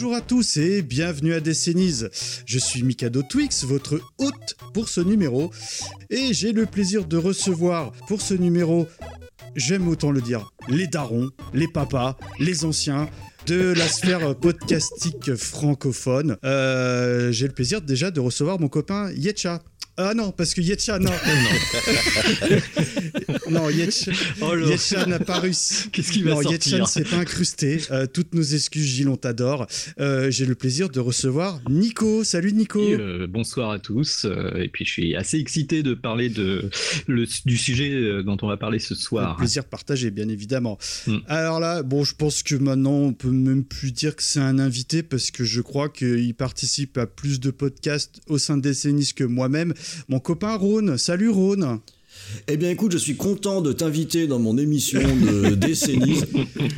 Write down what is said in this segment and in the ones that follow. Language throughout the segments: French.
Bonjour à tous et bienvenue à Décennies. Je suis Mikado Twix, votre hôte pour ce numéro. Et j'ai le plaisir de recevoir pour ce numéro, j'aime autant le dire, les darons, les papas, les anciens de la sphère podcastique francophone. Euh, j'ai le plaisir déjà de recevoir mon copain Yetcha. Ah non, parce que Yetcha, non. non, Yetcha, Oh. Yetcha n'a pas réussi. Qu'est-ce qui va Non, sortir Yetcha ne s'est pas incrusté. Euh, toutes nos excuses, Gilles, on t'adore. Euh, J'ai le plaisir de recevoir Nico. Salut Nico. Et, euh, bonsoir à tous. euh, et puis je suis assez excité de parler de, le- du sujet dont on va parler ce soir. plaisir partagé, bien évidemment. Mm. Alors là, bon, je pense que maintenant, on peut même plus dire que c'est un invité parce que je crois qu'il participe à plus de podcasts au sein de Décennies que moi-même. Mon copain Rhône. Salut Rhône. Eh bien, écoute, je suis content de t'inviter dans mon émission de décennies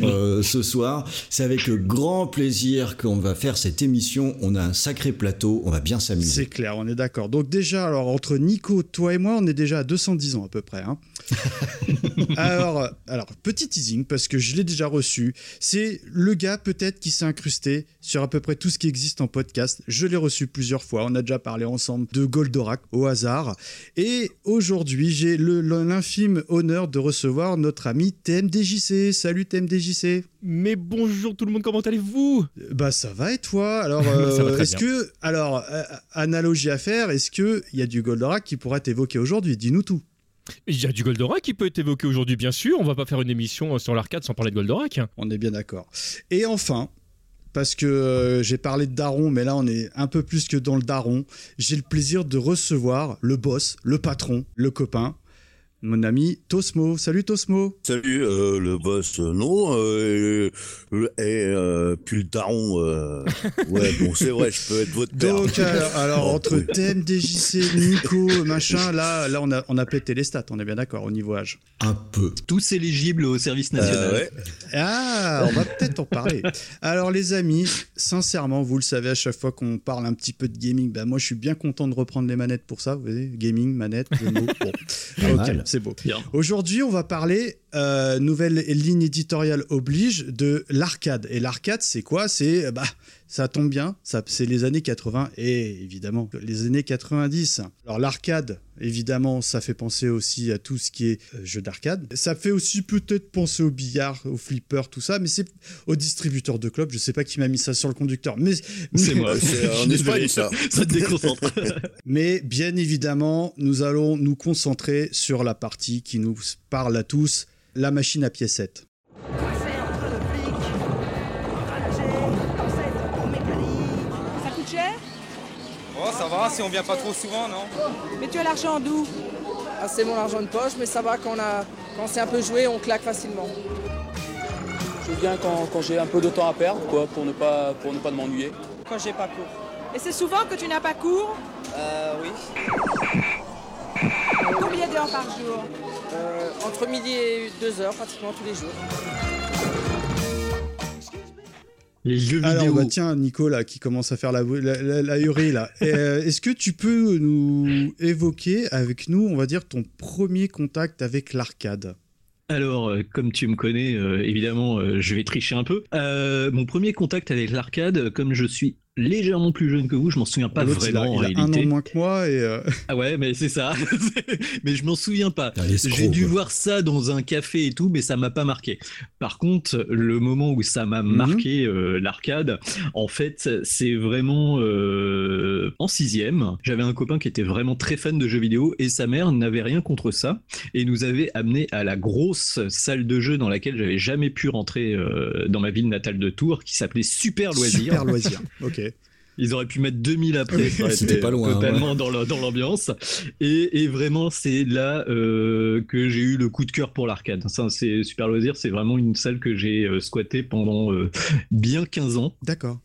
euh, ce soir. C'est avec grand plaisir qu'on va faire cette émission. On a un sacré plateau, on va bien C'est s'amuser. clair, on est d'accord. Donc déjà, alors entre Nico, toi et moi, on est déjà à 210 ans à peu près. hein. alors, alors, petit teasing, parce que je l'ai déjà reçu. C'est le gars peut-être qui s'est incrusté sur à peu près tout ce qui existe en podcast. Je l'ai reçu plusieurs fois. On a déjà parlé ensemble de Goldorak au hasard. Et aujourd'hui, j'ai l'infime honneur de recevoir notre ami TMDJC. Salut TMDJC. Mais bonjour tout le monde, comment allez-vous? Bah ça va et toi? Alors euh, est-ce que alors euh, analogie à faire Est-ce que il y a du Goldorak qui pourra t'évoquer aujourd'hui? Dis-nous tout. Il y a du Goldorak qui peut être évoqué aujourd'hui, bien sûr. On va pas faire une émission euh, sur l'arcade sans parler de Goldorak. On est bien d'accord. Et enfin, parce que euh, j'ai parlé de Daron, mais là on est un peu plus que dans le Daron. J'ai le plaisir de recevoir le boss, le patron, le copain, mon ami Tosmo. Salut Tosmo. Salut, euh, le boss, euh, non, euh, et euh, puis le daron, euh, ouais, bon, c'est vrai, je peux être votre père. Donc alors, alors, Oh, entre oui. TMDJC, Nico, machin, là, là on a on a pété les stats. On est bien d'accord au niveau âge. Un peu. Tous éligibles au service national. Euh, ouais. Ah, on va peut-être en parler. Alors les amis, sincèrement, vous le savez, à chaque fois qu'on parle un petit peu de gaming, bah moi je suis bien content de reprendre les manettes pour ça. Vous voyez, gaming, manette, jeu de mots. Bon, Pas ok, mal. C'est beau. Aujourd'hui, on va parler euh, nouvelle ligne éditoriale oblige de l'arcade. Et l'arcade, c'est quoi? C'est euh, bah ça tombe bien, ça c'est les années 80 et évidemment les années 90. Alors l'arcade, évidemment, ça fait penser aussi à tout ce qui est euh, jeu d'arcade. Ça fait aussi peut-être penser au billard, au flipper, tout ça, mais c'est au distributeur de club. Je sais pas qui m'a mis ça sur le conducteur, mais C'est moi. C'est en Espagne, désolé. ça. Ça te déconcentre. Mais bien évidemment, nous allons nous concentrer sur la partie qui nous parle à tous, la machine à piécettes. Ça va, si on vient pas trop souvent, non Mais tu as l'argent d'où Ah, c'est mon argent de poche, mais ça va quand on, a, quand c'est un peu joué, on claque facilement. Je viens quand, quand j'ai un peu de temps à perdre, quoi, pour ne pas, pour ne pas m'ennuyer. Quand j'ai pas cours. Et c'est souvent que tu n'as pas cours Euh, oui. Combien d'heures par jour Euh, entre midi et deux heures, pratiquement tous les jours. Les jeux Alors, vidéo. bah, tiens, Nico, là, qui commence à faire la, la, la, la hurée, là. Euh, Est-ce que tu peux nous évoquer avec nous, on va dire, ton premier contact avec l'arcade? Alors, euh, comme tu me connais, euh, évidemment, euh, je vais tricher un peu. Euh, mon premier contact avec l'arcade, comme je suis légèrement plus jeune que vous, je m'en souviens pas L'autre, il a- vraiment en il a, un réalité. an moins que moi et euh, Ah ouais, mais c'est ça. mais je m'en souviens pas. J'ai dû quoi. voir ça dans un café et tout, mais ça m'a pas marqué. Par contre, le moment où ça m'a Mhm. marqué euh, l'arcade, en fait, c'est vraiment euh, en sixième. J'avais un copain qui était vraiment très fan de jeux vidéo et sa mère n'avait rien contre ça et nous avait amené à la grosse salle de jeu dans laquelle j'avais jamais pu rentrer euh, dans ma ville natale de Tours, qui s'appelait Super Loisir. super loisir. Ok. Ils auraient pu mettre 2000 après, ça aurait C'était pas loin, totalement dans le- dans l'ambiance. Et, et vraiment, c'est là euh, que j'ai eu le coup de cœur pour l'arcade. Ça, c'est Super Loisir, c'est vraiment une salle que j'ai euh, squattée pendant euh, bien 15 ans. D'accord.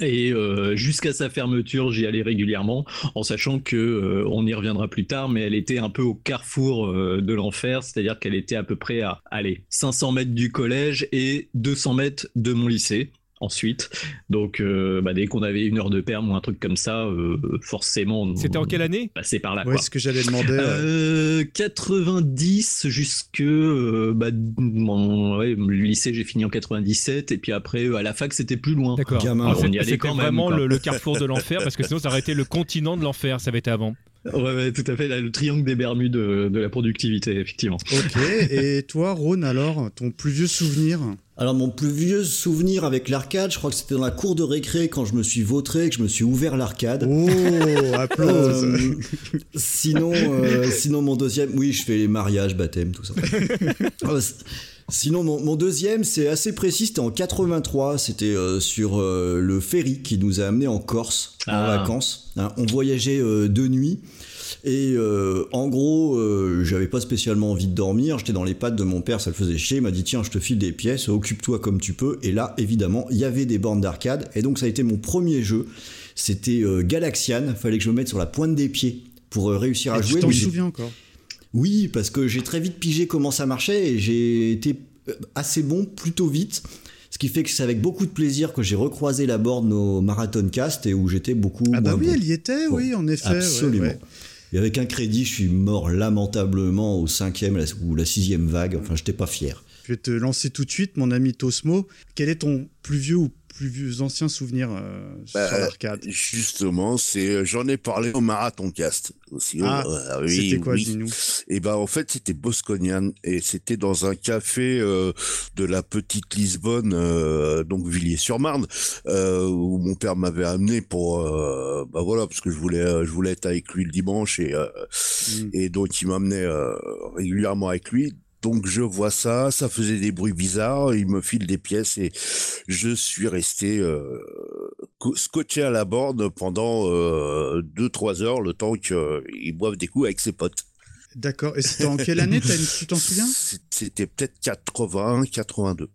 Et euh, jusqu'à sa fermeture, j'y allais régulièrement, en sachant que euh, on y reviendra plus tard, mais elle était un peu au carrefour euh, de l'enfer, c'est-à-dire qu'elle était à peu près à, allez, 500 mètres du collège et 200 mètres de mon lycée ensuite. Donc, euh, bah, dès qu'on avait une heure de perme ou un truc comme ça, euh, forcément. C'était en quelle année Passé par là. Ouais, ce que j'allais demander. ouais. Euh, 90 jusque euh, bah, mon ouais, le lycée j'ai fini en 97 et puis après euh, à la fac c'était plus loin. D'accord. Ah, on y allait quand même, vraiment quoi. le, le carrefour de l'enfer parce que sinon ça aurait été le continent de l'enfer, ça avait été avant. Ouais, ouais, tout à fait là, le triangle des Bermudes de, de la productivité effectivement. Ok, et toi, Rhône, alors, ton plus vieux souvenir? Alors mon plus vieux souvenir avec l'arcade, je crois que c'était dans la cour de récré quand je me suis vautré, que je me suis ouvert l'arcade. Oh, applause Euh, sinon, euh, sinon mon deuxième, oui, je fais les mariages, baptême, tout ça. Sinon mon, mon deuxième, c'est assez précis, c'était en 83, c'était euh, sur euh, le ferry qui nous a amenés en Corse en Ah. vacances. hein. on voyageait euh, de nuit. Et en gros, j'avais pas spécialement envie de dormir. J'étais dans les pattes de mon père, ça le faisait chier. Il m'a dit tiens, je te file des pièces, occupe-toi comme tu peux. Et là, évidemment, il y avait des bornes d'arcade. Et donc ça a été mon premier jeu. C'était Galaxian. Fallait que je me mette sur la pointe des pieds pour réussir à Et Tu jouer. t'en mais j'ai- souviens encore? Oui, parce que j'ai très vite pigé comment ça marchait et j'ai été euh, assez bon plutôt vite. Ce qui fait que c'est avec beaucoup de plaisir que j'ai recroisé la borne au Marathon Cast et où j'étais beaucoup. Ah bah moins oui, bon. elle y était, oui, en effet. ouais, Absolument. ouais. Et avec un crédit, je suis mort lamentablement au cinquième ou la sixième vague. Enfin, j'étais pas fier. Je vais te lancer tout de suite, mon ami Tosmo. Quel est ton plus vieux ou plus vieux ancien souvenir euh, Bah, sur l'arcade? Justement, c'est j'en ai parlé au Marathon Cast aussi. Ah, Euh, oui, C'était quoi, oui. dis-nous? Et ben en fait c'était Bosconian et c'était dans un café euh, de la petite Lisbonne, euh, donc Villiers-sur-Marne, euh, où mon père m'avait amené pour, euh, bah voilà, parce que je voulais, euh, je voulais être avec lui le dimanche et euh, Mm. et donc il m'amenait euh, régulièrement avec lui. Donc je vois ça, ça faisait des bruits bizarres, il me file des pièces et je suis resté euh, co- scotché à la borne pendant euh, 2-3 heures, le temps qu'il boive des coups avec ses potes. D'accord. Et c'était en quelle année Tu t'en souviens? C'était peut-être 80, 82.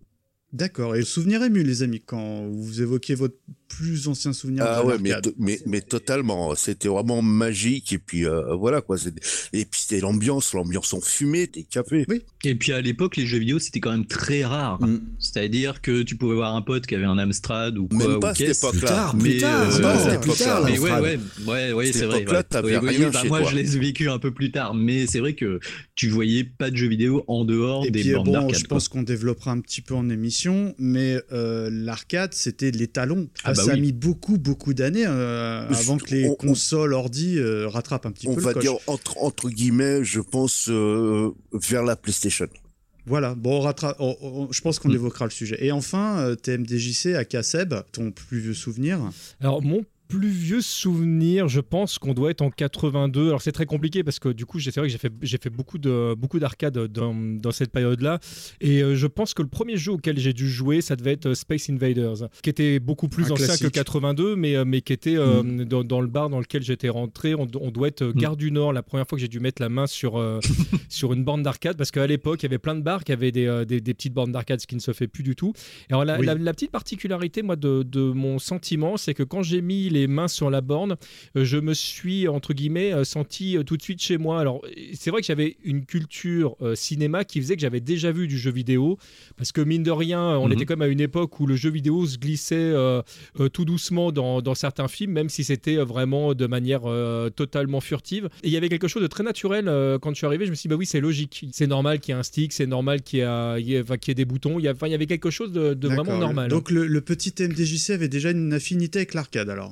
D'accord. Et le souvenir ému, les amis, quand vous évoquez votre plus ancien souvenir Ah de ouais, mais, mais, mais totalement. C'était vraiment magique. Et puis euh, voilà quoi. c'est- Et puis c'était l'ambiance, l'ambiance en fumée, des cafés. Oui. Et puis à l'époque les jeux vidéo c'était quand même très rare. Mm. C'est-à-dire que tu pouvais voir un pote qui avait un Amstrad ou quoi Même ou pas à cette époque-là. Mais, tard. euh, non, plus tard. Mais ouais, ouais, ouais, ouais, Cette c'est vrai. époque-là, ouais. t'avais Oui, oui, rien bah, chez moi, toi. je les ai vécus un peu plus tard, mais c'est vrai que tu voyais pas de jeux vidéo en dehors Et des puis, bornes bon, d'arcade. je pense qu'on développera un petit peu en émission, mais euh, l'arcade, c'était les talons. Ah bah ça a mis beaucoup, beaucoup d'années euh, avant que les on- on- consoles ordi euh, rattrapent un petit On peu va le coche. dire entre, entre guillemets, je pense euh, vers la PlayStation. Voilà, bon, on rattrape- on- on- je pense qu'on Mm. évoquera le sujet. Et enfin, euh, TMDJC à Kasseb, ton plus vieux souvenir? Alors, mon plus vieux souvenir, je pense qu'on doit être en 82. Alors, c'est très compliqué parce que du coup, j'ai- c'est vrai que j'ai fait, j'ai fait beaucoup de beaucoup d'arcades dans, dans cette période-là. Et euh, je pense que le premier jeu auquel j'ai dû jouer, ça devait être euh, Space Invaders, qui était beaucoup plus Un ancien classique. que 82, mais, euh, mais qui était euh, dans, dans le bar dans lequel j'étais rentré. On, on doit être euh, Gare du Nord, la première fois que j'ai dû mettre la main sur, euh, sur une borne d'arcade, parce qu'à l'époque, il y avait plein de bars qui avaient des, euh, des, des petites bornes d'arcade, ce qui ne se fait plus du tout. Et alors, la, Oui. la- la petite particularité, moi, de, de mon sentiment, c'est que quand j'ai mis les mains sur la borne, euh, je me suis, entre guillemets, euh, senti euh, tout de suite chez moi. Alors, c'est vrai que j'avais une culture euh, cinéma qui faisait que j'avais déjà vu du jeu vidéo, parce que mine de rien, on Mhm. était quand même à une époque où le jeu vidéo se glissait euh, euh, tout doucement dans, dans certains films, même si c'était vraiment de manière totalement furtive. Et il y avait quelque chose de très naturel quand je suis arrivé. Je me suis dit, bah oui, c'est logique. C'est normal qu'il y ait un stick, c'est normal qu'il y, ait- il y ait enfin, qu'il y ait des boutons. Il y, a- enfin, il y avait quelque chose de, de vraiment normal. Donc le, le petit TMDJC avait déjà une affinité avec l'arcade alors?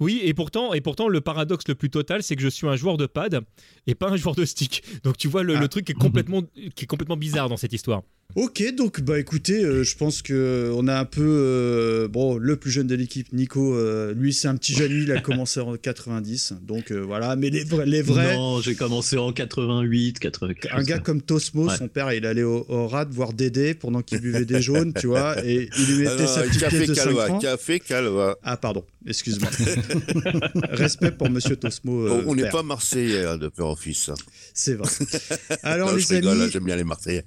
Oui, et pourtant, et pourtant, le paradoxe le plus total, c'est que je suis un joueur de pad et pas un joueur de stick. Donc tu vois le, Ah. le truc qui est complètement, qui est complètement bizarre dans cette histoire. Ok, donc bah écoutez, euh, je pense que on a un peu euh, bon le plus jeune de l'équipe, Nico. euh, lui c'est un petit jeune, il a commencé en 90, donc euh, voilà. Mais les vrais, les vrais, Non, j'ai commencé en 88, 80. un gars comme Tosmo, Ouais. son père, il allait au, au rad voir Dédé pendant qu'il buvait des jaunes, tu vois, et il lui mettait Alors, sa petite café pièce de 5 Calva, francs. café Calva. Ah pardon, excuse-moi. Respect pour Monsieur Tosmo. euh, on n'est pas Marseillais hein, de père en fils. hein. C'est vrai. Alors Non, les je amis, j'aime bien les Marseillais.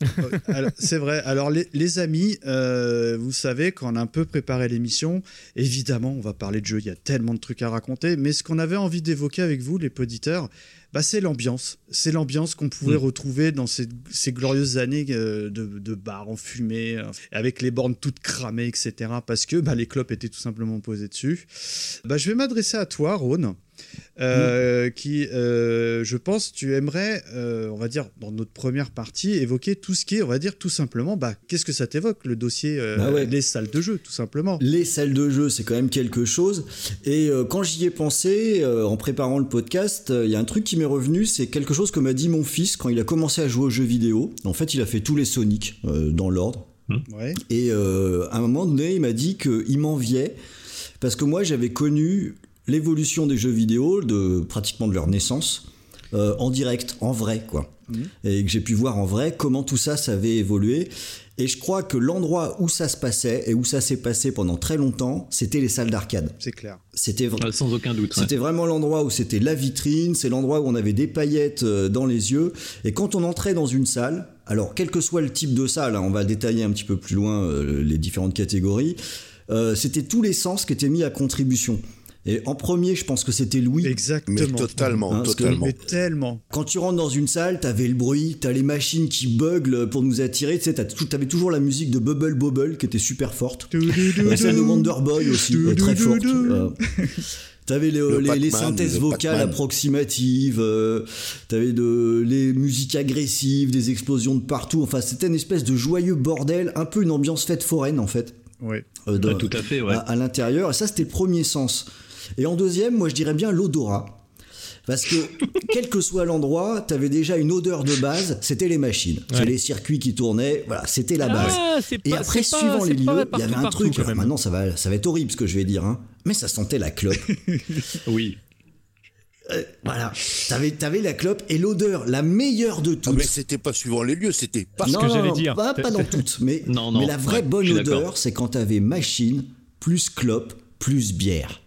Alors, C'est vrai. Alors, les, les amis, euh, vous savez, quand on a un peu préparé l'émission, évidemment, on va parler de jeux. Il y a tellement de trucs à raconter. Mais ce qu'on avait envie d'évoquer avec vous, les poditeurs, bah, c'est l'ambiance. C'est l'ambiance qu'on pouvait Mm. retrouver dans ces, ces glorieuses années euh, de, de bars enfumés, euh, avec les bornes toutes cramées, etc. Parce que bah, les clopes étaient tout simplement posées dessus. Bah, je vais m'adresser à toi, Rhône. Euh, qui, euh, je pense, tu aimerais, euh, on va dire, dans notre première partie, évoquer tout ce qui est, on va dire, tout simplement, bah, qu'est-ce que ça t'évoque, le dossier, Bah ouais. les salles de jeu, tout simplement. Les salles de jeu, c'est quand même quelque chose. Et quand j'y ai pensé, en préparant le podcast, il y a un truc qui m'est revenu, c'est quelque chose que m'a dit mon fils quand il a commencé à jouer aux jeux vidéo. En fait, il a fait tous les Sonic dans l'ordre. Ouais. Et euh, à un moment donné, il m'a dit qu'il m'enviait parce que moi, j'avais connu l'évolution des jeux vidéo de pratiquement de leur naissance euh, en direct, en vrai, quoi. Mhm. Et que j'ai pu voir en vrai comment tout ça, ça avait évolué. Et je crois que l'endroit où ça se passait et où ça s'est passé pendant très longtemps, c'était les salles d'arcade. C'est clair. C'était vrai. Euh, Sans aucun doute. ouais. C'était vraiment l'endroit où c'était la vitrine, c'est l'endroit où on avait des paillettes euh, dans les yeux. Et quand on entrait dans une salle, alors quel que soit le type de salle, hein, on va détailler un petit peu plus loin euh, les différentes catégories, c'était tous les sens qui étaient mis à contribution. Et en premier, je pense que c'était Louis. Exactement. Mais totalement, Hein, que- totalement. Mais tellement. Quand tu rentres dans une salle, t'avais le bruit, t'as les machines qui buglent pour nous attirer. Tu sais, t'as tout- t'avais toujours la musique de Bubble Bobble qui était super forte. Celle de Wonder Boy aussi, très forte. Euh, T'avais les, Le les- les synthèses le vocales approximatives, euh, t'avais de, les musiques agressives, des explosions de partout. Enfin, c'était une espèce de joyeux bordel, un peu une ambiance fête foraine en fait. Ouais. euh, tout à fait, ouais. à, à l'intérieur. Et ça, c'était le premier sens. Et en deuxième, moi, je dirais bien l'odorat. Parce que, quel que soit l'endroit, t'avais déjà une odeur de base, c'était les machines. C'est Ouais. les circuits qui tournaient, voilà, c'était la base. Ah, c'est Et pas- après, c'est pas- suivant c'est les lieux, il y avait un truc. alors maintenant, ça va, ça va être horrible ce que je vais dire, hein, mais ça sentait la clope. Oui. Euh, voilà, t'avais, t'avais la clope et l'odeur, la meilleure de Ah, toutes. mais c'était pas suivant les lieux, c'était pas. ce que j'allais dire. Pas, pas dans toutes, mais, Non, non, mais la vraie ouais, bonne odeur, c'est quand t'avais machine, plus clope, plus bière.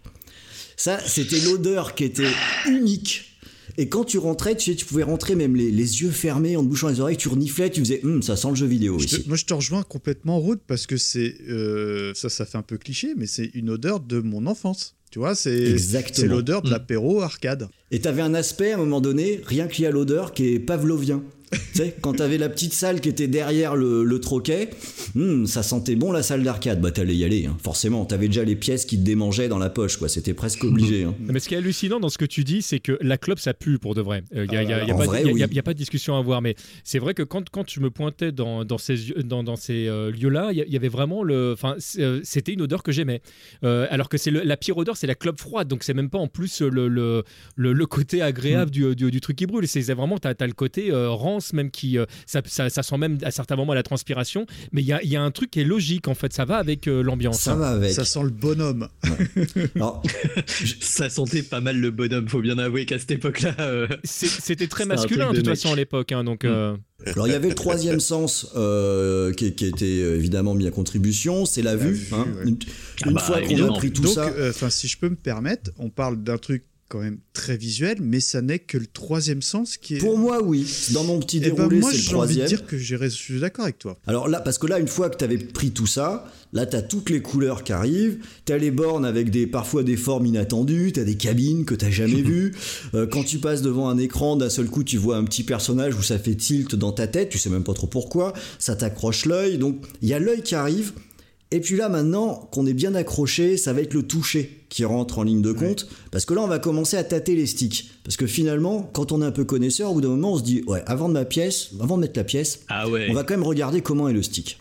Ça, c'était l'odeur qui était unique. Et quand tu rentrais, tu sais, tu pouvais rentrer même les, les yeux fermés, en te bouchant les oreilles, tu reniflais, tu faisais, Hum, ça sent le jeu vidéo Je te- moi, je te rejoins complètement, Ruth, parce que c'est. euh, ça, ça fait un peu cliché, mais c'est une odeur de mon enfance. Tu vois, c'est. L'odeur de Mm. l'apéro arcade. Et t'avais un aspect à un moment donné, rien qu'il y a l'odeur, qui est pavlovien. Tu sais, quand t'avais la petite salle qui était derrière le, le troquet, hum, ça sentait bon la salle d'arcade. Bah t'allais y aller, hein. forcément. T'avais déjà les pièces qui te démangeaient dans la poche, quoi. C'était presque obligé. hein. Mais ce qui est hallucinant dans ce que tu dis, c'est que la clope, ça pue pour de vrai. Il n'y a, pas- vrai, y a- y a- oui. y a pas de discussion à avoir. Mais c'est vrai que quand, quand je me pointais dans, dans ces, yeux- dans, dans ces euh, lieux-là, il y, avait vraiment le. Enfin, euh, c'était une odeur que j'aimais. Euh, alors que c'est la pire odeur, c'est la clope froide. Donc c'est même pas en plus le, le, le, le côté agréable du, du, du truc qui brûle. C'est vraiment, tu as, le côté euh, rance, même qui. euh, ça, ça, ça sent même à certains moments la transpiration. Mais il y a, il y a un truc qui est logique, en fait. Ça va avec euh, l'ambiance. Ça va avec. Ça sent le bonhomme. Alors, Ça sentait pas mal le bonhomme, faut bien avouer qu'à cette époque-là. euh, C'était très masculin, de toute mec. façon, à l'époque. hein, donc. euh, alors, il y avait le troisième sens euh, qui, qui était évidemment mis à contribution, c'est la, vue. vue, hein. ouais. Une, Ah bah, fois qu'on a pris tout Donc, ça. euh, enfin, si je peux me permettre, on parle d'un truc quand même très visuel, mais ça n'est que le troisième sens qui est. Pour moi, oui. Dans mon petit Eh ben, déroulé, moi, c'est le j'ai envie de troisième. dire que j'ai- je suis d'accord avec toi. Alors là, parce que là, une fois que tu avais pris tout ça, là, tu as toutes les couleurs qui arrivent, tu as les bornes avec des, parfois des formes inattendues, tu as des cabines que tu jamais vues. Euh, quand tu passes devant un écran, d'un seul coup, tu vois un petit personnage où ça fait tilt dans ta tête, tu sais même pas trop pourquoi, ça t'accroche l'œil. Donc, il y a l'œil qui arrive. Et puis là, maintenant qu'on est bien accroché, ça va être le toucher qui rentre en ligne de compte. Parce que là, on va commencer à tâter les sticks. Parce que finalement, quand on est un peu connaisseur, au bout d'un moment, on se dit, ouais, avant de ma pièce, avant de mettre la pièce, Ah ouais. on va quand même regarder comment est le stick.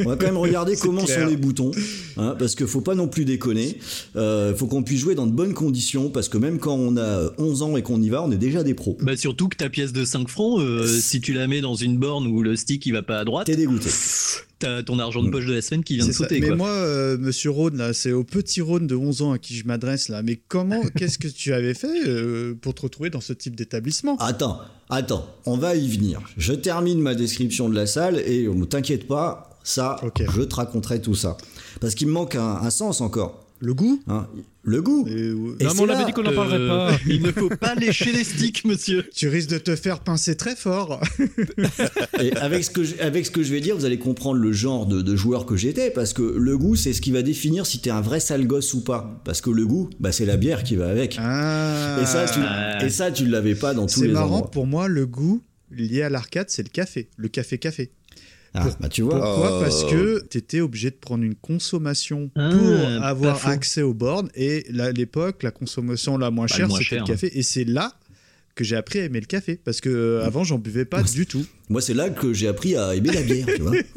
On va quand même regarder comment clair. sont les boutons, hein, parce qu'il faut pas non plus déconner. Euh, faut qu'on puisse jouer dans de bonnes conditions, parce que même quand on a 11 ans et qu'on y va, on est déjà des pros. Bah surtout que ta pièce de 5 francs, euh, si tu la mets dans une borne où le stick il va pas à droite, T'es dégoûté. t'as ton argent de poche de la semaine qui vient de sauter. Mais quoi. moi, euh, monsieur Rhône, là, c'est au petit Rhône de 11 ans à qui je m'adresse là. Mais comment, qu'est-ce que tu avais fait euh, pour te retrouver dans ce type d'établissement? Attends, attends, on va y venir. Je termine ma description de la salle et ne t'inquiète pas, ça, je te raconterai tout ça. Parce qu'il me manque un, un sens encore. Le goût Hein, le goût. Et, Et non, mais c'est on avait dit qu'on n'en parlerait Euh, pas. Il ne faut pas lécher les sticks, monsieur. Tu risques de te faire pincer très fort. Et avec ce, que je, avec ce que je vais dire, vous allez comprendre le genre de, de joueur que j'étais, parce que le goût, c'est ce qui va définir si t'es un vrai sale gosse ou pas. Parce que le goût, bah, c'est la bière qui va avec. Ah. Et ça, tu, et ça, tu l'avais pas dans tous C'est les marrant, endroits. pour moi, le goût lié à l'arcade, c'est le café. Le café-café. Ah, pour- bah, tu vois. Pourquoi Euh, Parce que tu étais obligé de prendre une consommation Ah, pour avoir accès aux bornes. Et là, à l'époque, la consommation la moins le chère, c'était le café. Et c'est là que j'ai appris à aimer le café. Parce que euh, avant, j'en buvais pas Moi, du tout. Moi, c'est là que j'ai appris à aimer la bière, tu vois.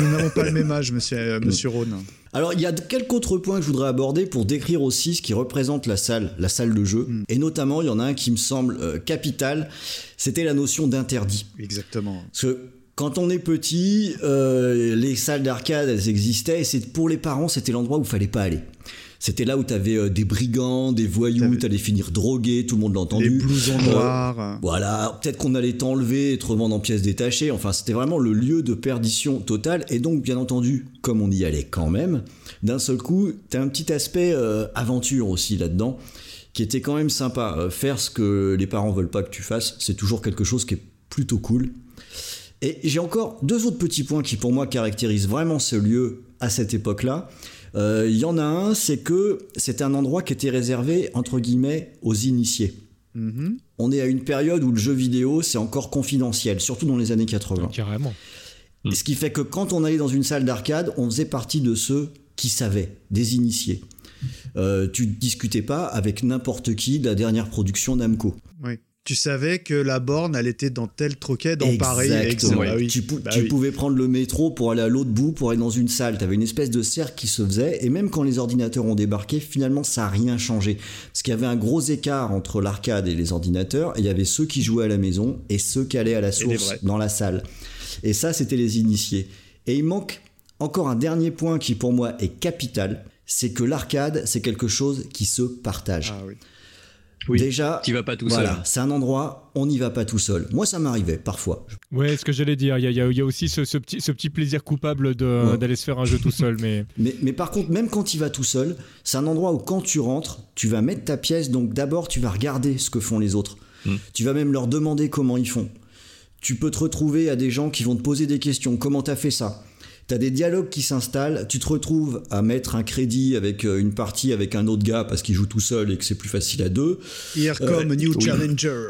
Nous n'avons pas le même âge, monsieur, euh, monsieur Rhône. Alors, il y a quelques autres points que je voudrais aborder pour décrire aussi ce qui représente la salle, la salle de jeu. Mm. Et notamment, il y en a un qui me semble euh, capital, c'était la notion d'interdit. Exactement. Parce que quand on est petit, euh, les salles d'arcade, elles existaient, et pour les parents, c'était l'endroit où il fallait pas aller. C'était là où tu avais des brigands, des voyous, T'avais- t'allais finir drogué, tout le monde l'a entendu. blousons Euh, noirs. Voilà, peut-être qu'on allait t'enlever et te revendre en pièces détachées. Enfin, c'était vraiment le lieu de perdition totale. Et donc, bien entendu, comme on y allait quand même, d'un seul coup, t'as un petit aspect euh, aventure aussi là-dedans, qui était quand même sympa. Euh, faire ce que les parents veulent pas que tu fasses, c'est toujours quelque chose qui est plutôt cool. Et j'ai encore deux autres petits points qui, pour moi, caractérisent vraiment ce lieu à cette époque-là. Euh, Il y en a un, c'est que c'était un endroit qui était réservé, entre guillemets, aux initiés. Mhm. On est à une période où le jeu vidéo, c'est encore confidentiel, surtout dans les années 80. Carrément. Et ce qui fait que quand on allait dans une salle d'arcade, on faisait partie de ceux qui savaient, des initiés. Euh, tu discutais pas avec n'importe qui de la dernière production Namco. Oui. Tu savais que la borne, elle était dans tel troquet dans Paris. Exactement. Bah oui. Tu, pou- Bah tu oui. pouvais prendre le métro pour aller à l'autre bout, pour aller dans une salle. Tu avais une espèce de cercle qui se faisait. Et même quand les ordinateurs ont débarqué, finalement, ça n'a rien changé. Parce qu'il y avait un gros écart entre l'arcade et les ordinateurs. Et il y avait ceux qui jouaient à la maison et ceux qui allaient à la source dans la salle. Et ça, c'était les initiés. Et il manque encore un dernier point qui, pour moi, est capital. C'est que l'arcade, c'est quelque chose qui se partage. Ah oui. Oui, Déjà, Tu vas pas tout voilà, seul. c'est un endroit, on n'y va pas tout seul. Moi, ça m'arrivait parfois. Ouais, ce que j'allais dire. Il y, a- y y aussi ce, ce petit, ce petit plaisir coupable Ouais. d'aller se faire un jeu tout seul. Mais Mais, mais par contre, même quand tu vas tout seul, c'est un endroit où quand tu rentres, tu vas mettre ta pièce, donc d'abord tu vas regarder ce que font les autres. Mm. Tu vas même leur demander comment ils font. Tu peux te retrouver à des gens qui vont te poser des questions. Comment t'as fait ça? T'as des dialogues qui s'installent, tu te retrouves à mettre un crédit avec euh, une partie avec un autre gars parce qu'il joue tout seul et que c'est plus facile à deux. Here come a new Euh, oui. challenger.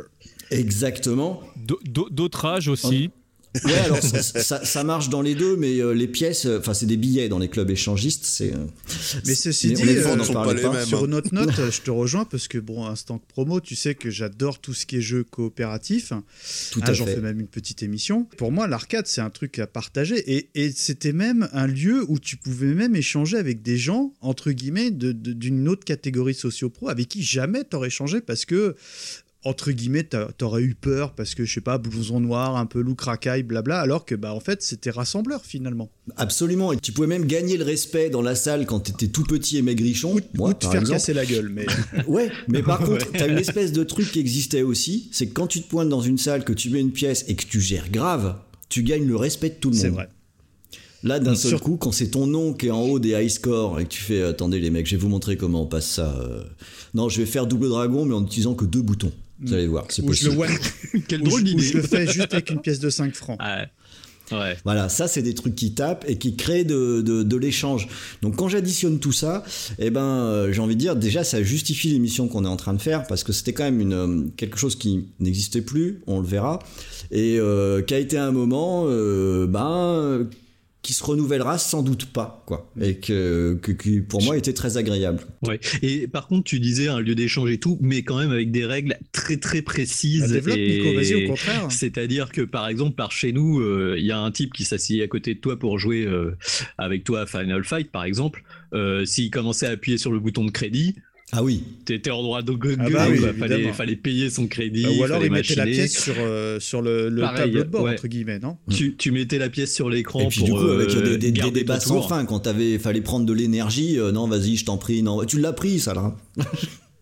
Exactement. d'au- d'au- d'autres âges aussi. Ouais, alors ça, ça- ça marche dans les deux, mais euh, les pièces, euh, enfin c'est des billets dans les clubs échangistes, c'est. euh, Mais ceci mais dit, honnêtement, euh, sont pas les pas. mêmes. Sur une autre note, je te rejoins parce que, bon, instant promo, tu sais que j'adore tout ce qui est jeu coopératif. Tout Ah, à J'en fais même une petite émission. Pour moi, l'arcade, c'est un truc à partager. Et, et c'était même un lieu où tu pouvais même échanger avec des gens, entre guillemets, de- de- d'une autre catégorie socio-pro, avec qui jamais t'aurais échangé parce que, entre guillemets, t'a- t'aurais eu peur parce que, je sais pas, blouson noir, un peu loup racaille, blabla, alors que, bah, en fait, c'était rassembleur finalement. Absolument, et tu pouvais même gagner le respect dans la salle quand t'étais tout petit et maigrichon. Moi, ou te par faire exemple. casser la gueule, mais. Ouais, mais par contre, t'as une espèce de truc qui existait aussi, c'est que quand tu te pointes dans une salle, que tu mets une pièce et que tu gères grave, tu gagnes le respect de tout le monde. c'est vrai. Là, d'un seul Sur- coup, quand c'est ton nom qui est en haut des high scores et que tu fais attendez les mecs, je vais vous montrer comment on passe ça. euh. Non, je vais faire double dragon, mais en utilisant que deux boutons. Vous allez voir, c'est Ou je, le possible. Quelle drôle d'idée. je le fais juste avec une pièce de 5 francs. Ouais. Ouais. Voilà, ça c'est des trucs qui tapent et qui créent de, de, de l'échange. Donc quand j'additionne tout ça, eh ben euh, j'ai envie de dire déjà ça justifie l'émission qu'on est en train de faire parce que c'était quand même une, euh, quelque chose qui n'existait plus, on le verra, et euh, qui a été un moment euh, ben qui se renouvellera sans doute pas quoi et que, pour moi était très agréable. Ouais. Et par contre, tu disais un lieu d'échange et tout, mais quand même avec des règles très très précises. Bah, développe, et- Nico, vas-y, au contraire. C'est-à-dire que par exemple, par chez nous, euh, il y a un type qui s'assied à côté de toi pour jouer euh, avec toi à Final Fight, par exemple. Euh, S'il commençait à appuyer sur le bouton de crédit, Ah oui, t'étais en droit de gueuler. Ah bah oui, fallait, payer son crédit. Bah, ou alors il mettait la pièce sur, euh, sur le, le Pareil, tableau de bord, ouais. entre guillemets, non Tu, tu mettais la pièce sur l'écran et puis pour du coup avec euh, des, des- débats sans fin quand t'avais fallait prendre de l'énergie, euh, non vas-y je t'en prie, non tu l'as pris ça là.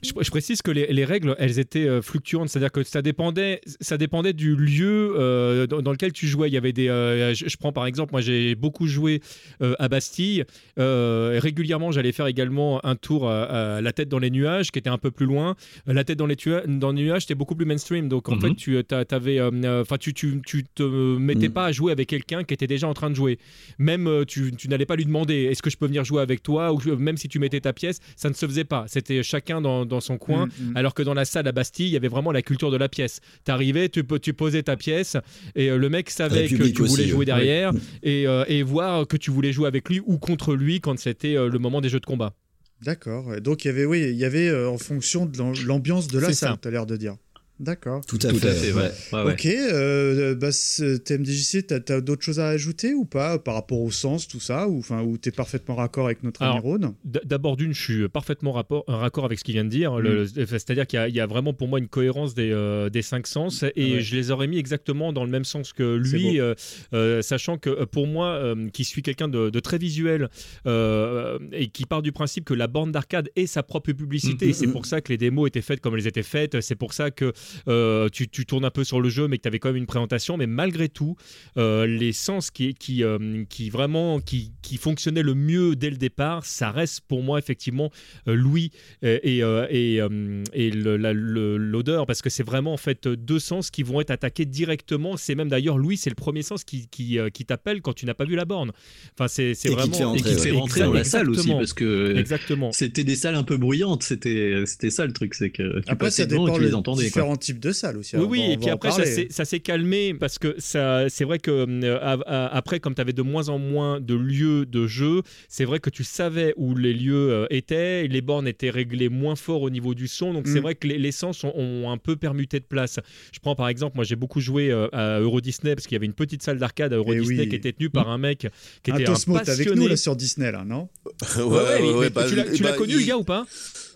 Je, je précise que les, les règles, elles étaient euh, fluctuantes, c'est-à-dire que ça dépendait, ça dépendait du lieu euh, dans, dans lequel tu jouais. Il y avait des, euh, je, je prends par exemple, moi j'ai beaucoup joué euh, à Bastille. Régulièrement, j'allais faire également un tour à, à la tête dans les nuages, qui était un peu plus loin. La tête dans les, tua- dans les nuages, c'était beaucoup plus mainstream. Donc en Mhm. fait, tu, t'a- t'avais, euh, euh, enfin, tu, tu, tu te mettais Mhm. pas à jouer avec quelqu'un qui était déjà en train de jouer. Même tu, tu n'allais pas lui demander est-ce que je peux venir jouer avec toi ou même si tu mettais ta pièce, ça ne se faisait pas. C'était chacun dans, dans son coin. Mm, mm. Alors que dans la salle à Bastille, il y avait vraiment la culture de la pièce. T'arrivais, tu, tu posais ta pièce et euh, le mec savait que tu voulais aussi, jouer ouais. derrière et, euh, et voir que tu voulais jouer avec lui ou contre lui quand c'était euh, le moment des jeux de combat. D'accord. Donc il y avait, oui, il y avait euh, en fonction de l'am- l'ambiance de la salle, tu as l'air de dire. D'accord. Tout à Tout fait. à fait, ouais. ouais. Ouais, ouais. Ok, euh, bah, ce- TMDJC, t'as as, d'autres choses à ajouter ou pas par rapport au sens, tout ça, ou enfin, où t'es parfaitement raccord avec notre ami Alors, Rhône? D- D'abord d'une, je suis parfaitement rapport, raccord avec ce qu'il vient de dire. Mm. C'est-à-dire qu'il y, a- il y a vraiment pour moi une cohérence des, euh, des cinq sens et Ah ouais. je les aurais mis exactement dans le même sens que lui, euh, euh, sachant que euh, pour moi, euh, qui suis quelqu'un de, de très visuel euh, et qui part du principe que la borne d'arcade est sa propre publicité, Mm, et c'est Mhm. pour ça que les démos étaient faites comme elles étaient faites, c'est pour ça que euh, tu, tu tournes un peu sur le jeu mais que tu avais quand même une présentation, mais malgré tout, euh, les sens qui, qui, euh, qui vraiment qui, qui fonctionnaient le mieux dès le départ, ça reste pour moi effectivement euh, Louis et, euh, et, euh, et l'odeur parce que c'est vraiment en fait deux sens qui vont être attaqués directement. C'est même d'ailleurs Louis, c'est le premier sens qui, qui, euh, qui t'appelle quand tu n'as pas vu la borne. Enfin, c'est c'est Et qui te vraiment fait rentrer, Et qui te fait ouais. rentrer dans la salle aussi Exactement. parce que Exactement. c'était des salles un peu bruyantes. C'était c'était ça le truc, c'est que tu Après, ça dépend et tu les les entendais. différents types de salles aussi. Oui, on oui, va- et puis après, ça s'est- calmé parce que ça, c'est vrai que euh, a- a- après, comme tu avais de moins en moins de lieux de jeu, c'est vrai que tu savais où les lieux euh, étaient, et les bornes étaient réglées moins fort au niveau du son, donc c'est Mm. vrai que les, les sens ont, ont un peu permuté de place. Je prends par exemple, moi j'ai beaucoup joué euh, à Euro Disney parce qu'il y avait une petite salle d'arcade à Euro Eh Disney oui. qui était tenue par un mec qui Un était un, t'es avec nous passionné. là sur Disney, là, non? Ouais, ouais, mais- mais bah, tu l'as tu l'as bah, connu il- le gars ou pas?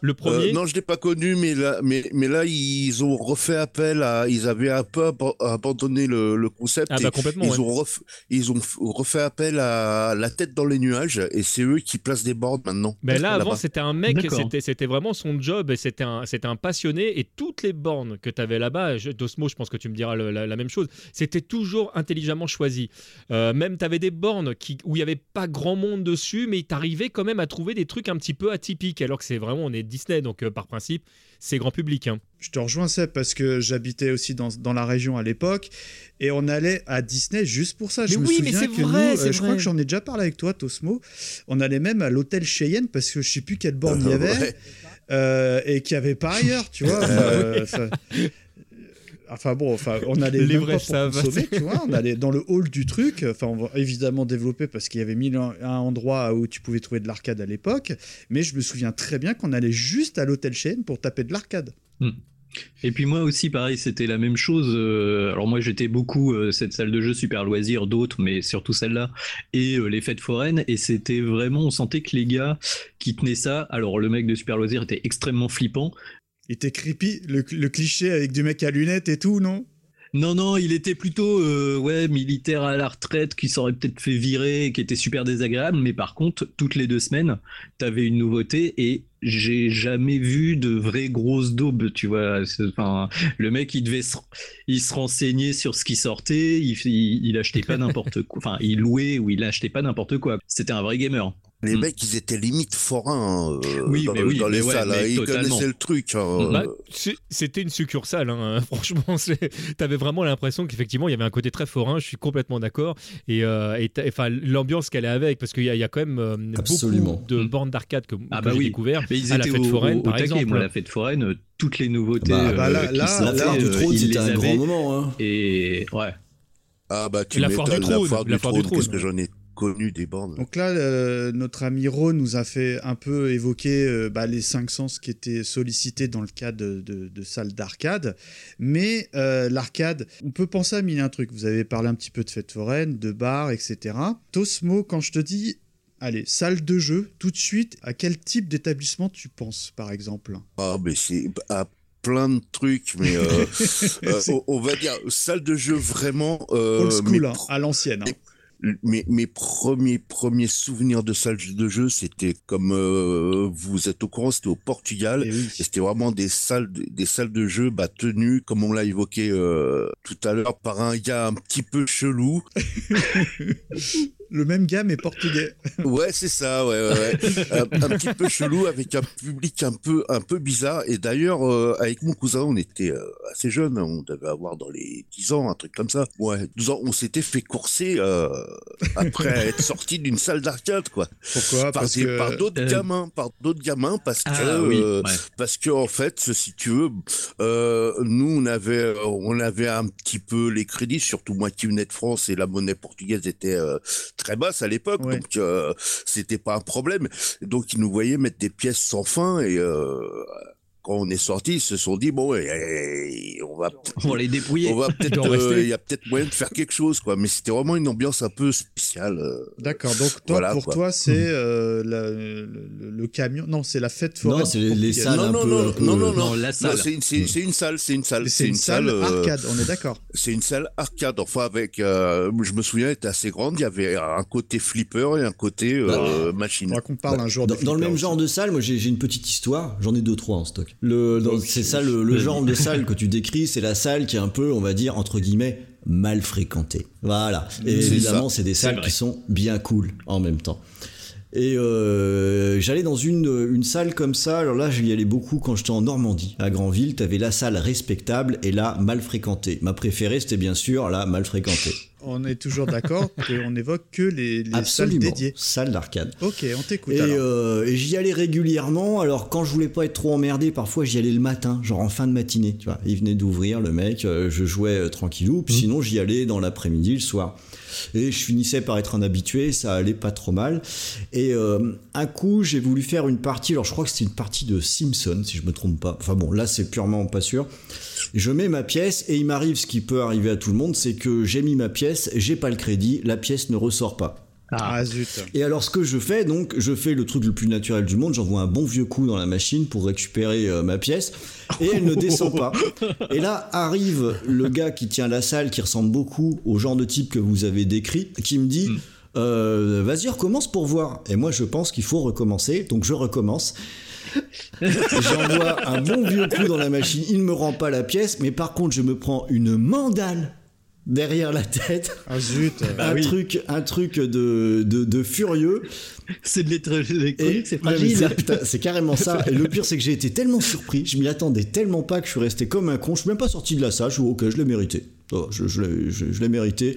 Le Euh, non, je l'ai pas connu, mais là, mais, mais là, ils ont refait appel à, ils avaient un peu abandonné le, le concept. Ah bah complètement. ils ouais. ont ref- ils ont f- refait appel à la tête dans les nuages, et c'est eux qui placent des bornes maintenant. Ben là, avant, c'était un mec, c'était, c'était vraiment son job, et c'était un, c'était un passionné, et toutes les bornes que tu avais là-bas, Dosmo, je pense que tu me diras le- la, la même chose, c'était toujours intelligemment choisi. Euh, même, tu avais des bornes qui, où il n'y avait pas grand monde dessus, mais tu arrivais quand même à trouver des trucs un petit peu atypiques, alors que c'est vraiment, on est Disney, donc euh, par principe, c'est grand public. hein. Je te rejoins, Seb, parce que j'habitais aussi dans, dans la région à l'époque et on allait à Disney juste pour ça. je Mais me oui, mais souviens c'est que vrai, nous, euh, je crois que j'en ai déjà parlé avec toi, Tosmo. On allait même à l'hôtel Cheyenne parce que je sais plus quelle borne il y avait Ouais. euh, et qu'il y avait pas ailleurs, tu vois. Euh, enfin, bon, enfin, on allait Les vrais savent. tu vois. On allait dans le hall du truc. Enfin, on va évidemment développer parce qu'il y avait mille un endroits où tu pouvais trouver de l'arcade à l'époque. Mais je me souviens très bien qu'on allait juste à l'hôtel Cheyenne pour taper de l'arcade. Et puis moi aussi, pareil, c'était la même chose. euh, alors moi, j'étais beaucoup euh, cette salle de jeu super loisir, d'autres, mais surtout celle-là, et euh, les fêtes foraines. Et c'était vraiment, on sentait que les gars qui tenaient ça. Alors le mec de super loisir était extrêmement flippant. Il était creepy, le, le cliché avec du mec à lunettes et tout, non? Non, non, il était plutôt euh, ouais militaire à la retraite qui s'aurait peut-être fait virer, qui était super désagréable. Mais par contre, toutes les deux semaines, t'avais une nouveauté et j'ai jamais vu de vraies grosses daubes, tu vois. Enfin, le mec, il devait se, il se renseignait sur ce qui sortait, il, il, il achetait pas n'importe quoi, enfin, il louait ou il achetait pas n'importe quoi. C'était un vrai gamer. Les Mm. mecs, ils étaient limite forains euh, Oui, dans, mais oui, dans les mais salles. hein. Ils totalement. connaissaient le truc. hein. Bah, c'est- c'était une succursale, hein. franchement. c'est- T'avais vraiment l'impression qu'effectivement, il y avait un côté très forain, je suis complètement d'accord. Et, euh, et enfin, l'ambiance qu'elle est avec, parce qu'il y, y a quand même euh, Absolument. beaucoup de Mm. bornes d'arcade que, Ah que bah j'ai oui. découvert. Mais ils à la fête au, foraine, au- par taquet. exemple. Moi, la fête foraine, euh, toutes les nouveautés Bah, bah là- euh, qui là- La foire du euh, trône, ils c'était un grand moment. Hein. Et ouais. Ah bah tu La foire du trône, la foire du trône, qu'est-ce que j'en ai connu des bornes. Donc là, euh, notre ami Ron nous a fait un peu évoquer euh, bah, les cinq sens qui étaient sollicités dans le cadre de, de- de salles d'arcade. Mais euh, l'arcade, on peut penser à mille un trucs. Vous avez parlé un petit peu de fêtes foraines, de bars, etc. Tosmo, quand je te dis, allez, salle de jeu, tout de suite, à quel type d'établissement tu penses, par exemple? Ah mais c'est à plein de trucs, mais on, on va dire salle de jeu vraiment. Old school, mais hein, à l'ancienne. hein. Mes, mes premiers premiers souvenirs de salles de jeu, c'était comme euh, vous êtes au courant, c'était au Portugal. Et oui. Et c'était vraiment des salles, de- des salles de jeu bah, tenues, comme on l'a évoqué euh, tout à l'heure, par un gars un petit peu chelou. Le même gars, mais portugais. Ouais, c'est ça, ouais, ouais, ouais. un, un petit peu chelou avec un public un peu, un peu bizarre. Et d'ailleurs, euh, avec mon cousin, on était euh, assez jeunes, on devait avoir dans les 10 ans, un truc comme ça. Ouais, 12 ans, on s'était fait courser euh, après être sorti d'une salle d'arcade, quoi. Pourquoi Par, Parce des- que par d'autres gamins, par d'autres gamins, parce que, Ah oui, ouais. parce que en fait, si tu veux, nous on avait, on avait un petit peu les crédits, surtout moi qui venais de France et la monnaie portugaise était très basse à l'époque, Ouais. donc euh, c'était pas un problème. Donc ils nous voyaient mettre des pièces sans fin et euh, quand on est sorti, ils se sont dit bon, eh, eh, on va On va les débrouiller. on va peut-être, euh, il y a peut-être moyen de faire quelque chose, quoi. Mais c'était vraiment une ambiance un peu spéciale. euh. D'accord, donc toi, Voilà, pour quoi. toi, c'est euh, la- le, le- le camion. Non, c'est la fête foraine. Non, c'est les- salles non, un non, peu- non, un peu- non, non, la salle. C'est une, c'est- c'est une salle, c'est une salle, C'est une salle euh, arcade, on est d'accord. C'est une salle arcade. Enfin, avec, euh, je me souviens, elle était assez grande. Il y avait un côté flipper et un côté euh, Il machine. qu'on parle un jour Dans, le même genre de salle, moi j'ai une petite histoire, j'en ai deux trois en stock. Le, c'est ça le, le genre de salle que tu décris, c'est la salle qui est un peu, on va dire entre guillemets, mal fréquentée. Voilà. Et évidemment, c'est des salles qui sont bien cool en même temps. Et euh, j'allais dans une, une salle comme ça, alors là j'y allais beaucoup quand j'étais en Normandie, à Granville, t'avais la salle respectable et la mal fréquentée. Ma préférée c'était bien sûr la mal fréquentée. On est toujours d'accord qu'on n'évoque que les, les salles Absolument. dédiées. Salle d'arcade. Ok, on t'écoute Et, euh, et j'y allais régulièrement. Alors quand je voulais pas être trop emmerdé, parfois j'y allais le matin, genre en fin de matinée. Tu vois, il venait d'ouvrir le mec, euh, je jouais euh, tranquillou. Puis sinon j'y allais dans l'après-midi, le soir. Et je finissais par être un habitué, ça allait pas trop mal. Et euh, un coup j'ai voulu faire une partie. Alors je crois que c'était une partie de Simpson, si je me trompe pas. Enfin bon, là c'est purement pas sûr. Je mets ma pièce et il m'arrive ce qui peut arriver à tout le monde, c'est que j'ai mis ma pièce, j'ai pas le crédit, la pièce ne ressort pas. Ah zut. Et alors ce que je fais, donc, je fais le truc le plus naturel du monde, j'envoie un bon vieux coup dans la machine pour récupérer euh, ma pièce, et elle ne descend pas. Et là arrive le gars qui tient la salle, qui ressemble beaucoup au genre de type que vous avez décrit, qui me dit... euh, Vas-y, recommence pour voir. Et moi, je pense qu'il faut recommencer, donc je recommence. J'envoie un bon vieux coup dans la machine, il ne me rend pas la pièce, mais par contre, je me prends une mandale derrière la tête Ah zut. un oui. truc, un truc de, de, de furieux. C'est de l'électronique, c'est fragile. C'est carrément ça. Et le pire, c'est que j'ai été tellement surpris, je m'y attendais tellement pas que je suis resté comme un con. Je suis même pas sorti de la salle. Je suis ok, je l'ai mérité. Oh, je je l'ai je- je l'ai mérité.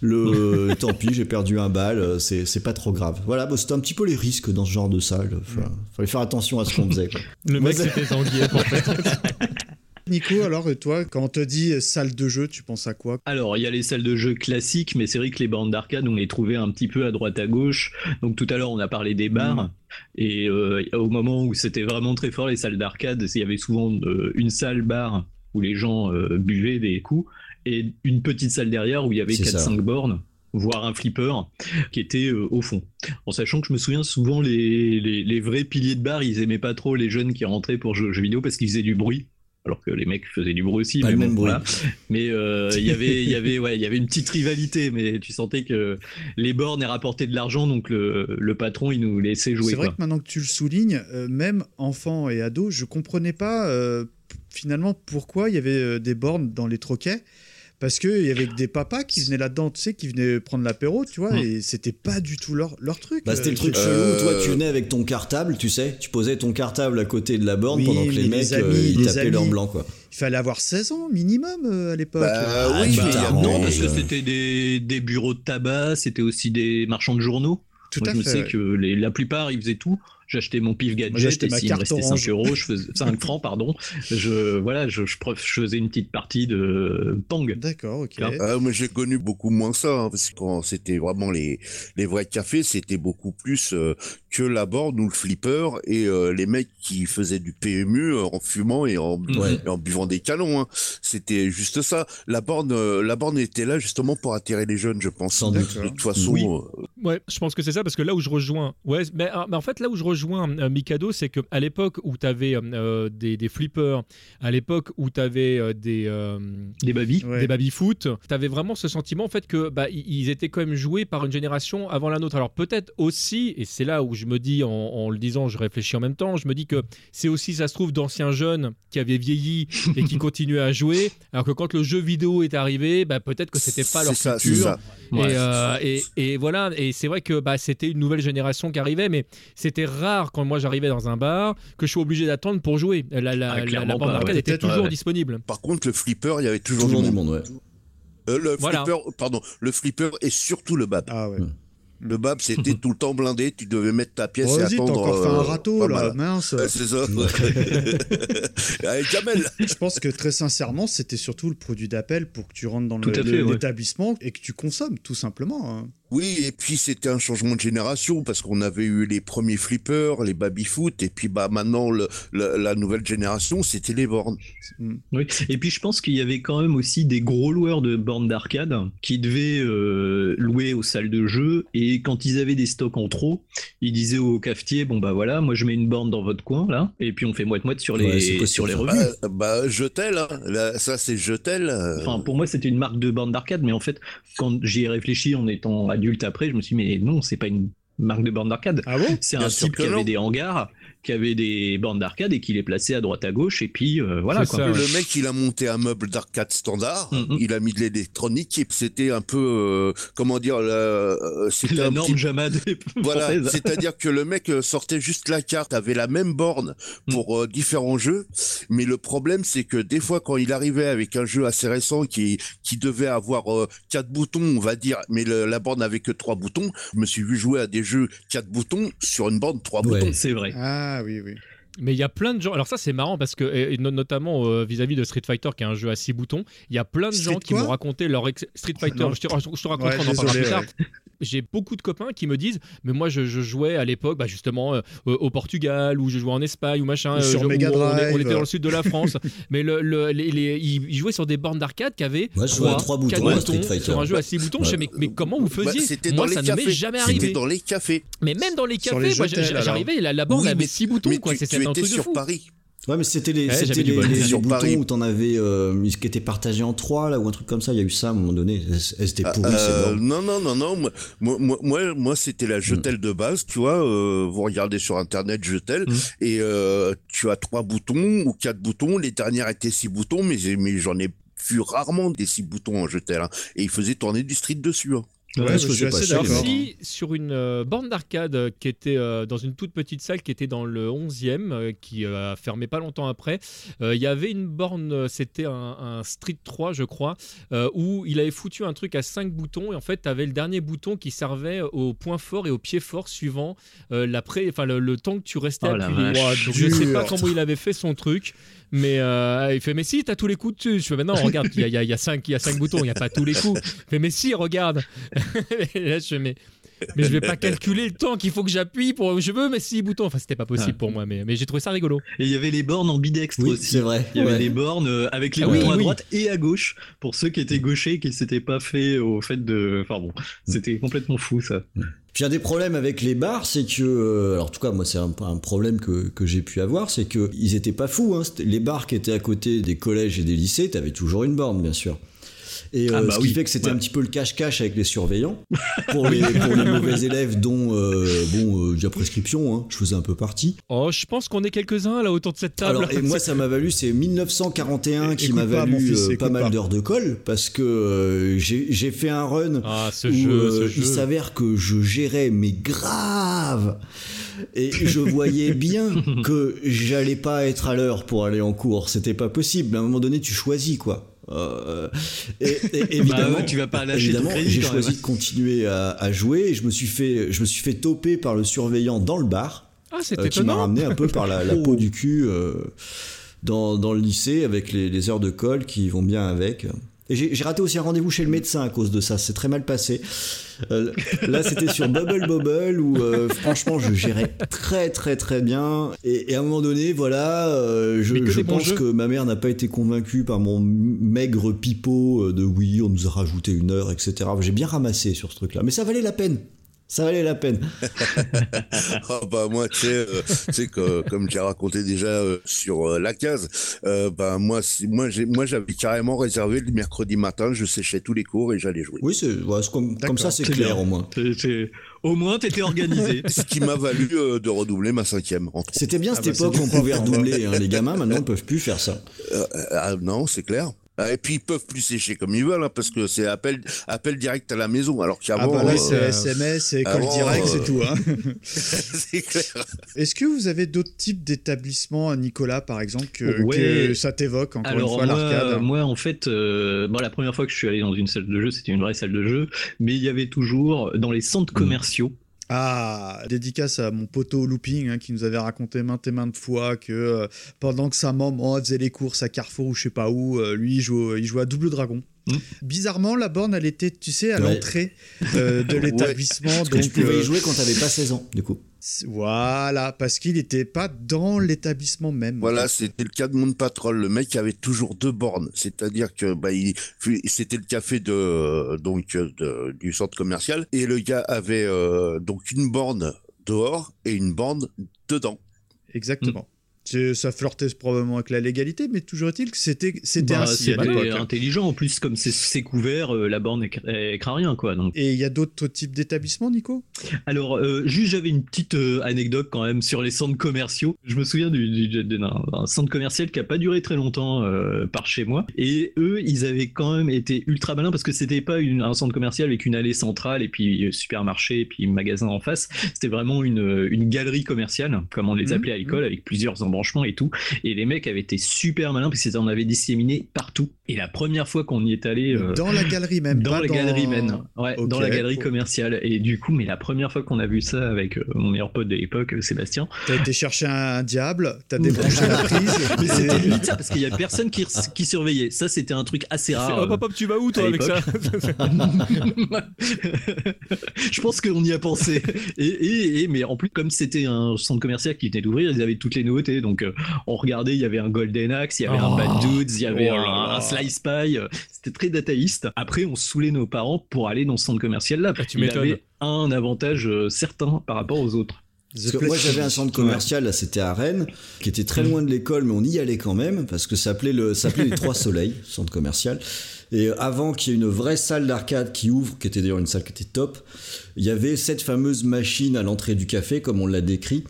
Le tant pis, j'ai perdu un bal. euh, C'est c'est pas trop grave. Voilà, bah, c'était un petit peu les risques dans ce genre de salle. Enfin, fallait faire attention à ce qu'on faisait. quoi. Le mec, Zangief, en fait. Nico, alors et toi, quand on te dit euh, salle de jeu, tu penses à quoi? Alors, il y a les salles de jeu classiques, mais c'est vrai que les bandes d'arcade, on les trouvait un petit peu à droite à gauche. Donc tout à l'heure, on a parlé des bars. Mm. Et euh, au moment où c'était vraiment très fort, les salles d'arcade, il y avait souvent euh, une salle bar où les gens euh, buvaient des coups et une petite salle derrière où il y avait C'est ça. 4-5 bornes voire un flipper qui était euh, au fond. En sachant que je me souviens souvent les, les, les vrais piliers de bar, ils aimaient pas trop les jeunes qui rentraient pour jouer aux jeux vidéo parce qu'ils faisaient du bruit. Alors que les mecs faisaient du bruit aussi. Pas mais le bon, même bruit. voilà. Mais euh, il y avait, il y avait, ouais, il y avait une petite rivalité, mais tu sentais que les bornes aient rapporté de l'argent, donc le, le patron il nous laissait jouer. C'est vrai que maintenant que tu le soulignes, euh, même enfant et ado, je comprenais pas euh, finalement pourquoi il y avait euh, des bornes dans les troquets. Parce qu'il y avait des papas qui venaient là-dedans, tu sais, qui venaient prendre l'apéro, tu vois, Mm. et c'était pas du tout leur, leur truc. Bah, c'était euh, le truc je- chelou. Toi, tu Euh, venais avec ton cartable, tu sais. Tu posais ton cartable à côté de la borne Oui, pendant que les les mecs amis, euh, ils les tapaient leur blanc, quoi. Il fallait avoir 16 ans minimum euh, à l'époque. Bah, Ah, oui. Non, parce que euh, c'était des, des bureaux de tabac, c'était aussi des marchands de journaux. tout Moi, à je me fait. sais ouais. que les- la plupart, ils faisaient tout. J'achetais mon pif gadget j'achetais et ma s'il me carte restait orange. 5 euros, je faisais 5 francs, pardon. Je, voilà, je, je, prof- je faisais une petite partie de Pong. D'accord, ok. Ah. Moi j'ai connu beaucoup moins ça, hein, parce que quand c'était vraiment les, les vrais cafés, c'était beaucoup plus euh, que la borne ou le flipper et euh, les mecs qui faisaient du PMU euh, en fumant et en, Ouais. et en buvant des canons. hein. C'était juste ça. La borne, euh, la borne était là justement pour attirer les jeunes, je pense. Sans doute. De toute façon, Oui. euh, Ouais, je pense que c'est ça parce que là où je rejoins, ouais, mais, ah, mais en fait là où je rejoins rejoins euh, Mikado, c'est qu'à l'époque où tu avais des, des flippers, à l'époque où tu avais des, euh, Des baby. Ouais. des baby-foot, tu avais vraiment ce sentiment en fait que bah, ils étaient quand même joués par une génération avant la nôtre. Alors peut-être aussi, et c'est là où je me dis, en, en le disant, je réfléchis en même temps, je me dis que c'est aussi, ça se trouve, d'anciens jeunes qui avaient vieilli et qui continuaient à jouer, alors que quand le jeu vidéo est arrivé, bah, peut-être que c'était pas leur ça, culture. ça. Et, Ouais, euh, et, et voilà, et c'est vrai que bah, c'était une nouvelle génération qui arrivait, mais c'était rare quand moi j'arrivais dans un bar que je suis obligé d'attendre pour jouer. La, la, Ah, la, la bande d'arcade ouais. était toujours ouais. disponible. Par contre, le flipper, il y avait toujours, Toujours du monde. monde, ouais. Euh, le Voilà. flipper, pardon, le flipper et surtout le bab. Ah ouais. Le bab, c'était tout le temps blindé. Tu devais mettre ta pièce Oh, et vas-y, t'as attendre. encore fait euh, un râteau pas là, mal. mince. C'est ça. Allez, Jamel. Je pense que très sincèrement, c'était surtout le produit d'appel pour que tu rentres dans le- ouais. l'établissement et que tu consommes, tout simplement. hein. Oui, et puis c'était un changement de génération parce qu'on avait eu les premiers flippers, les baby-foot, et puis bah maintenant le, le- la nouvelle génération, c'était les bornes. Oui. Et puis je pense qu'il y avait quand même aussi des gros loueurs de bornes d'arcade qui devaient euh, louer aux salles de jeu et quand ils avaient des stocks en trop, ils disaient au cafetier bon bah voilà, moi je mets une borne dans votre coin là et puis on fait moite moite sur les Ouais, sur les revues. Bah, bah Jetel, hein. Là, ça c'est Jetel. euh, Enfin, pour moi, c'était une marque de borne d'arcade, mais en fait, quand j'y ai réfléchi en étant adulte après, je me suis dit, mais non, c'est pas une marque de borne d'arcade. Ah bon? C'est un type qui avait des hangars, qui avait des bornes d'arcade et qui les plaçait à droite à gauche, et puis euh, voilà quoi. ça. Le mec, il a monté un meuble d'arcade standard, Mhm. il a mis de l'électronique et c'était un peu, euh, comment dire, la, euh, c'était La un norme petit- Jamad Voilà, c'est-à-dire que le mec sortait juste la carte, avait la même borne pour euh, différents jeux, mais le problème c'est que des fois quand il arrivait avec un jeu assez récent qui qui devait avoir euh, quatre boutons, on va dire, mais le- la borne avait que trois boutons, je me suis vu jouer à des jeux quatre boutons sur une borne trois Ouais. boutons. C'est vrai. Ah oui, oui. Mais il y a plein de gens. Alors, ça, c'est marrant parce que, et et no- notamment euh, vis-à-vis de Street Fighter, qui est un jeu à 6 boutons, il y a plein de Street gens qui m'ont raconté leur ex- Street Fighter. Non. Je te, je te raconterai, Ouais, on en parlera plus tard. ouais. J'ai beaucoup de copains qui me disent Mais moi, je, je jouais à l'époque, bah, justement, euh, au Portugal, ou je jouais en Espagne, ou machin. Ou sur je- Mega on, est- on Drive. était dans le sud de la France. Mais le, le- les, les- ils jouaient sur des bornes d'arcade qui avaient Moi, je jouais à trois boutons, 4 ouais, boutons sur un jeu à 6 boutons. Je sais, mais, mais comment vous Bah, faisiez? C'était Moi, dans ça les ne m'est cafés. jamais C'était arrivé. dans les cafés. Mais même dans les Sur cafés, les moi, j'arrivais, la, la borne Oui, avait mais- 6 boutons, quoi. C'était tu un truc de sur fou. Paris. Ouais, mais c'était les, Ouais, c'était les, les- les boutons Paris. où t'en avais, euh, qui étaient partagés en trois, là, ou un truc comme ça. Il y a eu ça à un moment donné. Elles elles étaient pourries, Euh, c'est bon. non, non, non, non. Moi, moi, moi, moi, c'était la Jetel de base, tu vois. euh, vous regardez sur Internet Jetel Mm. et euh, tu as trois boutons ou quatre boutons. Les dernières étaient six boutons, mais, mais j'en ai vu rarement des six boutons en Jetel. hein. Et ils faisaient tourner du street dessus. hein. Ouais, je je suis assez d'accord. sur une euh, borne d'arcade qui était euh, dans une toute petite salle qui était dans le 11e, euh, qui a fermé pas longtemps après, il y avait une borne, c'était un, un Street 3 je crois, où il avait foutu un truc à 5 boutons et en fait tu avais le dernier bouton qui servait au point fort et au pied fort suivant euh, l'après, enfin le, le temps que tu restais Oh la appuyé. je sais pas comment il avait fait son truc. Mais euh, il fait mais si t'as tous les coups dessus. Je fais mais non regarde il y a, y a- y a cinq il y a cinq boutons il y a pas tous les coups. Il fait mais si regarde. Et là je fais mais mais je vais pas calculer le temps qu'il faut que j'appuie pour je veux mais six boutons. Enfin c'était pas possible Ah. pour moi mais, mais j'ai trouvé ça rigolo. Et il y avait les bornes en bidextre Oui, aussi. c'est vrai. Il y avait ouais. des bornes euh, avec les Ah oui, boutons à oui. droite et à gauche pour ceux qui étaient gauchers et qui ne s'étaient pas fait au fait de. Enfin bon, c'était complètement fou ça. Puis un des problèmes avec les bars, c'est que, euh, alors en tout cas moi c'est un, problème que, que j'ai pu avoir, c'est que ils étaient pas fous. Hein. Les bars qui étaient à côté des collèges et des lycées, t'avais toujours une borne bien sûr. Et euh, Ah bah ce qui oui, fait que c'était ouais. un petit peu le cache-cache avec les surveillants. Pour les, pour les mauvais élèves dont euh, bon euh, j'ai prescription, hein, je faisais un peu partie. Oh je pense qu'on est quelques-uns là autour de cette table. Alors, et moi, ça m'a valu, c'est 1941 qui m'a valu fils, euh, pas mal d'heures de colle parce que euh, j'ai fait un run ah ce où jeu euh, ce il s'avère que je gérais mais grave. Et je voyais bien que j'allais pas être à l'heure pour aller en cours. C'était pas possible. À un moment donné tu choisis quoi Euh, et, et évidemment, Bah ouais, tu vas pas lâcher évidemment, j'ai choisi même. de continuer à, à jouer et je me suis fait je me suis fait toper par le surveillant dans le bar Ah euh, qui m'a ramené un peu par la, la Oh. peau du cul euh, dans, dans le lycée avec les, les heures de colle qui vont bien avec. J'ai raté aussi un rendez-vous chez le médecin à cause de ça, c'est très mal passé. Euh, là, c'était sur Bubble Bobble où euh, franchement je gérais très très très bien. Et, et à un moment donné, voilà, euh, je, que je pense que ma mère n'a pas été convaincue par mon maigre pipeau de oui, on nous a rajouté une heure, etc. J'ai bien ramassé sur ce truc-là, mais ça valait la peine. Ça valait la peine. Ah bah moi tu sais, euh, comme j'ai raconté déjà euh, sur euh, la case, euh, bah moi moi j'ai moi j'avais carrément réservé le mercredi matin, je séchais tous les cours et j'allais jouer. Oui, c'est ouais, c'est comme, comme ça, c'est C'est clair bien. au moins. C'est- Au moins, t'étais organisé. Ce qui m'a valu euh, de redoubler ma cinquième. C'était bien Ah cette bah, époque où on pouvait redoubler. hein. Les gamins, maintenant, ne peuvent plus faire ça. Euh, ah, non, c'est clair. Ah, Et puis ils peuvent plus sécher comme ils veulent hein, parce que c'est appel appel direct à la maison alors Ah qu'avant bah là, euh, c'est SMS, c'est école avant, direct, euh, c'est tout. Hein. c'est clair. Est-ce que vous avez d'autres types d'établissements, Nicolas, par exemple, que, Ouais. que ça t'évoque encore Alors une fois moi, l'arcade? moi, en fait, euh, bon, la première fois que je suis allé dans une salle de jeu, c'était une vraie salle de jeu, mais il y avait toujours dans les centres Mmh. Ah, dédicace à mon poteau Looping hein, qui nous avait raconté maintes et maintes fois que euh, pendant que sa maman faisait les courses à Carrefour ou je sais pas où, euh, lui il jouait, il jouait à Double Dragon. Mm. Bizarrement, la borne elle était, tu sais, à Ouais. l'entrée euh, de l'établissement. Donc tu pouvais euh, y jouer quand t'avais pas 16 ans, du coup. voilà, parce qu'il n'était pas dans l'établissement même. Voilà, c'était le cas de Moon Patrol. Le mec avait toujours deux bornes, c'est-à-dire que bah il c'était le café de donc euh, de- du centre commercial et le gars avait euh, donc une borne dehors et une borne dedans. Exactement. Ça flirtait probablement avec la légalité, mais toujours est-il que c'était c'était Bah, ainsi à c'était l'époque. intelligent en plus, comme c'est- couvert, euh, la borne écra- elle craint rien quoi. Donc. Et il y a d'autres types d'établissements, Nico? Alors, euh, juste j'avais une petite euh, anecdote quand même sur les centres commerciaux. Je me souviens du, du- d'un centre commercial qui a pas duré très longtemps euh, par chez moi. Et eux, ils avaient quand même été ultra malins parce que c'était pas une- un centre commercial avec une allée centrale et puis euh, supermarché et puis magasin en face. C'était vraiment une, une galerie commerciale, comme on les Mhm, appelait à l'école, avec plusieurs et tout. Et les mecs avaient été super malins parce qu'ils en avaient disséminé partout. Et la première fois qu'on y est allé, euh, Dans la galerie même. dans pas la galerie même, ouais, dans la galerie commerciale. Et du coup, mais la première fois qu'on a vu ça avec euh, mon meilleur pote de l'époque, euh, Sébastien, T'as été chercher un diable, t'as débranché la prise. mais c'était limite ça parce qu'il y a personne qui, qui surveillait. Ça, c'était un truc assez rare. Hop, hop, hop, tu vas où toi avec ça Je pense qu'on y a pensé. Et, et- et- mais en plus, comme c'était un centre commercial qui venait d'ouvrir, ils avaient toutes les nouveautés. Donc, euh, on regardait, il y avait un Golden Axe, il y avait un Oh. Bad Dudes, il y avait Oh là un, là. un Slice Pie. euh, C'était très dataïste. Après, on saoulait nos parents pour aller dans ce centre commercial là. Ah, tu il avait un avantage euh, certain par rapport aux autres. Parce que moi j'avais un centre commercial, là c'était à Rennes, qui était très loin de l'école, mais on y allait quand même, parce que ça s'appelait le, ça s'appelait les Trois Soleils, centre commercial. Et avant qu'il y ait une vraie salle d'arcade qui ouvre, qui était d'ailleurs une salle qui était top, il y avait cette fameuse machine à l'entrée du café, comme on l'a décrit.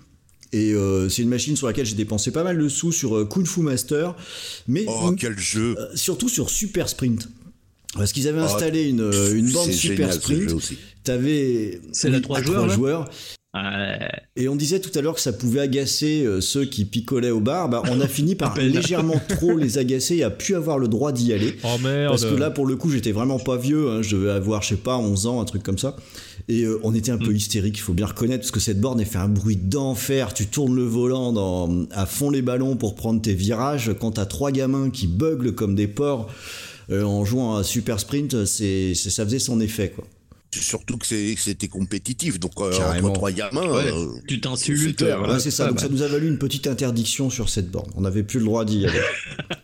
Et euh, c'est une machine sur laquelle j'ai dépensé pas mal de sous sur euh, Kung Fu Master, mais Oh quel jeu euh, surtout sur Super Sprint. Parce qu'ils avaient Oh, installé une, une bande Super génial, Sprint. T'avais C'est la oui, trois à joueurs, là joueurs. Et on disait tout à l'heure que ça pouvait agacer euh, ceux qui picolaient au bar. Bah, on a fini par légèrement trop les agacer et à plus avoir le droit d'y aller. Oh merde. Parce que là, pour le coup, j'étais vraiment pas vieux. hein. Je devais avoir, je sais pas, 11 ans, un truc comme ça. Et euh, on était un peu hystérique, il faut bien reconnaître, parce que cette borne, elle fait un bruit d'enfer. Tu tournes le volant dans, à fond les ballons pour prendre tes virages. Quand t'as trois gamins qui beuglent comme des porcs euh, en jouant à Super Sprint, c'est, c'est- ça faisait son effet, quoi. Surtout que c'était compétitif, donc euh, Carrément. entre trois gamins. Ouais, euh, tu c'est t'insultes. clair, voilà. Ouais, c'est ça. Ah, Donc bah, ça nous a valu une petite interdiction sur cette borne. On n'avait plus le droit d'y aller.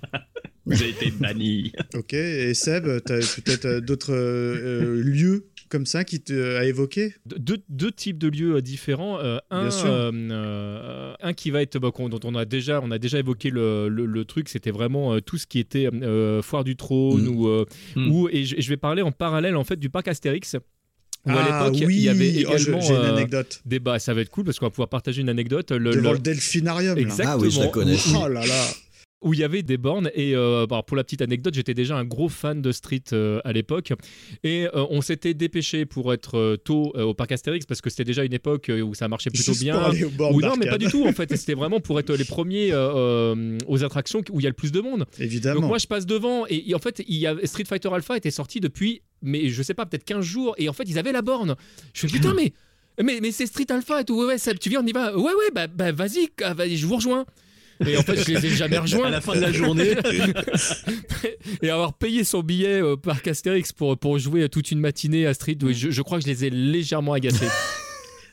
J'ai été banni. Ok, et Seb, t'as peut-être euh, d'autres euh, lieux comme ça qui te a évoqué deux, deux types de lieux euh, différents. Euh, un, Bien sûr. euh, euh, un qui va être bah, dont on a déjà on a déjà évoqué le, le- le truc, c'était vraiment euh, tout ce qui était euh, foire du trône Mm. ou euh, Mm. ou- et je, je vais parler en parallèle en fait du parc Astérix. Où à Ah l'époque, oui, il y avait oh, je- également j'ai une euh, anecdote. des bah, ça va être cool parce qu'on va pouvoir partager une anecdote. Le, Devant le- le delphinarium. là. Exactement. Ah oui, je la connais. Oh là là. Où il y avait des bornes. Et euh, bah, pour la petite anecdote j'étais déjà un gros fan de Street euh, à l'époque. Et euh, on s'était dépêché pour être tôt au parc Astérix parce que c'était déjà une époque où ça marchait plutôt Juste bien. pour aller non mais pas du tout en fait. C'était vraiment pour être les premiers aux attractions où il y a le plus de monde. Évidemment. donc moi je passe devant et, et en fait il y a Street Fighter Alpha était sorti depuis mais je sais pas peut-être 15 jours. Et en fait ils avaient la borne. Je fais putain mais mais, mais c'est Street Alpha et tout. Ouais ouais tu viens on y va. Ouais ouais bah, bah ah, vas-y, je vous rejoins et en fait je les ai jamais rejoints À la fin de la journée, et avoir payé son billet au parc Astérix pour, pour jouer toute une matinée à Street, je, je crois que je les ai légèrement agacés.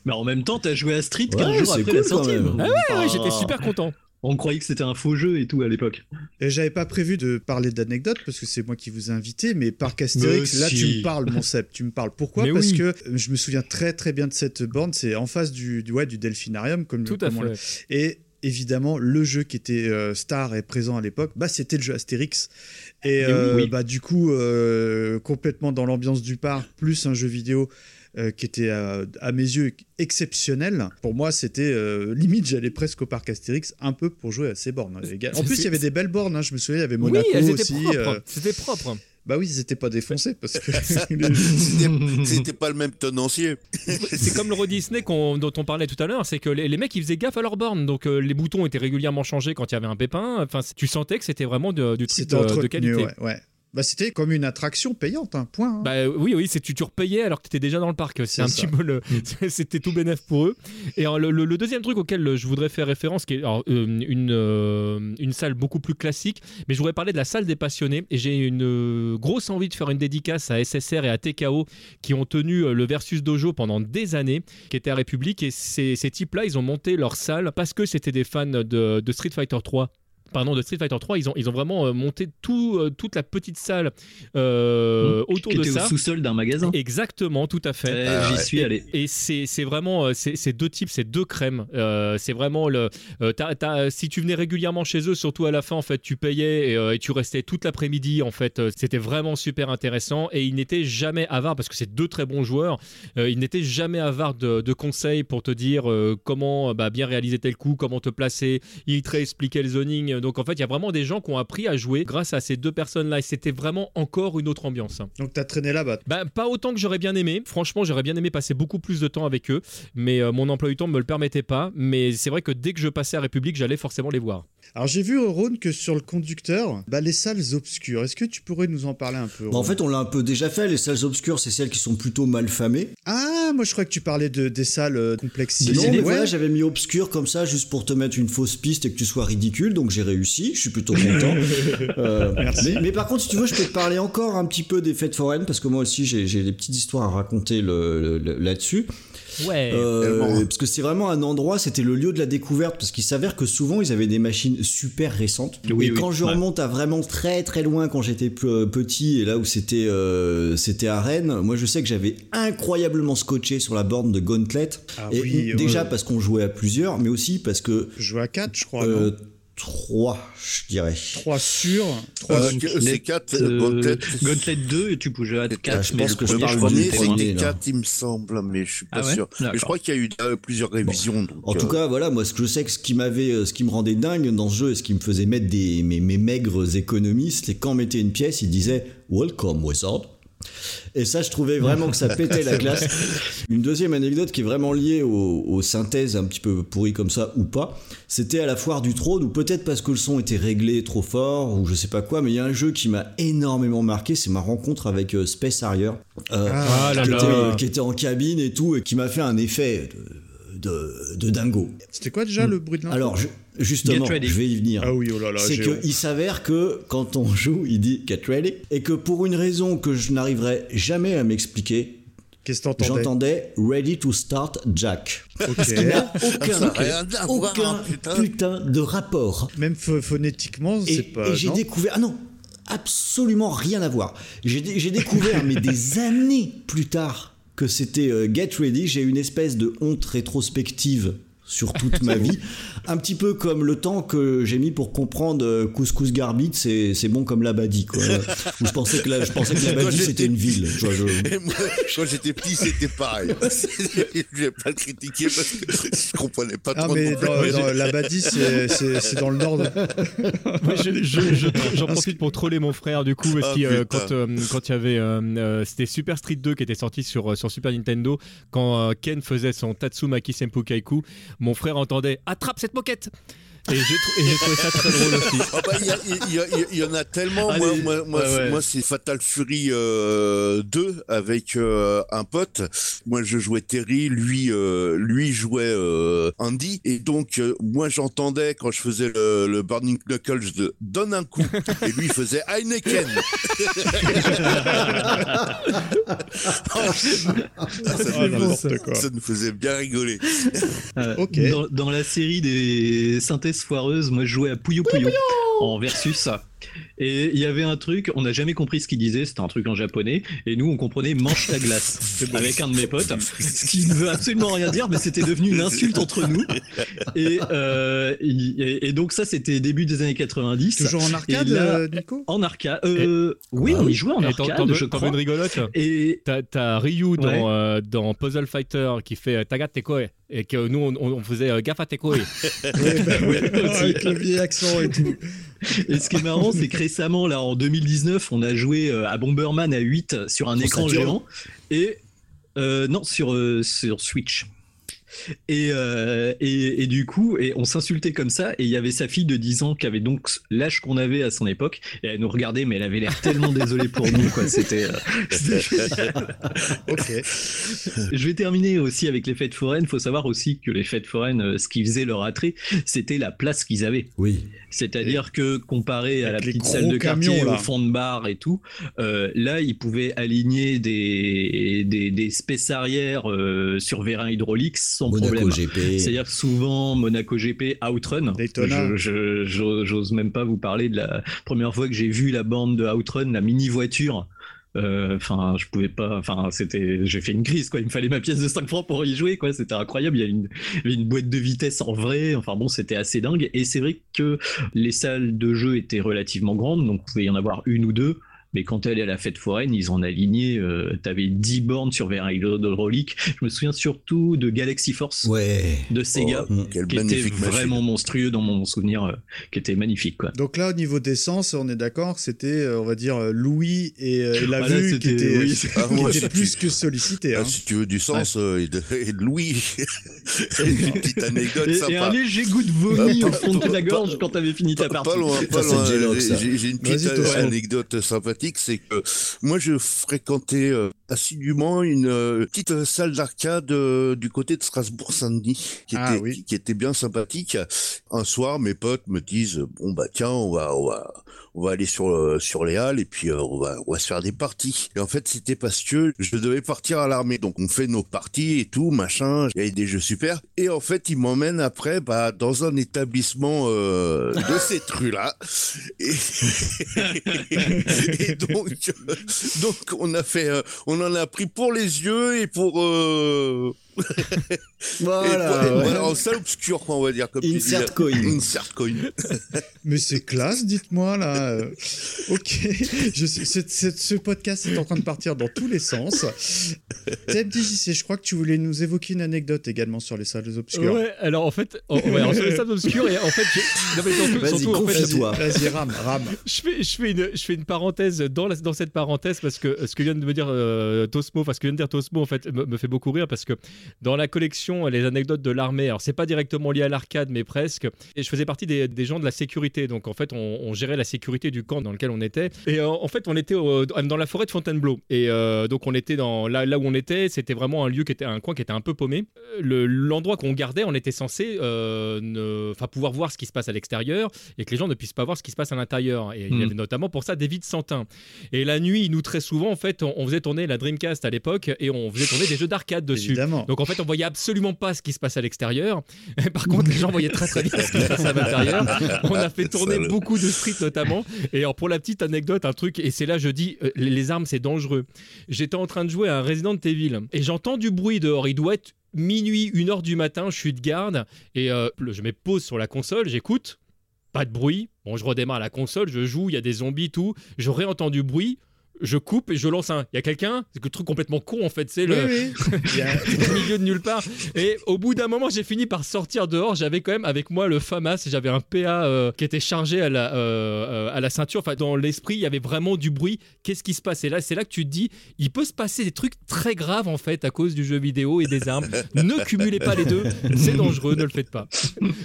mais en même temps, t'as joué à Street Ouais, 15 jours après cool la sortie. quand même. donc, Ah ouais, ouais, j'étais super content. On croyait que c'était un faux jeu et tout à l'époque. Et j'avais pas prévu de parler d'anecdotes parce que c'est moi qui vous ai invité, mais Parc Astérix, Mais là si. tu me parles, mon Seb, tu me parles. Pourquoi? Mais Parce oui. que euh, je me souviens très très bien de cette borne, c'est en face du, du, ouais, du Delphinarium, comme Tout à comme on fait. Et évidemment, le jeu qui était euh, star et présent à l'époque, bah, c'était le jeu Astérix. Et oui, euh, oui. bah, du coup, euh, complètement dans l'ambiance du parc, plus un jeu vidéo qui était à mes yeux exceptionnel. Pour moi, c'était limite, j'allais presque au parc Astérix un peu pour jouer à ces bornes. gars. En plus, il y avait des belles bornes, hein, je me souviens, il y avait Monaco oui, aussi. C'était propre. Bah oui, ils n'étaient pas défoncés parce que. C'était- pas le même tenancier. C'est comme le Euro Disney dont on parlait tout à l'heure, c'est que les, les mecs ils faisaient gaffe à leurs bornes, donc euh, les boutons étaient régulièrement changés quand il y avait un pépin. Enfin, tu sentais que c'était vraiment de- du truc de, qualité. ouais. ouais. Bah, c'était comme une attraction payante, un point. hein. Bah oui, oui, c'est tu, tu repayais alors que tu étais déjà dans le parc. C'est C'est un ça. petit peu le, c'était tout bénef pour eux. Et alors, le, le- le deuxième truc auquel je voudrais faire référence, qui est alors, euh, une, euh, une salle beaucoup plus classique, mais je voudrais parler de la salle des passionnés. Et j'ai une euh, grosse envie de faire une dédicace à SSR et à TKO qui ont tenu euh, le Versus Dojo pendant des années, qui était à République. Et ces, ces types-là, ils ont monté leur salle parce que c'était des fans de, de Street Fighter 3 pardon, de Street Fighter 3, ils ont, ils ont vraiment euh, monté tout, euh, toute la petite salle euh, autour Mmh. Qui de ça. au sous-sol d'un magasin. Exactement, tout à fait. J'y suis allé. Et c'est c'est vraiment c'est deux types, c'est deux crèmes. Euh, c'est vraiment le. si tu venais régulièrement chez eux, surtout à la fin, en fait, tu payais et, et tu restais toute l'après-midi. En fait, c'était vraiment super intéressant. Et ils n'étaient jamais avares parce que c'est deux très bons joueurs. ils n'étaient jamais avares de, de conseils pour te dire comment bah, bien réaliser tel coup, comment te placer. Ils te réexpliquaient le zoning. Donc en fait, il y a vraiment des gens qui ont appris à jouer grâce à ces deux personnes-là. Et c'était vraiment encore une autre ambiance. Donc, t'as traîné là-bas. Bah, pas autant que j'aurais bien aimé. Franchement, j'aurais bien aimé passer beaucoup plus de temps avec eux, mais euh, mon emploi du temps ne me le permettait pas. Mais c'est vrai que dès que je passais à République, j'allais forcément les voir. Alors, j'ai vu, Ron, que sur le conducteur, bah, les salles obscures. Est-ce que tu pourrais nous en parler un peu Bah, en fait, on l'a un peu déjà fait. Les salles obscures, c'est celles qui sont plutôt mal famées. Ah, moi, je crois que tu parlais de, des salles euh, complexes. Non, mais Ouais. voilà, j'avais mis obscur comme ça, juste pour te mettre une fausse piste et que tu sois ridicule. Donc j'ai réussi. Je suis plutôt content. Euh, Merci. Mais, mais par contre, si tu veux, je peux te parler encore un petit peu des fêtes foraines parce que moi aussi, j'ai j'ai des petites histoires à raconter le- le- là-dessus. Ouais. Euh, Tellement. parce que c'est vraiment un endroit, c'était le lieu de la découverte, parce qu'il s'avère que souvent ils avaient des machines super récentes. Oui, et oui, quand je ouais. remonte à vraiment très très loin, quand j'étais euh, petit, et là où c'était euh, c'était à Rennes, moi je sais que j'avais incroyablement scotché sur la borne de Gauntlet. Ah et oui, déjà ouais. parce qu'on jouait à plusieurs, mais aussi parce que Je joue à 4, je crois. euh, non? Trois, je dirais. 3 sur. 3 Euh, sur. c'est 4 Euh, Gauntlet. Gauntlet 2, et tu pouvais à 4, Ah, je mais pense le que je premier, parle crois du que premier, c'était moins. premier. c'était là. 4, il me semble, mais je suis pas Ah ouais sûr. Mais je crois qu'il y a eu euh, plusieurs révisions. donc, En tout euh, cas, voilà, moi, ce que je sais que ce qui m'avait, euh, ce qui me rendait dingue dans ce jeu et ce qui me faisait mettre des, mes, mes maigres économies, c'était quand on mettait une pièce, il disait Welcome, Wizard. Et ça, je trouvais vraiment que ça pétait la glace. Une deuxième anecdote qui est vraiment liée aux, aux synthèses un petit peu pourries comme ça ou pas, c'était à la foire du trône, ou peut-être parce que le son était réglé trop fort, ou je sais pas quoi, mais il y a un jeu qui m'a énormément marqué, c'est ma rencontre avec euh, Space Harrier. Euh, Ah qui, là. était, qui était en cabine et tout, et qui m'a fait un effet de, de, de dingo. C'était quoi déjà le bruit de l'info Alors, je- justement, Get ready. je vais y venir. Ah oui, oh là là, c'est qu'il s'avère que quand on joue, il dit get ready, et que pour une raison que je n'arriverai jamais à m'expliquer, Qu'est-ce que t'entendais j'entendais ready to start Jack. Ok. Il n'y a aucun, aucun putain. putain de rapport. Même pho- phonétiquement, c'est pas. et j'ai découvert. Ah non, absolument rien à voir. J'ai découvert, mais des années plus tard, que c'était euh, Get Ready. J'ai une espèce de honte rétrospective sur toute ma vie. Un petit peu comme le temps que j'ai mis pour comprendre euh, Couscous Garbit, c'est c'est bon comme l'Abadi. Quoi. Où je pensais que la- je pensais que c'était une ville. Vois, je- moi, quand j'étais petit, c'était pareil. je vais pas le critiquer parce que je comprenais pas Ah, trop. mais l'Abadie, c'est c'est- c'est dans le nord. de- Moi, je- je- je- J'en profite pour troller mon frère du coup, parce Ah, euh, quand euh, quand il y avait, euh, euh, c'était Super Street 2 qui était sorti sur sur Super Nintendo, quand euh, Ken faisait son Tatsumaki Senpu Kaiku, mon frère entendait attrape cette moquette. Et j'ai trouvé ça très drôle aussi. Ah bah, il y, en a tellement. Moi, Allez. moi, moi, Ouais, ouais. moi, c'est Fatal Fury euh, 2 avec euh, un pote. Moi, je jouais Terry, lui, euh, lui jouait euh, Andy. Et donc, euh, moi, j'entendais quand je faisais le, le Burning Knuckles de donne un coup. Et lui, il faisait Heineken. Ah, ça, Ah, ça nous faisait bien rigoler. Euh, Ok. dans, dans la série des synthèses parenthèse foireuse, moi je jouais à Puyo Puyo en versus. Et il y avait un truc, on n'a jamais compris ce qu'il disait, c'était un truc en japonais, et nous on comprenait mange ta glace avec un de mes potes, ce qui ne veut absolument rien dire, mais c'était devenu une insulte entre nous. Et, euh, et, et donc ça c'était début des années 90. Toujours en arcade, là- euh, Nico? En arcade, euh, oui, Ah on y jouait en arcade, je crois. une rigolote? Et T'as- T'as Ryu dans, Ouais. euh, dans Puzzle Fighter qui fait euh, Taga Tekoe et que nous on, on faisait Gafa Tekoe. Ouais, bah ouais, avec le vieil accent et tout. Et ce qui est marrant, c'est que récemment, là, en 2019, on a joué euh, à Bomberman à 8 sur un Sur écran géant. Et. euh, non, sur, euh, sur Switch. Et, euh, et, et du coup, et on s'insultait comme ça. Et il y avait sa fille de 10 ans qui avait donc l'âge qu'on avait à son époque. Et elle nous regardait, mais elle avait l'air tellement désolée pour nous. Quoi. C'était. euh. Ok. Je vais terminer aussi avec les fêtes foraines. Il faut savoir aussi que les fêtes foraines, euh, ce qui faisait leur attrait, c'était la place qu'ils avaient. Oui. C'est-à-dire que comparé à la petite salle de quartier camions, là. au fond de bar et tout, euh, là ils pouvaient aligner des des, des space arrière euh, sur vérin hydraulique sans Monaco problème. GP. C'est-à-dire que souvent Monaco GP, Outrun, Daytona. je- je- j'ose même pas vous parler de la première fois que j'ai vu la bande de Outrun, la mini Euh, je pouvais. J'ai fait une crise, quoi. Il me fallait ma pièce de 5 francs pour y jouer, quoi. C'était incroyable. Il y a une boîte de vitesse en vrai. Enfin bon, c'était assez dingue. Et c'est vrai que les salles de jeu étaient relativement grandes, donc il pouvait y en avoir une ou deux. Mais quand elle est à la fête foraine, ils en aligné. Euh, T'avais 10 bornes sur vérin hydraulique. Je me souviens surtout de Galaxy Force Ouais. de Sega, Oh, qui était machine. vraiment monstrueux dans mon souvenir, euh, qui était magnifique, quoi. Donc là, au niveau d'essence, on est d'accord que c'était, euh, on va dire, euh, Louis et, euh, et la Voilà, vue qui était, oui. qui Ah, moi, était si plus tu- que sollicité. Ah, hein. si tu veux du sens euh, et, de, et de Louis, une petite anecdote Et, sympa. et un léger goût de vomi Ah, au fond de la gorge quand t'avais fini ta partie. pas loin, pas loin. J'ai une petite anecdote sympathique, c'est que moi je fréquentais euh, assidûment une euh, petite euh, salle d'arcade euh, du côté de Strasbourg-Saint-Denis, qui, Ah oui. qui, qui était bien sympathique. Un soir, mes potes me disent bon bah tiens, on va on va on va aller sur sur les halles et puis on va on va se faire des parties. Et en fait, c'était parce que je devais partir à l'armée, donc on fait nos parties et tout machin. Il y avait des jeux super. Et en fait, ils m'emmènent après bah dans un établissement euh, de cette rue là. Et, et donc euh, donc on a fait euh, on en a pris pour les yeux et pour euh, Voilà. et ouais. voilà, en salle obscure quoi on va dire comme tu Insert disais. coin. Insert coin. Mais c'est classe, dites-moi là. euh, Ok, je, ce, podcast est en train de partir dans tous les sens. Je crois que tu voulais nous évoquer une anecdote également sur les salles obscures. Ouais, alors en fait, on, ouais, alors sur les salles obscures, et en fait, Vas-y, en fait, Vas-y, confie-toi. vas-y, rame, rame. je fais, je fais une, je fais une parenthèse dans, la- dans cette parenthèse parce que ce que vient de me dire euh, Tosmo, enfin ce que vient de dire Tosmo en fait me, me fait beaucoup rire parce que dans la collection les anecdotes de l'armée, alors c'est pas directement lié à l'arcade mais presque, et je faisais partie des, des gens de la sécurité, donc en fait on, on gérait la sécurité du camp dans lequel on était, et euh, en fait on était au- dans la forêt de Fontainebleau, et euh, donc on était dans là, là où on était, c'était vraiment un lieu qui était un coin qui était un peu paumé. Euh, Le- L'endroit qu'on gardait, on était censé euh, ne- pouvoir voir ce qui se passe à l'extérieur et que les gens ne puissent pas voir ce qui se passe à l'intérieur. Et il y Mm. avait notamment pour ça des vides Santin. Et la nuit, nous très souvent, en fait, on, on faisait tourner la Dreamcast à l'époque et on faisait tourner des jeux d'arcade dessus. Évidemment. Donc en fait, on voyait absolument pas ce qui se passe à l'extérieur. Par contre, les gens voyaient très très bien ce qui se passait à l'intérieur. On a fait tourner beaucoup de street notamment. Et alors pour la petite anecdote, un truc, et c'est là je dis, euh, les, armes c'est dangereux. J'étais en train de jouer à un Resident Evil et j'entends du bruit dehors. Il doit être minuit, une heure du matin. Je suis de garde et euh, je mets pause sur la console, j'écoute. Pas de bruit. Bon, je redémarre la console, je joue, il y a des zombies, tout. Je réentends du bruit. Je coupe et je lance un. Il y a quelqu'un? C'est que le truc complètement con en fait. C'est le Oui, oui. Au milieu de nulle part. Et au bout d'un moment, j'ai fini par sortir dehors. J'avais quand même avec moi le FAMAS. J'avais un PA euh, qui était chargé à la, euh, euh, à la ceinture. Enfin, dans l'esprit, il y avait vraiment du bruit. Qu'est-ce qui se passe? Et là, c'est là que tu te dis, il peut se passer des trucs très graves en fait à cause du jeu vidéo et des armes. ne cumulez pas les deux. C'est dangereux. Ne le faites pas.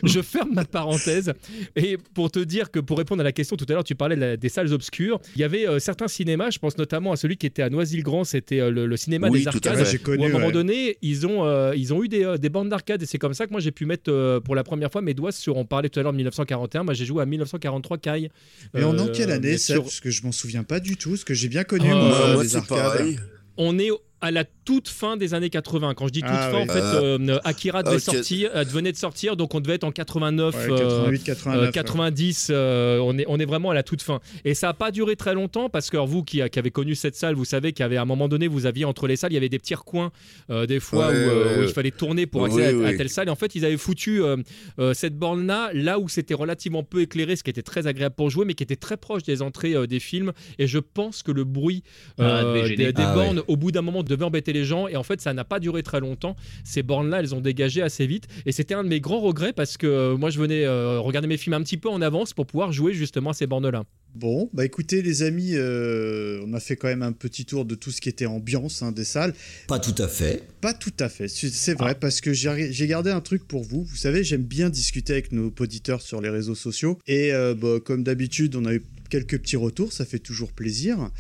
Je ferme ma parenthèse. Et pour te dire que pour répondre à la question tout à l'heure, tu parlais de la- des salles obscures. Il y avait euh, certains cinémas. Je pense notamment à celui qui était à Noisy-le-Grand. C'était euh, le, le cinéma Oui, des tout à arcades. Où à un moment ouais. donné, ils ont, euh, ils ont eu des, euh, des bandes d'arcade et c'est comme ça que moi j'ai pu mettre euh, pour la première fois mes doigts sur. On parlait tout à l'heure de 1941, moi j'ai joué à 1943 Kai. Est en Euh, quelle année mais ça sur- Parce que je m'en souviens pas du tout. Parce que j'ai bien connu Ah, moi, Moi, moi, les c'est arcades. pareil. On est à la toute fin des années 80. Quand je dis toute Ah fin, oui. en fait, Euh, euh, Akira devait ok. sortir, euh, venait de sortir, donc on devait être en 89, Ouais, euh, 88, 89. euh, ouais. 90, euh, on, est, on est vraiment à la toute fin. Et ça n'a pas duré très longtemps parce que alors, vous qui, qui avez connu cette salle, vous savez qu'à un moment donné, vous aviez entre les salles, il y avait des petits recoins, euh, des fois Ouais, où, euh, il fallait tourner pour accéder à, à oui. telle salle. Et en fait, ils avaient foutu euh, euh, cette borne-là, là où c'était relativement peu éclairé, ce qui était très agréable pour jouer, mais qui était très proche des entrées euh, des films. Et je pense que le bruit Ah, euh, des, Ah, bornes, au bout d'un moment, devait embêter les gens. Et en fait, ça n'a pas duré très longtemps. Ces bornes-là, elles ont dégagé assez vite. Et c'était un de mes grands regrets parce que euh, moi, je venais euh, regarder mes films un petit peu en avance pour pouvoir jouer justement à ces bornes-là. Bon, bah écoutez les amis, euh, on a fait quand même un petit tour de tout ce qui était ambiance hein, des salles. Pas tout à fait. Pas tout à fait, c'est c'est vrai, parce que j'ai j'ai gardé un truc pour vous. Vous savez, j'aime bien discuter avec nos auditeurs sur les réseaux sociaux. Et euh, bah, comme d'habitude, on a eu quelques petits retours, ça fait toujours plaisir.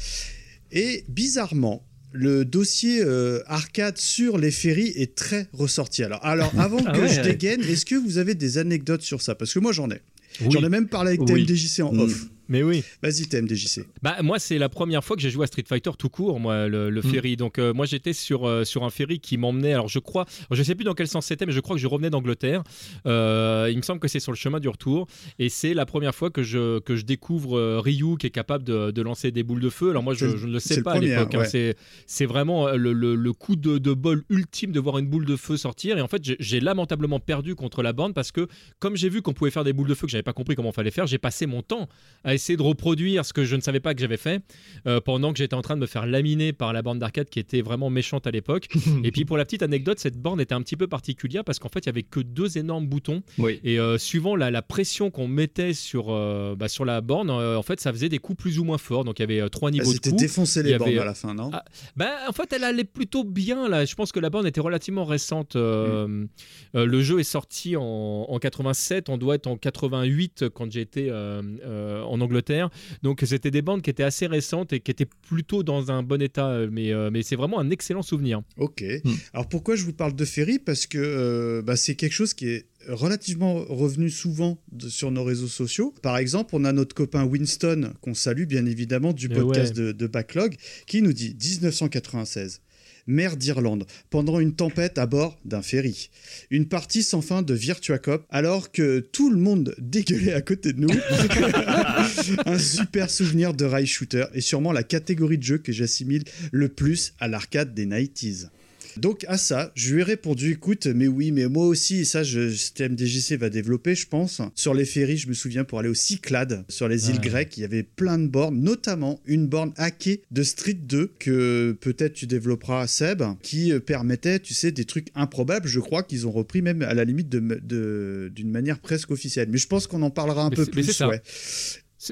Et bizarrement, le dossier euh, arcade sur les ferries est très ressorti. Alors, alors avant Ah que ouais, je ouais. dégaine, est-ce que vous avez des anecdotes sur ça? Parce que moi, j'en ai. J'en ai même parlé avec Oui. TMDJC en Mm. off. Mais oui. Vas-y, TMDJC. Bah moi c'est la première fois que j'ai joué à Street Fighter tout court moi le, le Mm. ferry donc euh, moi j'étais sur euh, sur un ferry qui m'emmenait alors je crois je sais plus dans quel sens c'était mais je crois que je revenais d'Angleterre Euh, il me semble que c'est sur le chemin du retour et c'est la première fois que je que je découvre euh, Ryu qui est capable de, de lancer des boules de feu alors moi je, ne le sais le pas premier, à l'époque hein. ouais. c'est c'est vraiment le, le- le coup de, de bol ultime de voir une boule de feu sortir et en fait j'ai- j'ai lamentablement perdu contre la bande parce que comme j'ai vu qu'on pouvait faire des boules de feu que j'avais pas compris comment fallait faire j'ai passé mon temps à essayer de reproduire ce que je ne savais pas que j'avais fait euh, pendant que j'étais en train de me faire laminer par la borne d'arcade qui était vraiment méchante à l'époque. et puis pour la petite anecdote, cette borne était un petit peu particulière parce qu'en fait il y avait que deux énormes boutons Oui. et euh, suivant la, la pression qu'on mettait sur, euh, bah, sur la borne, en fait ça faisait des coups plus ou moins forts. Donc il y avait trois niveaux Elles de coups. y les bornes à la fin, non? ah, Ben, en fait, elle allait plutôt bien là. Je pense que la borne était relativement récente. Mm. le jeu est sorti en, en 87. On doit être en 88 quand euh, en Angleterre. Donc c'était des bandes qui étaient assez récentes et qui étaient plutôt dans un bon état. euh, Mais, euh, mais c'est vraiment un excellent souvenir. Ok. Hmm. Alors pourquoi je vous parle de Ferry? Parce que euh, bah, c'est quelque chose qui est relativement revenu souvent de- sur nos réseaux sociaux. Par exemple, on a notre copain Winston, qu'on salue bien évidemment, du Eh podcast ouais. de, de Backlog, qui nous dit 1996. Mer d'Irlande, pendant une tempête à bord d'un ferry. Une partie sans fin de Virtua Cop, alors que tout le monde dégueulait à côté de nous. un super souvenir de rail shooter et sûrement la catégorie de jeu que j'assimile le plus à l'arcade des 90s. Donc à ça, je lui ai répondu, écoute, mais oui, mais moi aussi, et ça, je, TMDJC va développer, je pense. Sur les ferries, je me souviens, pour aller au Cyclades, sur les îles Ouais. grecques, il y avait plein de bornes, notamment une borne hackée de Street 2, que peut-être tu développeras, Seb, qui euh, permettait, tu sais, des trucs improbables. Je crois qu'ils ont repris même à la limite de- de- d'une manière presque officielle. Mais je pense qu'on en parlera un Mais peu plus, ouais.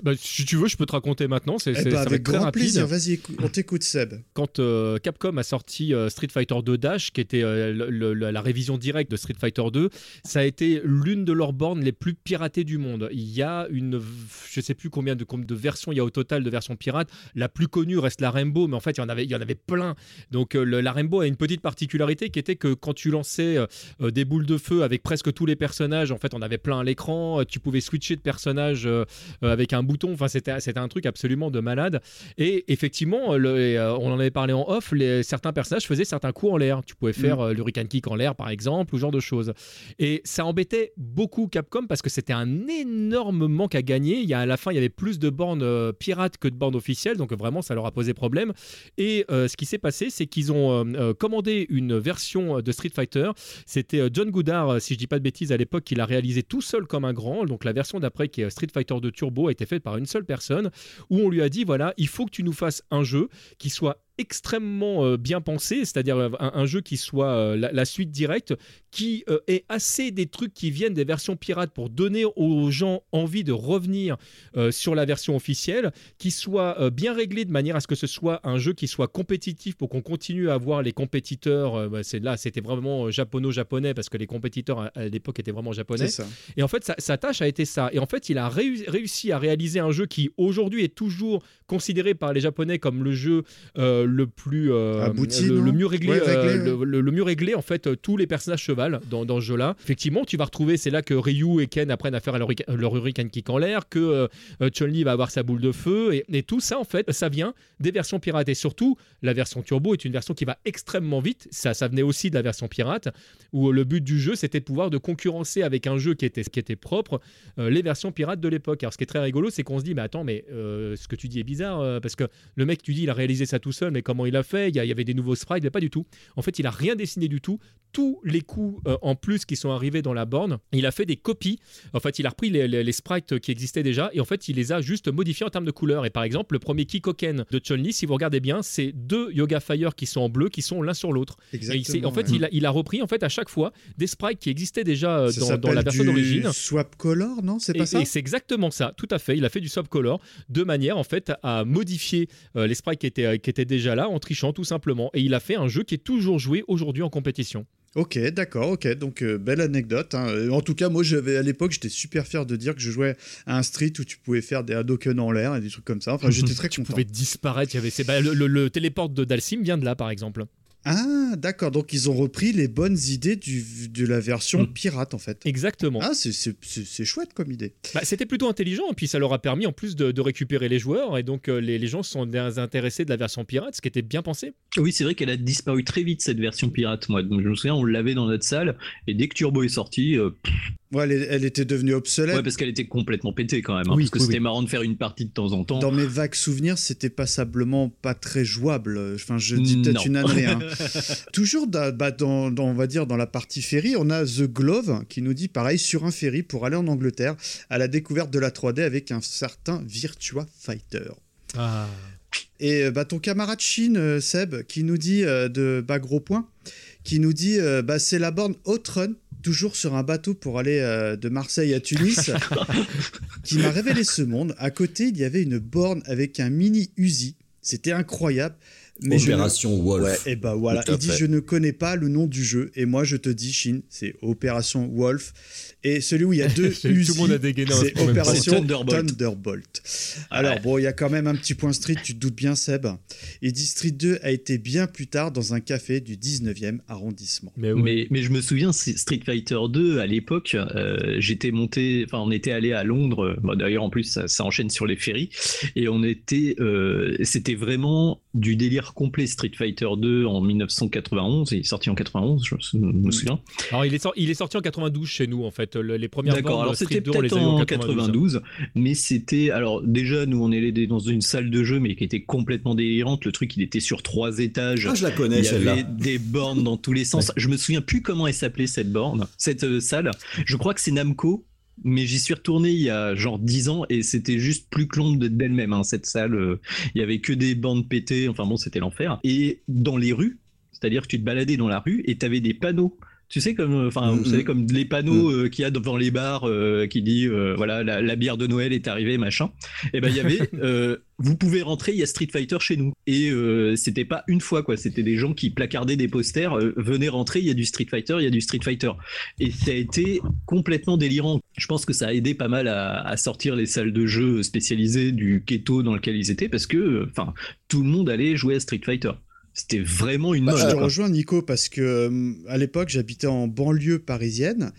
Bah, si tu veux, je peux te raconter maintenant. C'est, Eh ben, avec très grand rapide. plaisir, vas-y, on t'écoute, Seb. quand euh, Capcom a sorti euh, Street Fighter 2 Dash, qui était euh, le- le- la révision directe de Street Fighter 2, ça a été l'une de leurs bornes les plus piratées du monde. Il y a une, je sais plus combien de, versions il y a au total de versions pirates. La plus connue reste la Rainbow, mais en fait il y en avait, il y en avait plein. Donc le- la Rainbow a une petite particularité qui était que quand tu lançais des boules de feu avec presque tous les personnages, en fait on avait plein à l'écran. Tu pouvais switcher de personnage avec un bouton. Enfin c'était, c'était un truc absolument de malade. Et effectivement, le- euh, on en avait parlé en off, les, certains personnages faisaient certains coups en l'air. Tu pouvais faire euh, l'Hurricane Kick en l'air, par exemple, ou ce genre de choses. Et ça embêtait beaucoup Capcom parce que c'était un énorme manque à gagner. Il y a, à la fin, il y avait plus de bornes euh, pirates que de bornes officielles, donc vraiment, ça leur a posé problème. Et euh, ce qui s'est passé, c'est qu'ils ont euh, commandé une version de Street Fighter. C'était John Goodard, si je dis pas de bêtises, à l'époque, qui l'a réalisé tout seul comme un grand. Donc la version d'après, qui est Street Fighter 2 Turbo, a été faite par une seule personne, où on lui a dit voilà, il faut que tu nous fasses un jeu qui soit extrêmement euh, bien pensé, c'est-à-dire euh, un, un jeu qui soit euh, la, la suite directe, qui euh, ait assez des trucs qui viennent des versions pirates pour donner aux gens envie de revenir sur la version officielle, qui soit bien réglé de manière à ce que ce soit un jeu qui soit compétitif pour qu'on continue à avoir les compétiteurs. bah, c'est là, c'était vraiment japono-japonais parce que les compétiteurs à, à l'époque étaient vraiment japonais. Et en fait, sa, sa tâche a été ça. Et en fait, il a réu- réussi à réaliser un jeu qui aujourd'hui est toujours considéré par les Japonais comme le jeu le plus euh, Abouti, le, mieux réglé, Ouais, réglé, euh, le, le- le mieux réglé en fait euh, tous les personnages cheval dans, dans ce jeu-là. Effectivement, tu vas retrouver, c'est là que Ryu et Ken apprennent à faire leur, leur hurricane kick en l'air, que euh, euh, Chun-Li va avoir sa boule de feu et, et tout ça en fait, ça vient des versions pirates et surtout la version turbo est une version qui va extrêmement vite. Ça, ça venait aussi de la version pirate où le but du jeu c'était de pouvoir de concurrencer avec un jeu qui était qui était propre euh, les versions pirates de l'époque. Alors ce qui est très rigolo, c'est qu'on se dit mais attends mais euh, ce que tu dis est bizarre euh, parce que le mec tu dis il a réalisé ça tout seul mais comment il a fait il y, a- il y avait des nouveaux sprites mais pas du tout. En fait il a rien dessiné du tout. Tous les coups euh, en plus qui sont arrivés dans la borne, il a fait des copies. En fait, il a repris les, les- les sprites qui existaient déjà et en fait, il les a juste modifiés en termes de couleurs. Et par exemple, le premier Kikoken de Chun-Li, si vous regardez bien, c'est deux Yoga Fire qui sont en bleu, qui sont l'un sur l'autre. En fait, ouais. il, a, il a repris en fait à chaque fois des sprites qui existaient déjà euh, Ça dans, la version du d'origine. Swap color, non? C'est Et, pas ça? et c'est exactement ça, tout à fait. Il a fait du subcolor de manière en fait à modifier euh, les sprites qui étaient, qui étaient déjà là en trichant tout simplement. Et il a fait un jeu qui est toujours joué aujourd'hui en compétition. Ok, d'accord, ok. Donc, euh, belle anecdote. hein. Euh, En tout cas, moi, j'avais à l'époque, j'étais super fier de dire que je jouais à un street où tu pouvais faire des Hadoken en l'air et des trucs comme ça. Enfin, j'étais très tu content. pouvais disparaître. Il y avait, bah, le, le- le téléport de Dalsim vient de là, par exemple. Ah, d'accord. Donc, ils ont repris les bonnes idées du, de la version pirate, en fait. Exactement. Ah, c'est- c'est c'est- c'est chouette comme idée. Bah, c'était plutôt intelligent, et puis ça leur a permis en plus de, de récupérer les joueurs, et donc euh, les, les gens se sont intéressés de la version pirate, ce qui était bien pensé. Oui, c'est vrai qu'elle a disparu très vite cette version pirate. Moi, donc, je me souviens, on l'avait dans notre salle et dès que Turbo est sorti, euh, pff, Ouais, elle, était devenue obsolète. ouais, parce qu'elle était complètement pétée quand même. hein, Oui, parce que oui, c'était oui. marrant de faire une partie de temps en temps. Dans mes vagues souvenirs, c'était passablement pas très jouable. Enfin, je dis peut-être une ânerie. hein. Toujours dans, bah, dans- dans- on va dire dans la partie ferry, on a The Glove qui nous dit pareil sur un ferry pour aller en Angleterre à la découverte de la 3D avec un certain Virtua Fighter. Ah. Et bah, ton camarade Shin, euh, Seb, qui nous dit euh, de bah, gros point, qui nous dit euh, bah, c'est la borne Outrun, toujours sur un bateau pour aller euh, de Marseille à Tunis, qui m'a révélé ce monde. À côté, il y avait une borne avec un mini Uzi. C'était incroyable. Mais ne- Opération Wolf. et bah voilà, Tout à il dit fait. je ne connais pas le nom du jeu et moi je te dis Shin, c'est Opération Wolf et celui où il y a deux Tout le Uzi, monde a dégainé c'est. Opération C'est Thunderbolt. Thunderbolt. Alors bon, il y a quand même un petit point Street, tu te doutes bien Seb. Il dit Street 2 a été bien plus tard dans un café du 19e arrondissement. Mais, Mais, mais je me souviens, Street Fighter 2, à l'époque, euh, j'étais monté, enfin, on était allé à Londres. bon, D'ailleurs, en plus, ça, ça enchaîne sur les ferries. Et on était, euh, c'était vraiment du délire complet Street Fighter 2 en 1991. Il est sorti en 91, je me- souviens. Alors il est, sor- il est sorti en 92 chez nous en fait. Le- les premières D'accord, alors c'était 2, on les peut-être en en 92. 92, mais c'était alors déjà nous on est dans une salle de jeu mais qui était complètement délirante. Le truc il était sur trois étages. Ah, je la connais, Il y avait des bornes dans tous les sens. Je me souviens plus comment elle s'appelait cette borne, cette euh, salle. Je crois que c'est Namco. Mais j'y suis retourné il y a genre 10 ans et c'était juste plus que l'ombre d'elle-même, hein, cette salle. euh, Il y avait que des bandes pétées, enfin bon, c'était l'enfer. Et dans les rues, c'est-à-dire que tu te baladais dans la rue et tu des panneaux. Tu sais, comme, euh, enfin, vous Mhm. savez, comme les panneaux euh, qu'il y a devant les bars euh, qui dit, euh, voilà, la, la bière de Noël est arrivée, machin. Et ben, il y avait, vous pouvez rentrer, il y a Street Fighter chez nous. Et c'était pas une fois, quoi. C'était des gens qui placardaient des posters, venez rentrer, il y a du Street Fighter, il y a du Street Fighter. Et ça a été complètement délirant. Je pense que ça a aidé pas mal à, à sortir les salles de jeux spécialisées du ghetto dans lequel ils étaient, parce que, enfin, tout le monde allait jouer à Street Fighter. C'était vraiment une Bah, mode. je te quoi. rejoins Nico parce que euh, à l'époque j'habitais en banlieue parisienne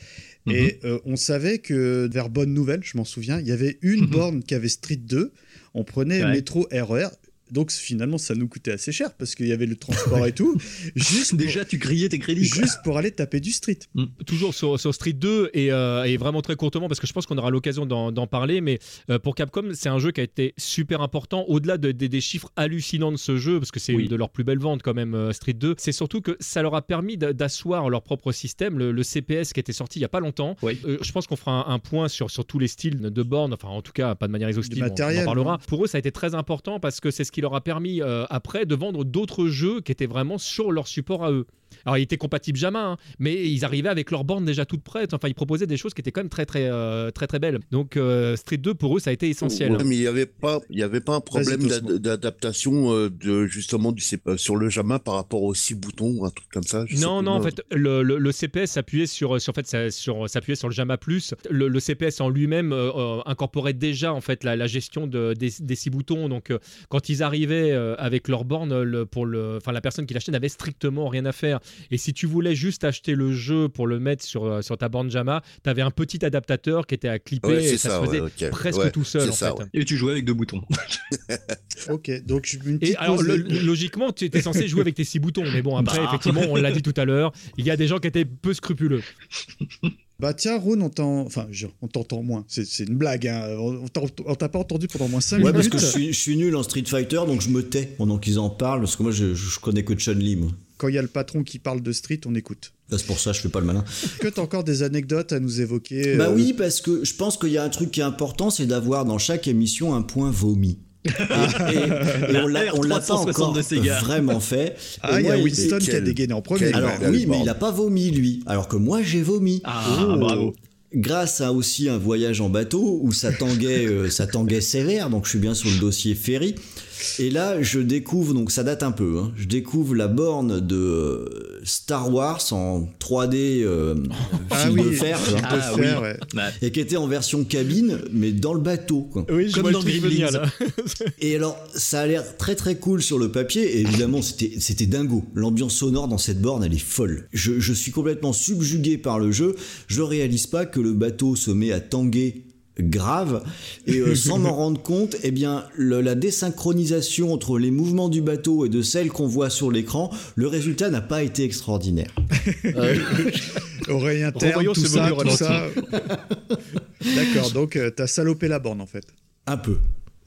et Mhm. euh, on savait que vers Bonne Nouvelle, je m'en souviens, il y avait une borne qui avait Street 2. On prenait Ouais. métro RER. Donc finalement ça nous coûtait assez cher parce qu'il y avait le transport et tout. Juste Déjà, tu grillais tes crédits. quoi. juste pour aller taper du street. Toujours sur, sur Street 2 et, euh, et vraiment très courtement parce que je pense qu'on aura l'occasion d'en parler. Mais euh, pour Capcom, c'est un jeu qui a été super important au-delà de- de- des chiffres hallucinants de ce jeu parce que c'est Oui. une de leurs plus belles ventes quand même, euh, Street 2. C'est surtout que ça leur a permis d'a- d'asseoir leur propre système, le, le CPS qui était sorti il y a pas longtemps. Oui. Euh, je pense qu'on fera un, un point sur, sur tous les styles de bornes, enfin en tout cas pas de manière exhaustive, on- on, matériel, en parlera. hein. Pour eux, ça a été très important parce que c'est ce qui leur a permis euh, après de vendre d'autres jeux qui étaient vraiment sur leur support à eux. Alors, il était compatible jamais, hein, mais ils arrivaient avec leur borne déjà toute prête. Enfin, ils proposaient des choses qui étaient quand même très, très, euh, très, très belles. Donc, euh, Street 2, pour eux, ça a été essentiel. Ouais, mais il n'y avait pas, il y avait pas un problème d'adaptation euh, de justement du C- euh, sur le Jama par rapport aux six boutons ou un truc comme ça. je Non, plus. non, en fait, le, le- le CPS s'appuyait sur, sur, en fait, ça- sur, s'appuyait sur le JAMA+. Le, le CPS en lui-même euh, incorporait déjà en fait la, la gestion de, des, des six boutons. Donc, euh, quand ils arrivaient euh, avec leur borne, le, pour le, enfin, la personne qui l'achetait n'avait strictement rien à faire. Et si tu voulais juste acheter le jeu pour le mettre sur, euh, sur ta borne JAMA, tu avais un petit adaptateur qui était à clipper Ouais, et ça, ça, se faisait ouais, presque Ouais, tout seul en ça, fait. ouais. Et tu jouais avec deux boutons. Ok, donc je- une Et petite alors, le- logiquement, tu étais censé jouer avec tes six boutons, mais bon, après, Bah. effectivement, on l'a dit tout à l'heure, il y a des gens qui étaient peu scrupuleux. Bah tiens, Rune, on t'en- enfin, on t'entend moins. C'est une blague. Hein. On t'a pas entendu pendant moins 5 Ouais, minutes. parce que je suis, je suis nul en Street Fighter, donc je me tais pendant qu'ils en parlent, parce que moi je, je connais que Chun-Li. moi. Quand il y a le patron qui parle de Street, on écoute. Là, C'est pour ça que je fais pas le malin. Est-ce que t'as encore des anecdotes à nous évoquer Bah euh, oui, parce que je pense qu'il y a un truc qui est important, c'est d'avoir dans chaque émission un point vomi. Et, et- et on l'a pas R360 encore vraiment fait. Ah, il y a moi, Winston qui a dégainé en premier. quel- Alors oui, mais il a pas vomi lui, alors que moi j'ai vomi. Ah, Oh. bravo. Grâce à aussi un voyage en bateau où ça tanguait, euh, ça tanguait sévère, donc je suis bien sur le dossier ferry. Et là, je découvre, donc ça date un peu, hein, je découvre la borne de euh, Star Wars en 3D euh, Ah de fer, quoi, de Ah fer, oui. ouais. Bah, et qui était en version cabine, mais dans le bateau. Quoi. Oui, je Comme dans Gremlins. Et alors, ça a l'air très très cool sur le papier, et évidemment, c'était c'était dingo. L'ambiance sonore dans cette borne, elle est folle. Je, je suis complètement subjugué par le jeu. Je réalise pas que le bateau se met à tanguer grave et euh, sans m'en rendre compte eh bien le- la désynchronisation entre les mouvements du bateau et de celles qu'on voit sur l'écran le résultat n'a pas été extraordinaire Euh, Oreille interne, ça, tout ça. D'accord, donc euh, t'as salopé la borne en fait. Un peu.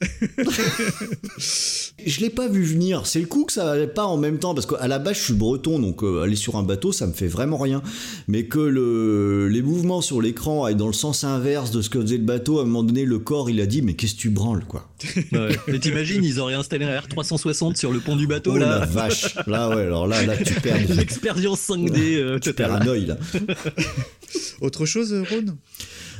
je l'ai pas vu venir. C'est le coup que ça allait pas en même temps parce qu'à la base je suis breton donc euh, aller sur un bateau ça me fait vraiment rien. Mais que le, les mouvements sur l'écran aillent dans le sens inverse de ce que faisait le bateau, à un moment donné le corps il a dit mais qu'est-ce que tu branles quoi? ouais. Mais t'imagines, ils auraient installé un R360 sur le pont du bateau, Oh la là. vache. Là ouais alors là là tu perds, L'expérience 5D euh, tu perds un œil là. Autre chose, euh, Rhône?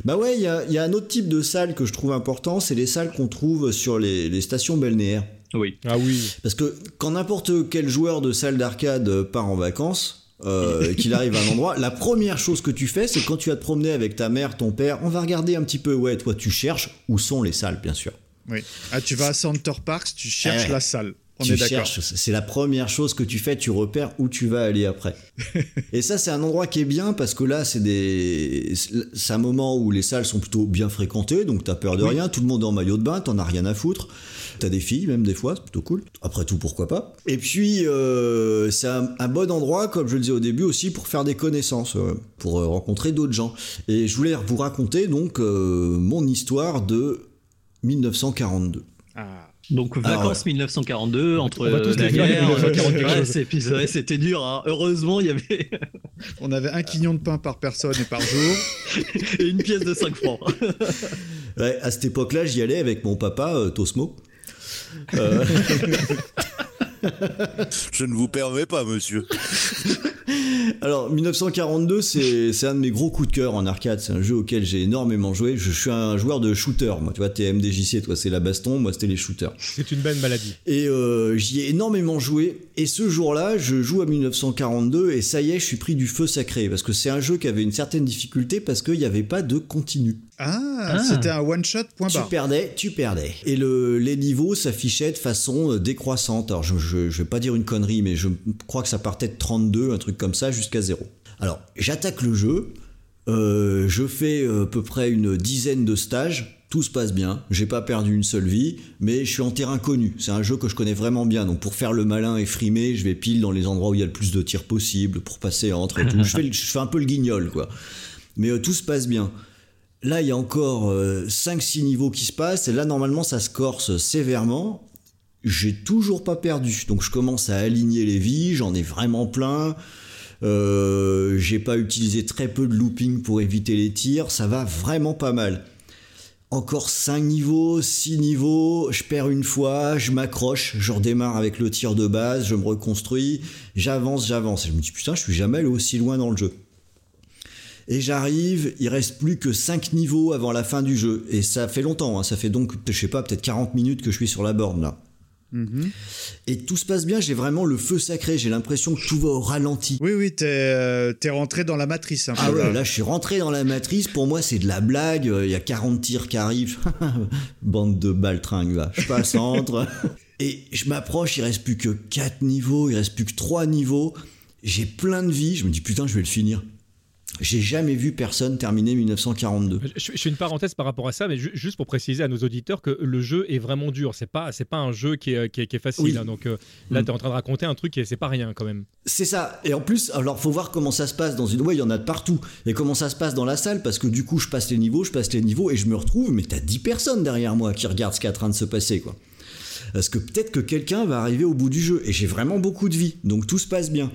Bah ouais, il y a, il y a un autre type de salle que je trouve important, c'est les salles qu'on trouve sur les, les stations balnéaires. Oui. Ah oui. Parce que quand n'importe quel joueur de salle d'arcade part en vacances, euh, qu'il arrive à un endroit, la première chose que tu fais, c'est quand tu vas te promener avec ta mère, ton père, on va regarder un petit peu, ouais, toi tu cherches où sont les salles, bien sûr. Oui. Ah, tu vas à Center Parks, tu cherches Eh ouais. la salle. On tu est cherches, c'est la première chose que tu fais, tu repères où tu vas aller après. Et ça, c'est un endroit qui est bien parce que là, c'est des, c'est un moment où les salles sont plutôt bien fréquentées, donc t'as peur de rien, tout le monde est en maillot de bain, t'en as rien à foutre. T'as des filles même des fois, c'est plutôt cool. Après tout, pourquoi pas. Et puis, euh, c'est un, un bon endroit, comme je le disais au début aussi, pour faire des connaissances, euh, pour euh, rencontrer d'autres gens. Et je voulais vous raconter donc euh, mon histoire de 1942. Ah. Donc Alors, vacances 1942 entre On va tous euh, la faire guerre. 1940 quelque ouais, c'était dur. hein. Heureusement, il y avait On avait un quignon de pain par personne et par jour. une pièce de 5 francs. Ouais, à cette époque-là, j'y allais avec mon papa, euh, Tosmo. Euh, Je ne vous permets pas, monsieur. alors, 1942, c'est un de mes gros coups de cœur en arcade. C'est un jeu auquel j'ai énormément joué. Je suis un joueur de shooter. Moi, tu vois, t'es MDJC, toi, c'est la baston. Moi, c'était les shooters. C'est une belle maladie. Et euh, j'y ai énormément joué. Et ce jour-là, je joue à 1942 et ça y est, je suis pris du feu sacré. Parce que c'est un jeu qui avait une certaine difficulté parce qu'il n'y avait pas de continu. Ah, Ah. c'était un one shot point Tu barre. perdais, tu perdais. Et le, les niveaux s'affichaient de façon euh, décroissante. Alors, je, je, je vais pas dire une connerie, mais je crois que ça partait de 32, un truc comme ça, jusqu'à 0. Alors, j'attaque le jeu. euh, je fais euh, à peu près une dizaine de stages. Tout se passe bien. J'ai pas perdu une seule vie, mais je suis en terrain connu. C'est un jeu que je connais vraiment bien. Donc, pour faire le malin et frimer, je vais pile dans les endroits où il y a le plus de tirs possible pour passer entre et tout. je, fais, je fais un peu le guignol, quoi. Mais euh, tout se passe bien. Là, il y a encore 5-6 niveaux qui se passent, et là, normalement, ça se corse sévèrement. J'ai toujours pas perdu, donc je commence à aligner les vies, j'en ai vraiment plein. Euh, j'ai pas utilisé très peu de looping pour éviter les tirs, ça va vraiment pas mal. Encore 5 niveaux, 6 niveaux, je perds une fois, je m'accroche, je redémarre avec le tir de base, je me reconstruis, j'avance, j'avance. Et je me dis putain, je suis jamais allé aussi loin dans le jeu. Et j'arrive, il reste plus que 5 niveaux avant la fin du jeu. Et ça fait longtemps, hein, ça fait donc, je sais pas, peut-être 40 minutes que je suis sur la borne là. Mhm. Et tout se passe bien, j'ai vraiment le feu sacré, j'ai l'impression que tout va au ralenti. Oui, oui, t'es euh, rentré dans la matrice. un Ah ouais, là. là je suis rentré dans la matrice, pour moi c'est de la blague, il y a 40 tirs qui arrivent, bande de baltringues là, je passe entre, et je m'approche, il reste plus que 4 niveaux, il reste plus que 3 niveaux, j'ai plein de vie, je me dis putain je vais le finir. J'ai jamais vu personne terminer 1942. Je, je fais une parenthèse par rapport à ça, mais ju- juste pour préciser à nos auditeurs que le jeu est vraiment dur. C'est pas, c'est pas un jeu qui est, qui est- qui est facile. Oui. hein. donc euh, là, Mm. tu es en train de raconter un truc et c'est pas rien quand même. C'est ça. Et en plus, alors faut voir comment ça se passe dans une. Ouais, il y en a de partout. Et comment ça se passe dans la salle, parce que du coup, je passe les niveaux, je passe les niveaux, et je me retrouve, mais t'as 10 personnes derrière moi qui regardent ce qui est en train de se passer, quoi. Parce que peut-être que quelqu'un va arriver au bout du jeu, et j'ai vraiment beaucoup de vie, donc tout se passe bien.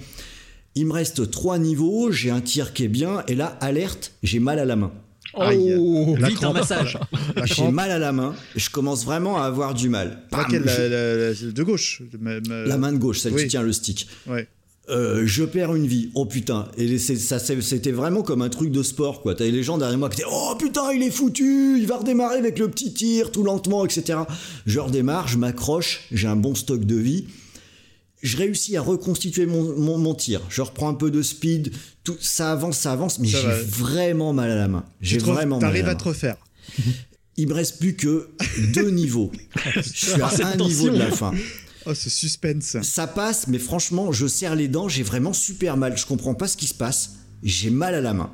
Il me reste 3 niveaux, j'ai un tir qui est bien, et là, alerte, j'ai mal à la main. Aïe. Oh, La Vite un crampe. massage. La J'ai mal à la main, je commence vraiment à avoir du mal. Bam, Laquelle, la, la- la- de gauche ma- ma- la main de gauche, celle oui. qui tient le stick. Ouais. Euh, je perds une vie. Oh putain. Et ça, c'était vraiment comme un truc de sport, quoi. T'avais les gens derrière moi qui étaient Oh putain, il est foutu, il va redémarrer avec le petit tir tout lentement, etc. Je redémarre, je m'accroche, j'ai un bon stock de vie. Je réussis à reconstituer mon, mon- mon tir. Je reprends un peu de speed, tout, ça avance, ça avance, mais j'ai vraiment mal à la main. J'ai vraiment mal à T'arrives à te refaire. Il me reste plus que deux niveaux. Je suis à un niveau de la fin. Oh, ce suspense. Ça passe, mais franchement, je serre les dents, j'ai vraiment super mal. Je comprends pas ce qui se passe. J'ai mal à la main.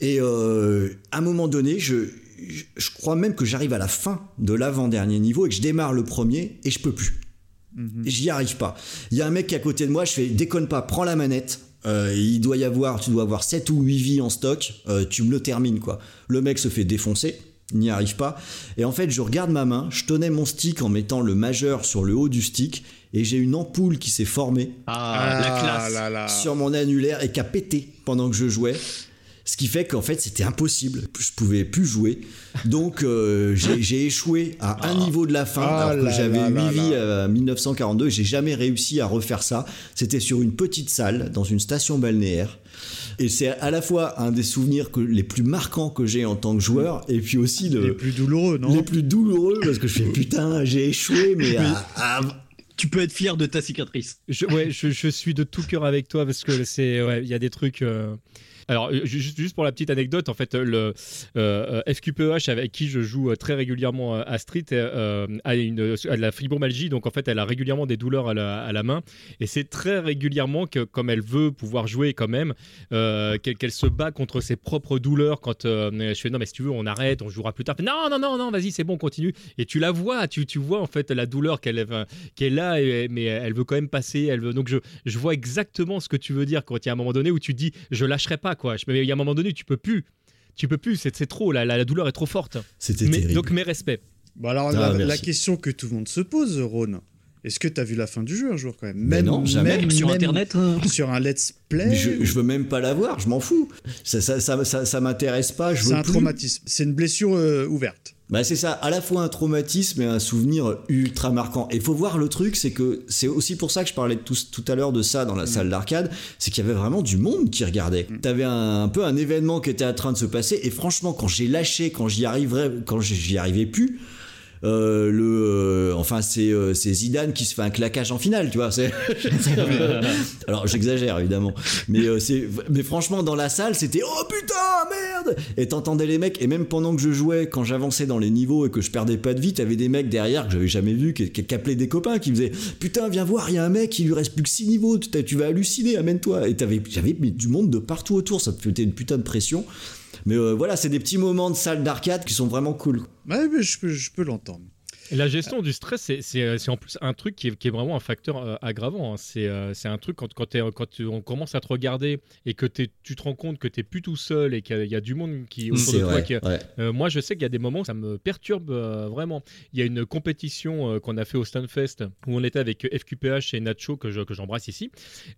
Et euh, à un moment donné, je, je, je crois même que j'arrive à la fin de l'avant-dernier niveau et que je démarre le premier et je peux plus. J'y arrive pas. Il y a un mec qui est à côté de moi, je fais déconne pas, prends la manette. Euh, il doit y avoir, tu dois avoir 7 ou 8 vies en stock, euh, tu me le termines quoi. Le mec se fait défoncer, il n'y arrive pas. Et en fait, je regarde ma main, je tenais mon stick en mettant le majeur sur le haut du stick et j'ai une ampoule qui s'est formée Ah, la classe. là là. sur mon annulaire et qui a pété pendant que je jouais. Ce qui fait qu'en fait c'était impossible, je pouvais plus jouer. Donc euh, j'ai échoué à un niveau de la fin Ah alors que j'avais là 8 là vies là. à 1942. J'ai jamais réussi à refaire ça. C'était sur une petite salle dans une station balnéaire. Et c'est à la fois un des souvenirs que, les plus marquants que j'ai en tant que joueur et puis aussi le- Les plus douloureux, non? Les plus douloureux parce que je fais putain j'ai échoué mais à- à, Tu peux être fier de ta cicatrice. Je, ouais, je, je suis de tout cœur avec toi parce que c'est, ouais, il y a des trucs. euh, Alors, euh, ju- juste, pour la petite anecdote, en fait, le euh, euh, FQPEH avec qui je joue euh, très régulièrement euh, à Street euh, a, une, a de la fibromyalgie, donc en fait, elle a régulièrement des douleurs à la, à la main. Et c'est très régulièrement que, comme elle veut pouvoir jouer quand même, euh, qu'elle se bat contre ses propres douleurs quand euh, je fais non, mais si tu veux, on arrête, on jouera plus tard. Non, non, non, non, vas-y, c'est bon, continue. Et tu la vois, tu, tu vois en fait la douleur qu'elle qu'elle est mais elle veut quand même passer. Elle veut, donc je, je vois exactement ce que tu veux dire quand il y a un moment donné où tu dis je lâcherai pas quoi. Il y a un moment donné tu peux plus, tu peux plus, c'est trop, la, la, la douleur est trop forte. c'était terrible. donc mes respects. Bon, alors, Ah, la, question que tout le monde se pose, Ron, est-ce que t'as vu la fin du jeu un jour quand même? Mais non, jamais. même Sur même Internet hein. Sur un let's play Mais je, je veux même pas la voir, je m'en fous. Ça, ça, ça, ça, ça m'intéresse pas, C'est un plus. traumatisme. C'est une blessure euh, ouverte. Bah c'est ça, à la fois un traumatisme et un souvenir ultra marquant. Et faut voir le truc, c'est que c'est aussi pour ça que je parlais tout, tout à l'heure de ça dans la salle d'arcade, c'est qu'il y avait vraiment du monde qui regardait. T'avais un, un peu un événement qui était en train de se passer, et franchement, quand j'ai lâché, quand j'y arriverais, quand j'y arrivais plus. Euh, le euh, enfin c'est euh, Zidane qui se fait un claquage en finale tu vois alors j'exagère évidemment mais euh, c'est mais franchement dans la salle c'était oh putain merde! Et t'entendais les mecs et même pendant que je jouais quand j'avançais dans les niveaux et que je perdais pas de vie t'avais des mecs derrière que j'avais jamais vu qui, qui, appelaient des copains qui faisaient putain viens voir il y a un mec il lui reste plus que 6 niveaux tu, vas halluciner amène-toi. Et t'avais j'avais du monde de partout autour ça te foutait une putain de pression mais euh, voilà c'est des petits moments de salle d'arcade qui sont vraiment cool Ouais, mais je, je peux l'entendre. La gestion du stress, c'est- c'est en plus un truc qui est, qui est vraiment un facteur euh, aggravant. hein. C'est euh, c'est un truc quand, on commence à te regarder et que tu te rends compte que tu n'es plus tout seul et qu'il y, a- il y a du monde qui autour de toi. vrai, qui- ouais. Euh, moi, je sais qu'il y a des moments où ça me perturbe euh, vraiment. Il y a une compétition euh, qu'on a fait au Stunfest où on était avec FQPH et Nacho, que je- que j'embrasse ici.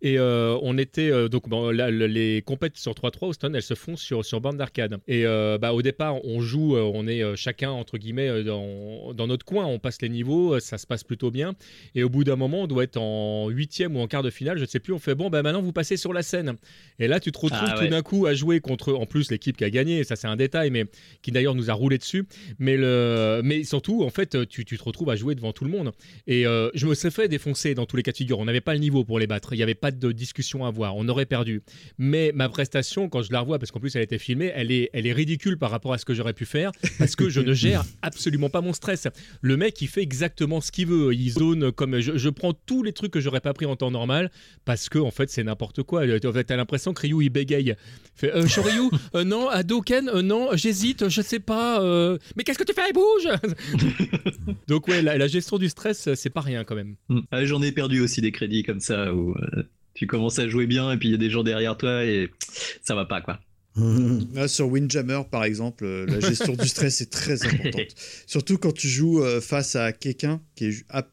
Et euh, on était. euh, donc, bon, là, le- les compètes sur 3-3 au Stun, elles se font sur, sur bande d'arcade. Et euh, bah, au départ, on joue, euh, on est euh, chacun, entre guillemets, euh, dans, dans notre coin, on passe les niveaux, euh, ça se passe plutôt bien. Et au bout d'un moment, on doit être en huitième ou en quart de finale, je ne sais plus, on fait bon, bah maintenant vous passez sur la scène. Et là, tu te retrouves Ah tout ouais. d'un coup à jouer contre, en plus, l'équipe qui a gagné, ça c'est un détail, mais qui d'ailleurs nous a roulé dessus. Mais, le... mais surtout, en fait, tu, tu te retrouves à jouer devant tout le monde. Et euh, je me serais fait défoncer dans tous les cas de figure. On n'avait pas le niveau pour les battre. Il n'y avait pas de discussion à avoir. On aurait perdu. Mais ma prestation, quand je la revois, parce qu'en plus elle a été filmée, elle est, elle est ridicule par rapport à ce que j'aurais pu faire, parce que je ne gère absolument pas mon stress. Le mec, il fait exactement ce qu'il veut. Il zone comme je, je prends tous les trucs que j'aurais pas pris en temps normal, parce que en fait c'est n'importe quoi. En fait, t'as l'impression que Ryu il bégaye. Il fait, euh, Shoryu, euh, non, Hadoken, euh, non, j'hésite, je sais pas. euh, mais qu'est-ce que tu fais, bouge Donc ouais, la, la gestion du stress, c'est pas rien quand même. Mm. Ah, J'en ai perdu aussi des crédits comme ça où euh, tu commences à jouer bien et puis il y a des gens derrière toi et ça va pas quoi. Là, sur Windjammer, par exemple, euh, la gestion du stress est très importante. Surtout quand tu joues euh, face à quelqu'un qui est ah,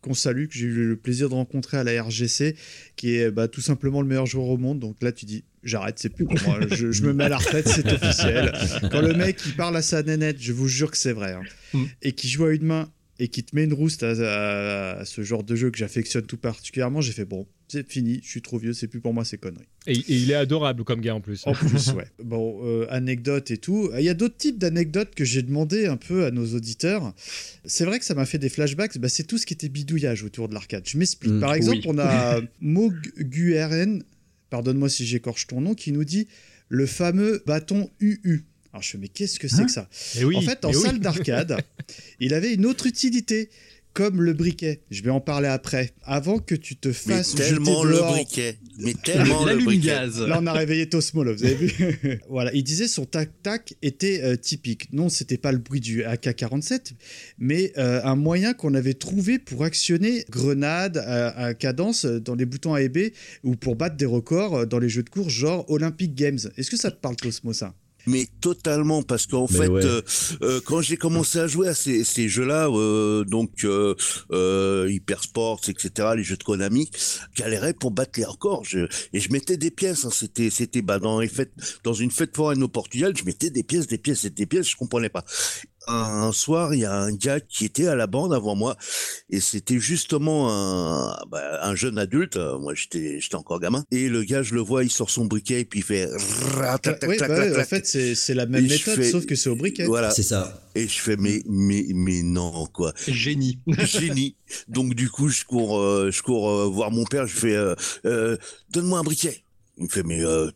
qu'on salue, que j'ai eu le plaisir de rencontrer à la RGC, qui est bah, tout simplement le meilleur joueur au monde. Donc là, tu dis, j'arrête, c'est plus pour moi. Je, je me mets à la retraite, c'est officiel. Quand le mec il parle à sa nénette, je vous jure que c'est vrai, hein, Mm. et qui joue à une main et qui te met une rouste à, à- à ce genre de jeu que j'affectionne tout particulièrement, j'ai fait bon, c'est fini, je suis trop vieux, c'est plus pour moi ces conneries. Et, et il est adorable comme gars en plus. En plus, ouais. Bon, euh, anecdotes et tout. Il y a d'autres types d'anecdotes que j'ai demandé un peu à nos auditeurs. C'est vrai que ça m'a fait des flashbacks. Bah, c'est tout ce qui était bidouillage autour de l'arcade. Je m'explique. Mm, Par exemple, oui. on a Moguren, pardonne-moi si j'écorche ton nom, qui nous dit le fameux bâton UU. Alors je fais, mais qu'est-ce que c'est que ça? Et oui, En fait, en oui. salle d'arcade, il avait une autre utilité, comme le briquet. Je vais en parler après. Avant que tu te Mais fasses tellement jeter le briquet. Mais tellement le briquet. Là, on a réveillé Tosmo, là, vous avez vu Voilà, il disait son tac-tac était euh, typique. Non, c'était pas le bruit du AK-47, mais euh, un moyen qu'on avait trouvé pour actionner grenade à, à cadence dans les boutons A et B ou pour battre des records euh, dans les jeux de course genre Olympic Games. Est-ce que ça te parle, Tosmo, ça? Mais totalement, parce qu'en fait, ouais. euh, euh, quand j'ai commencé à jouer à ces, ces jeux-là, euh, donc euh, Hyper Sports, etc., les jeux de Konami, galérais pour battre les records. Je, et je mettais des pièces. hein, c'était, c'était bah, dans les fêtes, dans une fête foraine au Portugal, je mettais des pièces, des pièces, et des pièces. Je comprenais pas. Un soir, il y a un gars qui était à la bande avant moi, et c'était justement un, bah, un jeune adulte. Moi, j'étais, j'étais encore gamin. Et le gars, je le vois, il sort son briquet et puis il fait. Oui, bah ouais, en fait, c'est c'est la même Et je méthode, fais- sauf que c'est au briquet. Voilà. C'est ça. Et je fais mais mais mais non quoi. Génie. Génie. Donc du coup je cours euh, je cours euh, voir mon père. Je fais euh, euh, donne-moi un briquet. Il me fait mais euh,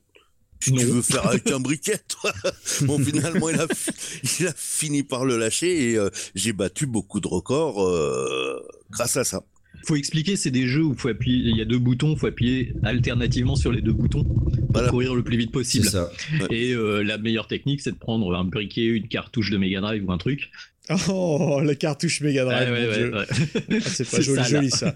tu tu veux faire avec un briquet toi Bon finalement il a fi- il a fini par le lâcher et euh, j'ai battu beaucoup de records euh, grâce à ça. Faut expliquer, c'est des jeux où faut appuyer, il y a deux boutons, faut appuyer alternativement sur les deux boutons pour Voilà. courir le plus vite possible. ça. Et euh, la meilleure technique, c'est de prendre un briquet, une cartouche de Mega Drive ou un truc. Oh, la cartouche Mega Drive, ouais, mon Dieu. ouais. Ah, c'est pas joli, ça.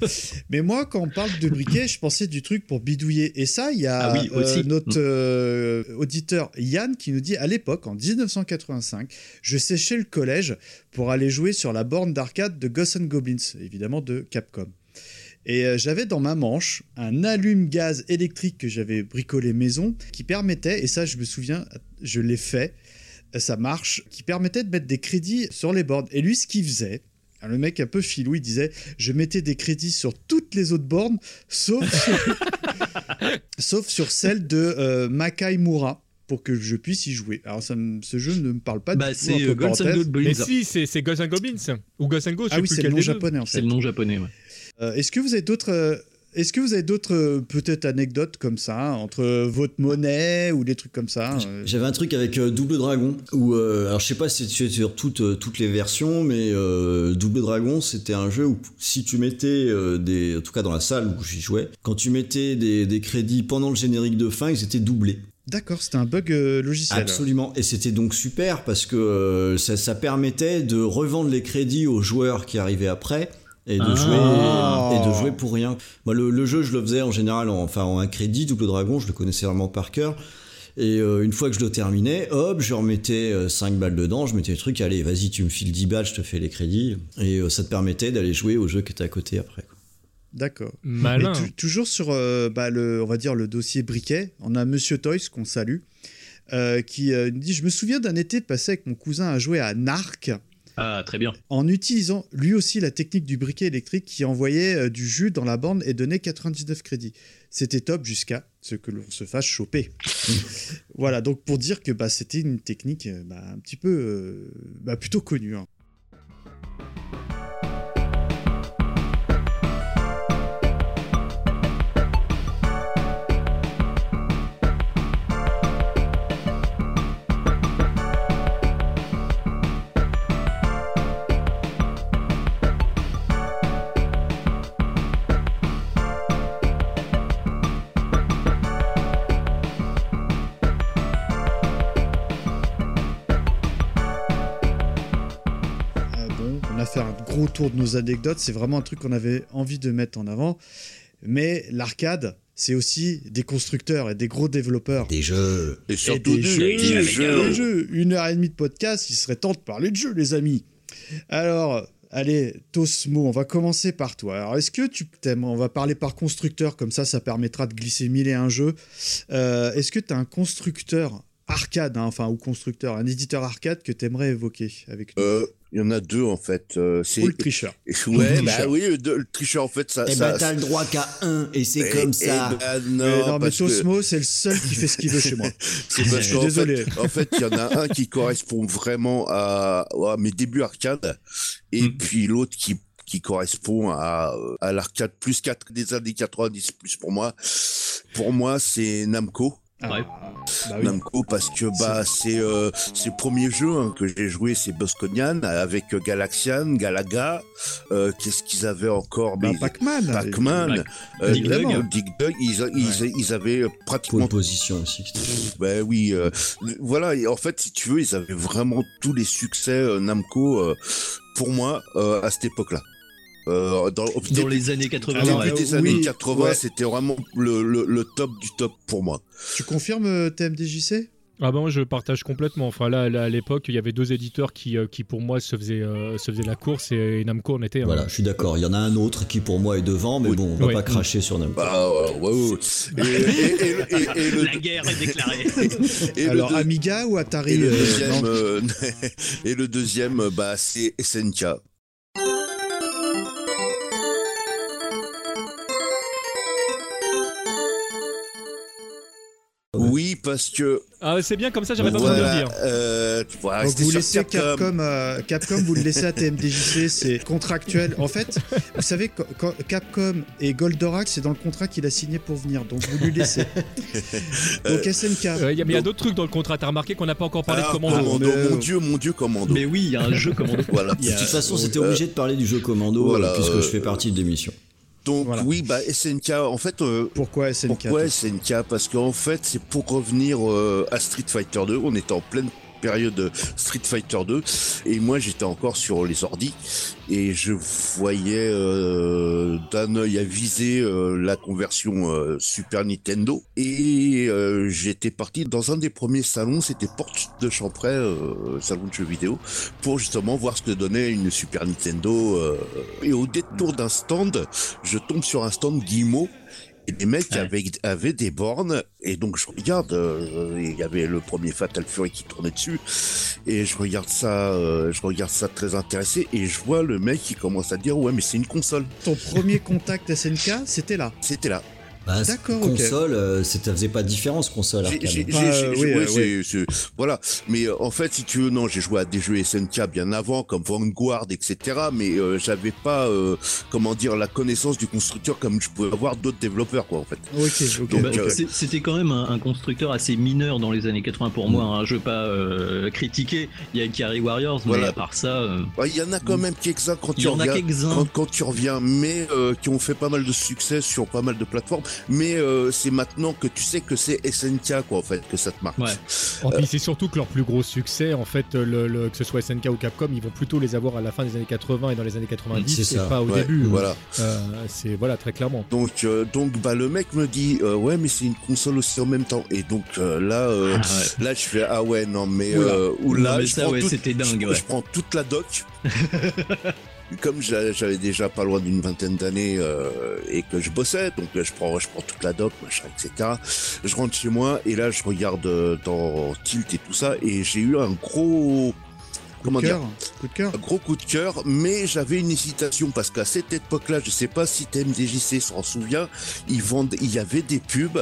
Mais moi, quand on parle de briquet, je pensais du truc pour bidouiller. Et ça, il y a Ah oui, euh, notre euh, auditeur Yann qui nous dit à l'époque, en 1985, je séchais le collège pour aller jouer sur la borne d'arcade de Ghosts and Goblins, évidemment de Capcom. Et euh, j'avais dans ma manche un allume-gaz électrique que j'avais bricolé maison qui permettait, et ça je me souviens, je l'ai fait, ça marche, qui permettait de mettre des crédits sur les bornes. Et lui, ce qu'il faisait, hein, le mec un peu filou, il disait Je mettais des crédits sur toutes les autres bornes, sauf sur, sauf sur celle de euh, Makai Mura, pour que je puisse y jouer. Alors, ça me- ce jeu ne me parle pas Bah, du tout. c'est euh, Guns. Goblins. Mais si, c'est Ghosts and Goblins. Ou Ghosts and Ghosts, je Ah sais oui, c'est le nom japonais en C'est le nom japonais. ouais. Euh, Est-ce que vous avez d'autres. Est-ce que vous avez d'autres euh, peut-être anecdotes comme ça entre votre monnaie ou des trucs comme ça euh, J'avais un truc avec euh, Double Dragon où euh, alors je sais pas si tu es sur toutes toutes les versions mais euh, Double Dragon c'était un jeu où si tu mettais des en tout cas dans la salle où j'y jouais quand tu mettais des, des crédits pendant le générique de fin ils étaient doublés D'accord, c'était un bug euh, logiciel. Absolument. Et c'était donc super parce que euh, ça, ça permettait de revendre les crédits aux joueurs qui arrivaient après. Et de, Ah. jouer, et de jouer pour rien. Moi, le, le jeu, je le faisais en général en, enfin, en un crédit, Double Dragon, je le connaissais vraiment par cœur. Et euh, une fois que je le terminais, hop, je remettais euh, 5 balles dedans, je mettais le truc, allez, vas-y, tu me files 10 balles, je te fais les crédits. Et euh, ça te permettait d'aller jouer au jeu qui était à côté après. quoi. D'accord. Malin. Toujours sur euh, bah, le, on va dire le dossier briquet, on a Monsieur Toys qu'on salue, euh, qui euh, dit Je me souviens d'un été passé avec mon cousin à jouer à Narc Ah, très bien. en utilisant lui aussi la technique du briquet électrique qui envoyait euh, du jus dans la borne et donnait 99 crédits. C'était top jusqu'à ce que l'on se fasse choper. voilà, donc pour dire que bah, c'était une technique euh, bah, un petit peu euh, bah, plutôt connue. hein. Un gros tour de nos anecdotes. C'est vraiment un truc qu'on avait envie de mettre en avant. Mais l'arcade, c'est aussi des constructeurs et des gros développeurs. Des jeux. Et Et surtout des des, jeux, des des jeux. jeux. Une heure et demie de podcast, il serait temps de parler de jeux, les amis. Alors, allez, Tosmo, on va commencer par toi. Alors, est-ce que tu t'aimes? On va parler par constructeur, comme ça, ça permettra de glisser mille et un jeux. Euh, est-ce que tu as un constructeur arcade, hein, enfin, ou constructeur, un éditeur arcade que tu aimerais évoquer avec nous Euh, Il y en a deux en fait. Euh, c'est Ou le tricheur. Ouais, Le bah tricheur. oui, le, le tricheur en fait ça. Eh ça ben, t'as le droit qu'à un, et c'est Eh- comme eh ça. ben Mais non, non, mais que- Tosmo, c'est le seul qui fait ce qu'il veut chez moi. C'est Je suis désolé. fait, en fait, il y en a un qui correspond vraiment à, à mes débuts arcade, et Mm. puis l'autre qui qui correspond à, à l'arcade plus 4 des années 90 plus pour moi. Pour moi, c'est Namco. Ah, Ouais. bah oui. Namco parce que bah c'est euh, c'est le premier jeu hein, que j'ai joué c'est Bosconian avec euh, Galaxian, Galaga, euh, qu'est-ce qu'ils avaient encore Bah, Mais- Pac-Man. Pac-Man, euh, Dig Dug. évidemment, Dig Dug, ils, ils, ils avaient Pole pratiquement position aussi. ben oui, euh, voilà. Et en fait, si tu veux, ils avaient vraiment tous les succès euh, Namco euh, pour moi euh, à cette époque-là. Euh, dans, au Dans début, les années 80. au début ouais. des oui, années 80, ouais. c'était vraiment le, le, le top du top pour moi. Tu confirmes euh, TMDJC Ah ben moi, je partage complètement. Enfin là, là, à l'époque, il y avait deux éditeurs qui, euh, qui pour moi se faisaient, euh, se faisaient la course et Namco en était un. Voilà, je suis d'accord. Il y en a un autre qui pour moi est devant, mais Oui. bon, on va Oui. pas cracher sur Namco. Bah ouais, ouais, ouais. Et, et- et- et- et le, La guerre est déclarée. et le Alors, deux- Amiga ou Atari et le deuxième, euh, et le deuxième, bah c'est SNK. Parce que Ah, c'est bien comme ça, j'avais pas besoin de le dire. euh, tu vois, Donc vous laissez Capcom, euh, Capcom, vous le laissez à TMDJC, c'est contractuel. En fait, vous savez, Capcom et Goldorak, c'est dans le contrat qu'il a signé pour venir, donc vous lui laissez. donc SNK. Euh, Il y a, mais il y a d'autres trucs dans le contrat. T'as remarqué qu'on n'a pas encore parlé Ah, de Commando. Commando, mais- mon dieu, mon dieu, Commando. Mais oui, il y a un jeu commando. Voilà. De toute façon, c'était euh, obligé de parler du jeu Commando, voilà, euh, puisque euh, je fais partie de l'émission. Donc Voilà. oui, bah SNK, en fait, euh, Pourquoi SNK pourquoi SNK Parce qu'en fait, c'est pour revenir euh, à Street Fighter 2. On était en pleine période Street Fighter 2 et moi j'étais encore sur les ordis et je voyais euh, d'un œil avisé euh, la conversion euh, Super Nintendo. Et euh, j'étais parti dans un des premiers salons. C'était Porte de Champray salon de jeux vidéo pour justement voir ce que donnait une Super Nintendo et au détour d'un stand je tombe sur un stand Guillemot et les mecs Ouais. avaient, avaient des bornes, et donc je regarde, euh, il y avait le premier Fatal Fury qui tournait dessus, et je regarde ça, euh, je regarde ça très intéressé, et je vois le mec qui commence à dire ouais mais c'est une console. Ton premier contact SNK, c'était là. C'était là. Bah, D'accord, console, euh, c'est- ça faisait pas de différence console Bah, euh, euh, voilà. Mais euh, en fait, si tu veux, non, j'ai joué à des jeux SNK bien avant, comme Vanguard, etc. Mais euh, j'avais pas, euh, comment dire, la connaissance du constructeur comme je pouvais avoir d'autres développeurs, quoi, en fait. Ok, ok. Donc, Bah, euh, c'est- C'était quand même un, un constructeur assez mineur dans les années 80 pour moi. Hein. Je veux pas euh, critiquer. Il y a Ikari Warriors, mais Voilà. à part ça, euh, Ouais, Il y en a quand même quelques-uns quand il tu y en a regardes. quelques-uns. quand, quand tu reviens, mais euh, qui ont fait pas mal de succès sur pas mal de plateformes. Mais euh, c'est maintenant que tu sais que c'est SNK quoi en fait que ça te marque. Ouais. Oh, puis c'est surtout que leur plus gros succès, en fait, le, le- que ce soit SNK ou Capcom, ils vont plutôt les avoir à la fin des années 80 et dans les années 90 C'est et pas au Ouais, début. Voilà. Euh, c'est voilà très clairement. Donc, euh, donc bah, le mec me dit euh, ouais mais c'est une console aussi en même temps et donc euh, là euh, Ah ouais. là je fais ah ouais non mais euh, je prends toute- c'était dingue, je, ouais. je prends toute la doc comme j'a- j'avais déjà pas loin d'une vingtaine d'années euh, et que je bossais donc je prends je prends toute la doc machin etc je rentre chez moi et là je regarde euh, dans Tilt et tout ça et j'ai eu un gros Coup comment de dire cœur. Coup de cœur. un gros coup de cœur, mais j'avais une hésitation parce qu'à cette époque-là, je sais pas si TMDJC s'en souvient, ils vendent, il y avait des pubs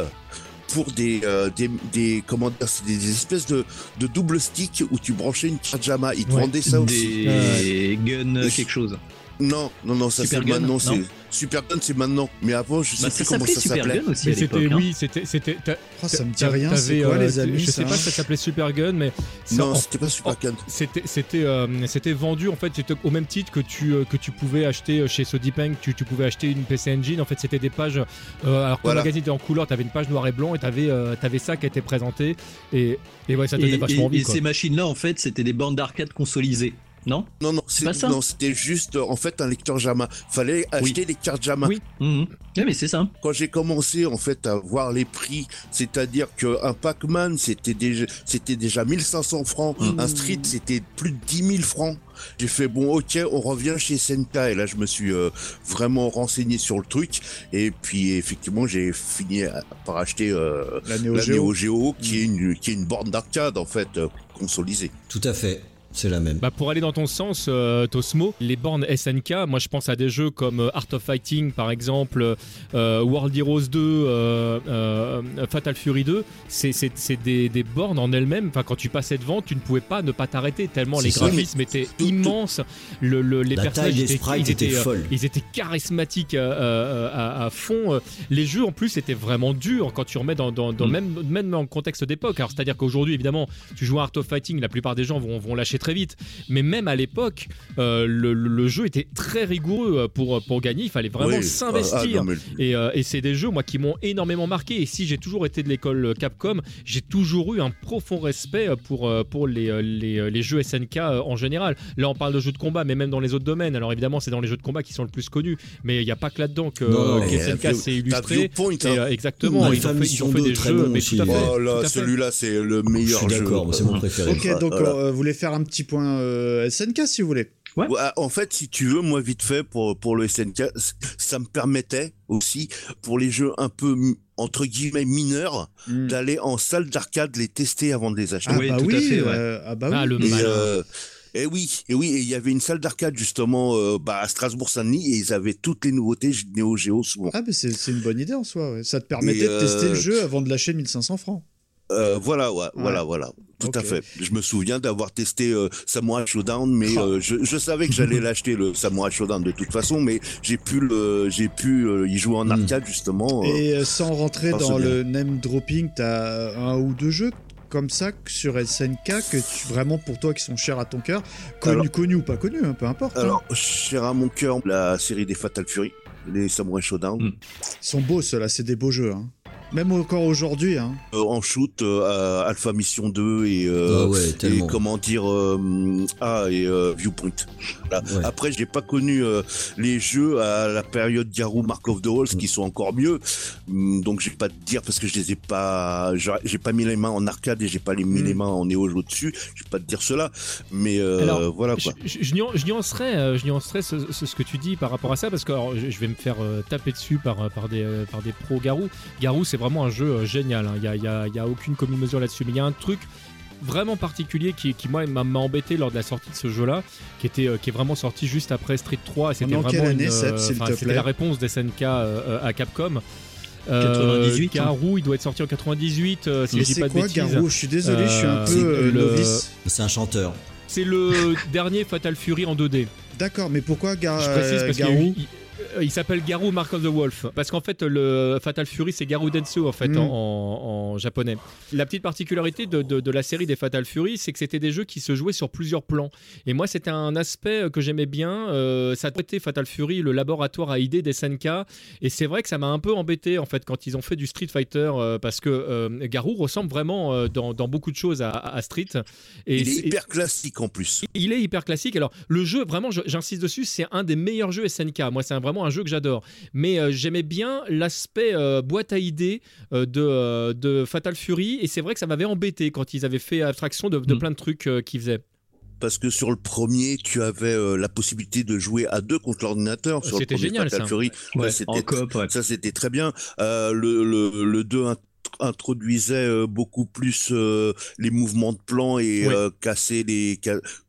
pour des, euh, des, des, comment dire, des, espèces de, de double stick où tu branchais une Kirjama. Ils te Ouais. vendaient ça aussi. Des guns Euh, quelque chose. Non, non, non, ça c'est non c'est Super Gun, c'est maintenant. Mais avant, je sais Bah, plus ça comment s'appelait ça Super s'appelait. Gun aussi Mais à l'époque. c'était hein. oui, c'était c'était. t'a- Oh, ça me dit rien. C'est t'avais, quoi euh, les amis Je sais pas si ça s'appelait Super Gun, mais Non, c'était pas Super Gun. C'était c'était euh, c'était vendu en fait c'était au même titre que tu euh, que tu pouvais acheter chez Sodipeng tu, tu pouvais acheter une PC Engine en fait c'était des pages euh, alors que Voilà. le magazine était en couleur t'avais une page noir et blanc et t'avais euh, t'avais ça qui était présenté et et ouais ça donnait vachement et- envie et ces machines-là, en fait, c'était des bandes d'arcade consolisées. Non Non, non, C'est pas ça non, c'était juste, euh, en fait, un lecteur JAMA. Fallait acheter des cartes JAMA. Oui. Mhm. Ouais, mais c'est ça. quand j'ai commencé en fait à voir les prix, c'est-à-dire que un Pac-Man c'était déjà c'était déjà 1500 francs, Mmh. un Street c'était plus de 10 000 francs. J'ai fait bon ok, on revient chez SNK et là je me suis euh, vraiment renseigné sur le truc et puis effectivement j'ai fini à- par acheter euh, La Neo Geo. Est une qui est une borne d'arcade en fait euh, consolisée. Tout à fait. C'est la même. Bah pour aller dans ton sens, euh, Tosmo, les bornes SNK, moi je pense à des jeux comme euh, Art of Fighting par exemple, euh, World Heroes 2, euh, euh, Fatal Fury 2, c'est des, des bornes en elles-mêmes. Enfin, quand tu passais devant, tu ne pouvais pas ne pas t'arrêter tellement les ça. graphismes étaient tout- immenses. Le, le- les La personnages taille des étaient, sprites étaient, euh, folle. ils étaient charismatiques euh, euh, à, à fond. Les jeux en plus étaient vraiment durs quand tu remets dans, dans, dans Mm. même même le contexte d'époque. Alors c'est-à-dire qu'aujourd'hui évidemment, tu joues à Art of Fighting, la plupart des gens vont, vont lâcher très vite. Mais même à l'époque, euh, le, jeu était très rigoureux euh, pour, pour gagner. Il fallait vraiment Oui. s'investir. Ah, ah, mais- Et, euh, et c'est des jeux, moi, qui m'ont énormément marqué. Et si j'ai toujours été de l'école Capcom, j'ai toujours eu un profond respect pour, pour les, les, les jeux SNK en général. Là, on parle de jeux de combat, mais même dans les autres domaines. Alors évidemment, c'est dans les jeux de combat qui sont le plus connus. Mais il n'y a pas que là-dedans que, Non, SNK s'est illustré. Et, hein. euh, exactement, ils ont fait, ils Mission ont fait 2, des très jeux, bon mais aussi. tout à fait. Oh tout là, à fait. celui-là c'est le Je meilleur suis jeu. d'accord, c'est mon préféré. Ok, donc Voilà. euh, vous voulez faire un petit point euh, SNK si vous voulez. Ouais. Ouais, en fait, si tu veux, moi, vite fait, pour, pour le SNK, ça me permettait aussi, pour les jeux un peu, entre guillemets, mineurs, Hmm. d'aller en salle d'arcade les tester avant de les acheter. Ah Oui, bah tout à oui, fait, ouais. euh, ah bah Ah, oui. le Et, euh, et oui, et oui, et il y avait une salle d'arcade, justement, euh, bah, à Strasbourg-Saint-Denis, et ils avaient toutes les nouveautés Neo Geo souvent. Ah, mais c'est c'est une bonne idée en soi. ouais. Ça te permettait Et, de tester euh, le jeu avant de lâcher 1500 francs. Euh, voilà, ouais, voilà, voilà. Tout à fait. Je me souviens d'avoir testé euh, Samurai Showdown, mais Ah. euh, je, je savais que j'allais l'acheter le Samurai Showdown de toute façon, mais j'ai pu le, j'ai pu y jouer en Hmm. arcade justement. Et sans rentrer dans le name dropping, t'as un ou deux jeux comme ça sur SNK que tu, vraiment pour toi qui sont chers à ton cœur, connus Alors- connu ou pas connus, hein, peu importe. hein. Alors, cher à mon cœur, la série des Fatal Fury, les Samurai Showdown. Ils sont beaux ceux-là, c'est des beaux jeux. hein. Même encore aujourd'hui. Hein. euh, en shoot, euh, à Alpha Mission 2 et, euh, Ah ouais, et tellement. comment dire, euh, ah et euh, Viewpoint. Voilà. Ouais. Après, j'ai pas connu euh, les jeux à la période Garou Mark of the Halls qui sont encore mieux. Hum, Donc, j'ai pas te dire parce que je les ai pas, j'ai pas mis les mains en arcade et j'ai pas les mis Mm. les mains en Neo Geo dessus. Je vais pas te dire cela, mais euh, Alors, voilà Je, quoi. je, je je nuancerais, je nuancerais ce, ce- ce que tu dis par rapport à ça parce que alors, je, je vais me faire euh, taper dessus par, par, des, euh, par des pros Garou. Garou, c'est vraiment un jeu euh, génial. hein. Il n'y a, il y a- il y a aucune commune mesure là-dessus. Mais il y a un truc vraiment particulier qui, qui moi, m'a embêté lors de la sortie de ce jeu-là, qui, était, euh, qui est vraiment sorti juste après Street 3. Et c'était vraiment année, une, te c'était plaît la réponse d'SNK euh, à Capcom. 98, hein. Garou, il doit être sorti en 98, euh, si Mais je dis c'est pas de quoi bêtises. Garou? Je suis désolé, je suis un Euh, peu c'est euh, le- novice. C'est un chanteur. C'est le dernier Fatal Fury en 2D. D'accord, mais pourquoi Gar Je précise parce qu'il y a Garou? il- Euh, Il s'appelle Garou Mark of the Wolf parce qu'en fait le Fatal Fury c'est Garou Densu en fait Mm. en, en japonais. La petite particularité de, de- de la série des Fatal Fury c'est que c'était des jeux qui se jouaient sur plusieurs plans et moi c'était un aspect que j'aimais bien. Euh, ça a été Fatal Fury le laboratoire à idées des SNK et c'est vrai que ça m'a un peu embêté en fait quand ils ont fait du Street Fighter euh, parce que euh, Garou ressemble vraiment euh, dans, dans beaucoup de choses à, à Street. Et Il est hyper classique en plus. il est hyper classique. Alors, le jeu, vraiment, j'insiste dessus, c'est un des meilleurs jeux SNK. Moi, c'est un- vraiment un jeu que j'adore. Mais euh, j'aimais bien l'aspect euh, boîte à idées euh, de, euh, de Fatal Fury. Et c'est vrai que ça m'avait embêté quand ils avaient fait abstraction de, de Mm. plein de trucs euh, qu'ils faisaient. Parce que sur le premier, tu avais euh, la possibilité de jouer à deux contre l'ordinateur. Sur le C'était premier génial, Fatal ça. Fury, Ouais, ça, en c'était coop, ouais. ça c'était très bien. Euh, le, le, le 2 int- introduisait euh, beaucoup plus euh, les mouvements de plan et Oui. euh, casser les.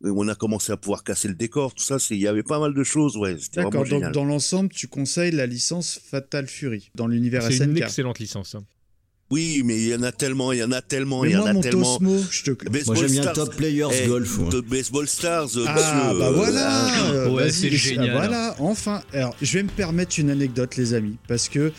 On a commencé à pouvoir casser le décor. Tout ça, c'est il y avait pas mal de choses. Ouais, D'accord, donc dans l'ensemble, tu conseilles la licence Fatal Fury dans l'univers C'est une SNK. excellente licence. hein. Oui, mais il y en a tellement, il y en a tellement, Mais il y en a mon tellement. Tosmo, je te. Baseball Moi j'aime bien. Top Players Eh, Golf. moi. de Baseball Stars, Ah monsieur, bah euh, voilà, euh, ouais, c'est ah, génial. Voilà, enfin. Alors, je vais me permettre une anecdote, les amis, parce que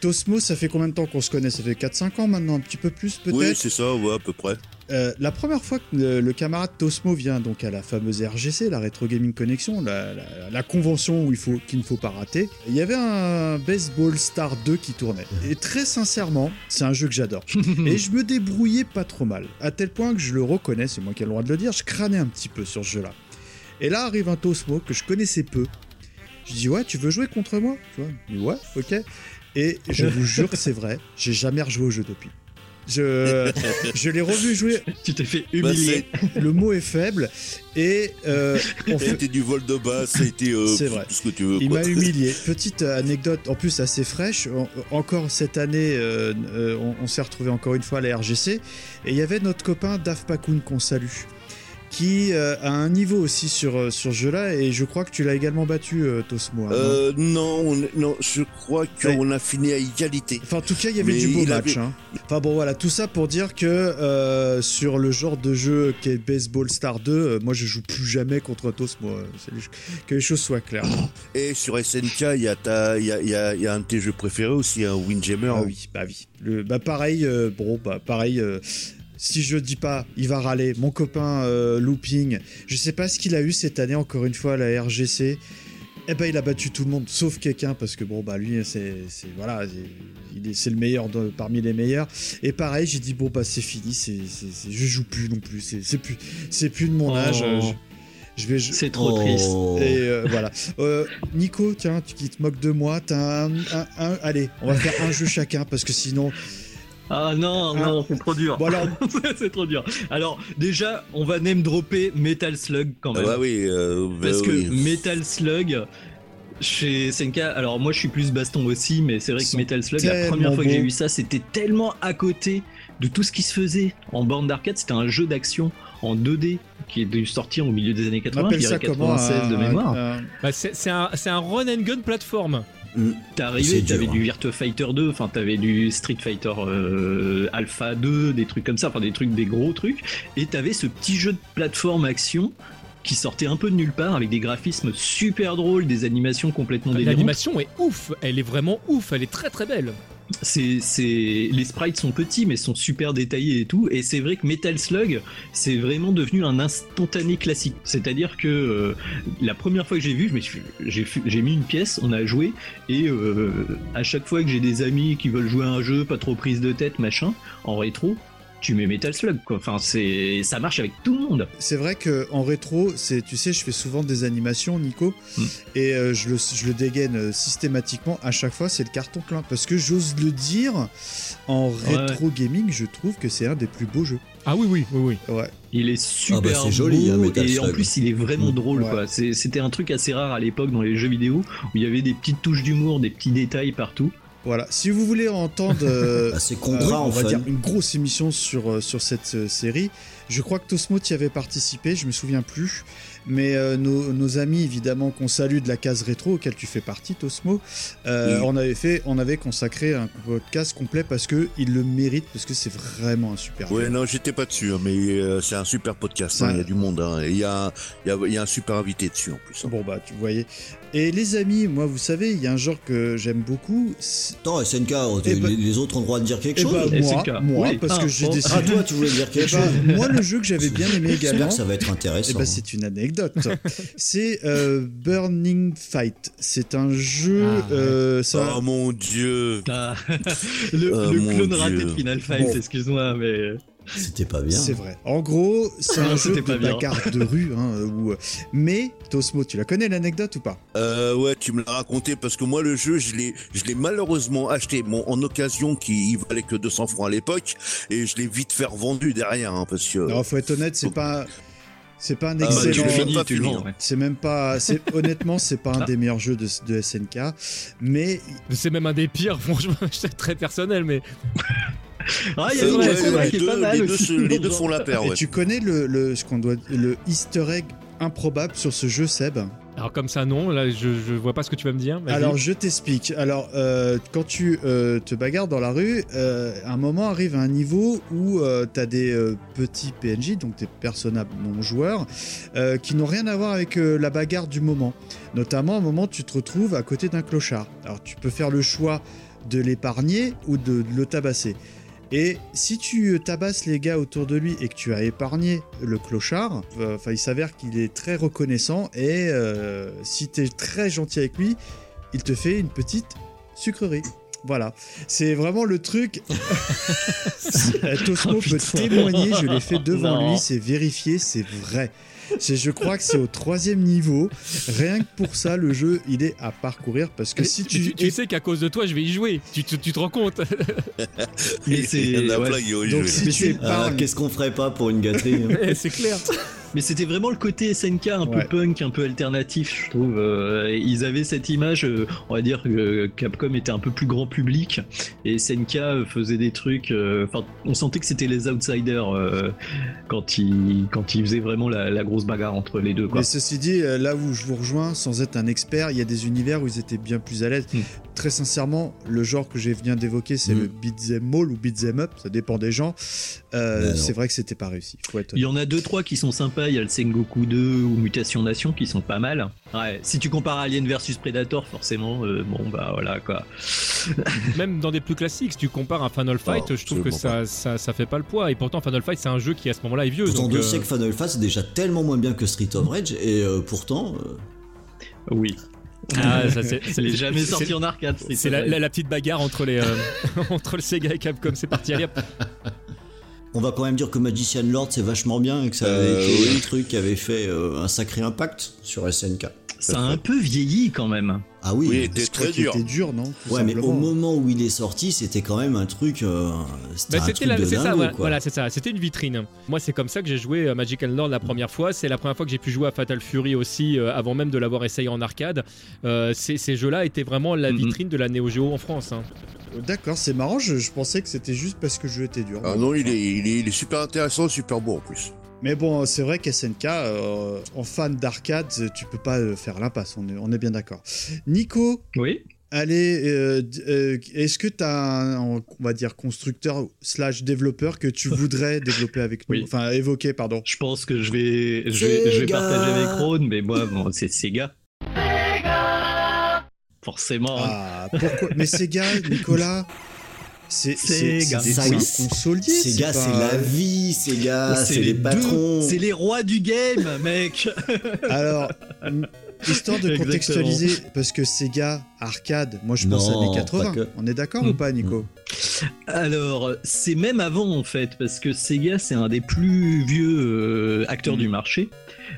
Tosmo, ça fait combien de temps qu'on se connaît? Ça fait 4-5 ans maintenant, un petit peu plus peut-être? Oui, c'est ça, ouais, à peu près. Euh, la première fois que le, le camarade Tosmo vient donc à la fameuse RGC, la Retro Gaming Connection, la, la- la convention où il faut qu'il ne faut pas rater, il y avait un Baseball Star 2 qui tournait. Et très sincèrement, c'est un jeu que j'adore. Et je me débrouillais pas trop mal, à tel point que je le reconnais, c'est moi qui ai le droit de le dire, je crânais un petit peu sur ce jeu-là. Et là arrive un Tosmo que je connaissais peu. Je dis ouais, tu veux jouer contre moi? Tu vois? Ouais, ok. Et je vous jure que c'est vrai, j'ai jamais rejoué au jeu depuis. Je, je l'ai revu jouer Tu t'es fait Bah, humilier. le mot est faible et euh, on fait- C'était du vol de base, ça a été euh, C'est vrai. tout ce que tu veux. il quoi. m'a humilié. Petite euh, anecdote, en plus assez fraîche. En- encore cette année, euh, euh, on, on s'est retrouvé encore une fois à la RGC et il y avait notre copain Daf Pakun qu'on salue, qui euh, a un niveau aussi sur euh, sur ce jeu-là et je crois que tu l'as également battu, euh, Tosmo. hein, non Euh, non, on- non, je crois qu'on a fini à égalité. Enfin, en tout cas, il y avait Mais du beau match. avait- hein. Enfin bon, voilà, tout ça pour dire que sur le genre de jeu qu'est Baseball Star 2, euh, moi je joue plus jamais contre Tos, moi, c'est les- que les choses soient claires. Et sur SNK, il y, a ta- il y, a, il y, a, il y a un de tes jeux préférés aussi, un Windjammer. Ah oui, bah oui. Le, bah pareil, bon, bah pareil. Si je dis pas, il va râler. Mon copain euh, Looping, je sais pas ce qu'il a eu cette année, encore une fois, à la RGC. Eh ben, il a battu tout le monde, sauf quelqu'un, parce que bon, bah lui, c'est, voilà, c'est- il est, c'est le meilleur de- parmi les meilleurs. Et pareil, j'ai dit bon, bah c'est fini, c'est, je joue plus non plus, c'est, plus, c'est plus de mon Oh. âge. euh, Je, je vais, je- C'est trop Oh. triste. et euh, voilà. Euh, Nico, tiens, tu qui te moques de moi, t'as un, un- un- Allez, on va faire un jeu chacun parce que sinon. Ah non, Ah. non, c'est trop dur. Bon alors, c'est trop dur. Alors, déjà, on va name dropper Metal Slug quand Ah même. bah oui, euh, bah Parce que. Metal Slug, chez SNK, alors moi je suis plus baston aussi, mais c'est vrai que Metal Slug, la première fois que j'ai vu ça, c'était tellement à côté de tout ce qui se faisait en borne d'arcade. C'était un jeu d'action en 2D qui est dû sortir au milieu des années on 80, je appelle dirais ça comment 96 de mémoire. Bah, c'est un, c'est un run and gun plateforme. Mm. T'es arrivé, t'avais hein. du Virtua Fighter 2, enfin t'avais du Street Fighter euh, Alpha 2, des trucs comme ça, enfin des trucs, des gros trucs, et t'avais ce petit jeu de plateforme action qui sortait un peu de nulle part avec des graphismes super drôles, des animations complètement délirantes. L'animation est ouf, elle est vraiment ouf, elle est très très belle. C'est, les sprites sont petits mais sont super détaillés et tout. Et c'est vrai que Metal Slug, c'est vraiment devenu un instantané classique. C'est-à-dire que euh, la première fois que j'ai vu, j'ai mis une pièce, on a joué, et euh, à chaque fois que j'ai des amis qui veulent jouer à un jeu, pas trop prise de tête, machin, en rétro, tu mets Metal Slug quoi. Enfin, c'est, ça marche avec tout le monde. C'est vrai que en rétro, c'est, tu sais, je fais souvent des animations, Nico, Mm. et euh, je, le, je le dégaine euh, systématiquement. À chaque fois, c'est le carton plein. Parce que j'ose le dire, en rétro gaming, je trouve que c'est un des plus beaux jeux. Ah oui, oui, oui, oui. Ouais. Il est super Ah bah, c'est joli, beau, hein, Metal et en plus il est vraiment Mm. drôle Ouais. quoi. C'est- C'était un truc assez rare à l'époque dans les jeux vidéo où il y avait des petites touches d'humour, des petits détails partout. Voilà. Si vous voulez entendre. euh, Ah, c'est Euh, contrat on en va fun. dire une grosse émission sur, euh, sur cette euh, série. Je crois que Tosmo y avait participé, je me souviens plus. Mais euh, nos, nos amis, évidemment, qu'on salue de la case rétro, auquel tu fais partie, Tosmo, euh, Oui. on, avait fait, on avait consacré un podcast complet parce que il le mérite, parce que c'est vraiment un super Ouais, jeu. non, j'étais pas dessus, hein, mais euh, c'est un super podcast. Hein, Il y a du monde. hein, Il y, a, y, a, y a un super invité dessus en plus. hein. Bon, bah, tu voyais. Et les amis, moi, vous savez, il y a un genre que j'aime beaucoup. c'est- Attends, SNK, Eh les, ben- les autres ont le droit de dire quelque Eh chose ben, moi, SNK. moi, Oui. parce Ah, que j'ai bon. décidé. Ah, toi, tu voulais dire Eh quelque ben, chose moi, le jeu que j'avais bien aimé J'espère également. que ça va être Eh intéressant. c'est une anecdote. c'est euh, Burning Fight. C'est un jeu. Ah, euh, ça, Oh mon dieu. Ah, le, Oh, le mon clone Dieu. raté de Final Fight, Bon. excuse-moi, mais. C'était pas bien. C'est vrai. En gros, c'est un jeu c'était de bagarre de rue. Hein, où... Mais, Tosmo, tu la connais l'anecdote ou pas? Euh, ouais, tu me l'as raconté parce que moi le jeu, je l'ai, je l'ai malheureusement acheté bon, en occasion qui il valait que 200 francs à l'époque et je l'ai vite fait revendu derrière hein, parce que. Non, faut être honnête, c'est pas. C'est pas un Ah, excellent. hein. ouais. C'est même pas. Honnêtement, c'est pas un Ah. des meilleurs jeux de, de SNK. Mais C'est même un des pires, franchement, c'est très personnel, mais Ah, il y a une ouais, c'est vrai les qui est deux- pas mal les deux les deux font la paire, Et ouais. tu connais le, le- ce qu'on doit, le Easter egg improbable sur ce jeu, Seb alors comme ça non, là je, je vois pas ce que tu vas me dire. Alors je t'explique. Alors euh, quand tu euh, te bagarres dans la rue, euh, un moment arrive à un niveau où tu as des euh, petits PNJ, donc des personnages non joueurs, euh, qui n'ont rien à voir avec euh, la bagarre du moment. Notamment à un moment tu te retrouves à côté d'un clochard. Alors tu peux faire le choix de l'épargner ou de le tabasser. Et si tu tabasses les gars autour de lui et que tu as épargné le clochard, euh, enfin il s'avère qu'il est très reconnaissant et euh, si tu es très gentil avec lui, il te fait une petite sucrerie. Voilà, c'est vraiment le truc. Euh, Tosmo Oh, peut témoigner, je l'ai fait devant Non. lui, c'est vérifié, c'est vrai. C'est- Je crois que c'est au troisième niveau. Rien que pour ça, le jeu, il est à parcourir parce que Mais si tu, tu, tu sais qu'à cause de toi, je vais y jouer. Tu, te- tu te rends compte Mais c'est- Il y en a ouais. plein qui ont donc joué. si Mais tu Ah, épargnes, Qu'est-ce qu'on ferait pas pour une gâterie hein Eh, C'est clair. Mais c'était vraiment le côté SNK un Ouais. peu punk, un peu alternatif, je trouve. Euh, ils avaient cette image, euh, on va dire que Capcom était un peu plus grand public et SNK euh, faisait des trucs. euh, Enfin, on sentait que c'était les outsiders euh, quand ils quand ils faisaient vraiment la, la grosse bagarre entre les deux. Quoi. Mais ceci dit, là où je vous rejoins, sans être un expert, il y a des univers où ils étaient bien plus à l'aise. Hmm. Très sincèrement, le genre que j'ai viens d'évoquer, c'est Hmm. le beat'em all ou beat'em up, ça dépend des gens. Euh, c'est vrai que c'était pas réussi. Faut être Il y en a deux trois qui sont sympas. Il y a le Sengoku 2 ou Mutation Nation qui sont pas mal. Ouais. Si tu compares Alien versus Predator, forcément, euh, bon bah voilà quoi. Même dans des plus classiques, si tu compares un Final Fight, Oh, je trouve que ça, ça, ça fait pas le poids. Et pourtant, Final Fight, c'est un jeu qui à ce moment-là est vieux. Pourtant, donc, Dieu euh, sait que Final Fight c'est déjà tellement moins bien que Street of Rage et euh, pourtant. euh, Oui. Ah, ça, c'est- Ça jamais c'est- sorti en arcade. C'est c'est la, la- la petite bagarre entre les euh, entre le Sega et Capcom. C'est parti. Allez, hop. On va quand même dire que Magician Lord c'est vachement bien et que ça avait Euh, été oui. un truc qui avait fait euh, un sacré impact sur SNK. Ça a un peu vieilli quand même. Ah oui. Oui, il était Je crois très dur. était dur, non Tout Ouais, mais au moment où il est sorti, c'était quand même un truc. euh, c'était Bah, un c'était truc la- de c'est ça, voilà, voilà, c'est ça. C'était une vitrine. Moi, c'est comme ça que j'ai joué à Magic and Lord la première fois. C'est la première fois que j'ai pu jouer à Fatal Fury aussi, euh, avant même de l'avoir essayé en arcade. Euh, ces jeux-là étaient vraiment la Mhm. vitrine de la Neo Geo en France. hein. D'accord, c'est marrant, je, je pensais que c'était juste parce que le jeu était dur. Ah non, il est, il, est, il est super intéressant, super beau en plus. Mais bon, c'est vrai qu'SNK, euh, en fan d'arcade, tu peux pas euh, faire l'impasse, on est, on est bien d'accord. Nico, Oui. allez, euh, euh, est-ce que tu as un, on va dire, constructeur slash développeur que tu voudrais développer avec nous? Oui. Enfin, évoquer, pardon. Je pense que je vais, je vais, je vais Sega. partager avec Ron, mais moi, bon, c'est Sega. Forcément. Ah, pourquoi? Mais Sega, Nicolas? c'est Sega. c'est- la vie, ces gars, c'est les, patrons. C'est les rois du game, mec. Alors, histoire de Exactement. contextualiser, parce que Sega, arcade, moi je pense Non, années pas 80. que. On est d'accord Mm. ou pas, Nico Alors, c'est même avant en fait, parce que Sega c'est un des plus vieux euh, acteurs Mhm. du marché.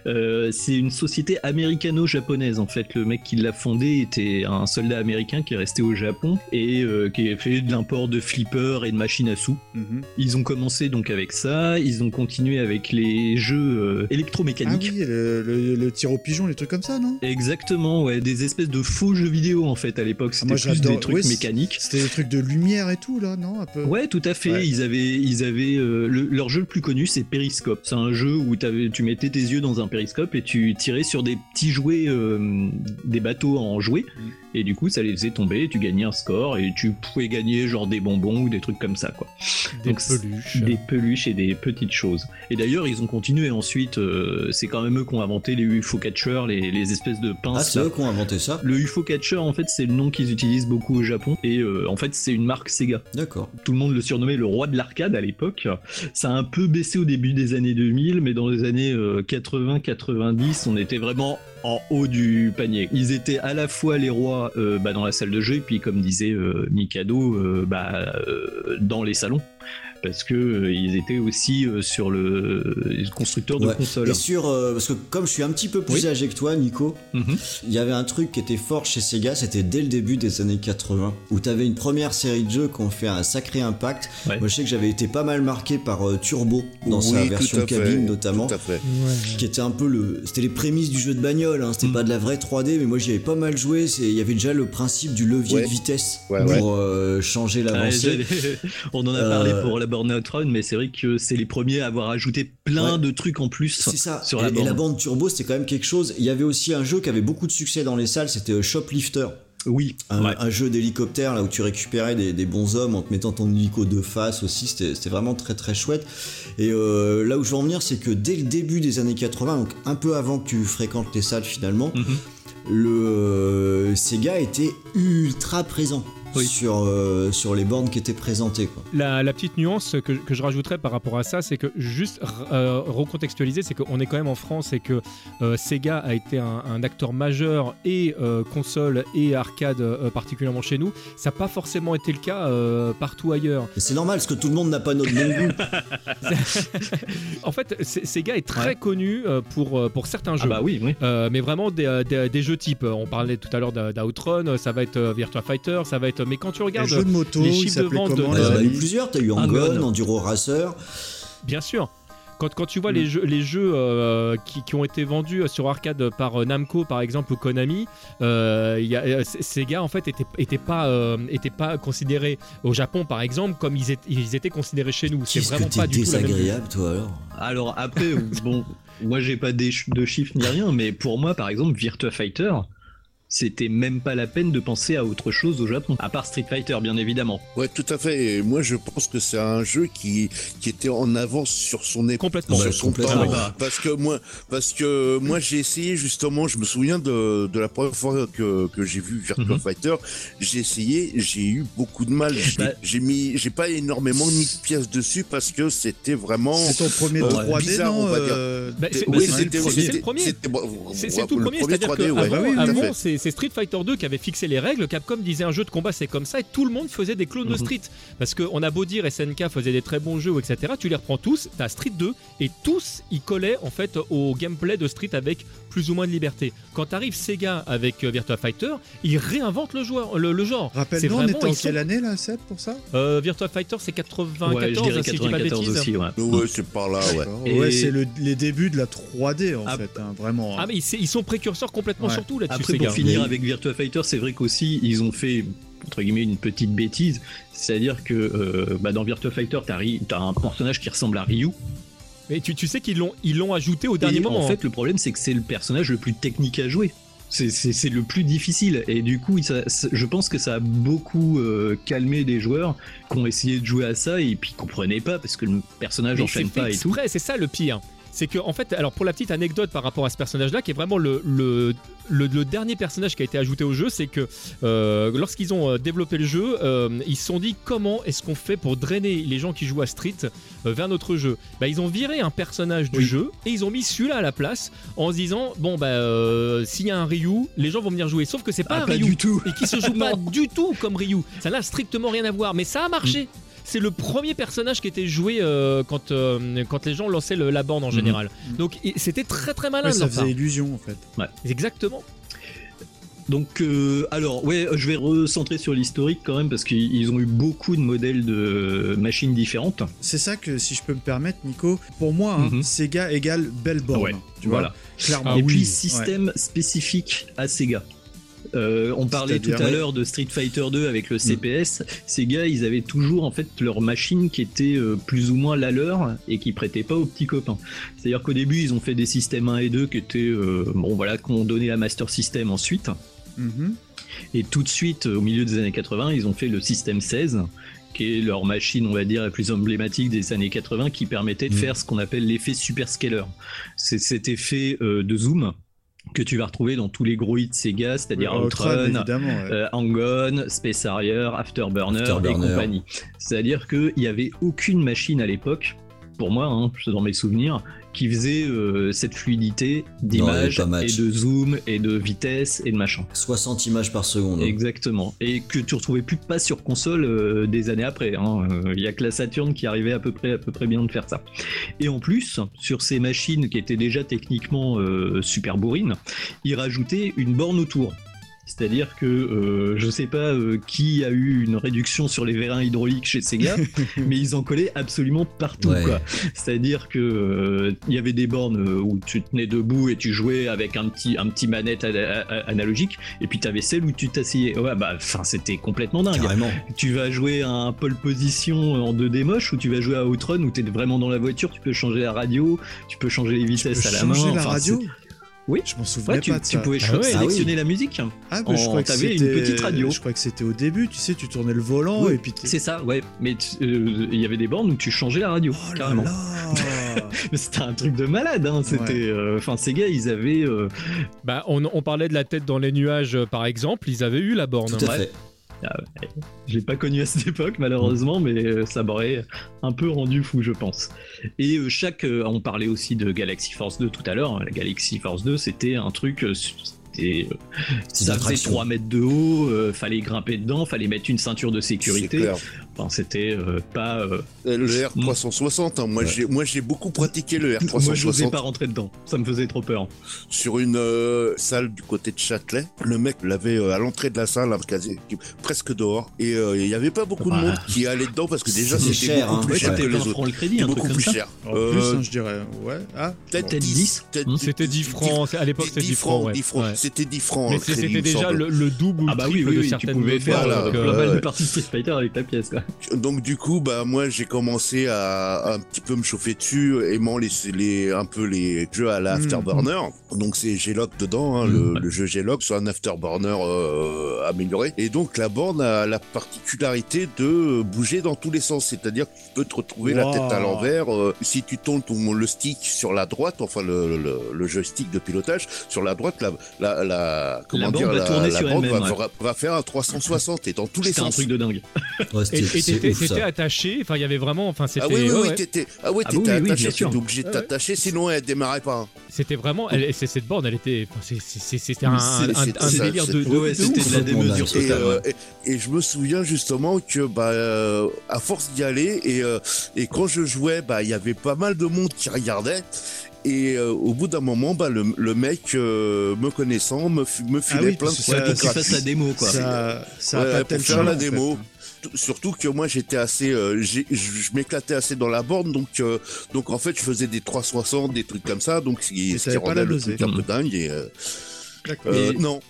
Euh, c'est une société américano-japonaise en fait. Le mec qui l'a fondé était un soldat américain qui est resté au Japon et euh, qui a fait de l'import de flippers et de machines à sous. Mhm. Ils ont commencé donc avec ça, ils ont continué avec les jeux euh, Ah électromécaniques. oui, le, le- le tir au pigeon, les trucs comme ça, non? Exactement, ouais, des espèces de faux jeux vidéo en fait à l'époque. Ah, C'était moi, plus des trucs ouais, mécaniques. C'était des trucs de lumière et tout, là, non Un peu? Ouais, tout à fait. Ouais. Ils avaient, ils avaient euh, le- leur jeu le plus connu, c'est Periscope. C'est un jeu où tu mettais tes yeux dans un et tu tirais sur des petits jouets, euh, des bateaux en jouets. Mm. Et du coup, ça les faisait tomber, et tu gagnais un score, et tu pouvais gagner genre des bonbons ou des trucs comme ça, quoi. Des Donc, peluches. Des peluches et des petites choses. Et d'ailleurs, ils ont continué ensuite, euh, c'est quand même eux qui ont inventé les UFO catchers, les, les espèces de pinces. Ah, c'est eux qui ont inventé ça Le UFO catcher, en fait, c'est le nom qu'ils utilisent beaucoup au Japon, et euh, en fait, c'est une marque Sega. D'accord. Tout le monde le surnommait le roi de l'arcade à l'époque. Ça a un peu baissé au début des années 2000, mais dans les années 80-90, on était vraiment en haut du panier. Ils étaient à la fois les rois euh, bah, dans la salle de jeu, puis comme disait euh, Mikado, euh, bah, euh, dans les salons. Parce que euh, ils étaient aussi euh, sur le, le constructeur de Ouais. consoles. Et sur. euh, parce que comme je suis un petit peu plus Oui. âgé que toi, Nico, Mhm. il y avait un truc qui était fort chez Sega, c'était dès le début des années 80, où t'avais une première série de jeux qui ont fait un sacré impact. Ouais. Moi, je sais que j'avais été pas mal marqué par euh, Turbo, dans sa Oui, version cabine notamment. Tout à fait. qui était un peu le c'était les prémices du jeu de bagnole hein. Mm. c'était pas de la vraie 3D mais moi j'y avais pas mal joué il y avait déjà le principe du levier Ouais. de vitesse Ouais, pour euh, changer l'avancée On en a parlé Euh, pour la Burnout Run, mais c'est vrai que c'est les premiers à avoir ajouté plein Ouais. de trucs en plus c'est ça sur et, la et borne. la bande turbo c'était quand même quelque chose il y avait aussi un jeu qui avait beaucoup de succès dans les salles c'était euh, Shoplifter Oui, un, ouais. un jeu d'hélicoptère là où tu récupérais des, des bons hommes en te mettant ton hélico de face aussi c'était vraiment très très chouette et euh, là où je veux en venir c'est que dès le début des années 80 donc un peu avant que tu fréquentes les salles finalement Mhm. le euh, Sega était ultra présent Oui. sur, euh, sur les bornes qui étaient présentées. Quoi. La, la petite nuance que, que je rajouterais par rapport à ça, c'est que juste euh, recontextualiser, c'est qu'on est quand même en France et que euh, Sega a été un, un acteur majeur et euh, console et arcade euh, particulièrement chez nous. Ça n'a pas forcément été le cas euh, partout ailleurs. C'est normal parce que tout le monde n'a pas notre bon goût. En fait, Sega est très Ouais. connu pour, pour certains Ah jeux. bah oui, oui. Euh, mais vraiment des, des- des jeux type, on parlait tout à l'heure d'Outrun, ça va être Virtua Fighter, ça va être. Mais quand tu Les regardes, jeux de moto, les chiffres de vente de- comment Il y en a les eu plusieurs, t'as eu Angon. Enduro Racer. Bien sûr. Quand, quand tu vois les jeux, les jeux euh, qui, qui ont été vendus sur arcade par euh, Namco par exemple ou Konami, euh, il y a, euh, C- Sega en fait était, était pas euh, pas considérés au Japon par exemple comme ils étaient, ils étaient considérés chez nous. C'est que vraiment pas du tout la même toi alors? Alors après, bon, moi j'ai pas des de chiffres ni rien, mais pour moi par exemple, Virtua Fighter, c'était même pas la peine de penser à autre chose au Japon, à part Street Fighter bien évidemment. Ouais, tout à fait. Et moi, je pense que c'est un jeu qui, qui était en avance sur son époque. Complètement. Sur Ouais, son complètement. temps. Ah, Parce que moi, parce que moi, j'ai essayé justement, je me souviens de, de la première fois que, que j'ai vu Virtua Mhm. Fighter, j'ai essayé, j'ai eu beaucoup de mal. Je l'ai- Bah- J'ai mis, j'ai pas énormément mis de pièces dessus parce que c'était vraiment. C'est ton premier Euh, 3D, bizarre, non on va dire. euh, Bah, c'est- Oui, bah, le c'était- le premier. c'était- tout le premier, 3D, c'est-à-dire que 3D, ouais. avant, Bah oui, tout à avant, fait. c'est c'est Street Fighter 2 qui avait fixé les règles. Capcom disait un jeu de combat c'est comme ça et tout le monde faisait des clones de Mhm. Street. Parce qu'on a beau dire SNK faisait des très bons jeux, etc. Tu les reprends tous, t'as Street 2 et tous ils collaient en fait au gameplay de Street avec plus ou moins de liberté. Quand t'arrives Sega avec euh, Virtua Fighter, ils réinventent le, joueur, le, le genre. C'est Rappelle-nous, on vraiment- était en quelle année là, Seb, pour ça? Euh, Virtua Fighter c'est 94, Ouais, je dirais si je dis pas de 94 bêtises. aussi, ouais. Ouais, c'est par là, ouais. D'accord. Et- Ouais, c'est le- les débuts de la 3D en Ah. fait, hein, vraiment. Ah mais ils, ils sont précurseurs complètement Ouais. surtout là-dessus Après, Sega. pour finir avec Virtua Fighter, c'est vrai qu'aussi, ils ont fait, entre guillemets, une petite bêtise. C'est-à-dire que euh, bah, dans Virtua Fighter, t'as t'as un personnage qui ressemble à Ryu. Mais tu, tu sais qu'ils l'ont ils l'ont ajouté au dernier et moment. en hein. fait, le problème, c'est que c'est le personnage le plus technique à jouer. C'est- C'est c'est le plus difficile. Et du coup, ça- je pense que ça a beaucoup euh, calmé des joueurs qui ont essayé de jouer à ça et puis qui comprenaient pas parce que le personnage Mais c'est enchaîne fait pas et tout. c'est ça le pire. C'est que, en fait, alors pour la petite anecdote par rapport à ce personnage-là, qui est vraiment le, le, le- le dernier personnage qui a été ajouté au jeu, c'est que euh, lorsqu'ils ont euh, développé le jeu, euh, ils se sont dit comment est-ce qu'on fait pour drainer les gens qui jouent à Street euh, vers notre jeu? Bah, ils ont viré un personnage du Oui. jeu et ils ont mis celui-là à la place en se disant bon bah s'il y a un Ryu, les gens vont venir jouer. Sauf que c'est pas Ah, un pas Ryu du tout. et qui se joue pas du tout comme Ryu. Ça n'a strictement rien à voir, mais ça a marché. C'est le premier personnage qui était joué euh, quand, euh, quand les gens lançaient le- la bande en général. Donc c'était très très malin Ouais, ça part. faisait illusion en fait. Exactement. Donc, euh, alors, ouais, je vais recentrer sur l'historique quand même parce qu'ils ils ont eu beaucoup de modèles de machines différentes. C'est ça que, si je peux me permettre, Nico, pour moi, hein, Mhm. Sega égale belle borne. Ouais, tu vois, voilà. clairement. Ah et oui, puis ouais. système spécifique à Sega. Euh, on parlait tout à ouais. l'heure de Street Fighter 2 avec le CPS. Sega, ils avaient toujours en fait leur machine qui était euh, plus ou moins la leur et qui prêtait pas aux petits copains. C'est-à-dire qu'au début, ils ont fait des systèmes 1 et 2 qui étaient euh, bon voilà qu'on donnait à Master System ensuite. Mhm. Et tout de suite, au milieu des années 80, ils ont fait le système 16 qui est leur machine, on va dire, la plus emblématique des années 80, qui permettait de Mm. faire ce qu'on appelle l'effet superscaler. C'est cet effet euh, de zoom que tu vas retrouver dans tous les gros hits Sega, c'est-à-dire Oui, Outrun, Outrun, ouais. euh, Hang-On, Space Harrier, Afterburner, Afterburner. et compagnie. C'est-à-dire qu'il n'y avait aucune machine à l'époque, pour moi, hein, dans mes souvenirs, qui faisait euh, cette fluidité d'image et de zoom et de vitesse et de machin. 60 images par seconde. Exactement. Et que tu retrouvais plus pas sur console euh, des années après. hein. Euh, Il y a que la Saturn qui arrivait à peu près, à peu près bien de faire ça. Et en plus, sur ces machines qui étaient déjà techniquement super bourrines, ils rajoutaient une borne autour. C'est-à-dire que euh, je sais pas euh, qui a eu une réduction sur les vérins hydrauliques chez Sega, mais ils en collaient absolument partout. Ouais. quoi. C'est-à-dire que euh, il y avait des bornes où tu tenais debout et tu jouais avec un petit, un petit manette a- a- a- analogique, et puis tu avais celle où tu t'asseyais. Ouais, bah, enfin, c'était complètement dingue. Carrément. Tu vas jouer à un pole position en 2D moche, ou tu vas jouer à Outrun où tu es vraiment dans la voiture, tu peux changer la radio, tu peux changer les vitesses à la main. changer la enfin, radio c'est- Oui. Je m'en Ouais, tu, pas de tu ça. pouvais Ah ouais. sélectionner la musique. Ah, mais je crois que t'avais une c'était- petite radio. Je crois que c'était au début, tu sais, tu tournais le volant Oui, et puis. C'est ça, ouais. Mais euh, il y avait des bornes où tu changeais la radio, Oh carrément. là Mais c'était un truc de malade. Hein. C'était, euh, enfin, ces gars, ils avaient. euh, Bah, on, on parlait de la tête dans les nuages, par exemple. Ils avaient eu la borne. Tout à Ouais. fait. Ah. Je l'ai pas connu à cette époque malheureusement, mais euh, ça m'aurait un peu rendu fou, je pense. Et euh, chaque, euh, on parlait aussi de Galaxy Force 2 tout à l'heure. hein. La Galaxy Force 2, c'était un truc, c'était, ça faisait attraction. 3 mètres de haut, euh, fallait grimper dedans, fallait mettre une ceinture de sécurité. Enfin, c'était euh, pas. euh, Le R360, hein, moi Ouais. j'ai moi j'ai beaucoup pratiqué le Moi, je n'osais R360 pas rentrer dedans. Ça me faisait trop peur. sur une euh, salle du côté de Châtelet. Le mec l'avait euh, à l'entrée de la salle, hein, quasi- presque dehors, et euh, il y avait pas beaucoup de monde qui allait dedans parce que déjà C'est c'était cher, beaucoup hein. plus Ouais, cher que c'était les 20 autres. francs le crédit, un Beaucoup truc comme plus ça. cher. En Euh, plus, hein, je dirais. Ouais. Ah, peut-être Peut-être 10. 10. peut-être Hmm, C'était 10 francs. À l'époque, c'était 10 francs. ouais. 10 francs. Ouais. C'était 10 francs. Mais c'était déjà le, le double ou Ah le bah triple de tu pouvais faire euh, euh, parties Street Fighter avec ta pièce. Quoi. Donc du coup, bah moi j'ai commencé à, à un petit peu me chauffer dessus, aimant les, les un peu les jeux à la Mm. Afterburner. Donc c'est G-Lock dedans, hein, le, le jeu G-Lock, c'est un Afterburner euh, amélioré. Et donc la borne a la particularité de bouger dans tous les sens, c'est-à-dire que tu peux te retrouver la tête à l'envers. euh, si tu tournes ton, le stick sur la droite, enfin le, le, le joystick de pilotage sur la droite, la, la, la comment La borne dire, va la, tourner la sur borne va, ouais. va faire un 360 et dans tous les C'était un sens. truc de dingue. Ouais, T'étais ça. attaché, enfin il y avait vraiment, enfin c'était Ah oui, oui, ouais, oui, ouais. t'étais, ah Ah oui, oui, oui, attaché, t'étais obligé de t'attacher, sinon elle démarrait pas. hein. c'était vraiment, elle- c'est- cette borne, elle était, c'était un, délire de, Ouais, c'était la démesure. Et, euh, ouais. et, et je me souviens justement que bah euh, à force d'y aller et euh, et quand je jouais bah il y avait pas mal de monde qui regardait et euh, au bout d'un moment bah le, le mec euh, me connaissant me, me filait oui, plein de Ouais, ça- fasse la démo, quoi. Ça, ça a Ouais, pas pour tel faire charme, la fait. Surtout que moi j'étais assez, euh, je m'éclatais assez dans la borne, donc euh, donc en fait je faisais des 360, des trucs comme ça, donc ce qui, ce qui t'avais pas rendait la le truc un peu dingue. Et, euh, euh, non,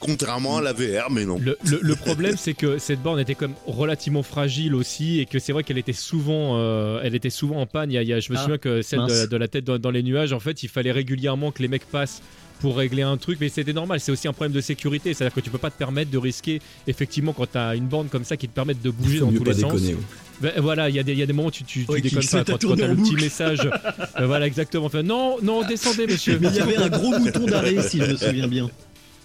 contrairement à la VR, mais non. Le, le- le problème, c'est que cette borne était comme relativement fragile aussi, et que c'est vrai qu'elle était souvent, euh, elle était souvent en panne. Il y a- il y a- je me Ah, souviens que celle de la tête dans, dans les nuages, en fait, il fallait régulièrement que les mecs passent pour régler un truc, mais c'était normal. C'est aussi un problème de sécurité, c'est-à-dire que tu peux pas te permettre de risquer, effectivement, quand tu as une borne comme ça qui te permet de bouger dans tous les sens. déconner. ouais. Ben, voilà, il y, a des- il y a des moments où tu, tu, tu Ouais, déconnes pas quand, t'as en le petit message. euh, voilà, exactement. Enfin, non, non, descendez, monsieur. Mais il y avait un gros bouton d'arrêt, si je me souviens bien.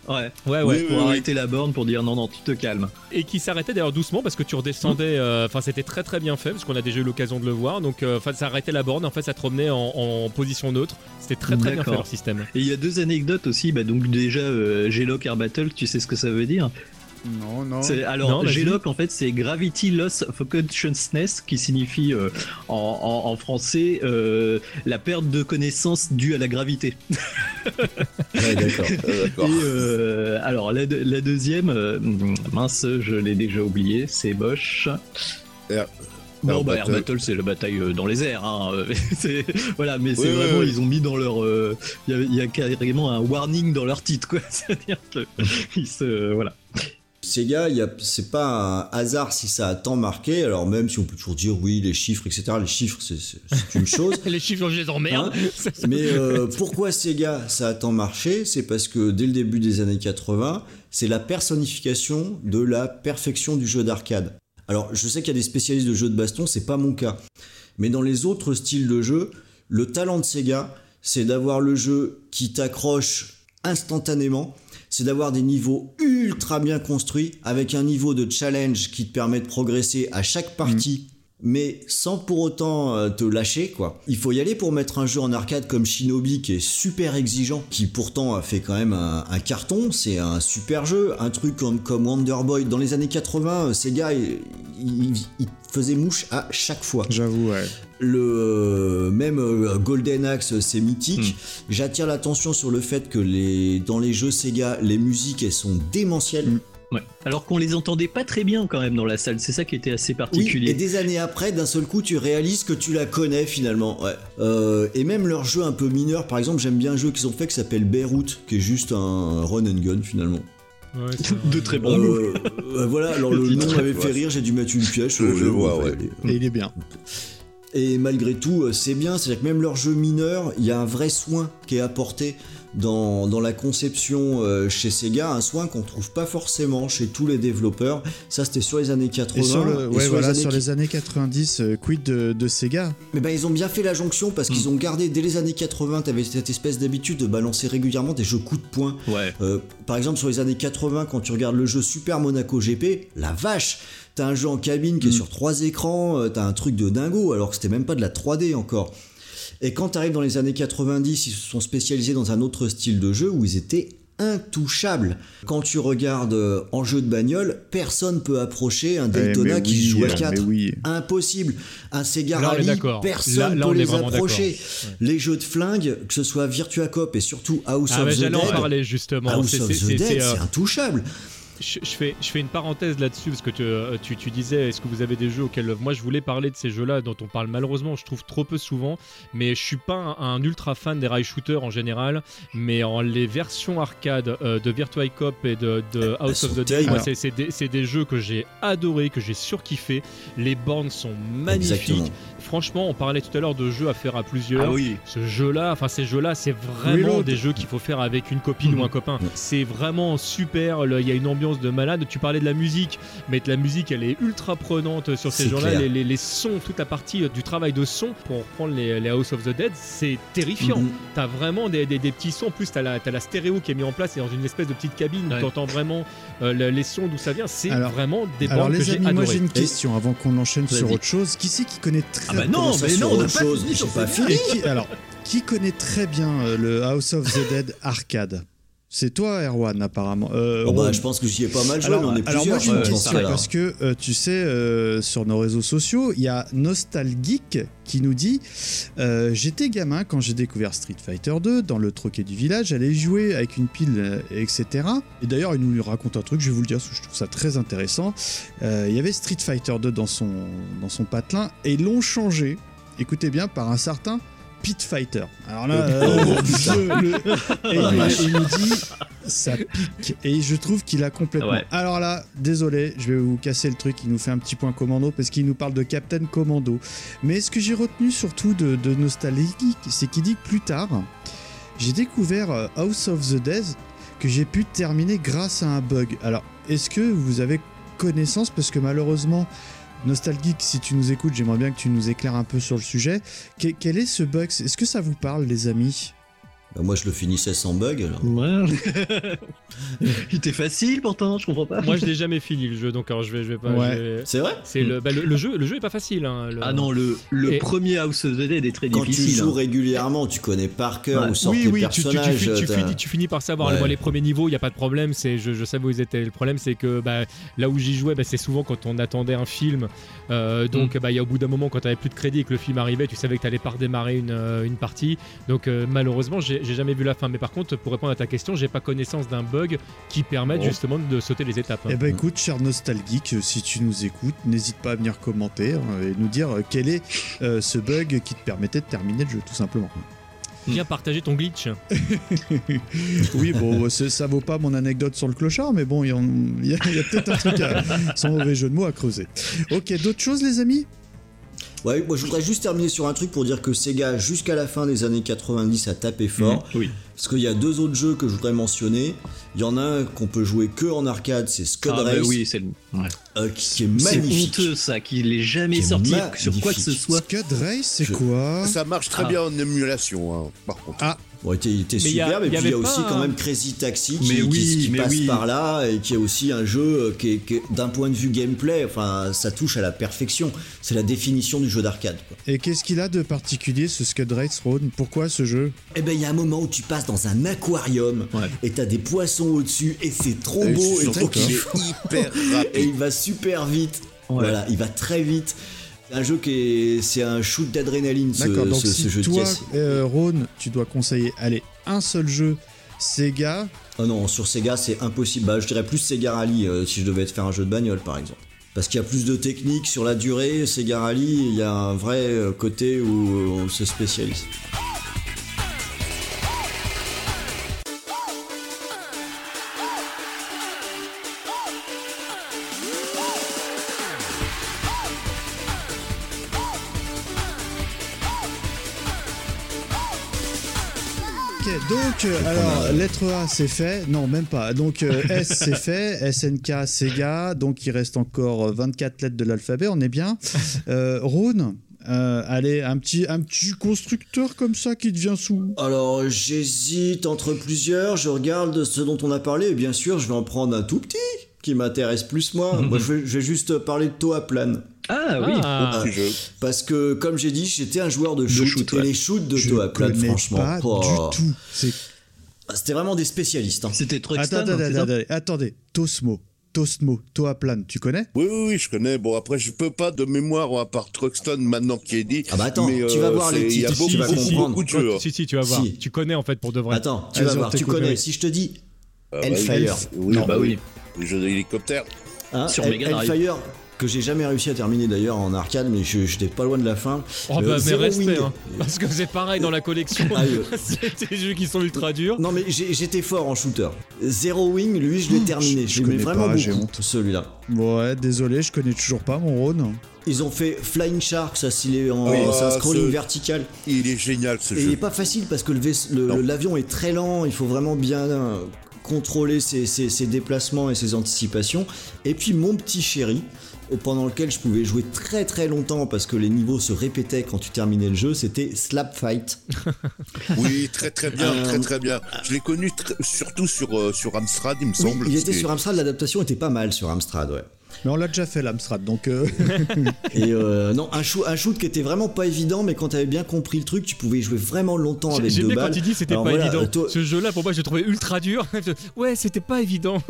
Ouais, Ouais, ouais. Oui, pour oui, arrêter la borne, pour dire non, non, tu te calmes. et qui s'arrêtait d'ailleurs doucement parce que tu redescendais. euh, Enfin, c'était très très bien fait parce qu'on a déjà eu l'occasion de le voir. Donc, euh, enfin, ça arrêtait la borne. En fait, ça te remenait en, en position neutre. C'était très très bien fait leur système. Et il y a deux anecdotes aussi, bah donc déjà euh, G-Lock Air Battle, tu sais ce que ça veut dire? Non, non. C'est- Non, Alors. G-Lock en fait c'est Gravity Loss of Consciousness qui signifie euh, en, en- en français euh, la perte de connaissance due à la gravité. Ouais, d'accord. Euh, D'accord. Et euh, alors la, deux- la deuxième, euh, mince je l'ai déjà oublié, c'est Bosch. Air- Bon, Air bah, Air Battle. C'est la bataille dans les airs. Hein. c'est- voilà, mais c'est Oui, vraiment, oui. ils ont mis dans leur. euh, Il y a- il y, a carrément un warning dans leur titre, quoi. C'est-à-dire que ils se. Voilà. Sega, il y a- c'est pas un hasard si ça a tant marqué. Alors même si on peut toujours dire oui, les chiffres, etc. Les chiffres, c'est- une chose. Les chiffres, je les emmerde. Hein Mais euh, pourquoi Sega ça a tant marché? C'est parce que dès le début des années 80, c'est la personnification de la perfection du jeu d'arcade. Alors je sais qu'il y a des spécialistes de jeux de baston, c'est pas mon cas. Mais dans les autres styles de jeu, le talent de Sega, c'est d'avoir le jeu qui t'accroche instantanément, c'est d'avoir des niveaux ultra bien construits avec un niveau de challenge qui te permet de progresser à chaque partie. Mais sans pour autant euh, te lâcher, quoi. Il faut y aller pour mettre un jeu en arcade comme Shinobi qui est super exigeant, qui pourtant a fait quand même un, un carton. C'est un super jeu. Un truc comme, comme Wonder Boy. Dans les années 80, euh, Sega, il, il- il faisait mouche à chaque fois. J'avoue, ouais. Le euh, même euh, Golden Axe, c'est mythique. J'attire l'attention sur le fait que les, dans les jeux Sega, les musiques elles sont démentielles. Ouais. Alors qu'on les entendait pas très bien quand même dans la salle, c'est ça qui était assez Oui, particulier. et des années après, d'un seul coup, tu réalises que tu la connais finalement. Ouais. Euh, et même leurs jeux un peu mineurs, par exemple, j'aime bien un jeu qu'ils ont fait qui s'appelle Beirut, qui est juste un run and gun finalement. Ouais, de très bons Euh, euh, voilà, alors le nom m'avait fait rire, j'ai dû mettre une pièce. Je- euh, je vois, ouais. Et il est bien. Et malgré tout, euh, c'est bien, c'est-à-dire que même leurs jeux mineurs, il y a un vrai soin qui est apporté dans, dans la conception euh, chez Sega, un soin qu'on trouve pas forcément chez tous les développeurs. Ça, c'était sur les années 80. Et sur, le, et ouais, sur voilà, les années sur les années 90, euh, quid de, de Sega? Mais ben, ils ont bien fait la jonction parce qu'ils Hmm. ont gardé dès les années 80, t'avais cette espèce d'habitude de balancer régulièrement des jeux coups de poing. Ouais. Euh, par exemple, sur les années 80, quand tu regardes le jeu Super Monaco GP, la vache, t'as un jeu en cabine qui est Mm. sur trois écrans, euh, t'as un truc de dingo, alors que c'était même pas de la 3D encore. Et quand t'arrives dans les années 90, ils se sont spécialisés dans un autre style de jeu où ils étaient intouchables. Quand tu regardes euh, en jeu de bagnole, personne peut approcher un Daytona Eh, mais qui oui, joue à mais 4. oui. Impossible. Un Sega Là, Rally, personne là, peut les approcher. Les jeux de flingue, que ce soit Virtua Cop et surtout House Ah, of the Dead, parler justement. House of the Dead, c'est, euh, c'est intouchable. Je, je fais, je fais une parenthèse là-dessus parce que tu, euh, tu, tu disais est-ce que vous avez des jeux auxquels moi je voulais parler de ces jeux-là dont on parle malheureusement je trouve trop peu souvent mais je suis pas un, un ultra fan des rail shooters en général mais en les versions arcade euh, de Virtua Cop et de, de House of the Dead moi, c'est, des, jeux que j'ai adoré que j'ai surkiffé les bornes sont magnifiques. Exactement. Franchement on parlait tout à l'heure de jeux à faire à plusieurs Ah oui. ce jeu-là, enfin ces jeux-là, c'est vraiment des jeux qu'il faut faire avec une copine ou un copain. C'est vraiment super. Il y a une ambiance de malade. Tu parlais de la musique, mais la musique, elle est ultra prenante sur ces jeux-là. Les, les- les sons, toute la partie euh, du travail de son pour reprendre les, les House of the Dead, c'est terrifiant. Mhm. T'as vraiment des, des- des petits sons. En plus, t'as la, la stéréo qui est mise en place et dans une espèce de petite cabine. Ouais. T'entends vraiment euh, le- les sons d'où ça vient. C'est vraiment des Alors bandes les amis, moi j'ai une question avant qu'on enchaîne sur autre chose. Qui c'est qui connaît très Ah bah non, mais sur non, on n'a autre pas chose, pas ces- fini. Qui- alors, qui connaît très bien euh, le House of the Dead arcade? C'est toi, Erwan, apparemment. Euh, Oh bah, je pense que j'y ai pas mal joué, alors, on est alors moi j'ai une question parce que euh, tu sais euh, sur nos réseaux sociaux il y a Nostalgeek qui nous dit j'étais gamin quand j'ai découvert Street Fighter 2 dans le troquet du village j'allais jouer avec une pile etc et d'ailleurs il nous raconte un truc je vais vous le dire parce que je trouve ça très intéressant. Il y avait Street Fighter 2 dans son dans son patelin et ils l'ont changé écoutez bien par un certain Pit Fighter. Alors là, Oh, euh, le- le- et il, nous dit ça pique et je trouve qu'il a complètement. Ouais. Alors là, désolé, je vais vous casser le truc. Il nous fait un petit point commando parce qu'il nous parle de Captain Commando. Mais ce que j'ai retenu surtout de, de Nostalgique, c'est qu'il dit que plus tard, j'ai découvert euh, House of the Dead que j'ai pu terminer grâce à un bug. Alors, est-ce que vous avez connaissance? Parce que malheureusement. Nostalgique, si tu nous écoutes, j'aimerais bien que tu nous éclaires un peu sur le sujet. Que- quel est ce bug Est-ce que ça vous parle, les amis? Bah, moi, je le finissais sans bug. alors. Ouais. Il était facile pourtant, je comprends pas. Moi, je l'ai jamais fini le jeu, donc alors je vais, je vais pas. Ouais. je vais- C'est vrai C'est le, bah, le, le jeu, le jeu est pas facile. hein, le- Ah non, le, le Et- premier House of the Dead est très Quand tu difficile. joues hein. régulièrement, tu connais par cœur Ouais. où sortent oui, les oui, tu, tu- tu finis, tu t'as- finis- tu finis par savoir. Ouais. Moi, les premiers niveaux, il y a pas de problème. C'est, je, je savais où ils étaient. Le problème, c'est que bah, là où j'y jouais, bah, c'est souvent quand on attendait un film. Euh, donc, bah, il y a au bout d'un moment, quand tu plus de crédit et que le film arrivait, tu savais que tu allais pas redémarrer une, euh, une partie. Donc, euh, malheureusement, j'ai, j'ai jamais vu la fin. Mais par contre, pour répondre à ta question, j'ai pas connaissance d'un bug qui permette Bon. justement de sauter les étapes. hein. Eh ben écoute, cher nostalgique, euh, si tu nous écoutes, n'hésite pas à venir commenter hein, et nous dire euh, quel est euh, ce bug qui te permettait de terminer le jeu, tout simplement. Viens partager ton glitch. oui, bon, ça vaut pas mon anecdote sur le clochard, mais bon, y, a, il y a peut-être un truc, à, sans mauvais jeu de mots, à creuser. Ok, d'autres choses, les amis? Ouais, moi je voudrais juste terminer sur un truc pour dire que Sega, jusqu'à la fin des années 90, a tapé fort. Oui. Parce qu'il y a deux autres jeux que je voudrais mentionner. Il y en a un qu'on peut jouer que en arcade, c'est Scud Ah, bah oui, c'est le. ouais. euh, qui, qui est C'est magnifique. honteux ça, qu'il ait jamais Qui sorti magnifique. sur quoi que ce soit. Scud Race, c'est Je- quoi? Ça marche très Ah. bien en émulation, hein, par contre. Ah, Bon, il était, il était Mais il y a- superbe, et il puis il y a aussi quand même Crazy Taxi qui, Mais qui- oui, qui mais passe oui. par là et qui est aussi un jeu euh, qui d'un point de vue gameplay, enfin ça touche à la perfection. C'est la définition du jeu d'arcade. et qu'est-ce qu'il a de particulier, ce Scud Race, Ron Pourquoi ce jeu? Eh ben il y a un moment où tu passes dans un aquarium Ouais. et t'as des poissons au-dessus et c'est trop Et beau et, surtout est kiffant. hyper et il va super vite. Voilà, il va très vite. C'est un jeu qui est, c'est un shoot d'adrénaline ce, D'accord, donc ce- ce si jeu de toi, caisse. euh, Ron, tu dois conseiller, allez, un seul jeu, Sega, Oh non, sur Sega c'est impossible. Bah, je dirais plus Sega Rally euh, si je devais te faire un jeu de bagnole par exemple. Parce qu'il y a plus de technique sur la durée, Sega Rally, il y a un vrai euh, côté où on se spécialise. Donc, euh, alors, lettre A, c'est fait. Non, même pas. Donc, euh, S, c'est fait. SNK, Sega. Donc, il reste encore euh, 24 lettres de l'alphabet. On est bien. Euh, Rhône, euh, allez, un petit, un petit constructeur comme ça qui devient sous. Alors j'hésite entre plusieurs, je regarde ce dont on a parlé et bien sûr je vais en prendre un tout petit qui m'intéresse plus moi. moi je vais, je vais juste parler de Toaplan. Ah oui. Ah. Parce que comme j'ai dit j'étais un joueur de shoot, shoot, et ouais. les shoots de Je Toaplan franchement. pas oh, du tout. C'est- C'était vraiment des spécialistes. hein. C'était Attends, Truxton, attends, attends, ça attendez, attendez. Tosmo, Tosmo, Toaplan, tu connais? Oui, oui, oui, je connais. Bon, après, je peux pas de mémoire, à part Truxton, maintenant qui est dit. Ah bah attends, mais, tu vas voir c'est- les Il y a titres, beaucoup, tu vas beaucoup, comprendre. beaucoup de jeux. Si, si, tu vas voir. Si. Tu connais en fait pour de vrai. Attends, tu vas voir, tu connais. Si je te dis Ah, bah, Hellfire, Oui, Non, bah oui. Les jeux d'hélicoptère. hein, Sur Mega. Hellfire que j'ai jamais réussi à terminer d'ailleurs en arcade, mais je- j'étais pas loin de la fin. Oh Euh, bah mais Zero respect, Wing. hein. parce que c'est pareil dans la collection. Ah, euh, c'est des jeux qui sont ultra durs. Non mais j'étais fort en shooter. Zero Wing, lui je l'ai terminé. je Je vraiment pas, beaucoup celui-là. Ouais, désolé, je connais toujours pas mon Rhône. Ils ont fait Flying Shark, ça c'est les- en- Oui, c'est un ah, scrolling ce- vertical. Il est génial, ce Et il jeu. est pas facile parce que l'avion est très lent, il faut vraiment bien euh, contrôler ses, ses- ses déplacements et ses anticipations. Et puis mon petit chéri, euh, pendant lequel je pouvais jouer très très longtemps parce que les niveaux se répétaient quand tu terminais le jeu, c'était Slap Fight. Oui, très très bien, Euh, très très bien. Je l'ai connu tr- surtout sur, euh, sur Amstrad, il me Oui, semble. il était que- sur Amstrad, l'adaptation était pas mal sur Amstrad, ouais. Mais on l'a déjà fait, l'Amstrad, donc. euh, Et euh, non, un shoot, un shoot qui était vraiment pas évident, mais quand t'avais bien compris le truc, tu pouvais y jouer vraiment longtemps avec deux bien balles. quand il dit c'était Alors pas voilà, évident. toi- Ce jeu-là, pour moi, je le trouvais ultra dur. ouais, c'était pas évident.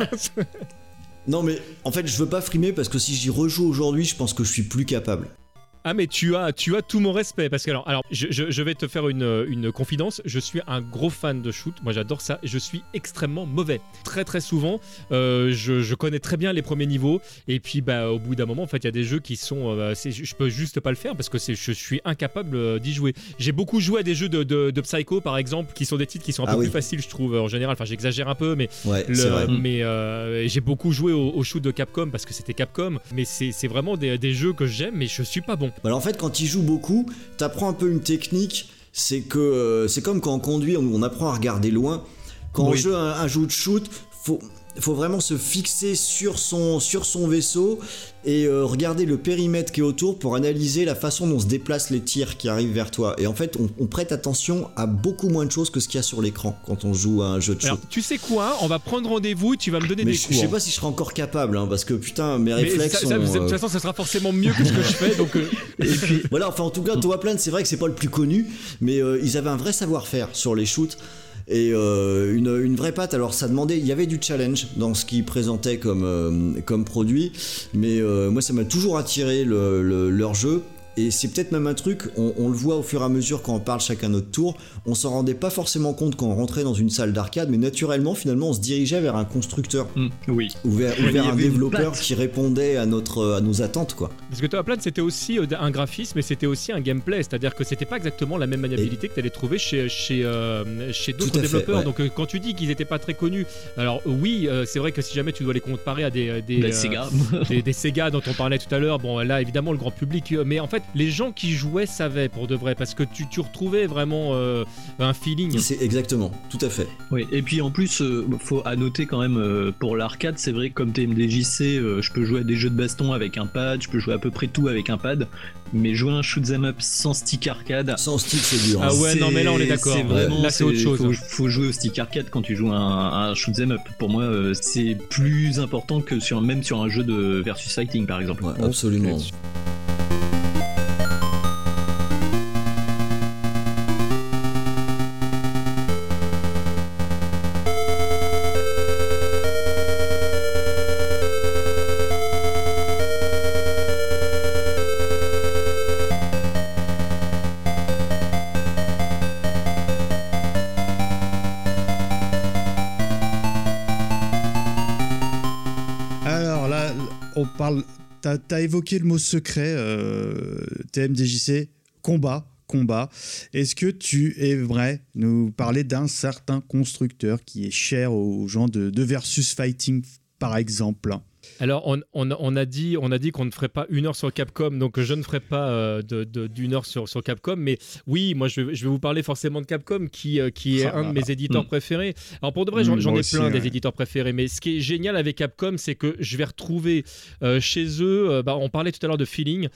Non mais en fait je veux pas frimer parce que si j'y rejoue aujourd'hui je pense que je suis plus capable. Ah mais tu as, tu as tout mon respect parce que alors, alors je, je- je vais te faire une, une confidence. Je suis un gros fan de shoot. Moi j'adore ça. Je suis extrêmement mauvais. Très très souvent, euh, je, je connais très bien les premiers niveaux et puis bah au bout d'un moment en fait il y a des jeux qui sont, euh, c'est- je peux juste pas le faire parce que c'est, je suis incapable euh, d'y jouer. J'ai beaucoup joué à des jeux de, de, de Psycho par exemple qui sont des titres qui sont un Ah peu oui. plus faciles je trouve en général. Enfin j'exagère un peu mais Ouais, le- mais euh, j'ai beaucoup joué au, au shoot de Capcom parce que c'était Capcom. Mais c'est, c'est vraiment des, des jeux que j'aime mais je suis pas bon. Bah, alors, en fait quand tu joues beaucoup, t'apprends un peu une technique, c'est que euh, c'est comme quand on conduit, on, on apprend à regarder loin. Quand on joue un, un jeu de shoot, faut faut vraiment se fixer sur son, sur son vaisseau et euh, regarder le périmètre qui est autour pour analyser la façon dont se déplacent les tirs qui arrivent vers toi. Et en fait, on, on prête attention à beaucoup moins de choses que ce qu'il y a sur l'écran quand on joue à un jeu de shoot. Alors, tu sais quoi On va prendre rendez-vous, tu vas me donner Mais des je, cours. je sais pas si je serai encore capable, hein, parce que putain, mes Mais réflexes ça- de euh, toute façon, ça sera forcément mieux que ce que je fais. Donc, euh, Et puis voilà, enfin en tout cas, Toaplan, c'est vrai que c'est pas le plus connu, mais euh, ils avaient un vrai savoir-faire sur les shoots et euh, une, une vraie patte. Alors ça demandait, il y avait du challenge dans ce qu'ils présentaient comme, euh, comme produit, mais euh, moi ça m'a toujours attiré le- le- leur jeu. Et c'est peut-être même un truc, on, on le voit au fur et à mesure quand on parle chacun notre tour, on s'en rendait pas forcément compte quand on rentrait dans une salle d'arcade, mais naturellement, finalement, on se dirigeait vers un constructeur Mm, oui. ou vers, ou un développeur qui répondait à, notre, à nos attentes, quoi. Parce que Top Plan, c'était aussi euh, un graphisme, mais c'était aussi un gameplay. C'est-à-dire que c'était pas exactement la même maniabilité que tu allais trouver chez, chez, euh, chez d'autres fait, développeurs. ouais. Donc euh, quand tu dis qu'ils n'étaient pas très connus, alors euh, oui, euh, c'est vrai que si jamais tu dois les comparer à des, des, euh, Sega. des, des Sega dont on parlait tout à l'heure, bon là évidemment le grand public, euh, mais en fait les gens qui jouaient savaient pour de vrai, parce que tu, tu retrouvais vraiment euh, un feeling. C'est exactement, tout à fait. Oui, et puis en plus, euh, faut à noter quand même euh, pour l'arcade, c'est vrai que comme TMDJC, euh, je peux jouer à des jeux de baston avec un pad, je peux jouer à peu près tout avec un pad, mais jouer un shoot 'em up sans stick arcade. Sans stick, c'est dur. hein. Ah ouais, non, mais là, on est d'accord. C'est vraiment, Là, c'est autre chose. Faut, faut jouer au stick arcade quand tu joues à un, un shoot 'em up. Pour moi, euh, c'est plus important que sur même sur un jeu de versus fighting par exemple. Ouais, absolument. T'as as évoqué le mot secret, euh, TMDJC, combat, combat. Est-ce que tu aimerais nous parler d'un certain constructeur qui est cher aux gens de versus fighting, par exemple? Alors, on, on- on a dit, on a dit qu'on ne ferait pas une heure sur Capcom, donc je ne ferai pas euh, de- de- d'une heure sur, sur Capcom. Mais oui, moi, je vais, je vais vous parler forcément de Capcom, qui, euh, qui est Ah, un de mes éditeurs mm. préférés. Alors, pour de vrai, j'en Mm, moi ai aussi, plein ouais. des éditeurs préférés. Mais ce qui est génial avec Capcom, c'est que je vais retrouver euh, chez eux, bah, on parlait tout à l'heure de feeling.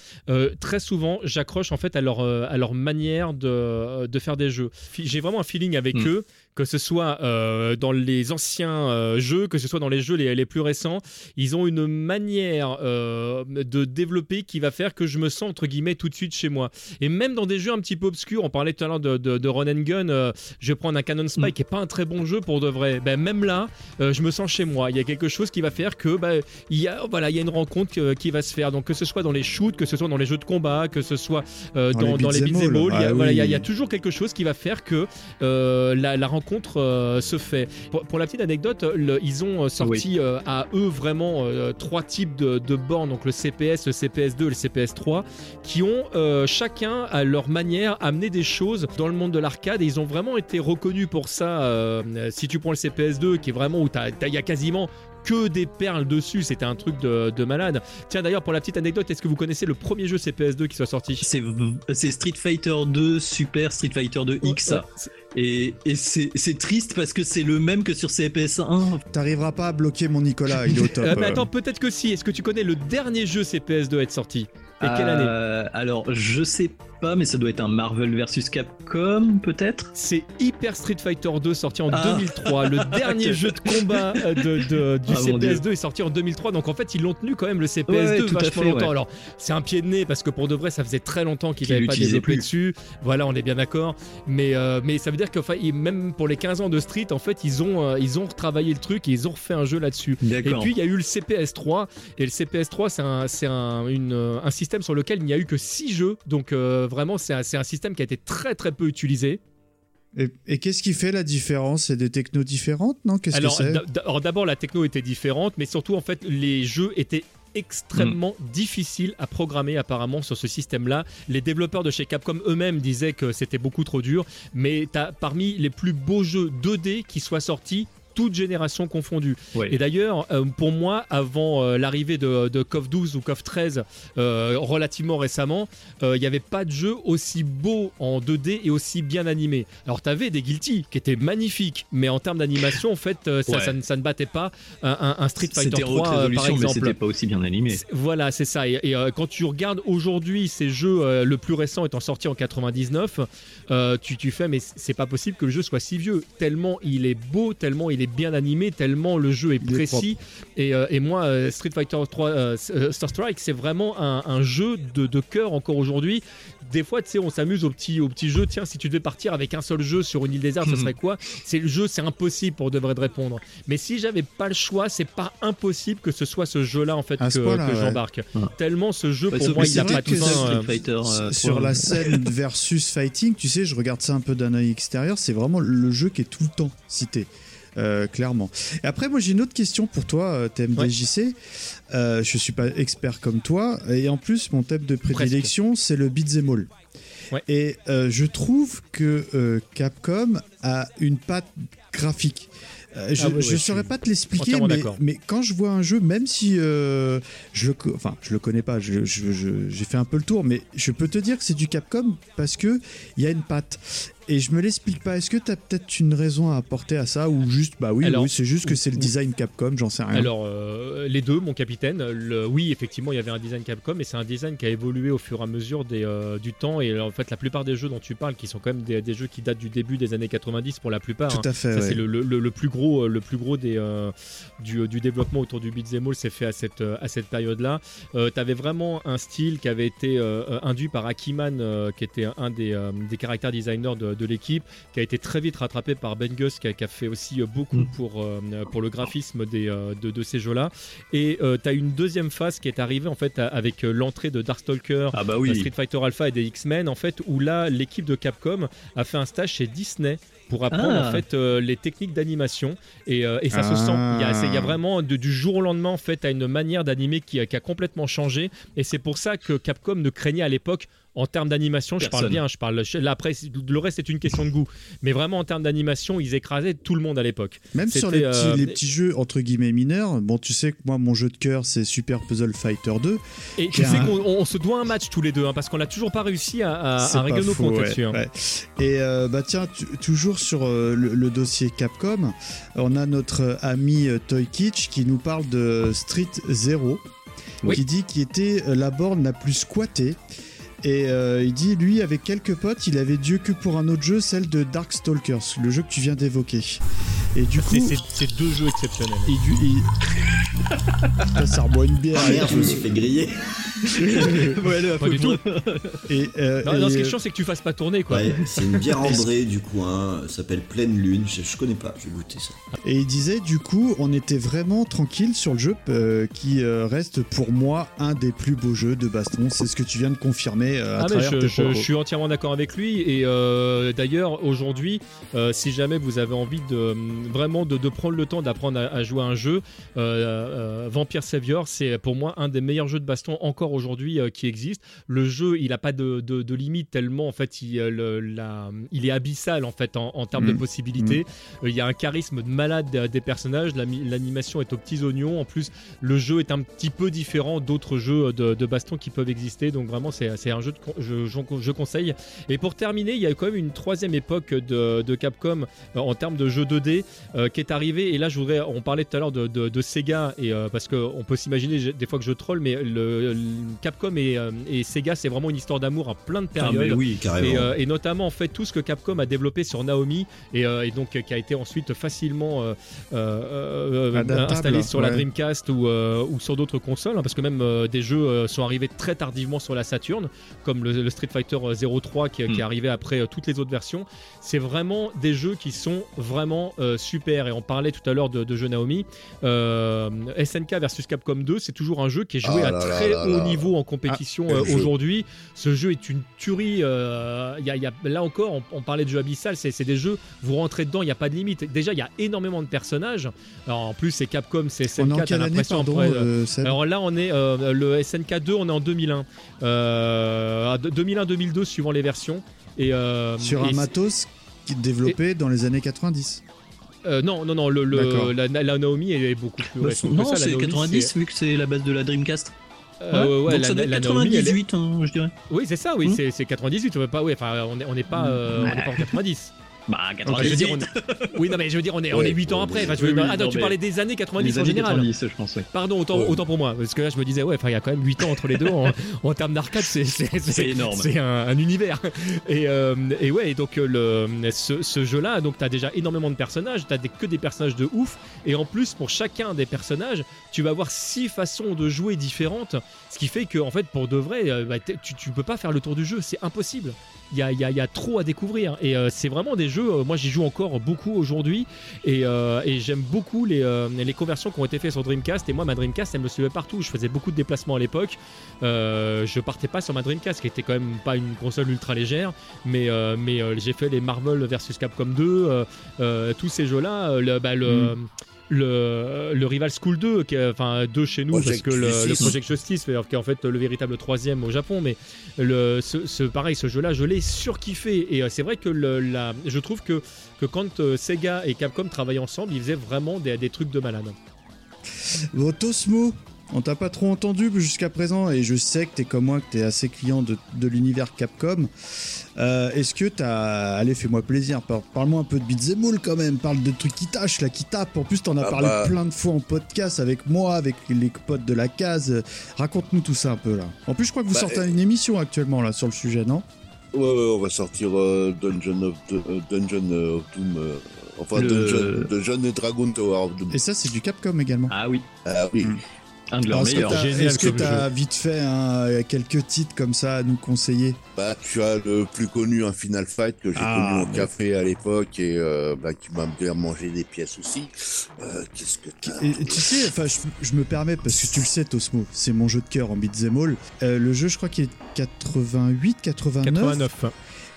très souvent, j'accroche en fait à leur, à leur manière de, de faire des jeux. J'ai vraiment un feeling avec Mm. eux, que ce soit euh, dans les anciens euh, jeux, que ce soit dans les jeux les, les plus récents. Ils ont une manière euh, de développer qui va faire que je me sens entre guillemets tout de suite chez moi. Et même dans des jeux un petit peu obscurs, on parlait tout à l'heure de, de, de Run and Gun, je vais prendre un Cannon Spy Mm. qui est pas un très bon jeu pour de vrai. Ben, même là, je me sens chez moi. Il y a quelque chose qui va faire que ben, il y a voilà, il y a une rencontre qui va se faire. Donc que ce soit dans les shoots, que ce soit dans les jeux de combat, que ce soit Dans dans, les beats all. all, il y a- Ah toujours quelque chose qui va faire que la, la rencontre euh, se fait. Pour, pour la petite anecdote, le- ils ont euh, sorti euh, à eux vraiment euh, trois types de, de bornes, donc le CPS, le CPS2 et le CPS3, qui ont chacun à leur manière amené des choses dans le monde de l'arcade et ils ont vraiment été reconnus pour ça. si tu prends le CPS2, qui est vraiment où il y a quasiment que des perles dessus, c'était un truc de, de malade. Tiens d'ailleurs pour la petite anecdote, est-ce que vous connaissez le premier jeu CPS2 qui soit sorti? C'est Street Fighter 2 Super Street Fighter 2 X. Ouais, Et, et c'est triste parce que c'est le même que sur CPS1. T'arriveras pas à bloquer mon Nicolas, il est au top. Euh, mais attends, peut-être que si. Est-ce que tu connais le dernier jeu CPS2 à être sorti? Et quelle année? Euh, Alors, je sais pas, mais ça doit être un Marvel versus Capcom, peut-être? C'est Hyper Street Fighter 2 sorti en Ah. 2003. Le dernier jeu de combat euh, de, de- du Ah, mon CPS2 est sorti en 2003. Donc en fait, ils l'ont tenu quand même le CPS2 Ouais, à vachement fait, longtemps. ouais. Alors c'est un pied de nez parce que pour de vrai, ça faisait très longtemps qu'ils n'avaient pas développé dessus. Voilà, on est bien d'accord. Mais, euh, mais ça veut dire que enfin, ils- même pour les 15 ans de Street, en fait, ils ont, euh, ils ont retravaillé le truc et ils ont refait un jeu là-dessus. Et puis il y a eu le CPS3 et le CPS3 c'est un, c'est un, une, un système sur lequel il n'y a eu que 6 jeux donc euh, vraiment c'est un, système qui a été très très peu utilisé. Et, et qu'est-ce qui fait la différence? C'est des technos différentes, non? Qu'est-ce que Alors c'est? d'abord la techno était différente mais surtout en fait les jeux étaient extrêmement Mm. difficiles à programmer apparemment sur ce système-là. Les développeurs de chez Capcom eux-mêmes disaient que c'était beaucoup trop dur, mais as parmi les plus beaux jeux 2D qui soient sortis toutes générations confondues. Ouais. Et d'ailleurs, euh, pour moi, avant euh, l'arrivée de, de KOF 12 ou KOF 13, euh, relativement récemment, il n'y avait pas de jeu aussi beau en 2D et aussi bien animé. Alors, tu avais des Guilty qui étaient magnifiques, mais en termes d'animation, en fait, ça, Ouais. ça ne- ça ne battait pas un, Street Fighter C'était 3, haute euh, par exemple. c'était pas aussi bien animé. Voilà, c'est ça. Et, et, quand tu regardes aujourd'hui ces jeux, le plus récent étant sorti en 99, euh, tu, tu fais, mais c'est pas possible que le jeu soit si vieux. Tellement il est beau, tellement il est bien animé tellement le jeu est Il est précis. et, euh, et moi, euh, Street Fighter 3 euh, Star Strike, c'est vraiment un, un jeu de, de cœur encore aujourd'hui. Des fois, tu sais, on s'amuse au petit, au petit jeu. Tiens, si tu devais partir avec un seul jeu sur une île déserte, ce Mhm. serait quoi? C'est le jeu, c'est impossible pour de vrai de répondre. Mais si j'avais pas le choix, c'est pas impossible que ce soit ce jeu-là en fait À que, que j'embarque. Ouais. Tellement ce jeu, Ouais, pour moi, il a pas. Street euh, Fighter euh, sur 3. la scène versus fighting, tu sais, je regarde ça un peu d'un œil extérieur, c'est vraiment le jeu qui est tout le temps cité. Euh, clairement. Et après, moi j'ai une autre question pour toi, euh, TMDJC. Euh, je suis pas expert comme toi, et en plus, mon thème de prédilection, c'est le beat'em all. Ouais. Et euh, je trouve que Capcom a une patte graphique. Je Ah ouais, ouais, je je saurais pas te l'expliquer, mais, quand je vois un jeu, même si euh, je le, enfin, je le connais pas, j'ai fait un peu le tour, mais je peux te dire que c'est du Capcom parce que il y a une patte. Et je me l'explique pas. Est-ce que tu as peut-être une raison à apporter à ça ou juste, bah oui, Alors, oui c'est juste que c'est le design Capcom, j'en sais rien. Alors, euh, les deux, mon capitaine. Le, oui, effectivement, il y avait un design Capcom, mais c'est un design qui a évolué au fur et à mesure des, euh, du temps. Et en fait, la plupart des jeux dont tu parles, qui sont quand même des, des jeux qui datent du début des années 90 pour la plupart. Tout hein. à fait. Ouais. c'est le, le- plus gros, euh, le plus gros des, euh, du, du développement autour du beat'em all s'est fait à cette, à cette période-là. Tu avais vraiment un style qui avait été induit par Akiman, qui était un des, des caractères designers de, de l'équipe, qui a été très vite rattrapé par Ben Gus, qui a, qui a fait aussi euh, beaucoup Mm. pour, euh, pour le graphisme des, euh, de, de ces jeux-là. Et tu as une deuxième phase qui est arrivée en fait avec l'entrée de Darkstalker, Ah bah oui. Street Fighter Alpha et des X-Men, en fait, où là, l'équipe de Capcom a fait un stage chez Disney pour apprendre Ah. en fait euh, les techniques d'animation et, euh, et ça se sent. Il y a, c'est- il y a vraiment de- du jour au lendemain en fait à une manière d'animer qui, qui a complètement changé et c'est pour ça que Capcom ne craignait à l'époque. En termes d'animation, je parle bien, je parle. Là après, le reste c'est une question de goût. Mais vraiment en termes d'animation, ils écrasaient tout le monde à l'époque. Même sur les petits, euh, les petits jeux entre guillemets mineurs, bon, tu sais que moi, mon jeu de cœur, c'est Super Puzzle Fighter 2. Et tu sais qu'on on se doit un match tous les deux, hein, parce qu'on n'a toujours pas réussi à, à- régler nos faux, comptes ouais, hein. ouais. Et euh, bah tiens, toujours sur euh, le, le dossier Capcom, on a notre ami euh, Toy Kitsch qui nous parle de Street Zero, Oui. qui dit qu'il était la borne la plus squattée. Et euh, il dit, lui, avec quelques potes, il avait Dieu que pour un autre jeu, celle de Darkstalkers, le jeu que tu viens d'évoquer. Et du coup, C'est- deux jeux exceptionnels. il- Putain, ça reboit une bière. Ah merde, je me suis fait griller. Ouais, là, Pas faut du tout. Et, euh, Non, ce qui est chiant, c'est que tu fasses pas tourner quoi. Ouais, c'est une bière ambrée du coin, ça s'appelle Pleine Lune, je, je connais pas, je vais goûter ça. Et il disait du coup, on était vraiment tranquille sur le jeu euh, qui euh, reste pour moi un des plus beaux jeux de baston. C'est ce que tu viens de confirmer euh, à Ah mais je, tes je- propos. je suis entièrement d'accord avec lui et euh, d'ailleurs aujourd'hui euh, si jamais vous avez envie de vraiment de, de prendre le temps d'apprendre à, à jouer à un jeu euh, Vampire Savior c'est pour moi un des meilleurs jeux de baston encore aujourd'hui qui existe le jeu il a pas de, de- de limite tellement en fait il, le- la- il est abyssal en fait en, en termes de Mhm. possibilités Euh, il y a un charisme de malade des, personnages l'animation est aux petits oignons en plus le jeu est un petit peu différent d'autres jeux de, de baston qui peuvent exister. Donc vraiment, c'est c'est un jeu que je, je, je conseille. Et pour terminer, il y a quand même une troisième époque de, de Capcom euh, en termes de jeux 2D euh, qui est arrivée. Et là, je voudrais, on parlait tout à l'heure de, de- de Sega et euh, parce qu'on peut s'imaginer des fois que je troll, mais le, le Capcom et, euh, et Sega, c'est vraiment une histoire d'amour à plein de Ah, périodes. mais oui, Carrément. Et, euh, et notamment en fait tout ce que Capcom a développé sur Naomi et, euh, et donc qui a été ensuite facilement euh, euh, euh, installé sur la. Dreamcast ou, euh, ou sur d'autres consoles hein, parce que même euh, des jeux euh, sont arrivés très tardivement sur la Saturn comme le, le Street Fighter euh, 03 qui, qui Mm. est arrivé après euh, toutes les autres versions c'est vraiment des jeux qui sont vraiment euh, super et on parlait tout à l'heure de, de jeux Naomi euh, SNK versus Capcom 2 c'est toujours un jeu qui est joué Ah à là très là haut là. niveau en compétition Ah, euh, aujourd'hui ce jeu est une tuerie. euh, il y a- y a- là encore, on, on parlait de jeux abyssal, c'est des jeux, vous rentrez dedans, il n'y a pas de limite. Déjà, il y a énormément de personnages. Alors, en plus, c'est Capcom, c'est On est en SNK, t'as quelle année, l'impression pardon, après, euh, euh, alors là, on est euh, le SNK 2, on est en 2001, euh, 2001-2002 suivant les versions. Et euh, Sur et un matos qui est développé dans les années 90. euh, non, non, non, le, la, la Naomi est beaucoup plus Bah, récente non, c'est Naomi, 90 c'est- vu que c'est la base de la Dreamcast. Euh, ouais, Donc la- ça doit être la Naomi, elle est- 98, hein, je dirais. Oui, c'est ça, oui, Hmm. c'est- c'est 98. On veut pas, oui, enfin, on n'est on n'est pas, euh, on n'est pas en 90. Bah, Enfin, je veux dire, on est- Oui, non, mais je veux dire, on est, on est 8 ans après. Enfin, je veux- Oui, non, tu parlais des années 90 Les en années général. 90, je pense, ouais. Pardon, autant, autant pour moi. Parce que là, je me disais, ouais, il y a quand même 8 ans entre les deux. En, en termes d'arcade, c'est énorme. C'est un, un univers. Et, euh, et ouais, donc, le, ce, ce jeu-là, donc, tu as déjà énormément de personnages. Tu as des, que des personnages de ouf. Et en plus, pour chacun des personnages, tu vas avoir six façons de jouer différentes. Ce qui fait que, en fait, pour de vrai, euh, bah, tu, tu peux pas faire le tour du jeu. C'est impossible. Il y a, trop à découvrir. Et euh, c'est vraiment des jeux, euh, moi j'y joue encore beaucoup aujourd'hui. Et, euh, j'aime beaucoup les, conversions qui ont été faites sur Dreamcast. Et moi, ma Dreamcast, elle me suivait partout. Je faisais beaucoup de déplacements à l'époque. Je partais pas sur ma Dreamcast, qui était quand même pas une console ultra légère. Mais, mais j'ai fait les Marvel versus Capcom 2. euh, euh, tous ces jeux-là. bah, le, le, le Rival School 2, qui est, enfin 2 chez nous, Project parce que le. Project Justice, qui est en fait le véritable troisième au Japon, mais le, ce, ce- pareil, ce jeu-là, je l'ai surkiffé. Et euh, c'est vrai que le, la, je trouve que, que quand euh, Sega et Capcom travaillaient ensemble, ils faisaient vraiment des, des trucs de malade. Bon, Tosmo, on t'a pas trop entendu jusqu'à présent et je sais que t'es comme moi, que t'es assez client de, de l'univers Capcom. Euh, Est-ce que t'as. Allez, fais-moi plaisir, par- parle-moi un peu de Beat'em All quand même, parle de trucs qui tâchent là, qui tapent. En plus, t'en as Ah parlé bah. plein de fois en podcast avec moi, avec les potes de la case. Raconte-nous tout ça un peu là. En plus, je crois que vous Bah, sortez une émission actuellement là sur le sujet, non? Ouais, ouais, on va sortir euh, Dungeon of euh, Dungeon of Doom. euh, enfin, Le- Dungeon, Dungeon et Dragon Tower of Doom. Et ça, c'est du Capcom également. Ah oui, Ah oui. Un de leurs Est-ce que meilleurs. est-ce que comme t'as vite fait hein, quelques titres comme ça à nous conseiller? Bah, tu as le plus connu, un Final Fight que j'ai Ah, connu au mais- café à l'époque et euh, bah, qui m'a bien mangé des pièces aussi. Euh, Qu'est-ce que Et, et tu sais, enfin, je, je me permets parce que tu le sais, Tosmo, c'est mon jeu de cœur en beat'em all. Euh, le jeu, je crois qu'il est 88, 89, 89.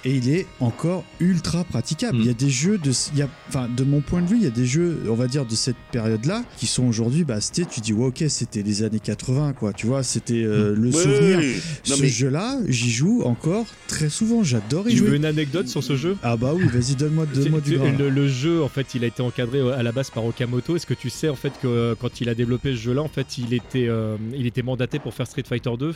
Et il est encore ultra praticable. Mm. Il y a des jeux de, il y a, enfin, de mon point de vue, il y a des jeux, on va dire, de cette période-là qui sont aujourd'hui, bah, c'était, tu dis, ouais, ok, c'était les années 80, quoi. Tu vois, c'était euh, le Ouais, souvenir. ouais, ouais. Non, Ce mais jeu-là, j'y joue encore très souvent. J'adore y Tu veux jouer. une anecdote sur ce jeu? Ah bah oui, vas-y, donne-moi, donne-moi Tu- du tu- gras. le, le jeu, en fait, il a été encadré euh, à la base par Okamoto. Est-ce que tu sais, en fait, que euh, quand il a développé ce jeu-là, en fait, il était, euh, il était mandaté pour faire Street Fighter 2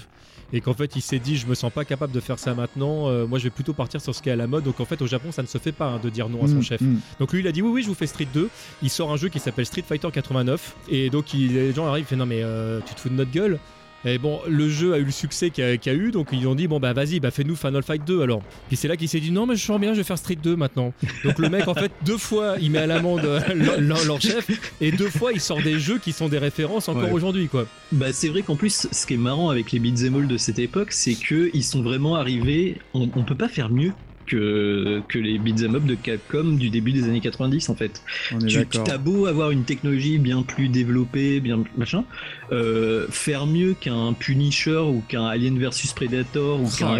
et qu'en fait, il s'est dit, je me sens pas capable de faire ça maintenant. moi, je vais plutôt partir sur ce qui est à la mode. Donc, en fait, au Japon, ça ne se fait pas hein, de dire non à son Mm, chef. mm. Donc lui il a dit oui oui je vous fais Street 2 Il sort un jeu qui s'appelle Street Fighter 89 Et donc il- les gens arrivent et fait non mais euh, tu te fous de notre gueule et bon, le jeu a eu le succès qu'il a, a eu, donc ils ont dit bon bah vas-y, bah fais-nous Final Fight 2 alors. Puis c'est là qu'il s'est dit non mais je sens bien, je vais faire Street 2 maintenant. Donc le mec en fait deux fois il met à l'amende euh, leur, chef et deux fois il sort des jeux qui sont des références encore Ouais. aujourd'hui quoi. Bah, c'est vrai qu'en plus, ce qui est marrant avec les beat'em all de cette époque, c'est que ils sont vraiment arrivés. On, on peut pas faire mieux que, que les beat'em up de Capcom du début des années 90 en fait. On est Tu as beau avoir une technologie bien plus développée, bien machin, euh, faire mieux qu'un Punisher ou qu'un Alien versus Predator ou Oh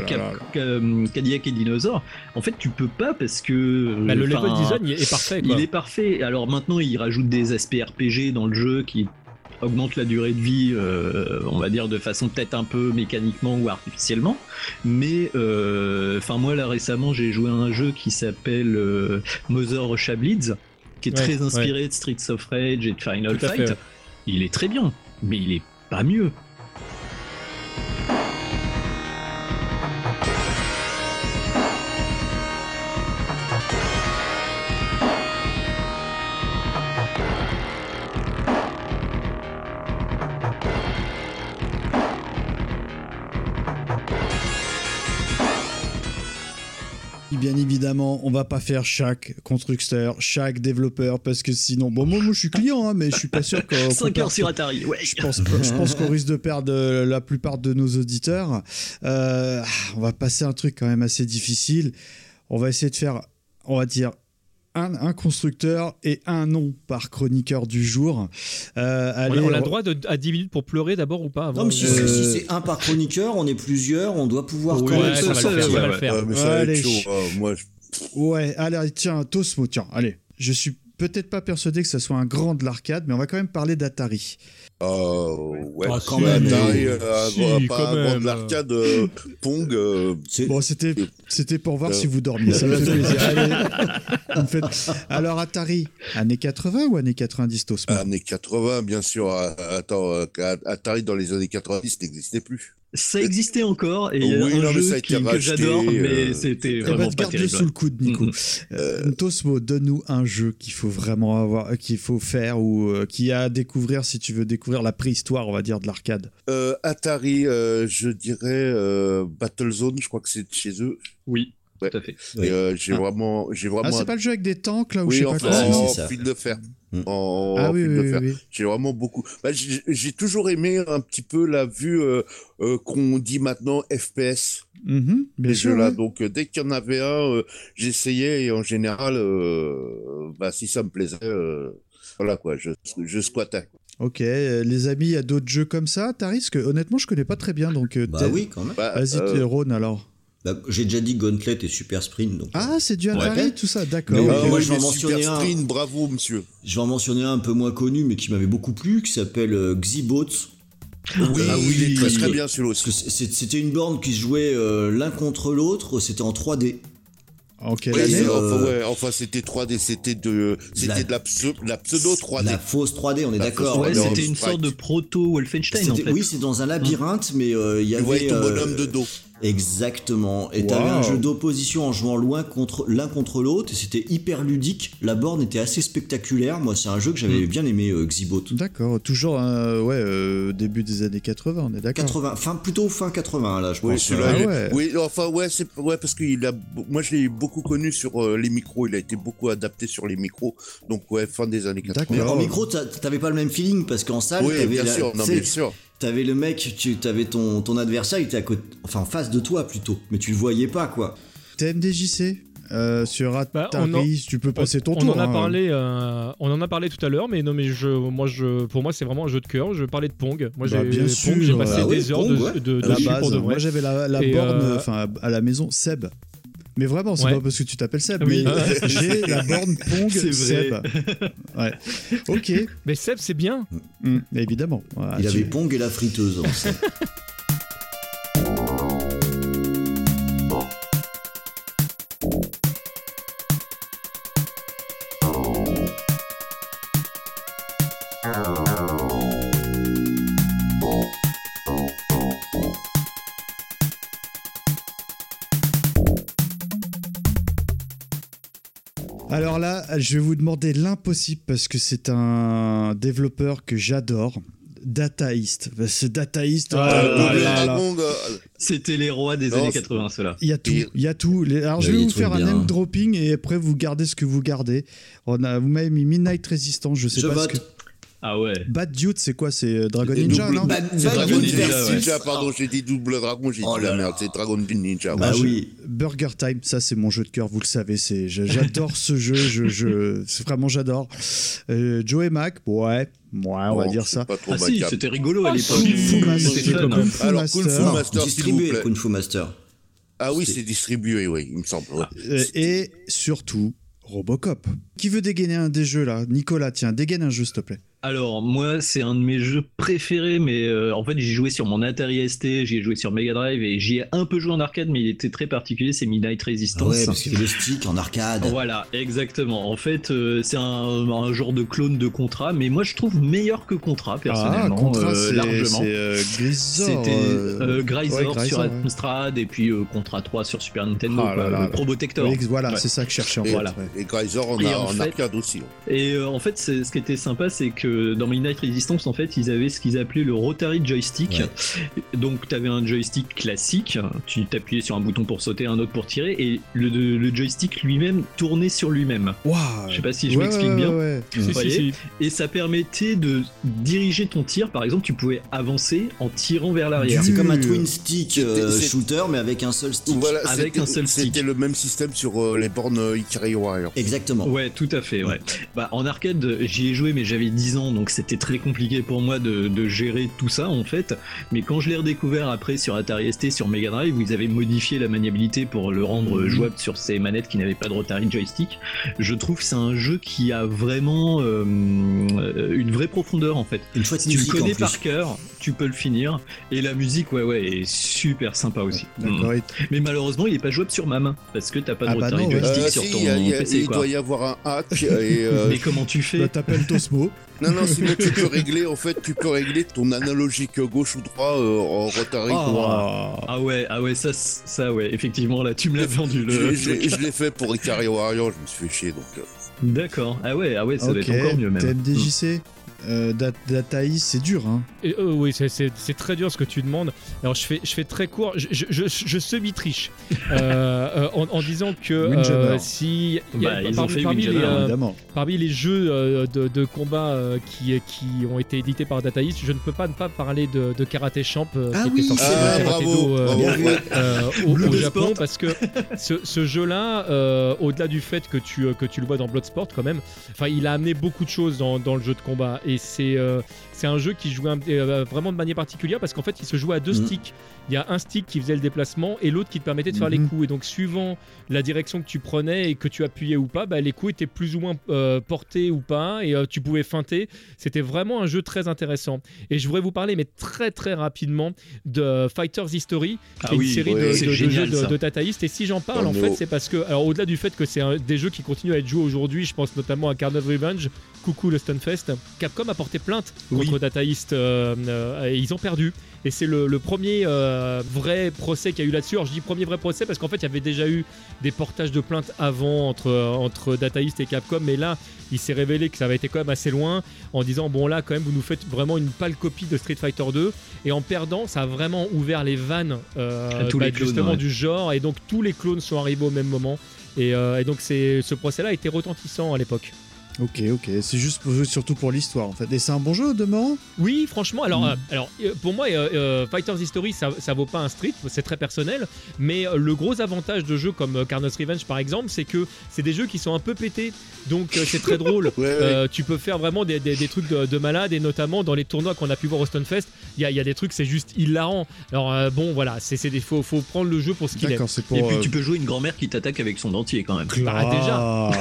qu'un Cadillac et Dinosaur, en fait tu peux pas parce que Bah, le level design est parfait quoi. il est parfait. Alors maintenant, il rajoute des aspects RPG dans le jeu qui augmentent la durée de vie, euh, on va dire de façon peut-être un peu mécaniquement ou artificiellement. Mais, euh, enfin moi là récemment, j'ai joué à un jeu qui s'appelle euh, Mother Russia Bleeds, qui est Ouais, très inspiré de Streets of Rage et de Final Fight. fait, ouais. Il est très bien, mais il est pas mieux. Bien évidemment, on va pas faire chaque constructeur, chaque développeur, parce que sinon, bon, moi, moi je suis client, hein, mais je suis pas sûr qu'on. 5 qu'on heures sur Atari, ouais. Je pense, je pense qu'on risque de perdre euh, la plupart de nos auditeurs. Euh, on va passer un truc quand même assez difficile. On va essayer de faire, on va dire, un, un constructeur et un nom par chroniqueur du jour. Euh, On, allez, a- on a le droit de, à 10 minutes pour pleurer d'abord ou pas avant Non, mais si, Euh, c'est- si c'est un par chroniqueur, on est plusieurs, on doit pouvoir Oui, quand ouais, même ça se- va le faire, se- ça va le faire. Ouais, mais ça va Allez. être chaud. moi, je- Ouais, allez, tiens, Tosmo, tiens, allez. Je suis peut-être pas persuadé que ça soit un grand de l'arcade, mais on va quand même parler d'Atari. Oh, ouais, Ah, quand même. mais- Atari, euh, si, pas de l'arcade, euh, Pong. euh, Bon, c'était, c'était pour voir Euh. si vous dormiez. Ça me fait plaisir. Allez. Alors, Atari, années 80 ou années 90, Tosmo? Années 80, bien sûr. Attends, Atari dans les années 90 n'existait plus. Ça existait encore et il y a Oui, un non, jeu ça a qui- été que j'adore, mais euh, c'était Eh ben, vraiment pas garde-le terrible. sous le coude, Nico. Mhm. Euh, Tosmo, donne-nous un jeu qu'il faut vraiment avoir, euh, qu'il faut faire ou euh, qui a à découvrir si tu veux découvrir la préhistoire, on va dire, de l'arcade. Euh, Atari, euh, je dirais euh, Battlezone, je crois que c'est de chez eux. Oui, Ouais. tout à fait. Et euh, j'ai Ah. vraiment, j'ai vraiment. Ah, c'est pas le jeu avec des tanks là je oui, sais en, pas fait. Ah, en ça. fil de fer. Mm. En, Ah en oui, fil oui, de oui, fer. oui. J'ai vraiment beaucoup. Bah, j'ai j'ai toujours aimé un petit peu la vue euh, euh, qu'on dit maintenant FPS. Mhm, bien les sûr. jeux-là. ouais. Donc euh, dès qu'il y en avait un, euh, j'essayais et en général, euh, bah, si ça me plaisait, euh, voilà quoi, je, je squattais. Ok, euh, les amis, il y a d'autres jeux comme ça, Taris que honnêtement je connais pas très bien donc. euh, Bah t'es- oui, quand même. Bah, Vas-y, euh, t'es Rhône alors. Bah, J'ai déjà dit Gauntlet et Super Sprint. Donc, Ah, c'est du Atari, Ouais. tout ça, d'accord. Euh, ah moi, oui, je vais en mentionner Super un. Sprint, bravo monsieur. Je vais en mentionner un un peu moins connu, mais qui m'avait beaucoup plu, qui s'appelle euh, Xibots. Oui, Ah oui, il est très oui. très bien celui-là C'était une borne qui se jouait euh, l'un contre l'autre, c'était en 3D. En quelle Oui, année euh, enfin, ouais, enfin, c'était 3D, c'était de, c'était La- de la, pseu- la pseudo 3D. La fausse 3D, on est d'accord. Ouais, c'était une sorte de proto Wolfenstein en fait. Oui, c'est dans un labyrinthe, mais euh, il y Tu avait. voyais ton euh, bonhomme de dos. Exactement. Et t'avais Wow. un jeu d'opposition en jouant loin contre l'un contre l'autre, et c'était hyper ludique. La borne était assez spectaculaire. Moi, c'est un jeu que j'avais bien aimé, euh, Xibot. D'accord, toujours ouais, euh, début des années 80, on est d'accord. 80, fin, plutôt fin 80 là, je Oui, pense. Ah il est- ouais. oui, enfin ouais, c'est ouais parce qu'il a, moi je l'ai beaucoup connu sur euh, les micros, il a été beaucoup adapté sur les micros, donc ouais, fin des années 80. Mais en micro, t'a- t'avais pas le même feeling parce qu'en salle, Oui, t'avais bien la- sûr, non, bien sûr. T'avais le mec, tu avais ton, ton adversaire, il était à côté, enfin en face de toi plutôt, mais tu le voyais pas quoi. TMDJC euh, sur Bah, Atari, on en- tu peux passer ton on tour. en a hein. parlé, euh, on en a parlé tout à l'heure, mais non, mais je, moi, je, pour moi, c'est vraiment un jeu de cœur. Je parlais de Pong. Moi, Bah, j'ai bien Pong, sûr. j'ai passé Bah oui, des heures Pong, de, ouais. de, À la dessus base, pour de vrai. moi j'avais la, borne euh, enfin à la maison Seb. Mais vraiment, c'est Ouais. pas parce que tu t'appelles Seb, Oui. mais j'ai la borne Pong C'est Seb. vrai. Ouais. Ok, Mais Seb, c'est bien. Mm, évidemment. Voilà, il tu- avait Pong et la friteuse. en Alors là, je vais vous demander l'impossible parce que c'est un développeur que j'adore. Dataist. Ce Dataist. Ah oh là Double là là. Dragon, euh, C'était les rois des Non, années c'est- 80, ceux-là. Il y a tout, il y a tout. Alors je Il y vais a vous faire un name dropping et après vous gardez ce que vous gardez. On a, vous m'avez mis Midnight Resistance, je sais Je pas vote. ce que. Ah ouais. Bad Dude, c'est quoi C'est euh, Dragon Ninja, double- non Bad- Dragon Ninja Ninja, versus- ouais. Ninja, pardon, j'ai dit double dragon, j'ai Oh dit la là merde, c'est Dragon Ninja. Bah ouais. oui. Burger Time, ça c'est mon jeu de cœur, vous le savez, c'est j'adore ce jeu, je, je c'est vraiment j'adore. Euh, Joe et Mac, ouais, ouais, on va dire ça. Ah si, c'était rigolo à Ah, l'époque. Kung Fu Master, C'était fun. Kung Fu Alors, Kung Fu Master. Distribué, plaît. Kung Fu Master. Ah oui, C'est- c'est distribué, oui, il me semble. ouais. Euh, et surtout Robocop. Qui veut dégainer un des jeux là? Nicolas, tiens, dégaine un jeu s'il te plaît. Alors moi c'est un de mes jeux préférés mais euh, en fait j'y joué sur mon Atari ST, j'y ai joué sur Mega Drive et j'y ai un peu joué en arcade mais il était très particulier, c'est Midnight Resistance. ouais, parce avait le stick en arcade. Voilà, exactement. En fait, euh, c'est un, un genre de clone de Contra, mais moi je trouve meilleur que Contra personnellement, ah, Contra, euh, c'est largement. Grisor, C'était euh, euh, Grisor ouais, sur Grisor, ouais. Amstrad et puis euh, Contra 3 sur Super Nintendo, Ah là quoi, là le là. Probotector. Oui, voilà, Ouais. c'est ça que je cherchais en Et, voilà. et a en en fait- arcade aussi. ouais. Et euh, en fait, c'est- ce qui était sympa, c'est que dans Midnight Resistance, en fait, ils avaient ce qu'ils appelaient le rotary joystick. Donc, tu avais un joystick classique, tu t'appuyais sur un bouton pour sauter, un autre pour tirer, et le, le joystick lui-même tournait sur lui-même. Waouh. Je sais pas si je Ouais, m'explique ouais, bien. ouais, ouais. Si, si, voyez si. Et ça permettait de diriger ton tir. Par exemple, tu pouvais avancer en tirant vers l'arrière. C'est comme un twin stick euh, shooter, mais avec un seul stick. Voilà, avec c'était- un seul stick. C'était le même système sur euh, les bornes euh, Ikari Warrior. Exactement. Ouais, tout à fait, ouais. Bah, en arcade, j'y ai joué, mais j'avais 10 ans, donc c'était très compliqué pour moi de, de gérer tout ça, en fait. Mais quand je l'ai redécouvert après sur Atari ST, sur Mega Drive, où ils avaient modifié la maniabilité pour le rendre jouable sur ces manettes qui n'avaient pas de rotary joystick, je trouve que c'est un jeu qui a vraiment euh, euh, une vraie profondeur, en fait. Une chouette Si tu le connais par cœur, tu peux le finir. Et la musique, ouais, ouais, est super sympa aussi. Et- Mais malheureusement, il est pas jouable sur ma main, parce que t'as pas de Ah bah rotary non, joystick Euh, sur si, ton a- il y a- PC, il quoi. doit y avoir un hack et euh, Mais comment tu fais Bah, t'appelles Tosmo. Non, non, sinon tu peux régler, en fait, tu peux régler ton analogique gauche ou droit euh, en Rotary. Ah. Ah ouais, ah ouais, ça, ça ouais, effectivement, là, tu me l'as vendu. Je, Le... je- je l'ai fait pour Ikari Warrior, je me suis fait chier, donc... euh, D'accord, ah ouais, ah ouais, ça doit être encore mieux même. TMDJC, euh, c'est dur, hein. Et, euh, oui, c'est- très dur ce que tu demandes. Alors je fais, je fais très court, je, je, je, je semi-triche. Euh, euh, en, en disant que si a- Bah, parmi, les, parmi jeux de, de combat qui, qui ont été édités par Data East, je ne peux pas ne pas parler de, de Karate Champ euh, Ah qui oui, était sorti Ah, bravo, euh, bravo, euh, au, Japon Sport. parce que ce, ce jeu-là, euh, au-delà du fait que tu, que tu le vois dans Bloodsport quand même, enfin il a amené beaucoup de choses dans, dans le jeu de combat. Et c'est euh, c'est un jeu qui jouait un- euh, vraiment de manière particulière parce qu'en fait il se jouait à deux Mhm. sticks. Il y a un stick qui faisait le déplacement et l'autre qui te permettait de faire les Mhm. coups et donc suivant la direction que tu prenais et que tu appuyais ou pas, bah, les coups étaient plus ou moins euh, portés ou pas et euh, tu pouvais feinter. C'était vraiment un jeu très intéressant. Et je voudrais vous parler, mais très très rapidement, de Fighters History, qui Ah est oui, une série ouais, de, génial, jeux de, ça. de Tata East. Et si j'en parle, Oh en no. fait, c'est parce que, alors au-delà du fait que c'est des jeux qui continuent à être joués aujourd'hui, je pense notamment à Carnival Revenge, coucou le Stunfest, Capcom a porté plainte Oui. contre Data East euh, euh, et ils ont perdu. Et c'est le, le premier euh, vrai procès qu'il y a eu là-dessus. Alors je dis premier vrai procès parce qu'en fait il y avait déjà eu des portages de plaintes avant entre, entre Data East et Capcom, mais là il s'est révélé que ça avait été quand même assez loin en disant bon là quand même vous nous faites vraiment une pâle copie de Street Fighter 2 et en perdant ça a vraiment ouvert les vannes euh, les clones, justement ouais. du genre et donc tous les clones sont arrivés au même moment et, euh, et donc c'est ce procès là a été retentissant à l'époque. Ok, ok. C'est juste pour- surtout pour l'histoire, en fait. Et c'est un bon jeu, demeurant Oui, franchement, alors, Mm. euh, alors euh, pour moi, euh, euh, Fighters History, ça, ça vaut pas un street, c'est très personnel, mais euh, le gros avantage de jeux comme euh, Carnage Revenge par exemple, c'est que c'est des jeux qui sont un peu pétés, donc euh, c'est très drôle. Ouais, ouais. Euh, tu peux faire vraiment des, des- des trucs de, de malade, et notamment dans les tournois qu'on a pu voir au Stunfest, il y a, il y a des trucs, c'est juste hilarant. Alors euh, bon, voilà, c'est c'est des faut, faut prendre le jeu pour ce qu'il est. Pour. Et puis euh, tu peux jouer une grand-mère qui t'attaque avec son dentier quand même. Bah, déjà.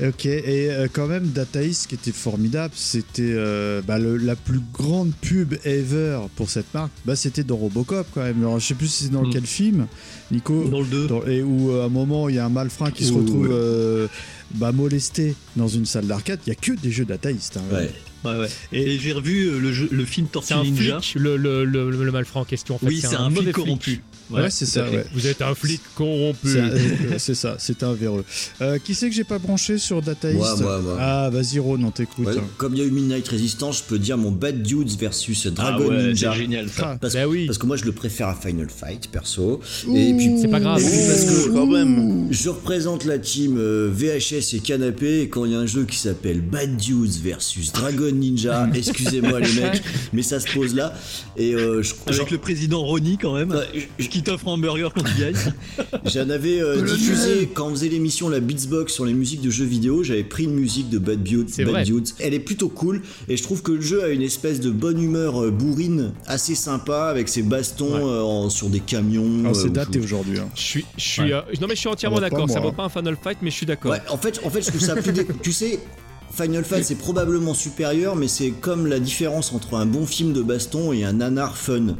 ok, et euh, quand même, Data East, ce qui était formidable, c'était euh, bah, la plus grande pub ever pour cette marque. Bah, c'était dans Robocop quand même. Alors, je sais plus si c'est dans Mm. quel film, Nico. Dans le 2. Dans- et où euh, à un moment il y a un malfrat qui se retrouve ouais. euh, bah, molesté dans une salle d'arcade. Il y a que des jeux Data East. hein. Ouais. Ouais, ouais. Et- Et, j'ai revu le, jeu- le film C'est Tortue un Ninja. flic, le, le, le, le malfrat en question. En fait, Oui, c'est un, mauvais flic corrompu. Ouais, c'est ça. ouais. Vous êtes un flic corrompu. C'est euh, c'est ça, c'est un véreux. Euh, qui c'est que j'ai pas branché sur Data East moi, moi. Ah, vas-y, Ron, on t'écoute. Ouais, comme il y a eu Midnight Resistance, je peux dire mon Bad Dudes versus Ah Dragon ouais, Ninja. c'est génial ça. Ah, Parce, Bah oui. parce que moi je le préfère à Final Fight perso. Et puis C'est pas grave. Et puis parce que Ouh, quand même. je représente la team euh, VHS et canapé et quand il y a un jeu qui s'appelle Bad Dudes versus Dragon Ninja, excusez-moi les mecs, mais ça se pose là. Et euh, je, Avec le président Ronnie quand même, je- qui t'offre un hamburger quand tu gagnes. J'en avais euh, diffusé quand on faisait l'émission La Beatsbox sur les musiques de jeux vidéo. J'avais pris une musique de Bad Dudes. C'est Bad vrai. Elle est plutôt cool et je trouve que le jeu a une espèce de bonne humeur euh, bourrine assez sympa avec ses bastons Ouais. euh, en- sur des camions. Ah, c'est daté aujourd'hui. hein. Je suis, je suis, Ouais. euh, non mais je suis entièrement d'accord. Ça vaut pas un Final Fight, mais je suis d'accord. Ouais, en fait, en fait, je trouve ça plus. dé- tu sais, Final Fight c'est probablement supérieur, mais c'est comme la différence entre un bon film de baston et un nanar fun.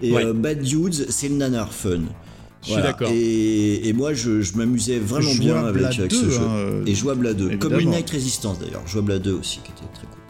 Et Ouais. euh, Bad Dudes, c'est le nanar fun. Je suis d'accord. Et, et moi, je, je m'amusais vraiment bien avec, ce deux, jeu. hein, euh, Et jouable à deux. Comme évidemment. Midnight Resistance d'ailleurs. Jouable à deux aussi, qui était très cool.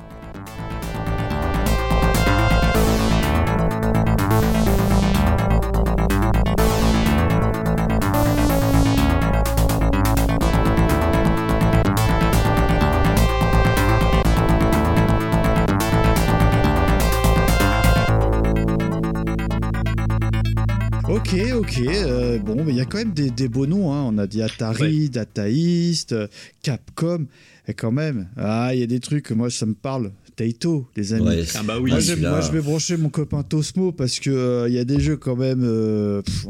Ok, euh, bon, mais il y a quand même des, des beaux noms. hein. On a dit Atari, Data East, euh, Capcom. Et quand même, ah, il y a des trucs, moi, ça me parle. Taito, les amis. Ouais, Ah bah oui. Moi, celui-là. moi, je vais brancher mon copain Tosmo parce que euh, il y a des jeux quand même. euh, pff,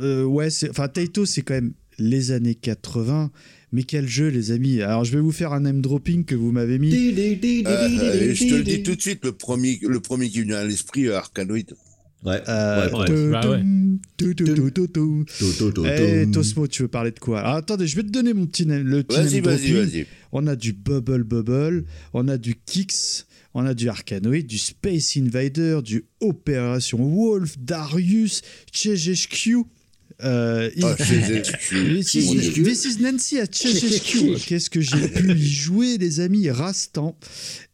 euh, ouais, c'est- enfin Taito, c'est quand même les années 80. Mais quel jeu, les amis Alors, je vais vous faire un name dropping que vous m'avez mis. Euh, euh, je te le dis tout de suite, le premier, le premier qui vient à l'esprit, euh, Arcanoid. Ouais. Euh, ouais. ouais. Eh, Tosmo, tu veux parler de quoi? Alors, Attendez, je vais te donner mon petit name, le petit Vas-y, name vas-y, vas-y. On a du Bubble Bubble, on a du Kix, on a du Arcanoid, du Space Invader, du Opération Wolf, Darius, CGHQ. Euh, il- Ah. This is, Nancy à CHSQ. Qu'est-ce que j'ai pu y jouer, les amis? Rastan.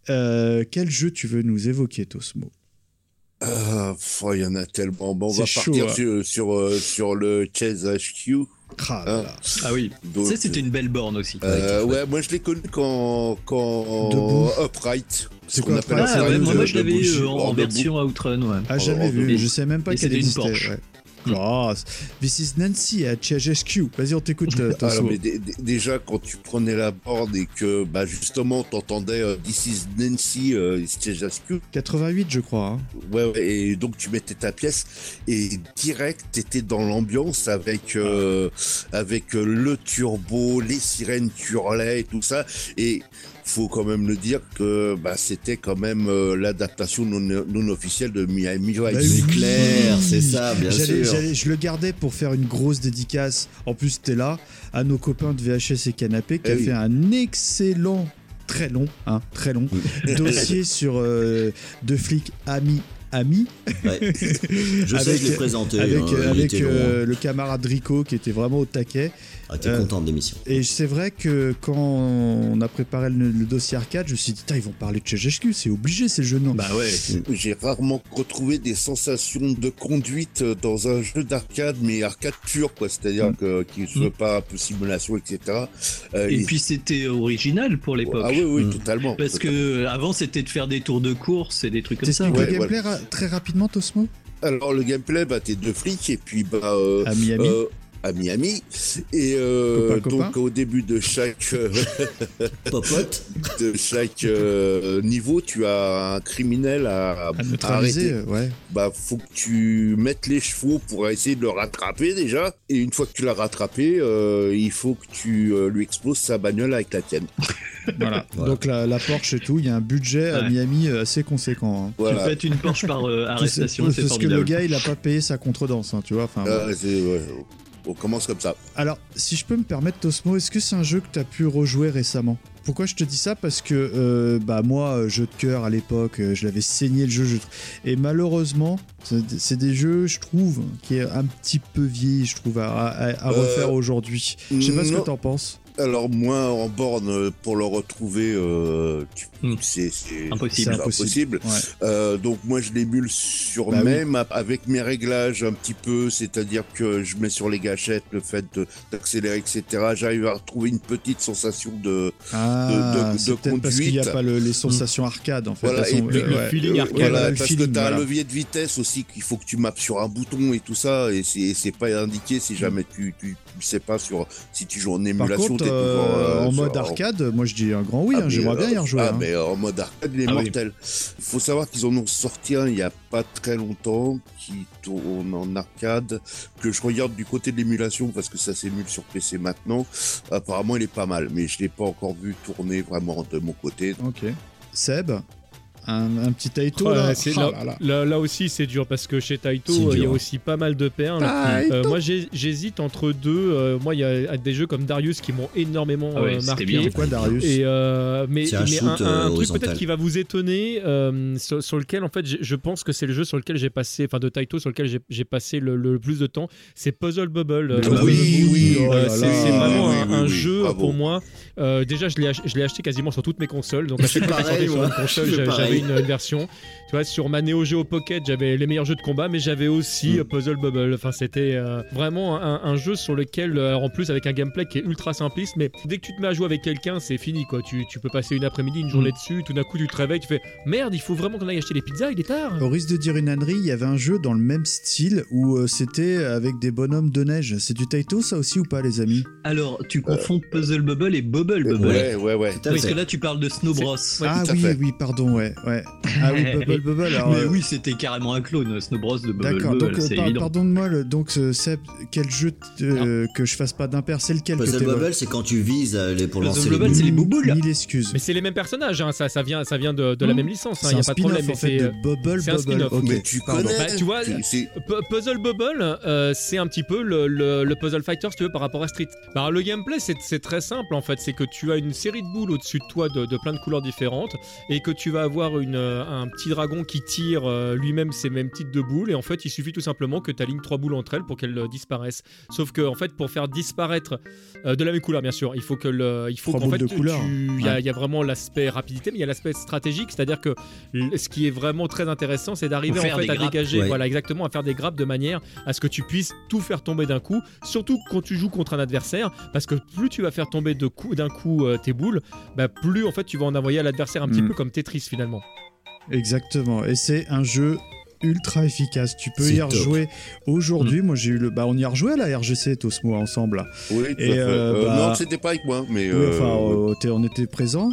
Euh, quel jeu tu veux nous évoquer, Tosmo? Ah, pff, il y en a tellement. Bon, on C'est va chaud, partir hein. sur, sur, euh, sur le Chess HQ. Ah hein. Ah oui. Donc, Ça, c'était une belle borne aussi. euh, ouais, moi je l'ai connu quand, quand Debout. Upright. C'est Ce qu'on quoi, appelle Upright Ah ouais, moi, euh, moi je l'avais euh, en, version Outrun, ouais. Ah, jamais Oh, vu. Je sais même pas qu'elle c'était une existait. Porsche. ouais. Classe. This is Nancy à CHSQ. Vas-y, on t'écoute, euh, Ah, mais déjà, quand tu prenais la board et que bah, justement, t'entendais euh, This is Nancy, euh, it's HSQ, 88, je crois. hein. Ouais, ouais, et donc tu mettais ta pièce et direct t'étais dans l'ambiance avec euh, avec euh, le turbo, les sirènes qui hurlaient et tout ça. Et faut quand même le dire que bah, c'était quand même euh, l'adaptation non, non officielle de Miami Vice. Bah C'est oui. clair, c'est ça, bien J'allais- sûr. j'allais- je le gardais pour faire une grosse dédicace. En plus, t'es là, à nos copains de VHS et Canapé, qui Eh a oui. fait un excellent, très long, hein, très long, dossier sur euh, deux flics amis. Amis, Ouais. Je sais, je l'ai présenté. avec, hein, avec euh, le camarade Rico qui était vraiment au taquet. Ah, t'es euh, content de l'émission. Et c'est vrai que quand on a préparé le, le dossier arcade, je me suis dit, ils vont parler de CHSQ, c'est obligé, c'est le jeu de nom. Bah ouais. J'ai rarement retrouvé des sensations de conduite dans un jeu d'arcade, mais arcade pur, quoi. C'est-à-dire Mm. que qu'il ne soit pas un peu simulation, etc. Euh, Et puis c'était original pour l'époque. ah oui, oui, Mm. totalement. Parce que euh, avant c'était de faire des tours de course et des trucs comme ça. Ouais, le gameplay ra- très rapidement, Tosmo? Alors le gameplay, bah t'es deux flics et puis bah euh, À Miami euh, à Miami et euh, Copain, copain. donc au début de chaque euh, Popote de chaque euh, niveau, tu as un criminel à, À arrêter. ouais. Bah faut que tu mettes les chevaux pour essayer de le rattraper déjà et une fois que tu l'as rattrapé, euh, il faut que tu euh, lui exploses sa bagnole avec la tienne. Voilà. Voilà. Donc la, la Porsche et tout, il y a un budget à Ouais. Miami assez conséquent. hein. Tu Voilà. peux être une Porsche par euh, arrestation, c'est parce que le gars, il a pas payé sa contredanse, hein, tu vois. Enfin, Ah, ouais, on commence comme ça. Alors, si je peux me permettre, Tosmo, est-ce que c'est un jeu que tu as pu rejouer récemment? Pourquoi je te dis ça? Parce que euh, bah moi, euh, jeu de cœur à l'époque, euh, je l'avais saigné le jeu, je... et malheureusement, c'est des jeux, je trouve, qui est un petit peu vieilli, je trouve, à, à- à Euh, refaire aujourd'hui. Je sais pas ce que t'en penses. Alors moi en borne pour le retrouver, euh, Hmm. c'est c'est- Impossible. impossible. Ouais. Euh, donc moi je l'émule sur Bah même a- avec mes réglages un petit peu, c'est-à-dire que je mets sur les gâchettes le fait de- d'accélérer, etc. J'arrive à retrouver une petite sensation de Ah, de- de peut-être parce qu'il n'y a conduite. pas le- les sensations arcade, en fait. Voilà, et puis euh, le feeling Euh, arcade. voilà, Ouais, le parce feeling, que tu as voilà. un levier de vitesse aussi qu'il faut que tu mappes sur un bouton et tout ça, et c'est pas indiqué si jamais tu, tu, tu sais pas sur si tu joues en Par émulation. contre, euh, euh, en sur- mode arcade, moi je dis un grand oui, Ah, hein, j'aimerais bien y euh, rejouer. Ah, hein. mais en mode arcade, il est Ah mortel. Il faut savoir qu'ils en ont sorti un il y a pas très longtemps, qui tourne en arcade, que je regarde du côté de l'émulation parce que ça s'émule sur PC maintenant. Apparemment, il est pas mal, mais je l'ai pas encore vu tourner vraiment de mon côté. Ok. Seb, un, un petit Taito Ouais, là. c'est- là, là là. là- là aussi c'est dur parce que chez Taito euh, il y a aussi pas mal de perles. Euh, moi j'hésite entre deux. Euh, moi il y a des jeux comme Darius qui m'ont énormément Ah ouais, euh, c'était marqué. bien. C'est quoi Darius Et euh, mais, un mais shoot, un, un euh, truc peut-être qui va vous étonner, euh, sur, sur lequel en fait je, pense que c'est le jeu sur lequel j'ai passé, enfin de Taito sur lequel j'ai- passé le, le plus de temps, c'est Puzzle Bubble. Euh, Ah Puzzle oui, Bubble, oui, oh c'est vraiment Oui, un, jeu pour moi. Déjà je l'ai ach- je l'ai acheté quasiment sur toutes mes consoles, donc à chaque fois sortait sur une console j'avais. Une, une version. Tu vois sur ma Neo Geo Pocket j'avais les meilleurs jeux de combat, mais j'avais aussi Mm. euh, Puzzle Bubble. Enfin c'était euh, vraiment un, un jeu sur lequel, euh, en plus avec un gameplay qui est ultra simpliste, mais dès que tu te mets à jouer avec quelqu'un, c'est fini quoi. Tu, tu peux passer une après-midi, une journée dessus, tout d'un coup tu te réveilles, tu fais merde, il faut vraiment qu'on aille acheter les pizzas, il est tard. Au risque de dire une ânerie, il y avait un jeu dans le même style où euh, c'était avec des bonhommes de neige. C'est du Taito ça aussi ou pas les amis? Alors, tu confonds Puzzle Bubble et Bubble Bubble. Ouais, ouais, ouais. Parce que là, tu parles de Snow Bros. Ah oui, fait. oui, pardon, ouais, ouais. Ah oui, Bubble Bubble. Alors, Mais euh, oui, c'était carrément un clone, Snow Bros de Bubble D'accord, Bubble, donc euh, par- pardonne-moi, donc Seb, quel jeu euh, que je fasse pas d'impair, c'est lequel que Puzzle Bubble, c'est quand tu vises euh, les, pour Puzzle lancer Bubble, les c'est les bouboules. Mille excuses. Mais c'est les mêmes personnages, hein, ça, ça vient, ça vient de, de la Mmh. même licence, il C'est n'y a pas de problème. mais en fait c'est- de Bubble c'est un Bubble. spin-off. Mais tu connais. Bah, tu vois, Puzzle Bubble, c'est un petit peu le, le- le Puzzle Fighter, si tu veux, par rapport à Street. Bah, le gameplay, c'est très simple, en fait. C'est que tu as une série de boules au-dessus de toi de, de plein de couleurs différentes et que tu vas avoir une, un petit dragon qui tire euh, lui-même ses mêmes types de boules et en fait il suffit tout simplement que tu alignes trois boules entre elles pour qu'elles euh, disparaissent. Sauf que en fait pour faire disparaître euh, de la même couleur bien sûr, il faut que le, il faut qu'en fait de couleur. tu- il y, a- Ouais. il y a vraiment l'aspect rapidité mais il y a l'aspect stratégique, c'est-à-dire que ce qui est vraiment très intéressant c'est d'arriver en fait à grappes. dégager, Ouais. voilà exactement, à faire des grappes de manière à ce que tu puisses tout faire tomber d'un coup, surtout quand tu joues contre un adversaire, parce que plus tu vas faire tomber de coup- d'un coup euh, tes boules, bah, plus en fait tu vas en envoyer à l'adversaire un petit Mm. peu comme Tetris finalement. Exactement. Et c'est un jeu ultra efficace. Tu peux y top. rejouer aujourd'hui. Mm. Moi, j'ai eu le. Bah, on y a rejoué à la RGC, Tosmo, ensemble. là. Oui, tout Et, à fait. euh, Euh, bah- Non, c'était pas avec moi, mais. Oui, enfin, euh, on était présents.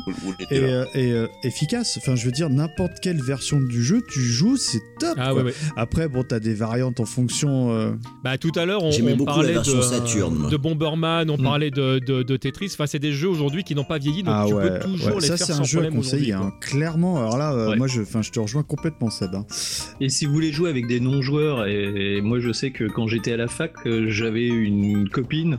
Et, euh, et, euh, efficace. Enfin, je veux dire, n'importe quelle version du jeu, tu joues, c'est top. Ah quoi. ouais, ouais. Après, bon, t'as des variantes en fonction. euh, Bah tout à l'heure on, J'aimais on beaucoup la parlait version de, Bomberman, on Mm. parlait de, de- de Tetris. Enfin c'est des jeux aujourd'hui qui n'ont pas vieilli donc ah tu ouais, peux toujours ouais. les ça faire c'est un jeu à conseiller, hein. clairement. Alors là, moi, je, enfin, je te rejoins complètement, Seb. hein. Et si vous voulez jouer avec des non-joueurs, et moi je sais que quand j'étais à la fac, euh, j'avais une copine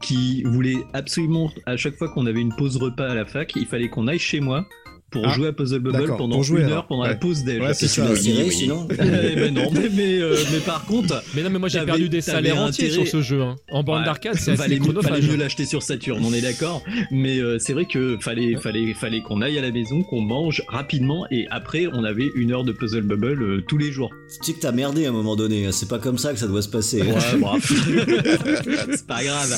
qui voulait absolument, à chaque fois qu'on avait une pause repas à la fac, il fallait qu'on aille chez moi pour Ah, jouer à Puzzle Bubble pendant pour jouer, une heure pendant la Ouais. pause déj. Ouais, c'est Tu ça, l'as oui, tiré, oui. sinon Eh ben non, mais, mais, euh, mais par contre, Mais non mais moi j'ai perdu des salaires entiers sur ce jeu. hein. En bande Ouais. d'arcade c'est assez fallait, mieux l'acheter sur Saturn, on est d'accord. Mais euh, c'est vrai que fallait, fallait, fallait qu'on aille à la maison, qu'on mange rapidement, et après on avait une heure de Puzzle Bubble euh, tous les jours. Tu sais que t'as merdé à un moment donné, hein. c'est pas comme ça que ça doit se passer. hein. Ouais, bref. c'est pas grave.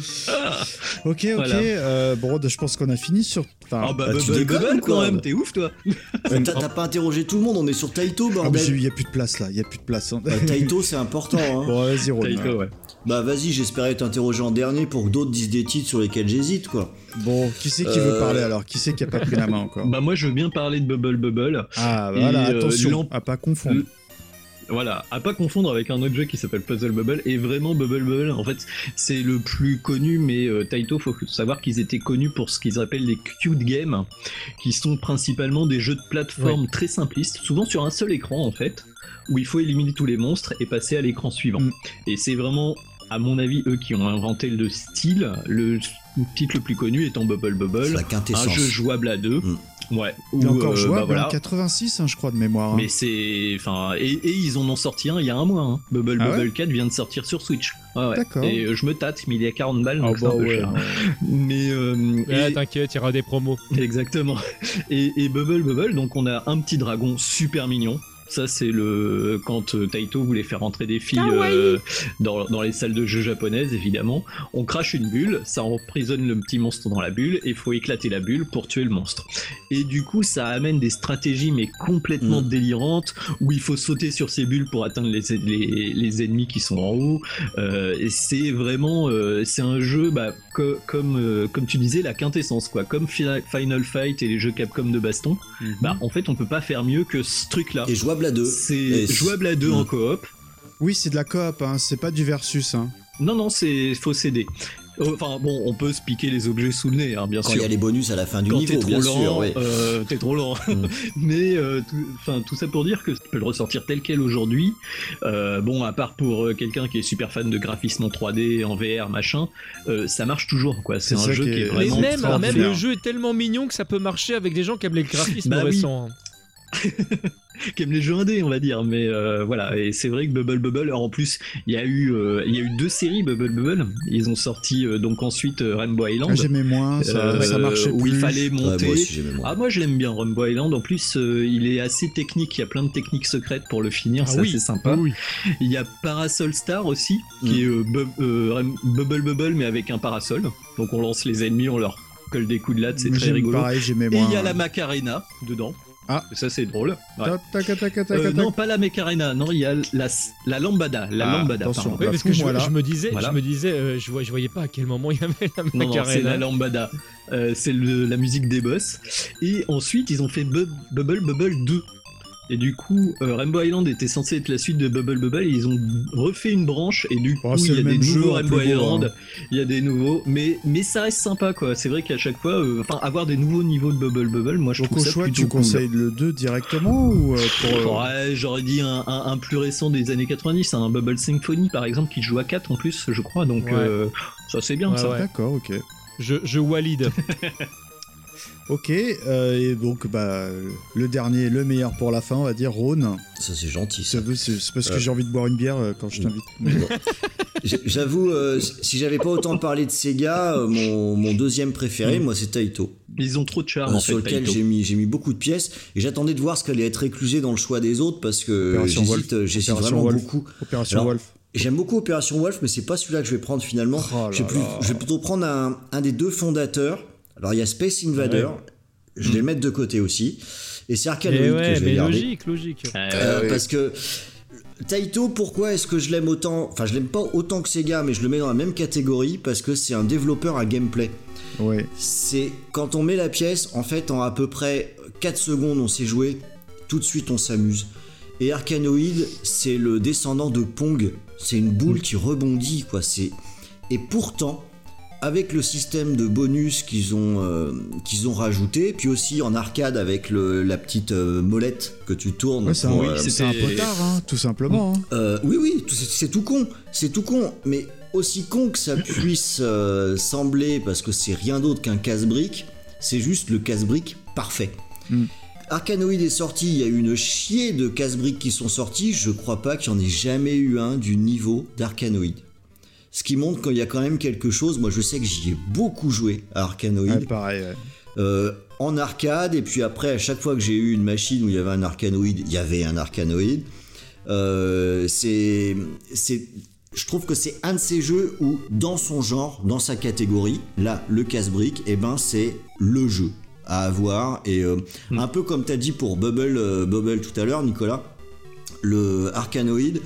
Ok, ok. Voilà. euh, bon, je pense qu'on a fini sur. Enfin, Ah bah, bah, tu Bubble déconnes quoi quand même, t'es ouf toi. T'as t'as pas interrogé tout le monde, on est sur Taito, ah, mais bordel. il y a plus de place là. Il y a plus de place. hein. Bah, Taito, c'est important. Hein. Bon, vas-y, Ron. Taito, ouais. Bah vas-y, j'espérais t'interroger en dernier pour que d'autres disent des titres sur lesquels j'hésite, quoi. Bon, qui c'est qui veut Euh, parler alors? Qui c'est qui a pas pris la main encore? Bah moi je veux bien parler de Bubble Bubble. Ah, voilà, et, euh, attention à pas confondre. Voilà, à pas confondre avec un autre jeu qui s'appelle Puzzle Bubble. Et vraiment Bubble Bubble, en fait, c'est le plus connu, mais euh, Taito, faut savoir qu'ils étaient connus pour ce qu'ils appellent les cute games, qui sont principalement des jeux de plateforme très simplistes, souvent sur un seul écran en fait, où il faut éliminer tous les monstres et passer à l'écran suivant. Mm. Et c'est vraiment, à mon avis, eux qui ont inventé le style. Le titre le plus connu étant Bubble Bubble, la un jeu jouable à deux. Mm. Ouais. Où, encore euh, jouable, bah voilà. hein, 86, hein, je crois, de mémoire. hein. Mais c'est. Enfin. Et, et ils en ont sorti un il y a un mois. Hein. Bubble Ah Bubble 4 vient de sortir sur Switch. Ouais, ouais. D'accord. Et euh, je me tâte, mais il est à 40 balles, Ah, donc c'est bah un peu ouais, cher. ouais. Mais. euh, Ouais, et- t'inquiète, il y aura des promos. Exactement. Et, et Bubble Bubble, donc on a un petit dragon super mignon. Ça, c'est le quand euh, Taito voulait faire entrer des filles euh, dans, dans les salles de jeux japonaises, évidemment. On crache une bulle, ça emprisonne le petit monstre dans la bulle, et il faut éclater la bulle pour tuer le monstre. Et du coup, ça amène des stratégies mais complètement Mm. délirantes, où il faut sauter sur ces bulles pour atteindre les, les, les ennemis qui sont en haut. Euh, et c'est vraiment, euh, c'est un jeu, bah, co- comme euh, comme tu disais, la quintessence quoi, comme Fi- Final Fight et les jeux Capcom de baston. Mhm. Bah, en fait, on peut pas faire mieux que ce truc-là. Et jouable à deux. C'est jouable à deux Mm. en coop. Oui, c'est de la coop, hein, c'est pas du versus. Hein. Non, non, c'est faut s'aider. Euh, Enfin bon, on peut se piquer les objets sous le nez, hein, bien Quand il sûr. y a les bonus à la fin du Quand niveau, t'es trop bien lent, sûr. oui. euh, t'es trop lent. Mm. Mais euh, tout, enfin, tout ça pour dire que tu peux le ressortir tel quel aujourd'hui. Euh, bon, à part pour euh, quelqu'un qui est super fan de graphisme en 3D, en VR, machin, euh, ça marche toujours quoi. C'est C'est un jeu qui qui est- est Mais vraiment même, même extraordinaire. le jeu est tellement mignon que ça peut marcher avec des gens qui aiment les graphismes Bah récents. hein. qui aime les jeux indés, on va dire. Mais euh, voilà, et c'est vrai que Bubble Bubble, alors, en plus, il y a eu, euh, il y a eu deux séries Bubble Bubble. Ils ont sorti euh, donc ensuite Rainbow Island. Ah, J'aimais moins, ça, euh, ça marchait où plus. il fallait Ouais, monter. moi aussi, j'aimais moins. Ah moi je l'aime bien Rainbow Island. En plus euh, il est assez technique. Il y a plein de techniques secrètes pour le finir. Ah c'est oui, sympa. oui. Il y a Parasol Star aussi, qui Mm. est euh, bu- euh, Rain- Bubble Bubble mais avec un parasol. Donc on lance les ennemis, on leur colle des coups de latte, c'est très rigolo. Pareil, Et il y a la Macarena dedans. Ah. Ça c'est drôle. Ouais. Tac, tac, tac, tac, tac, Euh, non, pas la Macarena, non, il y a la, la lambada. La Ah, lambada, attention. pardon. Oui, Bah, parce que je, je me disais, Voilà. je me disais, euh, je, voyais pas à quel moment il y avait la Non, non, c'est Macarena. la lambada. Euh, c'est la musique des boss. Et ensuite, ils ont fait Bu- Bubble Bubble 2. Et du coup, euh, Rainbow Island était censé être la suite de Bubble Bubble. Et ils ont refait une branche. Et du coup, Oh, c'est il y a des nouveaux Rainbow beau, Island. hein. Il y a des nouveaux. Mais, mais ça reste sympa, quoi. C'est vrai qu'à chaque fois, euh, enfin, avoir des nouveaux niveaux de Bubble Bubble, moi, je Donc trouve au ça choix, plutôt tu cool. conseilles le 2 directement ou euh, pour... Ouais, j'aurais dit un, un- un plus récent des années 90, un Bubble Symphony par exemple, qui joue à 4 en plus, je crois, donc Ouais. euh, ça c'est bien Ouais, ça. ouais. D'accord, ok. Je, je. Ok, euh, et donc bah le dernier, le meilleur pour la fin, on va dire Rhône. Ça c'est gentil. Ça. C'est parce que Euh. j'ai envie de boire une bière euh, quand je t'invite. J'avoue, euh, si j'avais pas autant parlé de Sega, euh, mon, mon deuxième préféré, moi, c'est Taito. Ils ont trop de charme Euh, en sur fait. lequel j'ai mis, j'ai mis beaucoup de pièces et j'attendais de voir ce qu'allait être réclusé dans le choix des autres parce que j'hésite, vraiment Wolf. beaucoup. Opération Alors, Wolf. J'aime beaucoup Opération Wolf, mais c'est pas celui-là que je vais prendre finalement. Oh là je, vais plus- là. je vais plutôt prendre un, un des deux fondateurs. Alors il y a Space Invader, je vais le mettre de côté aussi. Et c'est Arkanoid Et que ouais, je vais mais garder. logique, logique. Ah, Euh, ouais. Parce que Taito, pourquoi est-ce que je l'aime autant Enfin, je l'aime pas autant que Sega, mais je le mets dans la même catégorie parce que c'est un développeur à gameplay. Ouais. C'est quand on met la pièce, en fait, en à peu près 4 secondes, on sait jouer, tout de suite on s'amuse. Et Arkanoid, c'est le descendant de Pong. C'est une boule qui rebondit, quoi. C'est et pourtant, avec le système de bonus qu'ils ont euh, qu'ils ont rajouté, puis aussi en arcade avec le- la petite euh, molette que tu tournes. Ouais, c'est un, Oui, euh, c'est un c'était- potard, hein, tout simplement. hein. oui, oui, c'est tout con, c'est tout con, mais aussi con que ça puisse sembler, parce que c'est rien d'autre qu'un casse-brique, c'est juste le casse-brique parfait. Mm. Arkanoid est sorti, il y a eu une chier de casse-briques qui sont sortis, je crois pas qu'il y en ait jamais eu un du niveau d'Arkanoid. Ce qui montre qu'il y a quand même quelque chose, moi je sais que j'y ai beaucoup joué à Arkanoid. Ouais, pareil. ouais. Euh, en arcade et puis après à chaque fois que j'ai eu une machine où il y avait un arcanoïde il y avait un arcanoïde Euh, c'est c'est je trouve que c'est un de ces jeux où dans son genre dans sa catégorie là le casse-brique et ben c'est le jeu à avoir et euh, un peu comme tu as dit pour Bubble Bubble tout à l'heure Nicolas le arcanoïde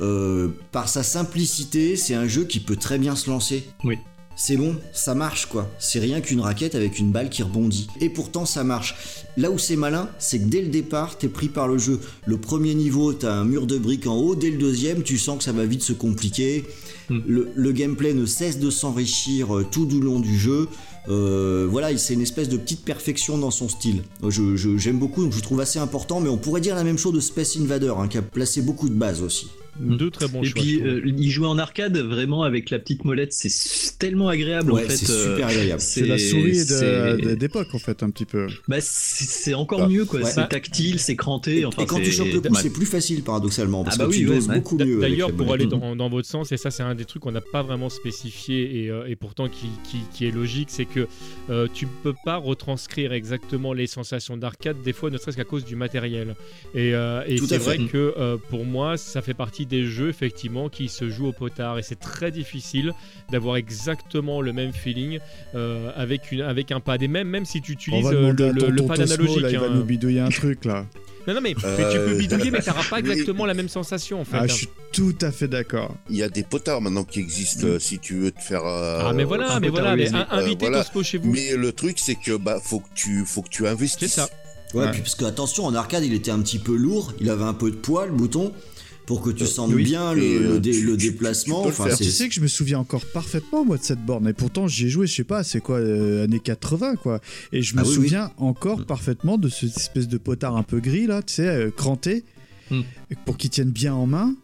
euh, par sa simplicité c'est un jeu qui peut très bien se lancer Oui. c'est bon, ça marche quoi. C'est rien qu'une raquette avec une balle qui rebondit. Et pourtant ça marche. Là où c'est malin, c'est que dès le départ, t'es pris par le jeu. Le premier niveau, t'as un mur de briques en haut. Dès le deuxième, tu sens que ça va vite se compliquer. Mm. Le, le gameplay ne cesse de s'enrichir euh, tout du long du jeu. Euh, voilà, c'est une espèce de petite perfection dans son style. Je- je- J'aime beaucoup, donc je trouve assez important. Mais on pourrait dire la même chose de Space Invader, hein, qui a placé beaucoup de bases aussi. Deux très bons Et choix. puis, je trouve. euh, y jouer en arcade, vraiment avec la petite molette, c'est tellement agréable Ouais, en fait. c'est euh, super agréable. C'est la souris d'époque, en fait, un petit peu. Bah, c'est encore Bah, mieux quoi. ouais. C'est tactile, c'est cranté. Enfin, et quand tu chopes le pouce, Ouais. c'est plus facile paradoxalement, parce Ah bah que oui, tu ouais, beaucoup mieux. D'ailleurs, pour aller dans, dans votre sens, et ça c'est un des trucs qu'on n'a pas vraiment spécifié et, euh, et pourtant qui, qui- qui est logique, c'est que euh, tu ne peux pas retranscrire exactement les sensations d'arcade, des fois ne serait-ce qu'à cause du matériel. Et, et c'est vrai fait. que pour moi, ça fait partie des jeux effectivement qui se jouent au potard et c'est très difficile d'avoir exactement le même feeling euh, avec, une, avec un pad. Et même, même si tu utilises euh, le, pad analogique. là, il va hein. nous bidouiller un truc, là. Non, non, mais, mais tu peux Euh, bidouiller, mais tu n'auras pas exactement la même sensation en fait. Ah, hein. je suis tout à fait d'accord. Il y a des potards maintenant qui existent euh, si tu veux te faire. euh, Ah mais voilà, un mais potard voilà, mais invitez voilà. Chez vous. Mais le truc, c'est que bah faut que tu faut que tu investisses. C'est ça. Ouais, Ouais. puis parce que attention, en arcade, il était un petit peu lourd, il avait un peu de poids, le bouton, pour que tu Euh, sentes oui. bien le, euh, le dé- tu- le tu- déplacement. tu le Enfin, Tu sais que je me souviens encore parfaitement, moi, de cette borne. Et pourtant, j'y ai joué, je sais pas, c'est quoi, euh, années 80, quoi. Et je me Ah oui, souviens encore Mm. parfaitement de cette espèce de potard un peu gris, là, tu sais, euh, cranté, Mm. pour qu'il tienne bien en main.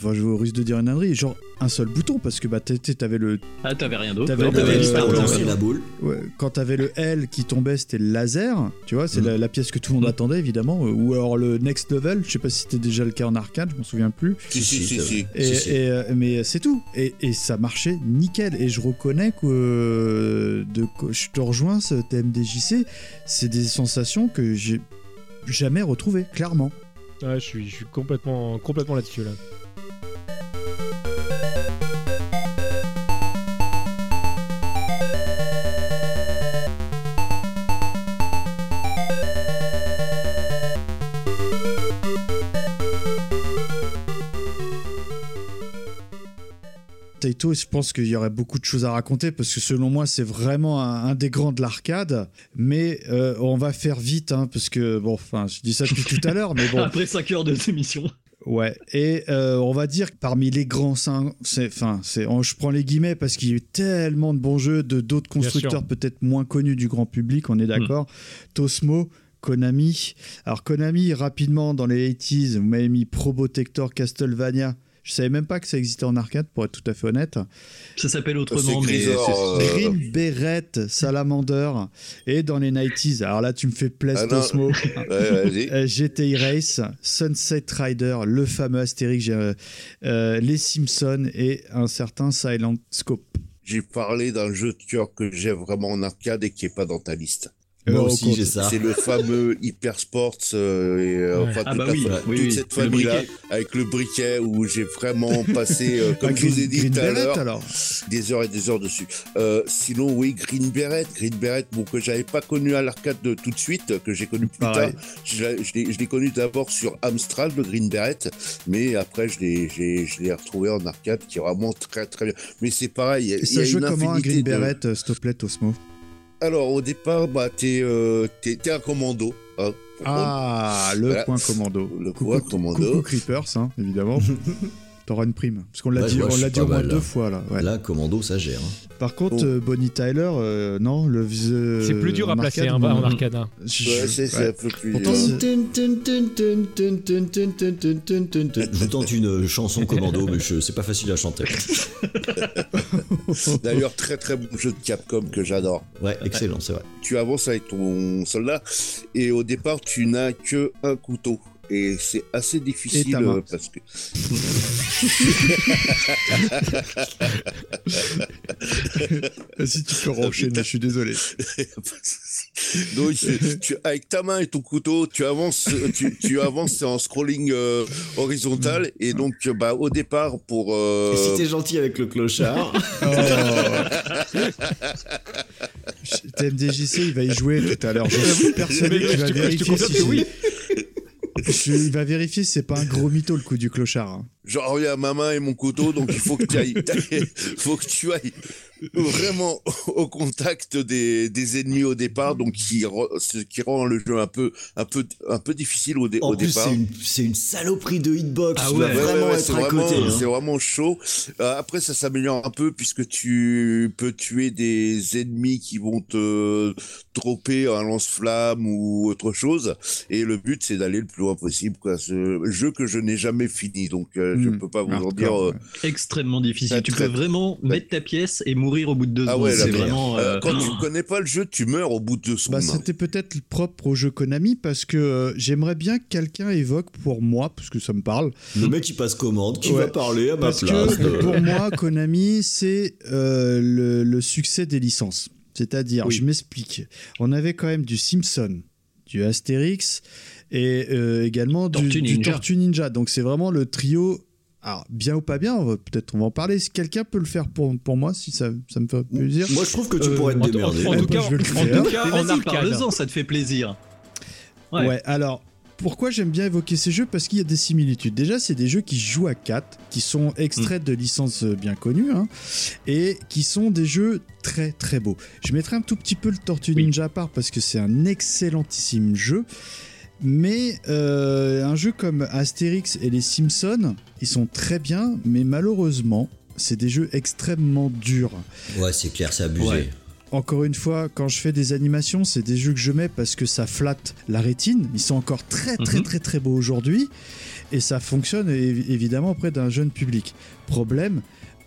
Enfin, je risque de dire une ânerie, genre un seul bouton, parce que bah, t'avais le. Ah, t'avais rien d'autre. T'avais Non, le- t'avais euh, euh, la boule. Ouais, quand t'avais le L qui tombait, c'était le laser, tu vois, c'est Mm. la, la pièce que tout le monde Mm. attendait, évidemment. euh, Ou alors le next level, je sais pas si c'était déjà le cas en arcade, je m'en souviens plus. Si si si si. Et, Si, si. et, euh, mais c'est tout. Et, et ça marchait nickel. Et je reconnais que euh, de, je te rejoins, ce TMDJC, c'est des sensations que j'ai jamais retrouvées, clairement. Ouais, je suis, je suis complètement, complètement là-dessus là. Taito, je pense qu'il y aurait beaucoup de choses à raconter parce que selon moi, c'est vraiment un, des grands de l'arcade. Mais euh, on va faire vite hein, parce que, bon, enfin, je dis ça depuis tout à l'heure, mais bon. Après 5 heures de émission. Ouais, et euh, on va dire que parmi les grands c'est, enfin, c'est, je prends les guillemets parce qu'il y a eu tellement de bons jeux de d'autres constructeurs peut-être moins connus du grand public, on est d'accord. Tosmo, Konami. Alors Konami, rapidement dans les 80s, vous m'avez mis Probotector, Castlevania. Je savais même pas que ça existait en arcade, pour être tout à fait honnête. Ça s'appelle autrement, C'est mais c'est- euh, Green Beret, Salamander, et dans les 90s. Alors là, tu me fais plaisir, Ah non. Osmo. Ouais, vas-y. Euh, GTI Race, Sunset Rider, le fameux Astérix, euh, les Simpsons et un certain Silent Scope. J'ai parlé d'un jeu de cœur que j'ai vraiment en arcade et qui est pas dans ta liste. Moi Euh, aussi, au j'ai ça. C'est le fameux Hyper Sports euh, et euh, Ouais. enfin Ah toute, bah la oui, fa- oui, toute oui, cette le famille-là briquet. avec le briquet où j'ai vraiment passé, euh, comme Ah, je vous ai dit tout à l'heure, des heures et des heures dessus. Euh, sinon, oui, Green Beret, Green Beret, bon, que j'avais pas connu à l'arcade de tout de suite, que j'ai connu plus Pareil. tard. Je l'ai- je l'ai je l'ai connu d'abord sur Amstrad, le Green Beret, mais après, je l'ai retrouvé en arcade, qui est vraiment très très bien. Mais c'est pareil, Et ça a joue une comment un Green de- Beret, euh, s'il te plaît, Osmo Alors, au départ, bah, t'es euh, un commando. hein. Ah, le Voilà. point commando. Le Coucou- point commando. Coucou Creepers, hein, évidemment. T'auras une prime. Parce qu'on l'a Ouais, dit, on l'a dit au moins mal, deux là. fois là. ouais. Là, commando, ça gère. hein. Par contre, Bon. euh, Bonnie Tyler, euh, non, le vieux. C'est plus dur à placer arcade, hein, en arcade. hein. Je- Ouais, c'est un peu plus. Pourtant, euh, Je vous tente une chanson commando, mais je- c'est pas facile à chanter. D'ailleurs, très très bon jeu de Capcom que j'adore. Ouais, excellent, c'est vrai. Tu avances avec ton soldat et au départ, tu n'as que un couteau. Et c'est assez difficile euh, parce que. Si tu peux enchaîner, je suis désolé. Donc, tu- avec ta main et ton couteau, tu avances, tu, tu avances en scrolling euh, horizontal. Et donc, bah, au départ, pour. euh, Et si t'es gentil avec le clochard, Oh. TMDJC, il va y jouer tout à l'heure. Je suis persuadé qu'il va te- je te vérifier confirme si que oui. Il va vérifier si c'est pas un gros mytho le coup du clochard. hein. J'en reviens à ma main et mon couteau, donc il faut que tu ailles, faut que tu ailles vraiment au contact des, des ennemis au départ, donc qui, re- ce qui rend le jeu un peu, un peu, un peu difficile au, dé- en au plus, départ. c'est une, c'est une saloperie de hitbox. Ah ouais. Ouais, vraiment ouais, ouais, être c'est à vraiment, côté. hein. c'est vraiment chaud. Euh, après, ça s'améliore un peu puisque tu peux tuer des ennemis qui vont te dropper un lance-flamme ou autre chose. Et le but, c'est d'aller le plus loin possible. Quoi. Ce jeu que je n'ai jamais fini, donc euh, je Hmm. peux pas vous en dire. euh. Extrêmement difficile. Tu peux vraiment mettre ta pièce et mourir au bout de deux Ah secondes. ouais, là, c'est vraiment. euh, euh, quand tu connais pas le jeu, tu meurs au bout de deux Bah, secondes. c'était peut-être propre au jeu Konami parce que euh, j'aimerais bien que quelqu'un évoque pour moi, parce que ça me parle, Le mec, il passe commande, qui Ouais. va parler à ma parce place. que pour moi, Konami, c'est euh, le, le succès des licences. C'est-à-dire, Oui. je m'explique, on avait quand même du Simpson, du Astérix et euh, également du, Tortue du Ninja. Tortue Ninja. Donc c'est vraiment le trio. Alors, bien ou pas bien, on va- peut-être on va en parler. Si quelqu'un peut le faire pour, pour moi, si ça, ça me fait plaisir? Moi, je trouve que tu Euh, pourrais te En, en- démerder. en tout Ouais, cas, je vais le en faire. tout cas, en arcade. ça te fait plaisir. Ouais. Ouais. alors pourquoi j'aime bien évoquer ces jeux? Parce qu'il y a des similitudes. Déjà, c'est des jeux qui jouent à 4, qui sont extraits de licences euh, bien connues, hein, et qui sont des jeux très très beaux. Je mettrai un tout petit peu le Tortue Oui. Ninja à part parce que c'est un excellentissime jeu. Mais euh, un jeu comme Astérix et les Simpsons, ils sont très bien, mais malheureusement, c'est des jeux extrêmement durs. Ouais, c'est clair, c'est abusé. Ouais. Encore une fois, quand je fais des animations, c'est des jeux que je mets parce que ça flatte la rétine. Ils sont encore très très Mhm. très très beaux aujourd'hui et ça fonctionne évi- évidemment auprès d'un jeune public. Problème,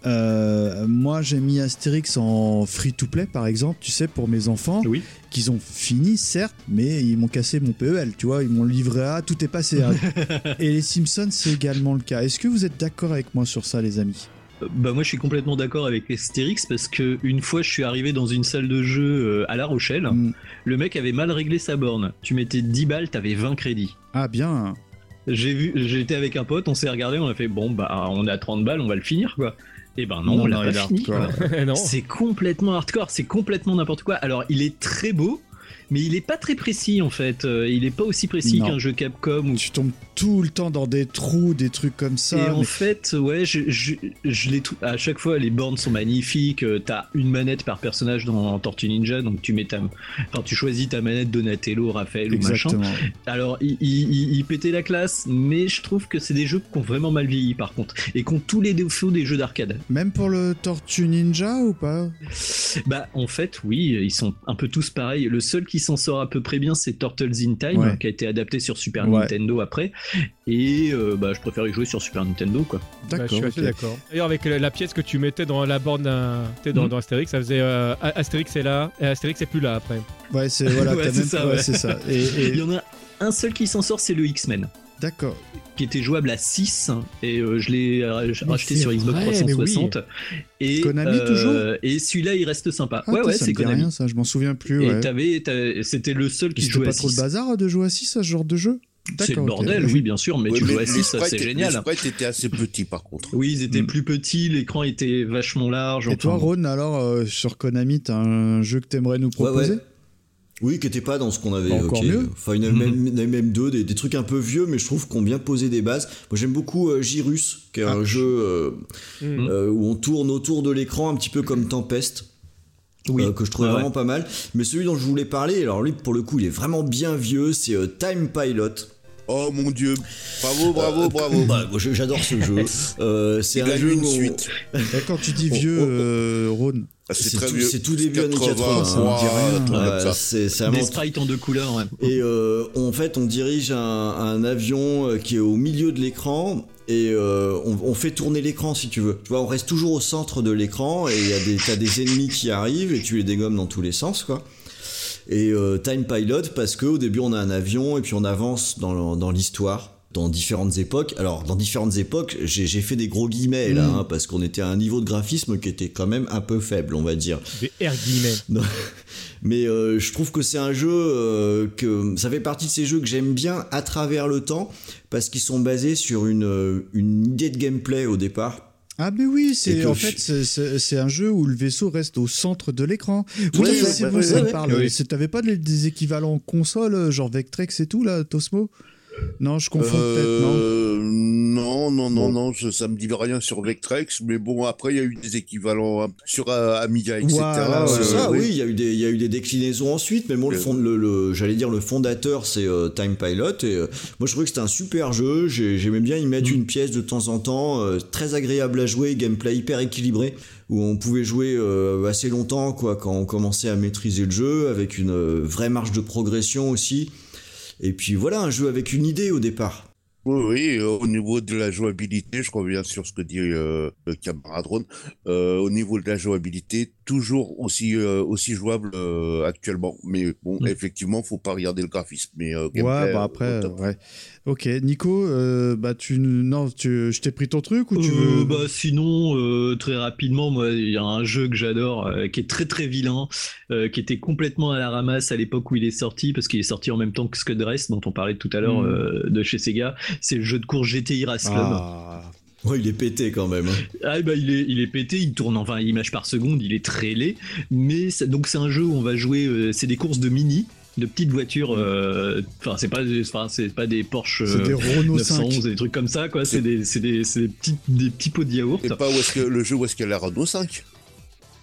euh, moi j'ai mis Astérix en free-to-play par exemple, tu sais, pour mes enfants, Oui. qu'ils ont fini certes, mais ils m'ont cassé mon PEL, tu vois, ils m'ont livré à tout est passé. hein. et les Simpsons c'est également le cas. Est-ce que vous êtes d'accord avec moi sur ça les amis? Euh, Bah moi je suis complètement d'accord avec Astérix parce que une fois je suis arrivé dans une salle de jeu euh, à La Rochelle, Mm. le mec avait mal réglé sa borne. Tu mettais 10 balles, t'avais 20 crédits. Ah bien, J'ai vu, j'étais avec un pote, on s'est regardé, on a fait bon bah on a 30 balles, on va le finir quoi. Et ben non, Non, on l'a pas fini. non. C'est complètement hardcore, c'est complètement n'importe quoi. Alors il est très beau, mais il est pas très précis en fait. Euh, Il est pas aussi précis qu'un jeu Capcom ou tu tombes tout le temps dans des trous, des trucs comme ça. et en fait, ouais, je, je, je tout. À chaque fois, les bornes sont magnifiques. euh, T'as une manette par personnage dans Tortue Ninja, donc tu mets ta, enfin, tu choisis ta manette Donatello, Raphaël ou machin. Exactement. Alors, il, pétait la classe, mais je trouve que c'est des jeux qui ont vraiment mal vieilli par contre, et qui ont tous les défauts des jeux d'arcade. Même pour le Tortue Ninja ou pas? Bah, en fait, oui, ils sont un peu tous pareils. Le seul qui s'en sort à peu près bien, c'est Turtles in Time, Ouais. qui a été adapté sur Super Ouais. Nintendo après. Et euh, bah, je préfère y jouer sur Super Nintendo, quoi. Bah, je suis D'accord. assez d'accord. D'ailleurs, avec la, la pièce que tu mettais dans la borne dans, Mhm. dans Astérix, ça faisait euh, Astérix est là, et Astérix est plus là après. Ouais, c'est voilà, Ouais, t'as c'est même- ça, ouais, ouais. c'est ça. Et, et- Il y en a un seul qui s'en sort, c'est le X-Men. d'accord. qui était jouable à 6 et euh, je l'ai euh, racheté sur Xbox vrai, mais 360 et Konami, toujours et celui-là il reste sympa Ah, ouais ouais ça c'est Konami rien, ça. Je m'en souviens plus. et ouais. t'avais, t'avais- c'était le seul qui C'était jouait pas à trop le 6 bazar de jouer à 6 à ce genre de jeu? C'est le bordel oui bien sûr mais Ouais, tu joues à les 6 sprites- c'est Les génial sprites étaient assez petits par contre. oui ils étaient Mm. plus petits l'écran était vachement large Et toi, Ron, alors, euh, sur Konami, t'as un jeu que t'aimerais nous proposer ouais. Oui, qui était pas dans ce qu'on avait Bah, encore évoqué. mieux. Enfin, il y en avait même, il y en avait même deux, des, des trucs un peu vieux, mais je trouve qu'on bien posé des bases. Moi, j'aime beaucoup euh, Girus, qui est Ah. un jeu euh, euh, où on tourne autour de l'écran, un petit peu comme Tempest. Oui. euh, que je trouvais Ouais, vraiment ouais. pas mal. Mais celui dont je voulais parler, alors lui, pour le coup, il est vraiment bien vieux, c'est euh, Time Pilot. Oh mon dieu. Bravo, bravo, Euh, bravo. bah, J'adore ce jeu. Euh, c'est un jeu une suite. Et quand tu dis Oh, vieux, oh, oh. euh, Ron, Ah, c'est tout- vieux. tout début années 80, 80, ça me dit rien. un truc comme Ouais, ça. c'est des vraiment sprites en deux couleurs ouais. Et euh, en fait, on dirige un, un avion qui est au milieu de l'écran et euh, on, on fait tourner l'écran si tu veux. Tu vois, on reste toujours au centre de l'écran et il y a des t'as des ennemis qui arrivent et tu les dégommes dans tous les sens quoi. Et euh, Time Pilot parce que au début on a un avion et puis on avance dans, dans l'histoire dans différentes époques. Alors dans différentes époques, j'ai fait des gros guillemets là Mm. hein, parce qu'on était à un niveau de graphisme qui était quand même un peu faible, on va dire. Des R guillemets. Non. Mais euh, je trouve que c'est un jeu euh, que ça fait partie de ces jeux que j'aime bien à travers le temps parce qu'ils sont basés sur une, une idée de gameplay au départ. Ah mais oui, c'est en fait c'est- un jeu où le vaisseau reste au centre de l'écran. Oui, c'est bon, ça parle. T'avais pas des, des équivalents console, euh, genre Vectrex et tout là, Tosmo? Non, je confonds peut-être, non Euh, non, non, non, Bon. non, ça me dit rien sur Vectrex, mais bon, après, il y a eu des équivalents hein, sur euh, Amiga, etc. C'est Euh, ça, oui. oui, il y, a eu des- il y a eu des déclinaisons ensuite, mais bon, le fond, le, le- j'allais dire le fondateur, c'est euh, Time Pilot, et euh, moi je trouvais que c'était un super jeu, J'ai- j'aimais bien y mettre Mm. une pièce de temps en temps, euh, très agréable à jouer, gameplay hyper équilibré, où on pouvait jouer euh, assez longtemps, quoi, quand on commençait à maîtriser le jeu, avec une euh, vraie marge de progression aussi, et puis voilà, un jeu avec une idée au départ. Oui, oui, euh, au niveau de la jouabilité, je reviens sur ce que dit euh, le camarade euh, au niveau de la jouabilité, toujours aussi euh, aussi jouable euh, actuellement. Mais bon, Mm. effectivement, faut pas regarder le graphisme. Mais euh, Ouais, bah après, ouais. Ok, Nico, euh, bah tu, non, tu, je t'ai pris ton truc ou tu Euh, veux bah sinon euh, très rapidement moi il y a un jeu que j'adore euh, qui est très très vilain euh, qui était complètement à la ramasse à l'époque où il est sorti parce qu'il est sorti en même temps que Scud Race dont on parlait tout à l'heure Mm. euh, de chez Sega c'est le jeu de course GTI Race Club Ah, Ouais, il est pété quand même. hein. Ah bah il est, il est pété, il tourne en 20 images par seconde, il est très laid. Mais c'est- donc c'est un jeu où on va jouer, euh, c'est des courses de mini, de petites voitures. euh, Enfin c'est pas, enfin c'est pas des Porsche c'est des euh, Renault 911 5. des trucs comme ça quoi. C'est des, c'est des, c'est des petits, des petits pots de yaourt. Et pas où est-ce que le jeu où est-ce qu'il y a la Renault 5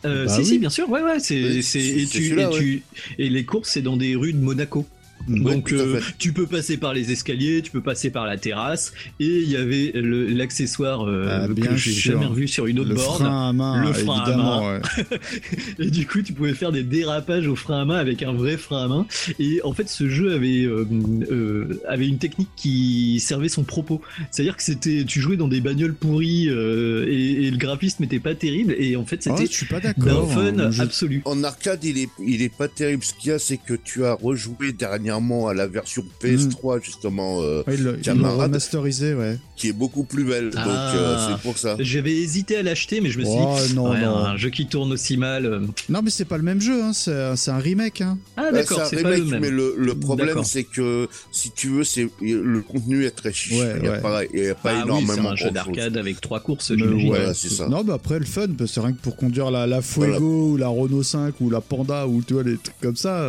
Euh, Bah si oui. si bien sûr, ouais ouais. C'est, c'est, c'est- c'est tu, et les courses c'est dans des rues de Monaco. Ouais, Donc euh, tu peux passer par les escaliers, tu peux passer par la terrasse, et il y avait l'accessoire euh, Ah, que j'ai jamais revu sur une autre Le borne. frein à main, Le frein à main. ouais. Et du coup, tu pouvais faire des dérapages au frein à main avec un vrai frein à main. Et en fait, ce jeu avait euh, euh, avait une technique qui servait son propos. C'est-à-dire que c'était, tu jouais dans des bagnoles pourries euh, et, et le graphisme n'était pas terrible. Et en fait, Oh, c'était je suis pas d'un d'accord. fun hein, absolu. En arcade, il est, il est pas terrible. Ce qu'il y a, c'est que tu as rejoué dernièrement à la version PS3, justement, euh, Ouais, il l'a Camarade. remasterisé, ouais. qui est beaucoup plus belle. Ah. Donc, euh, c'est pour ça. J'avais hésité à l'acheter, mais je me suis Oh dit, non, ouais, non. un jeu qui tourne aussi mal. euh, Non, mais c'est pas le même jeu, hein, c'est un remake. Hein. Ah Bah, d'accord, c'est pas le remake, même. mais le, le problème, c'est que si tu veux, c'est le contenu est très chiche. Ouais, il y a ouais. pas, il y a pas Ah oui, énormément. c'est un jeu d'arcade avec trois courses. Voilà, c'est ça. Non, mais après, le fun, c'est rien que pour conduire la, la Fuego ou la Renault 5 ou la Panda ou tu vois, des trucs comme ça.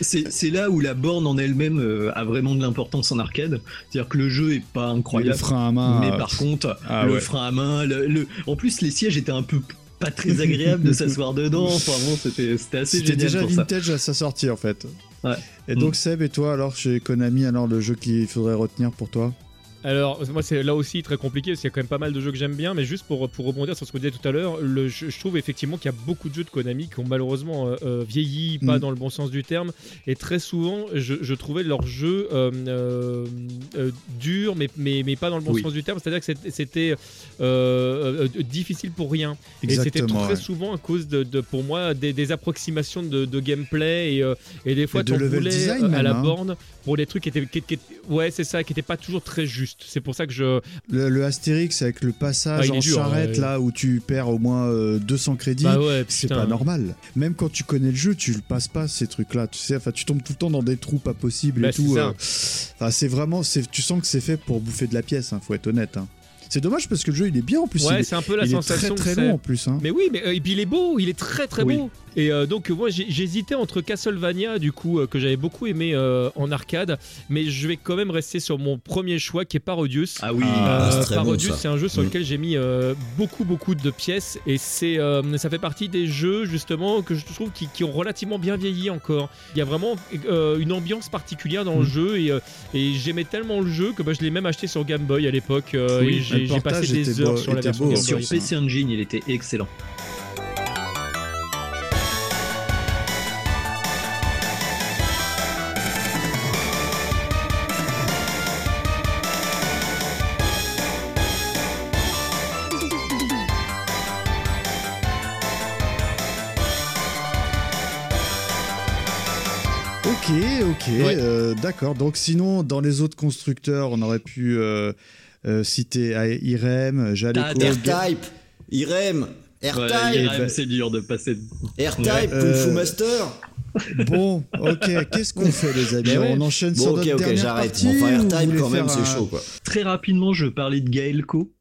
C'est là où la borne en elle-même euh, a vraiment de l'importance en arcade. C'est-à-dire que le jeu est pas le incroyable, frein à main. mais euh, par contre, ah le ouais. frein à main, le, le- en plus les sièges étaient un peu pas très agréables de s'asseoir dedans. Enfin bon, c'était assez C'était déjà pour ça. vintage à sa sortie en fait. Ouais. Et Mm. donc Seb et toi alors chez Konami alors le jeu qu'il faudrait retenir pour toi? Alors, moi, c'est là aussi très compliqué parce qu'il y a quand même pas mal de jeux que j'aime bien, mais juste pour, pour rebondir sur ce que vous disiez tout à l'heure, je, je trouve effectivement qu'il y a beaucoup de jeux de Konami qui ont malheureusement euh, euh, vieilli, pas Mm. dans le bon sens du terme, et très souvent, je, je trouvais leurs jeux euh, euh, durs, mais, mais, mais pas dans le bon Oui. sens du terme, c'est-à-dire que c'était- difficile pour rien. Et c'était Exactement, très ouais. souvent à cause de, de, pour moi, des, des approximations de, de gameplay et, et des fois, level voulais design à la hein. borne pour des trucs qui étaient, qui- qui- ouais, c'est ça, qui étaient pas toujours très justes. C'est pour ça que je, Le, le Astérix avec le passage Ah, en dur, charrette ouais. là où tu perds au moins euh, 200 crédits. Bah ouais, c'est pas normal. Même quand tu connais le jeu, tu le passes pas ces trucs-là. Tu sais, enfin, tu tombes tout le temps dans des trous pas possibles Bah, et tout. euh. C'est vraiment, tu sens que c'est fait pour bouffer de la pièce. Hein, faut être honnête. hein. C'est dommage parce que le jeu il est bien en plus. il Ouais, est- c'est un peu la il sensation est très très long en plus. hein. Mais oui, mais euh, et puis il est beau, il est très très Oui. beau. Et euh, donc moi j'hésitais entre Castlevania du coup euh, que j'avais beaucoup aimé euh, en arcade, mais je vais quand même rester sur mon premier choix qui est Parodius. Ah oui. Ah, Euh, c'est très bon, Parodius, c'est un jeu sur Mm. lequel j'ai mis euh, beaucoup beaucoup de pièces et c'est euh, ça fait partie des jeux justement que je trouve qui, qui ont relativement bien vieilli encore. Il y a vraiment euh, une ambiance particulière dans le Mm. jeu et, et j'aimais tellement le jeu que bah, je l'ai même acheté sur Game Boy à l'époque euh, Oui, et j'ai j'ai passé des heures beau- sur la version beau, Game hein. Sur. PC Engine, il était excellent. Ouais. euh, d'accord. Donc sinon, dans les autres constructeurs, on aurait pu euh, euh, citer Irem, Jaleco, Ah, R-Type, Irem, Ouais, R-Type, IRM, c'est dur de passer. R-Type, Ouais, Kung euh, Fu Master. Bon, ok, qu'est-ce qu'on fait les amis? Ouais. On enchaîne sur Bon, ok, notre ok, dernière j'arrête. partie Bon, enfin, R-Type, quand même, c'est un- chaud, quoi. Très rapidement, je parlais de Gaelco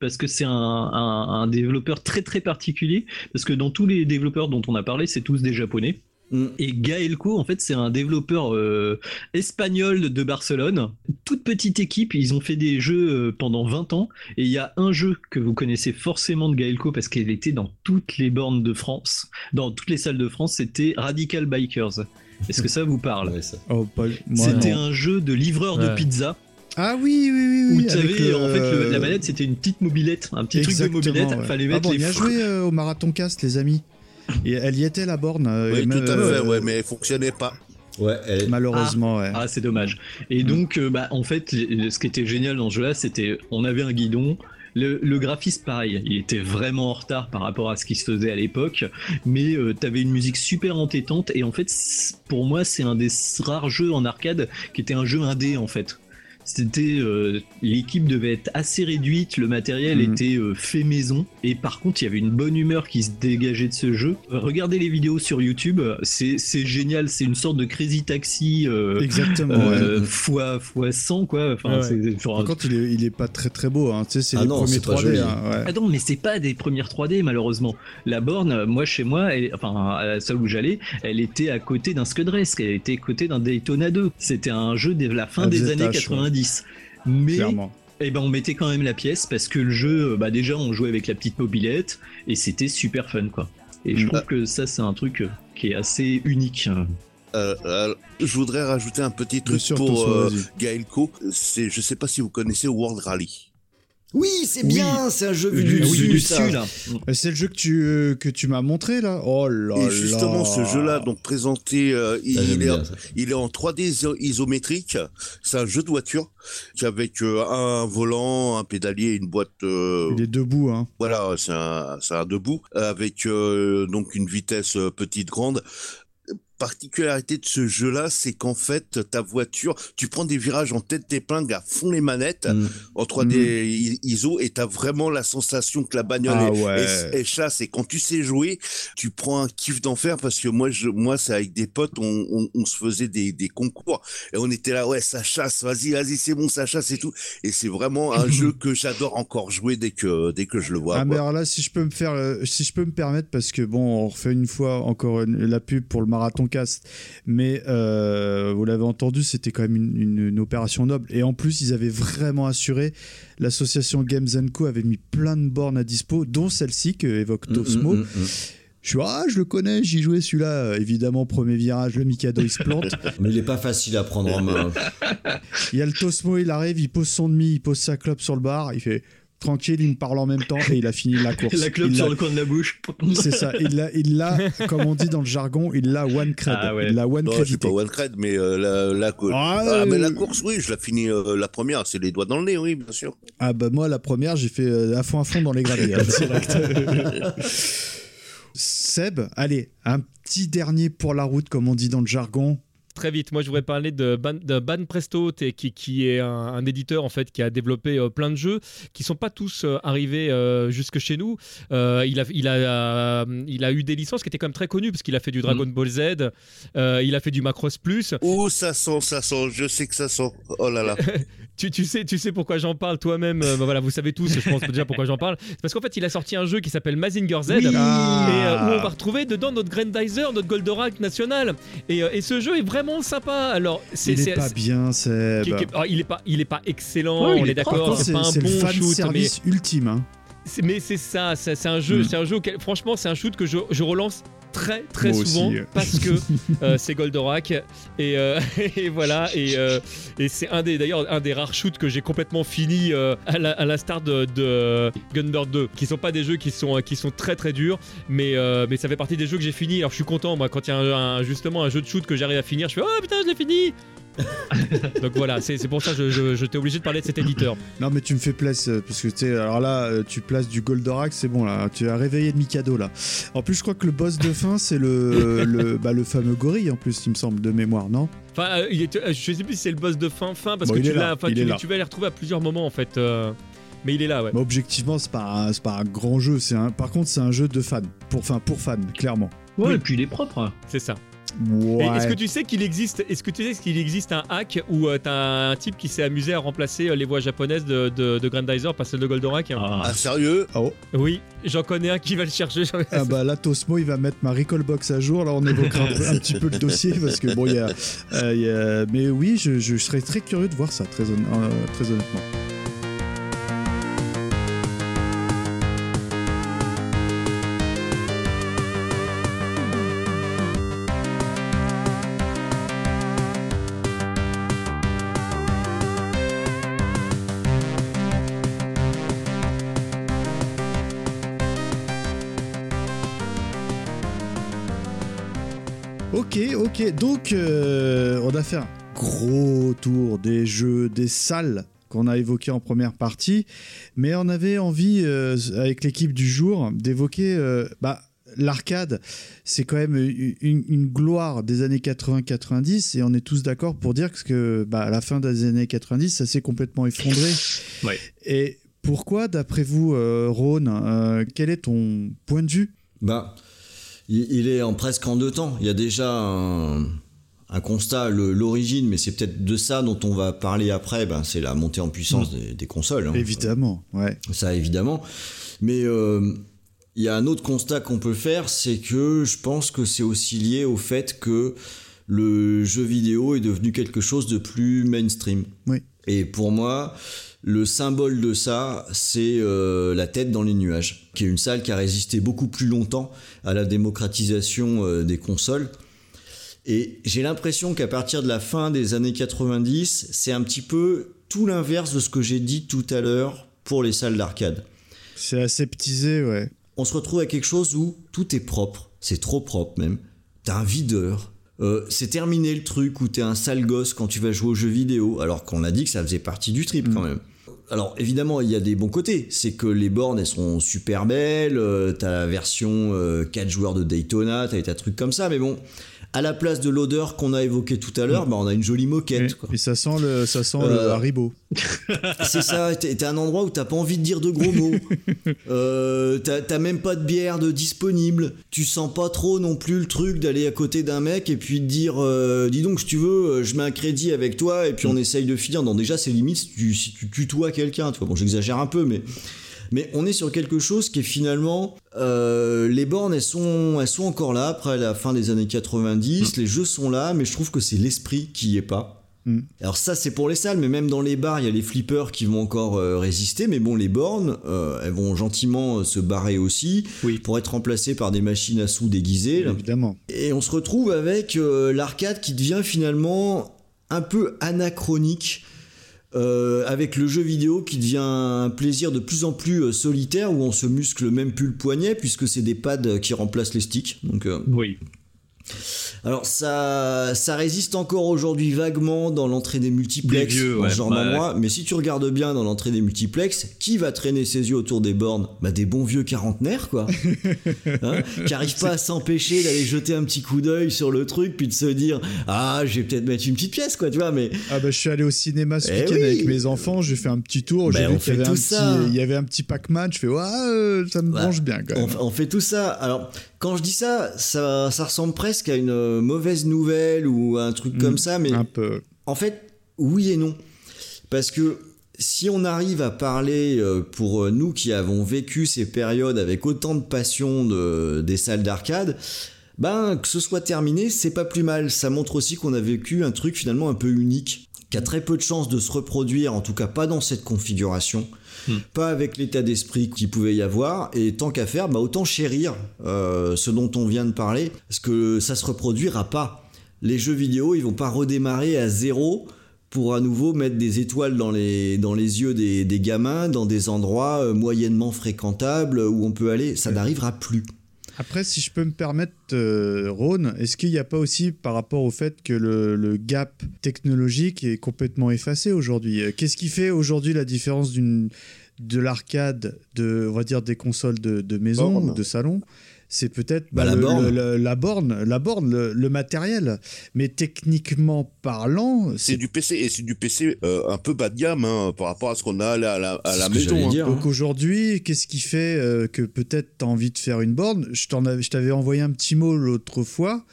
parce que c'est un, un- un développeur très très particulier parce que dans tous les développeurs dont on a parlé, c'est tous des japonais. Mm. Et Gaelco, en fait, c'est un développeur euh, espagnol de Barcelone. Toute petite équipe, ils ont fait des jeux euh, pendant 20 ans. Et il y a un jeu que vous connaissez forcément de Gaelco parce qu'il était dans toutes les bornes de France, dans toutes les salles de France, c'était Radical Bikers. Est-ce que ça vous parle? Ouais, ça. Oh, pas- moi, C'était non. un jeu de livreur de pizza Ah oui, oui, oui, oui. où tu avais le- en fait le- la manette c'était une petite mobilette, un petit truc de mobilette, ouais. fallait Ah mettre bon, les on y a fr- joué euh, au Marathon Cast, les amis. Et elle y était la borne. euh, Oui, et même, tout à euh, fait, ouais, mais elle fonctionnait pas. Ouais, elle- Malheureusement, ouais. Ah, c'est dommage. Et donc, euh, bah, en fait, ce qui était génial dans ce jeu-là, c'était on avait un guidon. Le, le graphisme, pareil, il était vraiment en retard par rapport à ce qui se faisait à l'époque, mais euh, t'avais une musique super entêtante. Et en fait, pour moi, c'est un des rares jeux en arcade qui était un jeu indé en fait. C'était euh, l'équipe devait être assez réduite, le matériel Mhm. était euh, fait maison et par contre il y avait une bonne humeur qui se dégageait de ce jeu. Euh, regardez les vidéos sur YouTube, c'est c'est génial, c'est une sorte de Crazy Taxi euh, Exactement, euh, ouais. fois, fois 100 quoi. Enfin, Ouais, c'est- genre- Par contre, il est, il est pas très très beau. Hein. Tu sais, c'est Ah les non, premiers c'est pas 3D. joli. hein, ouais. Ah non, mais c'est pas des premières 3D malheureusement. La borne, moi chez moi, elle- enfin à la salle où j'allais, elle était à côté d'un Scudresque, elle était à côté d'un Daytona 2. C'était un jeu de la fin des années ouais. 90. Mais Clairement. eh ben on mettait quand même la pièce parce que le jeu, euh, bah déjà on jouait avec la petite mobilette et c'était super fun quoi. Et je Mm. trouve que ça c'est un truc euh, qui est assez unique. Euh, euh, je voudrais rajouter un petit truc sûr, pour euh. Gaelco. C'est, je sais pas si vous connaissez World Rally. Oui, c'est bien, c'est un jeu vu Du, du du dessus. Euh, C'est le jeu que tu, euh, que tu m'as montré là Oh là Et là justement, ce jeu-là, donc présenté, euh, il, est, bien, il est en 3D iso- isométrique. C'est un jeu de voiture avec euh, un volant, un pédalier, une boîte. euh, Il est debout, hein. Voilà, c'est un, c'est un debout avec euh, donc une vitesse petite grande. Particularité de ce jeu-là, c'est qu'en fait, ta voiture, tu prends des virages en tête d'épingle à fond les manettes Mm. en 3D i- ISO et t'as vraiment la sensation que la bagnole Ah est, ouais. est- est chasse. Et quand tu sais jouer, tu prends un kiff d'enfer parce que moi, je, moi, c'est avec des potes, on, on, on se faisait des, des concours et on était là, ouais, ça chasse, vas-y, vas-y, c'est bon, ça chasse et tout. Et c'est vraiment un jeu que j'adore encore jouer dès que, dès que je le vois. Ah, mais alors là, si je peux me faire, euh, si je peux me permettre, parce que bon, on refait une fois encore une- la pub pour le marathon cast, mais euh, vous l'avez entendu, c'était quand même une, une- une opération noble. Et en plus, ils avaient vraiment assuré. L'association Games Co avait mis plein de bornes à dispo, dont celle-ci que évoque Mm, Tosmo. mm, mm, mm. Je suis ah, je le connais, j'y jouais celui-là. Euh, évidemment, premier virage, le Mikado il se plante. Mais il est pas facile à prendre en main. Il y a le Tosmo, il arrive, il pose son demi, il pose sa clope sur le bar, il fait tranquille, il me parle en même temps et il a fini la course. La clope Il sur le coin de la bouche. C'est ça, il l'a, il l'a, comme on dit dans le jargon, il l'a one cred. Ah ouais. Il l'a one Non, pas one cred, mais euh, la, la, Ah, ah, mais la course, oui, je l'ai fini euh, la première, c'est les doigts dans le nez, oui, bien sûr. Ah bah moi la première j'ai fait euh, à fond à fond dans les graviers. hein. Seb, allez, un petit dernier pour la route comme on dit dans le jargon. Très vite, moi je voudrais parler de Ban, de Ban Presto, qui, qui est un, un éditeur en fait qui a développé euh, plein de jeux qui sont pas tous euh, arrivés euh, jusque chez nous. Il, a, il, a, il a eu des licences qui étaient quand même très connues parce qu'il a fait du Dragon Ball Z, il a fait du Macross Plus. Oh, ça sent, ça sent, je sais que ça sent. Oh là là. Tu, tu sais, tu sais pourquoi j'en parle toi-même. bah voilà, vous savez tous, je pense déjà pourquoi j'en parle. C'est parce qu'en fait, il a sorti un jeu qui s'appelle Mazinger Z, Oui. et Ah. où on va retrouver dedans notre Grandizer, notre Goldorak national. Et, et ce jeu est vraiment sympa. Alors, c'est Il est c'est- pas bien qui- ah, il est pas, il est pas excellent. Ouais, il on est est d'accord. C'est pas un c'est bon fan shoot, mais service ultime. hein. c'est- mais c'est ça. C'est c'est un jeu, Mm. c'est un jeu. auquel- franchement, c'est un shoot que je, je relance très très Moi souvent aussi. parce que euh, c'est Goldorak et, euh, et voilà et, euh, et c'est un des d'ailleurs un des rares shoots que j'ai complètement fini à la- à l'instar de, de Gunbird 2 qui sont pas des jeux qui sont qui sont très très durs mais mais ça fait partie des jeux que j'ai fini alors je suis content moi quand il y a un, un- justement un jeu de shoot que j'arrive à finir je fais oh putain je l'ai fini donc voilà c'est pour ça que je, je, je t'ai obligé de parler de cet éditeur Non mais tu me fais plaisir parce que tu sais alors là euh, tu places du Goldorak c'est bon là tu as réveillé le Mikado là. En plus je crois que le boss de fin c'est le le, bah, le fameux gorille en plus il me semble de mémoire non? Enfin, euh, il est- euh, je sais plus si c'est le boss de fin fin parce Bon, que tu là, vas les retrouver à plusieurs moments en fait. euh, mais il est là, ouais. Bah, objectivement c'est pas un- c'est pas un grand jeu c'est un par contre c'est un jeu de fans pour enfin pour fans clairement. Ouais, et puis il est propre. C'est ça. Ouais. Et est-ce que tu sais qu'il existe, est-ce que tu sais qu'il existe un hack où euh, t'as un type qui s'est amusé à remplacer euh, les voix japonaises de, de, de Grandizer par celles de Goldorak? Ah, sérieux? Oh. Oui, j'en connais un qui va le chercher. Ah bah là Tosmo il va mettre ma recall box à jour là on évoquera un, petit peu le dossier parce que bon il y a, euh, il y a- mais oui je, je serais très curieux de voir ça très, hon- euh, très honnêtement. Ok. Donc, euh, on a fait un gros tour des jeux, des salles qu'on a évoquées en première partie, mais on avait envie, euh, avec l'équipe du jour, d'évoquer euh, bah, l'arcade. C'est quand même une, une gloire des années 80-90, et on est tous d'accord pour dire que bah, à la fin des années 90, ça s'est complètement effondré. Ouais. Et pourquoi, d'après vous, euh, Rhône, euh, quel est ton point de vue? Bah, il, il est en presque en deux temps. Il y a déjà un, un constat, l'origine, mais c'est peut-être de ça dont on va parler après. Ben, c'est la montée en puissance des, des consoles. hein. Évidemment, ouais. Ça, évidemment. Mais euh, il y a un autre constat qu'on peut faire, c'est que je pense que c'est aussi lié au fait que le jeu vidéo est devenu quelque chose de plus mainstream. Oui. Et pour moi, le symbole de ça, c'est euh, la tête dans les nuages, qui est une salle qui a résisté beaucoup plus longtemps à la démocratisation euh, des consoles. Et j'ai l'impression qu'à partir de la fin des années 90, c'est un petit peu tout l'inverse de ce que j'ai dit tout à l'heure pour les salles d'arcade. C'est aseptisé, ouais. On se retrouve à quelque chose où tout est propre, c'est trop propre même. T'as un videur. Euh, c'est terminé le truc où t'es un sale gosse quand tu vas jouer aux jeux vidéo, alors qu'on a dit que ça faisait partie du trip quand même. Alors évidemment, il y a des bons côtés. C'est que les bornes, elles sont super belles. euh, t'as la version euh, 4 joueurs de Daytona, t'as des tas de trucs comme ça. Mais bon, à la place de l'odeur qu'on a évoquée tout à l'heure, bah, on a une jolie moquette. quoi. Et ça sent le, ça sent le Euh, Haribo. C'est ça, t'es un endroit où t'as pas envie de dire de gros mots. Euh, t'as t'as même pas de bière de disponible. Tu sens pas trop non plus le truc d'aller à côté d'un mec et puis de dire euh, Dis donc, si tu veux, je mets un crédit avec toi et puis on essaye de finir. Non, déjà, c'est limite si tu, si tu tutoies quelqu'un. Tu vois, bon, j'exagère un peu, mais. Mais on est sur quelque chose qui est finalement euh, les bornes elles sont elles sont encore là après la fin des années 90 les jeux sont là mais je trouve que c'est l'esprit qui y est pas Mm. Alors ça c'est pour les salles, mais même dans les bars, il y a les flippers qui vont encore euh, résister, mais bon les bornes, euh, elles vont gentiment euh, se barrer aussi Oui. pour être remplacées par des machines à sous déguisées. là. Évidemment. Et on se retrouve avec l'arcade qui devient finalement un peu anachronique. Euh, avec le jeu vidéo qui devient un plaisir de plus en plus euh, solitaire où on se muscle même plus le poignet puisque c'est des pads qui remplacent les sticks. Euh, Oui. Alors ça, ça résiste encore aujourd'hui vaguement dans l'entrée des multiplex, Des vieux, dans ouais, ce genre bah d'endroit. Mais si tu regardes bien dans l'entrée des multiplex, qui va traîner ses yeux autour des bornes? Bah des bons vieux quarantenaires quoi, Hein? Qui arrivent pas à s'empêcher d'aller jeter un petit coup d'œil sur le truc puis de se dire ah je vais peut-être mettre une petite pièce quoi, tu vois. Mais Ah bah je suis allé au cinéma ce Eh week-end oui. avec mes enfants, j'ai fait un petit tour, j'ai Ben, vu on qu'il y fait avait un tout ça. petit, il y avait un petit Pac-Man, je fais ouais, euh, ça me Ouais. branche bien quand on fait tout ça. Alors quand je dis ça, ça, ça ressemble presque à une euh, mauvaise nouvelle ou à un truc Mm. comme ça, mais Un peu. En fait, oui et non. Parce que si on arrive à parler euh, pour euh, nous qui avons vécu ces périodes avec autant de passion de- des salles d'arcade, ben que ce soit terminé, c'est pas plus mal. Ça montre aussi qu'on a vécu un truc finalement un peu unique, qui a très peu de chances de se reproduire, en tout cas pas dans cette configuration. Hmm. Pas avec l'état d'esprit qu'il pouvait y avoir, et tant qu'à faire, bah autant chérir euh, ce dont on vient de parler, parce que ça se reproduira pas les jeux vidéo, ils vont pas redémarrer à zéro pour à nouveau mettre des étoiles dans les, dans les yeux des, des gamins, dans des endroits euh, moyennement fréquentables où on peut aller. Ça n'arrivera plus. Après, si je peux me permettre, euh, Rhône, est-ce qu'il n'y a pas aussi par rapport au fait que le, le gap technologique est complètement effacé aujourd'hui? Euh, Qu'est-ce qui fait aujourd'hui la différence d'une de l'arcade, de, on va dire des consoles de, de maison Borne. ou de salon? C'est peut-être Bah, bah, la le- borne. le- la borne, la borne, le, le matériel. Mais techniquement parlant, C'est du PC et c'est du PC euh, un peu bas de gamme hein, par rapport à ce qu'on a à la, à la, maison. hein. dire. Donc aujourd'hui, qu'est-ce qui fait euh, que peut-être tu as envie de faire une borne? Je t'en avais- je t'avais envoyé un petit mot l'autre fois.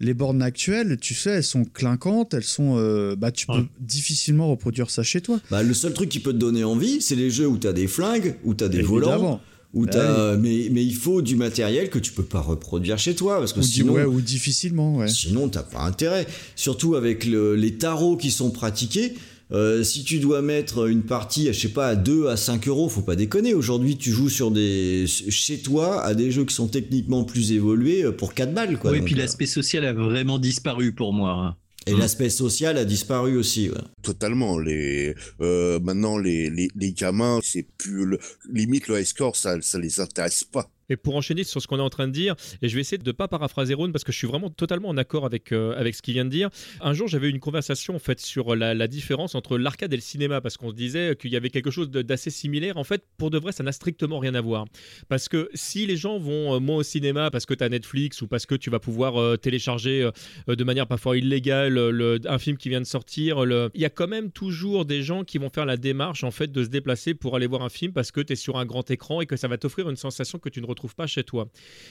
Les bornes actuelles, tu sais, elles sont clinquantes, elles sont. euh, bah, tu Ouais. peux difficilement reproduire ça chez toi. Bah, le seul truc qui peut te donner envie, c'est les jeux où t'as des flingues, où t'as des volants. Où Bah t'as. Mais, mais il faut du matériel que tu peux pas reproduire chez toi, parce que Ou, sinon. ouais, ou difficilement, ouais. Sinon, t'as pas intérêt. Surtout avec le- les tarots qui sont pratiqués. Euh, si tu dois mettre une partie, je sais pas, à 2 à 5 euros, faut pas déconner. Aujourd'hui, tu joues sur des, chez toi à des jeux qui sont techniquement plus évolués euh, pour 4 balles, quoi. oui, puis euh, l'aspect social a vraiment disparu pour moi. Et l'aspect social a disparu aussi, ouais. Totalement. Les euh, maintenant les, les, les gamins, c'est plus le, limite le high score, ça ça les intéresse pas. Et pour enchaîner sur ce qu'on est en train de dire, et je vais essayer de ne pas paraphraser Ron parce que je suis vraiment totalement en accord avec, euh, avec ce qu'il vient de dire. Un jour, j'avais une conversation en fait sur la, différence entre l'arcade et le cinéma parce qu'on se disait qu'il y avait quelque chose d'assez similaire. En fait, pour de vrai, ça n'a strictement rien à voir. Parce que si les gens vont euh, moins au cinéma parce que tu as Netflix ou parce que tu vas pouvoir euh, télécharger de manière parfois illégale le- un film qui vient de sortir, il y a quand même toujours des gens qui vont faire la démarche en fait de se déplacer pour aller voir un film parce que tu es sur un grand écran et que ça va t'offrir une sensation que tu ne retrouves pas chez toi.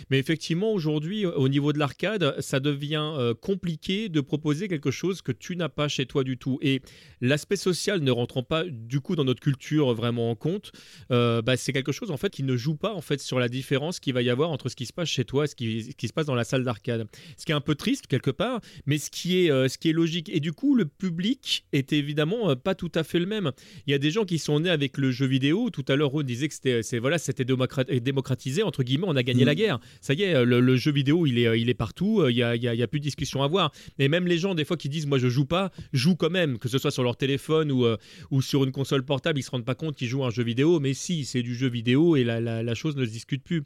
Mais effectivement, aujourd'hui, au niveau de l'arcade, ça devient euh, compliqué de proposer quelque chose que tu n'as pas chez toi du tout. Et l'aspect social ne rentrant pas du coup dans notre culture vraiment en compte, euh, bah, c'est quelque chose en fait qui ne joue pas en fait sur la différence qu'il va y avoir entre ce qui se passe chez toi et ce qui, se passe dans la salle d'arcade. Ce qui est un peu triste quelque part, mais ce qui est, euh, ce qui est logique. Et du coup, le public est évidemment pas tout à fait le même. Il y a des gens qui sont nés avec le jeu vidéo. Tout à l'heure, on disait que c'était, voilà, c'était démocrat- démocratisé entre guillemets. On a gagné la guerre. Ça y est, le, le jeu vidéo, il est, euh, il est partout. Il y a, il y a- y a plus de discussion à avoir. Et même les gens, des fois, qui disent moi je joue pas, jouent quand même, que ce soit sur leur téléphone ou, euh, ou sur une console portable, ils se rendent pas compte qu'ils jouent à un jeu vidéo. Mais si, c'est du jeu vidéo et la, la- la chose ne se discute plus.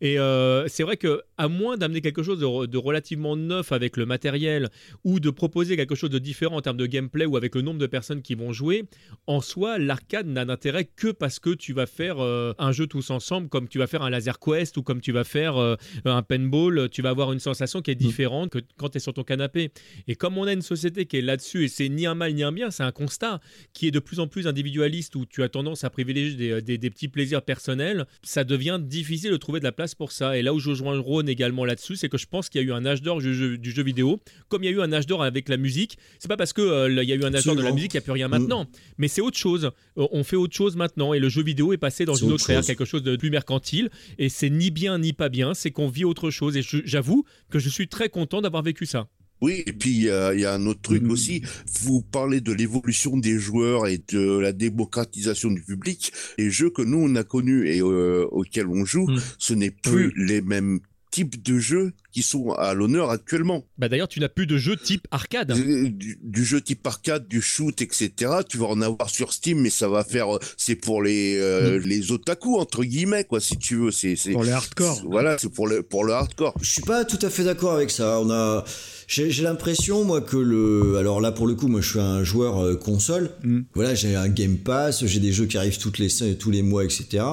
Et euh, c'est vrai que à moins d'amener quelque chose de, re- de relativement neuf avec le matériel ou de proposer quelque chose de différent en termes de gameplay ou avec le nombre de personnes qui vont jouer, en soi, l'arcade n'a d'intérêt que parce que tu vas faire euh, un jeu tous ensemble, comme tu vas faire un laser quest ou comme tu vas faire euh, un paintball, tu vas avoir une sensation qui est différente que quand tu es sur ton canapé. Et comme on a une société qui est là-dessus, et c'est ni un mal ni un bien, c'est un constat qui est de plus en plus individualiste où tu as tendance à privilégier des, des- des petits plaisirs personnels, ça devient difficile de trouver de la place pour ça. Et là où je rejoins Ron également là-dessus, c'est que je pense qu'il y a eu un âge d'or du jeu, du jeu vidéo, comme il y a eu un âge d'or avec la musique. C'est pas parce que euh, il y a eu un âge d'or de la musique qu'il n'y a plus rien Mm. maintenant, mais c'est autre chose. Euh, on fait autre chose maintenant et le jeu vidéo est passé dans une autre autre ère, quelque chose de plus mercantile. Et c'est ni bien ni pas bien, c'est qu'on vit autre chose. Et j'avoue que je suis très content d'avoir vécu ça. Oui, et puis il y, a il y a un autre truc Mhm. aussi. Vous parlez de l'évolution des joueurs et de la démocratisation du public. Les jeux que nous on a connus et euh, auxquels on joue, Mhm. ce n'est plus les mêmes types de jeux qui sont à l'honneur actuellement. Bah d'ailleurs, tu n'as plus de jeu type arcade. Du, du- du jeu type arcade, du shoot, etc. Tu vas en avoir sur Steam, mais ça va faire, euh, c'est pour les euh, les otaku entre guillemets quoi, si tu veux. C'est c'est Pour les hardcore. Voilà, c'est pour le pour le hardcore. Je suis pas tout à fait d'accord avec ça. On a, j'ai j'ai l'impression moi que le, alors là pour le coup, moi je suis un joueur euh, console. Mm. Voilà, j'ai un Game Pass, j'ai des jeux qui arrivent toutes les tous les mois, etc.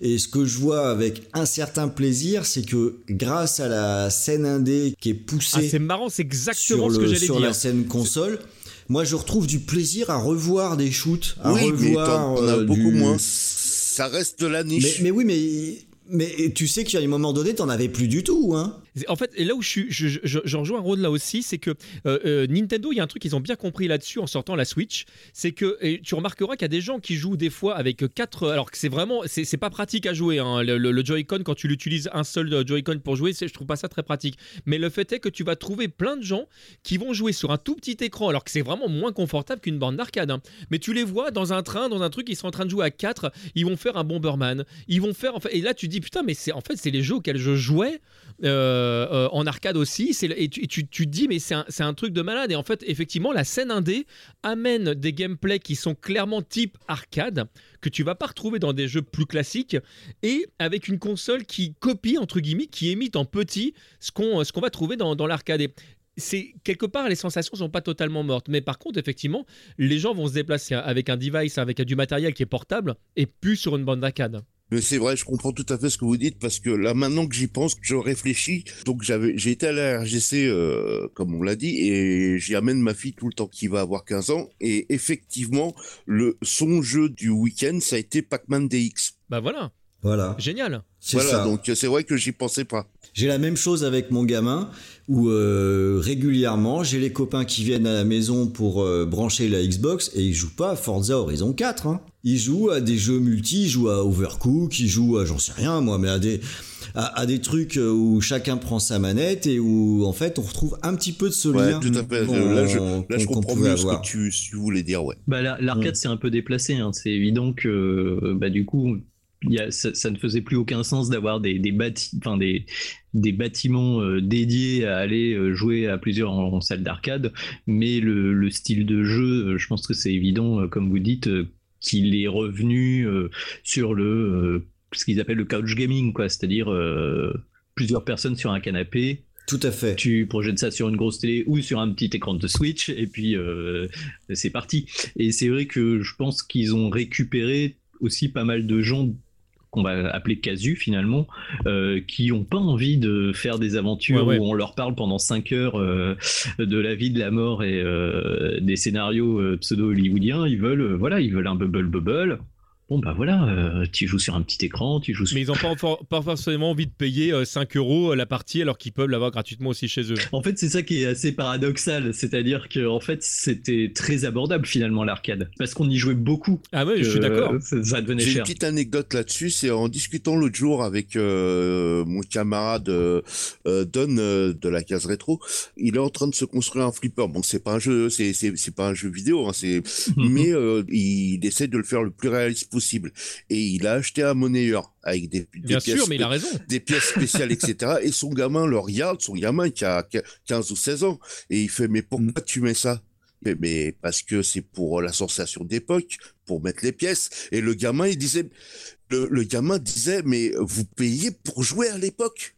Et ce que je vois avec un certain plaisir, c'est que grâce à la scène indé qui est Ah, poussée c'est marrant, c'est exactement sur, ce que j'allais sur dire. la scène console. Moi, je retrouve du plaisir à revoir des shoots, à oui, mais revoir. t'en as euh, beaucoup du- moins. Ça reste de la Mais, niche. mais oui, mais mais tu sais qu'à un moment donné, t'en avais plus du tout, hein. En fait, et là où je, suis, je, je, rejoins Ron là aussi, c'est que euh, euh, Nintendo, il y a un truc qu'ils ont bien compris là-dessus en sortant la Switch, c'est que tu remarqueras qu'il y a des gens qui jouent des fois avec quatre, alors que c'est vraiment, c'est pas pratique à jouer. hein. Le, Joy-Con quand tu l'utilises un seul euh, Joy-Con pour jouer, je trouve pas ça très pratique. Mais le fait est que tu vas trouver plein de gens qui vont jouer sur un tout petit écran, alors que c'est vraiment moins confortable qu'une bande d'arcade. hein. Mais tu les vois dans un train, dans un truc, ils sont en train de jouer à 4, ils vont faire un Bomberman, ils vont faire, en fait, et là tu dis putain, mais c'est en fait c'est les jeux auxquels je jouais euh, euh, en arcade aussi. C'est et tu, tu, te dis, mais c'est un, truc de malade. Et en fait, effectivement, la scène indé amène des gameplays qui sont clairement type arcade, que tu vas pas retrouver dans des jeux plus classiques, et avec une console qui copie, entre guillemets, qui imite en petit ce qu'on va trouver dans, l'arcade. Et c'est quelque part les sensations sont pas totalement mortes mais par contre effectivement les gens vont se déplacer avec un device avec du matériel qui est portable et plus sur une bande d'arcade Mais c'est vrai, je comprends tout à fait ce que vous dites parce que là maintenant que j'y pense, que je réfléchis. Donc j'avais, j'ai été à la RGC euh, comme on l'a dit et j'y amène ma fille tout le temps qui va avoir 15 ans et effectivement le son jeu du week-end ça a été Pac-Man DX. bah voilà Voilà. génial Voilà, ça. donc euh, c'est vrai que j'y pensais pas. J'ai la même chose avec mon gamin où euh, régulièrement j'ai les copains qui viennent à la maison pour euh, brancher la Xbox et ils jouent pas à Forza Horizon 4. Hein. Ils jouent à des jeux multi, ils jouent à Overcook, ils jouent à j'en sais rien moi, mais à des à, à des trucs où chacun prend sa manette et où en fait on retrouve un petit peu de ce Ouais, lien. tout à fait. qu'on- Là, je, là, comprends mieux ce que tu, tu voulais dire, ouais. Bah, la- l'arcade, c'est un peu déplacé. hein. C'est évident que, bah, du coup, y a, ça, ça ne faisait plus aucun sens d'avoir des, des, bâti- enfin, des, des bâtiments euh, dédiés à aller euh, jouer à plusieurs en, en salle d'arcade. Mais le, le style de jeu, euh, je pense que c'est évident, comme vous dites, qu'il est revenu sur le ce qu'ils appellent le couch gaming, quoi. C'est-à-dire plusieurs personnes sur un canapé Tout à fait. tu projettes ça sur une grosse télé ou sur un petit écran de Switch et puis euh, c'est parti. Et c'est vrai que je pense qu'ils ont récupéré aussi pas mal de gens qu'on va appeler casus finalement, euh, qui ont pas envie de faire des aventures Ouais, ouais. où on leur parle pendant 5 heures euh, de la vie, de la mort et euh, des scénarios pseudo-hollywoodiens. Ils veulent, voilà, ils veulent un bubble bubble. Bon bah voilà, euh, tu joues sur un petit écran, tu joues sur Mais ils n'ont pas, for- pas forcément envie de payer euh, 5 euros la partie alors qu'ils peuvent l'avoir gratuitement aussi chez eux. En fait, c'est ça qui est assez paradoxal, c'est-à-dire que en fait, c'était très abordable finalement l'arcade, parce qu'on y jouait beaucoup. Ah ouais, je suis que, d'accord. euh, Ça, devenait J'ai une cher. petite anecdote là-dessus, c'est en discutant l'autre jour avec euh, mon camarade euh, euh, Don euh, de la case rétro, il est en train de se construire un flipper. Bon, c'est pas un jeu, c'est c'est c'est pas un jeu vidéo, hein, c'est mais euh, il essaie de le faire le plus réaliste possible et il a acheté un monnayeur avec des, des Bien pièces sûr, mais il a raison. des pièces spéciales, etc. Et son gamin le regarde, son gamin qui a 15 ou 16 ans, et il fait, mais pourquoi tu mets ça? Mais parce que c'est pour la sensation d'époque, pour mettre les pièces. Et le gamin, il disait, le, le gamin disait, mais vous payez pour jouer à l'époque.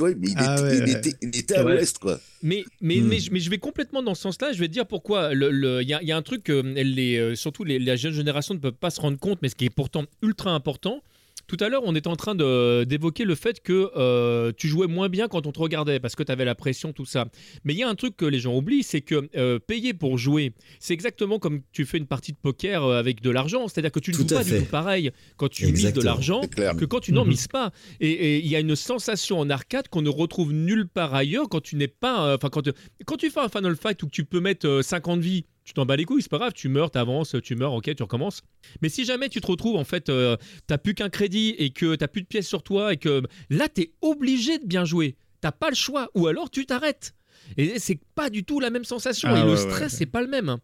Ouais, mais il, Ah était, ouais, il, ouais. était, il était à Ouais. l'ouest, quoi. Mais, mais, Hmm. mais, je- mais je vais complètement dans ce sens-là. Je vais te dire pourquoi. Le- le- Il y, a, il y a un truc que les, euh, surtout les, la jeune génération ne peuvent pas se rendre compte, mais ce qui est pourtant ultra important. Tout à l'heure, on était en train de- d'évoquer le fait que euh, tu jouais moins bien quand on te regardait parce que tu avais la pression, tout ça. Mais il y a un truc que les gens oublient, c'est que euh, payer pour jouer, c'est exactement comme tu fais une partie de poker euh, avec de l'argent. C'est-à-dire que tu ne Tout joues pas fait. du tout pareil quand tu mises de l'argent que quand tu n'en Mhm. mises pas. Et il y a une sensation en arcade qu'on ne retrouve nulle part ailleurs quand tu n'es pas. euh, Enfin, quand, tu- quand tu fais un Final Fight où tu peux mettre euh, 50 vies, tu t'en bats les couilles, c'est pas grave, tu meurs, t'avances, tu meurs, ok, tu recommences. Mais si jamais tu te retrouves, en fait, euh, t'as plus qu'un crédit et que t'as plus de pièces sur toi et que là, t'es obligé de bien jouer. T'as pas le choix, ou alors tu t'arrêtes. Et c'est pas du tout la même sensation. Ah et le ouais, stress, ouais. c'est pas le même.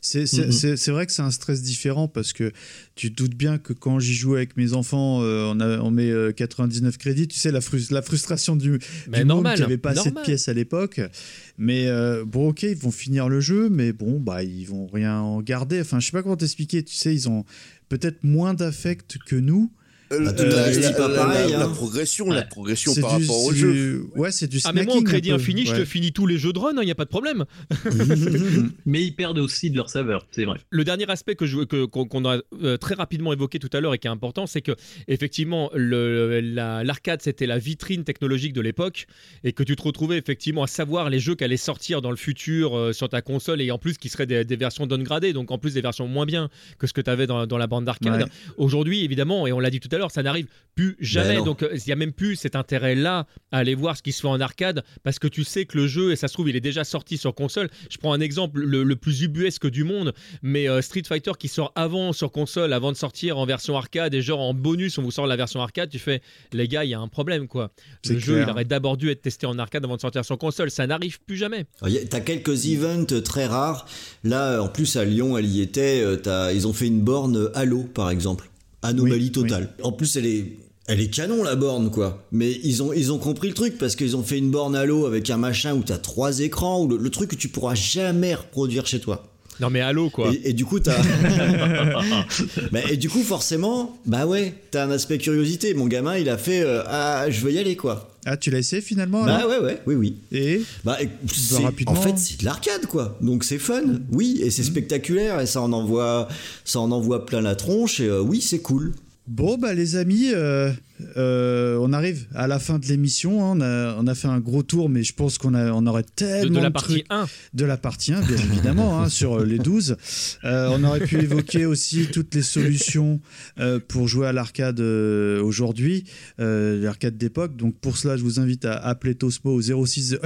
C'est c'est- vrai que c'est un stress différent parce que tu te doutes bien que quand j'y joue avec mes enfants, euh, on, a- on met euh, 99 crédits. Tu sais, la, frus- la frustration du, Mais du normal, qui avait pas assez de pièces à l'époque. Mais euh, bon, ok, ils vont finir le jeu, mais bon, bah, ils vont rien en garder. Enfin, je sais pas comment t'expliquer. Tu sais, ils ont peut-être moins d'affect que nous. Euh, tout la, investit la- pas la- pareil, la hein. progression, la Ouais. progression C'est par du- rapport au jeu. Ouais, c'est du Ah, mais moi, au snacking, crédit infini, je Ouais. te finis tous les jeux de run, il n'y a pas de problème. Mais ils perdent aussi de leur saveur, c'est vrai. Le dernier aspect que je- que- qu'on a euh, très rapidement évoqué tout à l'heure et qui est important, c'est que effectivement le- la- l'arcade c'était la vitrine technologique de l'époque et que tu te retrouvais effectivement à savoir les jeux qui allaient sortir dans le futur euh, sur ta console et en plus qui seraient des, des versions downgradées, donc en plus des versions moins bien que ce que tu avais dans, dans la bande d'arcade. Ouais. Aujourd'hui, évidemment, et on l'a dit tout à l'heure, ça n'arrive plus jamais. non. donc euh, il n'y a même plus cet intérêt-là à aller voir ce qui se fait en arcade parce que tu sais que le jeu, et ça se trouve, il est déjà sorti sur console. Je prends un exemple le, le plus ubuesque du monde, mais euh, Street Fighter qui sort avant sur console, avant de sortir en version arcade, et genre en bonus, on vous sort la version arcade, tu fais, les gars, il y a un problème quoi. Le jeu, il aurait d'abord dû être testé en arcade avant de sortir sur console. Ça n'arrive plus jamais. Alors, y a- T'as quelques events très rares. Là, en plus, à Lyon, elle y était. euh, Ils ont fait une borne Halo, par exemple. Anomalie Oui, totale. En plus, elle est. Elle est canon la borne quoi, mais ils ont ils ont compris le truc parce qu'ils ont fait une borne Halo avec un machin où t'as trois écrans ou le, le truc que tu pourras jamais reproduire chez toi. Non mais allô quoi. Et, et du coup, t'as. Bah, et du coup, forcément, bah ouais, t'as un aspect curiosité. Mon gamin, il a fait euh, Ah, je veux y aller, quoi. Ah, tu l'as essayé finalement Bah ouais, ouais, oui, oui. Et Bah, et- c'est- rapidement. en fait, c'est de l'arcade, quoi. Donc c'est fun, oui, et c'est spectaculaire, et ça en envoie, ça en envoie plein la tronche, et euh, oui, c'est cool. Bon, bah les amis, euh, euh, on arrive à la fin de l'émission. hein. On, a, on a fait un gros tour, mais je pense qu'on a, on aurait De, tellement de la de partie trucs 1. de la partie 1, bien évidemment, hein, sur euh, les 12. Euh, on aurait pu évoquer aussi toutes les solutions euh, pour jouer à l'arcade euh, aujourd'hui, euh, l'arcade d'époque. Donc pour cela, je vous invite à appeler Tosmo au 06.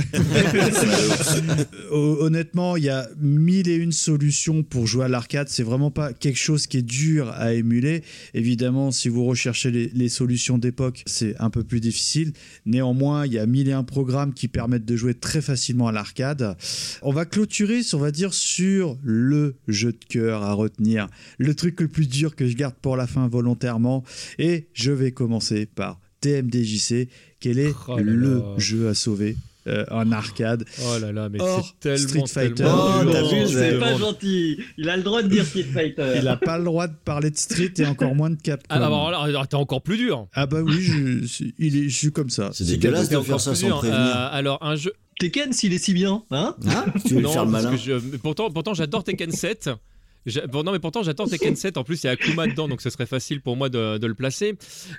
Hon- Honnêtement, il y a mille et une solutions pour jouer à l'arcade. C'est vraiment pas quelque chose qui est dur à émuler. Évidemment, si vous recherchez les, les solutions d'époque, c'est un peu plus difficile. Néanmoins, il y a mille et un programmes qui permettent de jouer très facilement à l'arcade. On va clôturer, on va dire, sur le jeu de cœur à retenir. Le truc le plus dur que je garde pour la fin volontairement. Et je vais commencer par TMDJC. Quel est Oh le jeu à sauver euh, en arcade Oh là là, mais Or, c'est tellement Street Fighter. tellement Oh, t'as vu, c'est pas gentil. Il a le droit de dire Street Fighter. Il n'a pas le droit de parler de Street et encore moins de Capcom. Ah, alors là, alors, t'es encore plus dur. Ah bah oui, je, il est, je suis comme ça. C'est dégueulasse de encore faire ça plus sans prévenir. Euh, alors, un jeu. Tekken, s'il est si bien, hein? Hein? Tu veux non, faire le malin que je- mais pourtant, pourtant j'adore Tekken 7. Bon, non, mais pourtant, j'attends Tekken 7. En plus, il y a Akuma dedans, donc ce serait facile pour moi de, de le placer.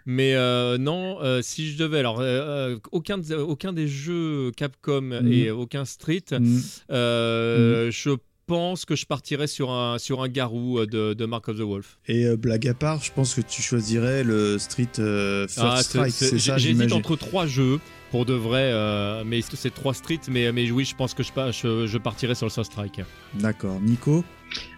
Mais euh, non, euh, si je devais. Alors, euh, aucun, aucun des jeux Capcom Mhm. et aucun Street, Mm. euh, je pense que je partirais sur un, sur un Garou de, de Mark of the Wolf. Et euh, blague à part, je pense que tu choisirais le Street euh, First Ah, Strike, c'est- c'est ça J'hésite entre trois jeux. Pour de vrai, euh, mais c'est trois streets, mais, mais oui, je pense que je, je, je partirais sur le Soul Strike. D'accord. Nico?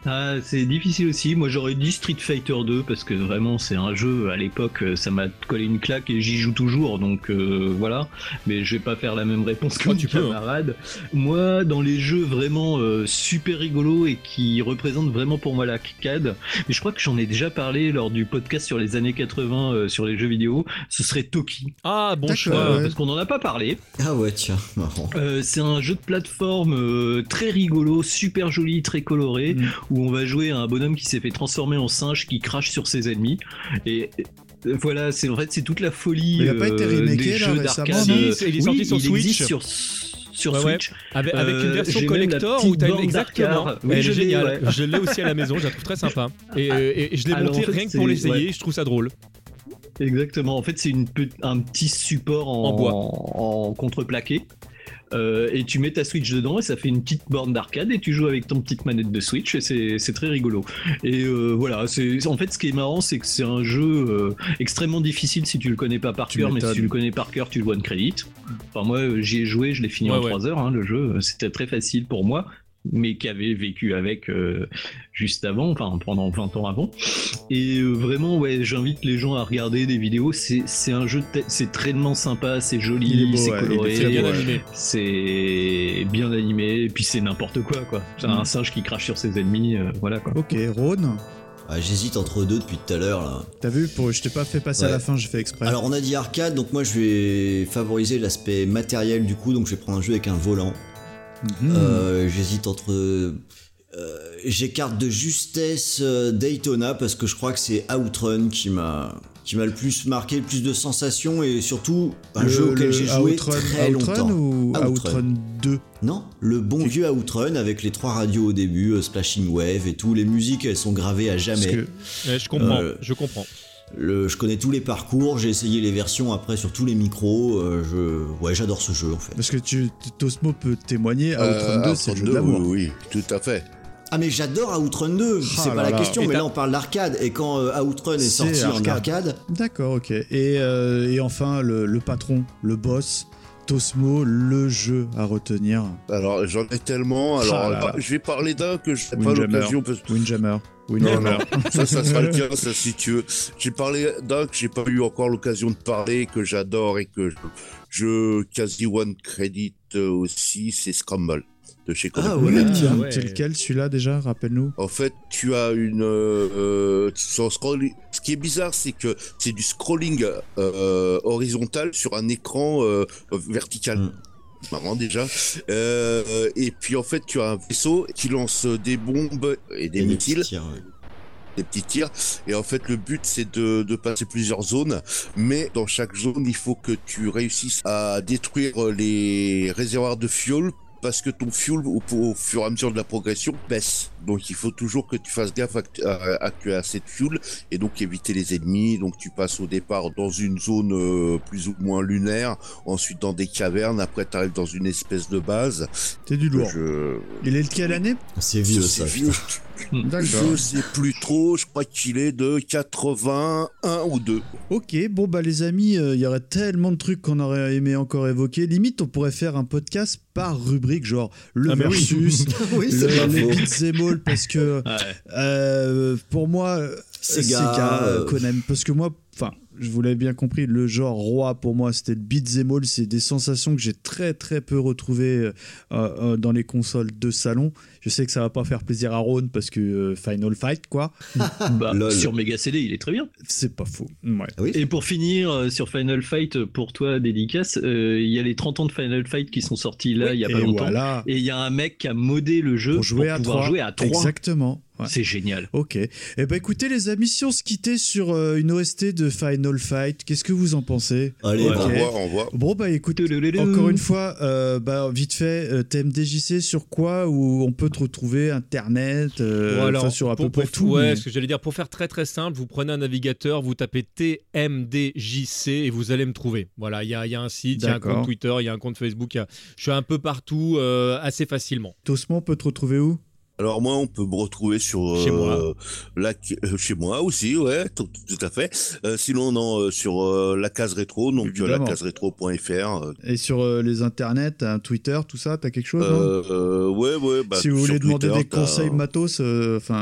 Ah, c'est difficile aussi. Moi, j'aurais dit Street Fighter 2 parce que vraiment, c'est un jeu à l'époque, euh, ça m'a collé une claque et j'y joue toujours. Donc euh, voilà. Mais je vais pas faire la même réponse que Oh, mon tu peux, hein. camarade. Moi, dans les jeux vraiment euh, super rigolos et qui représentent vraiment pour moi l'arcade, mais je crois que j'en ai déjà parlé lors du podcast sur les années 80 euh, sur les jeux vidéo. Ce serait Toki. Ah, bon choix. ouais. Parce qu'on en a pas parlé. Ah ouais, tiens, marrant. Euh, c'est un jeu de plateforme euh, très rigolo, super joli, très coloré, Mm. Où on va jouer à un bonhomme qui s'est fait transformer en singe qui crache sur ses ennemis. Et euh, voilà, c'est en fait c'est toute la folie Mais il a pas été euh, remaké, des là, jeux récemment, d'arcade. Euh, Si, il est oui, sorti sur il Switch. existe sur sur Ouais, ouais. Switch. Avec, avec une Euh, version collector où t'as une borne exactement. Oui, Elle est je l'ai, géniale. ouais. Je l'ai aussi à la maison. Je la trouve très sympa. Et, euh, et- et je l'ai monté en fait, rien que pour l'essayer. ouais. Je trouve ça drôle. Exactement. En fait, c'est une un petit support en, En bois. en contreplaqué. Euh, et tu mets ta Switch dedans et ça fait une petite borne d'arcade et tu joues avec ton petite manette de Switch et c'est très rigolo. Et euh, voilà, c'est en fait ce qui est marrant, c'est que c'est un jeu euh, extrêmement difficile si tu le connais pas par cœur, mais si tu le connais par cœur, tu le one credit. Enfin moi, j'y ai joué, je l'ai fini Ouais, en ouais. 3 heures. hein, le jeu, c'était très facile pour moi. Mais qui avait vécu avec euh, juste avant, enfin pendant 20 ans avant. Et euh, vraiment, ouais, j'invite les gens à regarder des vidéos. C'est c'est un jeu, de tête- c'est tellement sympa, c'est joli, beau, c'est ouais, coloré, beau, bien ouais. c'est bien animé, et puis c'est n'importe quoi, quoi. C'est un singe qui crache sur ses ennemis, euh, voilà quoi. Ok, Rhône, Ah, J'hésite entre deux depuis tout à l'heure là. t'as vu, pour... je t'ai pas fait passer à la fin, j'ai fait exprès. Alors on a dit arcade, donc moi je vais favoriser l'aspect matériel du coup, donc je vais prendre un jeu avec un volant. Mhm. Euh, J'hésite entre. euh, J'écarte de justesse euh, Daytona parce que je crois que c'est Outrun qui m'a qui m'a le plus marqué, le plus de sensations et surtout un Le- jeu auquel j'ai joué Outrun, très Outrun longtemps. ou Outrun. Outrun 2 Non, le bon vieux Outrun avec les trois radios au début, euh, Splashing Wave et tout. Les musiques elles sont gravées à jamais. que Ouais, je comprends, Euh, je comprends. Le- je connais tous les parcours, j'ai essayé les versions après sur tous les micros. euh, je, ouais, j'adore ce jeu en fait. Parce que tu, Tosmo peut témoigner, Euh, Outrun 2, c'est le jeu de Outrun 2, l'amour. Oui, oui, tout à fait. Ah mais j'adore Outrun 2, c'est Ah pas là la là. question, mais là on parle d'arcade et quand euh, Outrun est, C'est sorti en arcade. arcade, D'accord, ok. Et, euh, et enfin, le, le patron, le boss, Tosmo, le jeu à retenir. Alors, j'en ai tellement. Alors, Ah là là. euh, je vais parler d'un que je n'ai pas l'occasion. Parce... Windjammer. Non, ça, ça sera le cas, ça, si tu veux. J'ai parlé d'un que j'ai pas eu encore l'occasion de parler, que j'adore et que je, je quasi one credit euh, aussi, c'est Scramble de chez Konami. Ah ouais. Tiens, ouais. c'est lequel celui-là déjà Rappelle-nous. En fait, tu as une. euh, euh, sur Ce qui est bizarre, c'est que c'est du scrolling euh, horizontal sur un écran euh, vertical. Mm. Marrant déjà. Euh, et puis en fait, tu as un vaisseau qui lance des bombes et des et des missiles, petits tirs, ouais. des petits tirs. Et en fait, le but, c'est de, de passer plusieurs zones. Mais dans chaque zone, il faut que tu réussisses à détruire les réservoirs de fuel parce que ton fuel, au, au fur et à mesure de la progression, baisse. Donc il faut toujours que tu fasses gaffe à, que tu- à- à de fuel et donc éviter les ennemis. Donc tu passes au départ dans une zone euh, plus ou moins lunaire, ensuite dans des cavernes, après tu arrives dans une espèce de base. C'est du lourd. Je... Il est de quelle année? C'est vieux C'est ça. vieux. D'accord. Je sais plus trop, je crois qu'il est de 81 ou 2. Ok, bon bah les amis, euh, il y aurait tellement de trucs qu'on aurait aimé encore évoquer. Limite, on pourrait faire un podcast par rubrique, genre le Ah versus, oui, le, les beats parce que euh, pour moi, euh, Sega, Sega, euh, Konami, parce que moi, enfin, je vous l'avais bien compris, le genre roi pour moi c'était le beats and all, c'est des sensations que j'ai très très peu retrouvées euh, euh, dans les consoles de salon. Je sais que ça va pas faire plaisir à Ron parce que euh, Final Fight quoi, Bah, sur Mega CD, il est très bien. c'est pas faux. Ouais. Oui. Et pour finir euh, sur Final Fight, pour toi, dédicace, euh, il y a les 30 ans de Final Fight qui sont sortis là il y a pas et longtemps. voilà, Et il y a un mec qui a modé le jeu pour jouer à pouvoir 3. jouer à 3. Exactement. Ouais. C'est génial. Ok. Eh ben écoutez les amis, si on se quittait sur euh, une OST de Final Fight, qu'est-ce que vous en pensez? Allez, Ok. On voit, on voit. Bon bah écoute, encore une fois, euh, bah vite fait, euh, TMDJC sur quoi où on peut te retrouver? Internet, euh, Voilà, enfin, sur à pour- peu près tout. Ouais, mais- ce que j'allais dire, pour faire très très simple, vous prenez un navigateur, vous tapez TMDJC et vous allez me trouver. Voilà, il y a, il y a un site, il y a un compte Twitter, il y a un compte Facebook, a- je suis un peu partout euh, assez facilement. Tosmo peut te retrouver où? Alors moi, on peut me retrouver sur Chez euh, moi. la euh, chez moi aussi, ouais, tout, tout à fait. Euh, sinon, non, sur euh, la case rétro, donc euh, Évidemment. lacaseretro.fr. Euh, Et sur euh, les internets, un Twitter, tout ça, t'as quelque chose non? Euh, euh, ouais, ouais. Bah, Si vous voulez demander Twitter, des conseils matos, enfin,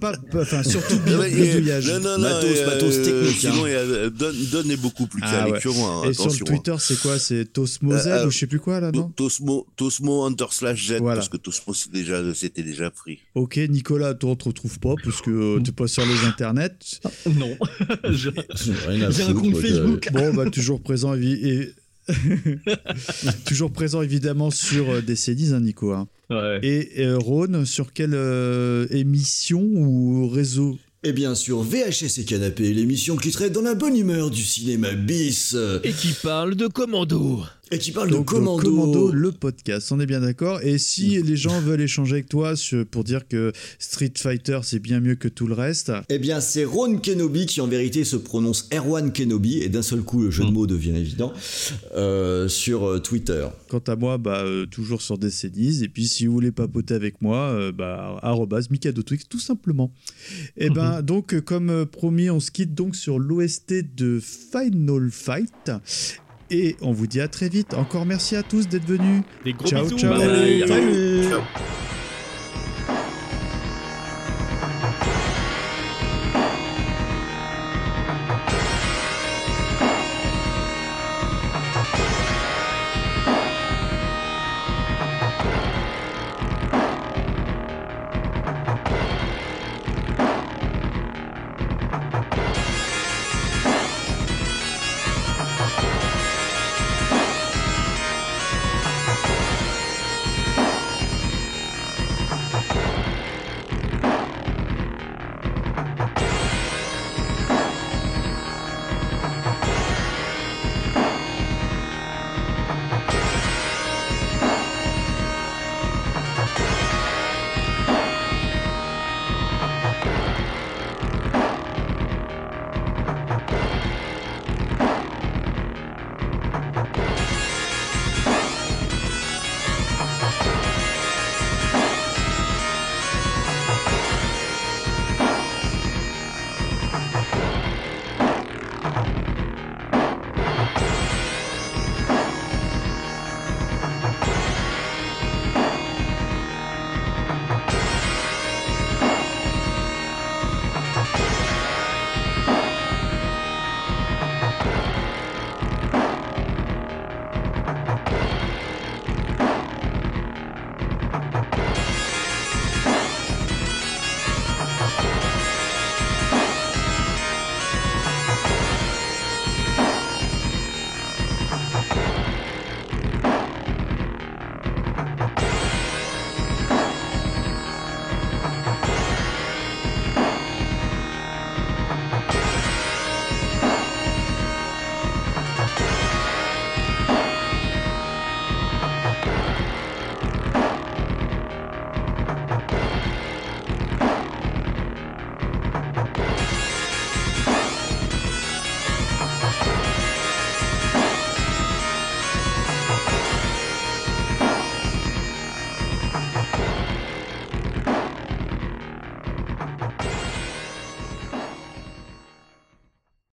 pas, enfin surtout bidouillage. non, non, non, Matos, euh, matos technique, Sinon, hein. il y a, euh, Don, Don est beaucoup plus Ah calé ouais. que moi. hein, Et sur le Twitter, c'est quoi? C'est Tosmo Z Euh, ou je sais plus quoi là, hein. non? Tosmo, Tosmo under slash Z, Voilà. parce que Tosmo, c'est déjà, c'était déjà. Ok, Nicolas, toi on te retrouve pas parce que euh, t'es pas sur les internets. Non. J'ai un compte Facebook. Bon, bah toujours présent et toujours présent évidemment sur euh, des CDs, hein, Nico. hein. Ouais. Et euh, Rhône, sur quelle euh, émission ou réseau? Et bien sûr, VHS et Canapé, l'émission qui traite dans la bonne humeur du cinéma bis Et qui parle de commando. Et qui parle Donc, de commando. Commando, le podcast, on est bien d'accord. Et si les gens veulent échanger avec toi sur- pour dire que Street Fighter c'est bien mieux que tout le reste, Eh bien, c'est Ron Kenobi qui en vérité se prononce Erwan Kenobi et d'un seul coup le jeu de mots devient évident euh, sur euh, Twitter. quant à moi, bah, euh, toujours sur CDs. Et puis si vous voulez papoter avec moi, euh, bah, arrobase Mikado Twix, tout simplement. Et ben donc, comme promis, on se quitte donc sur l'OST de Final Fight. Et on vous dit à très vite. Encore merci à tous d'être venus. Ciao, Ciao.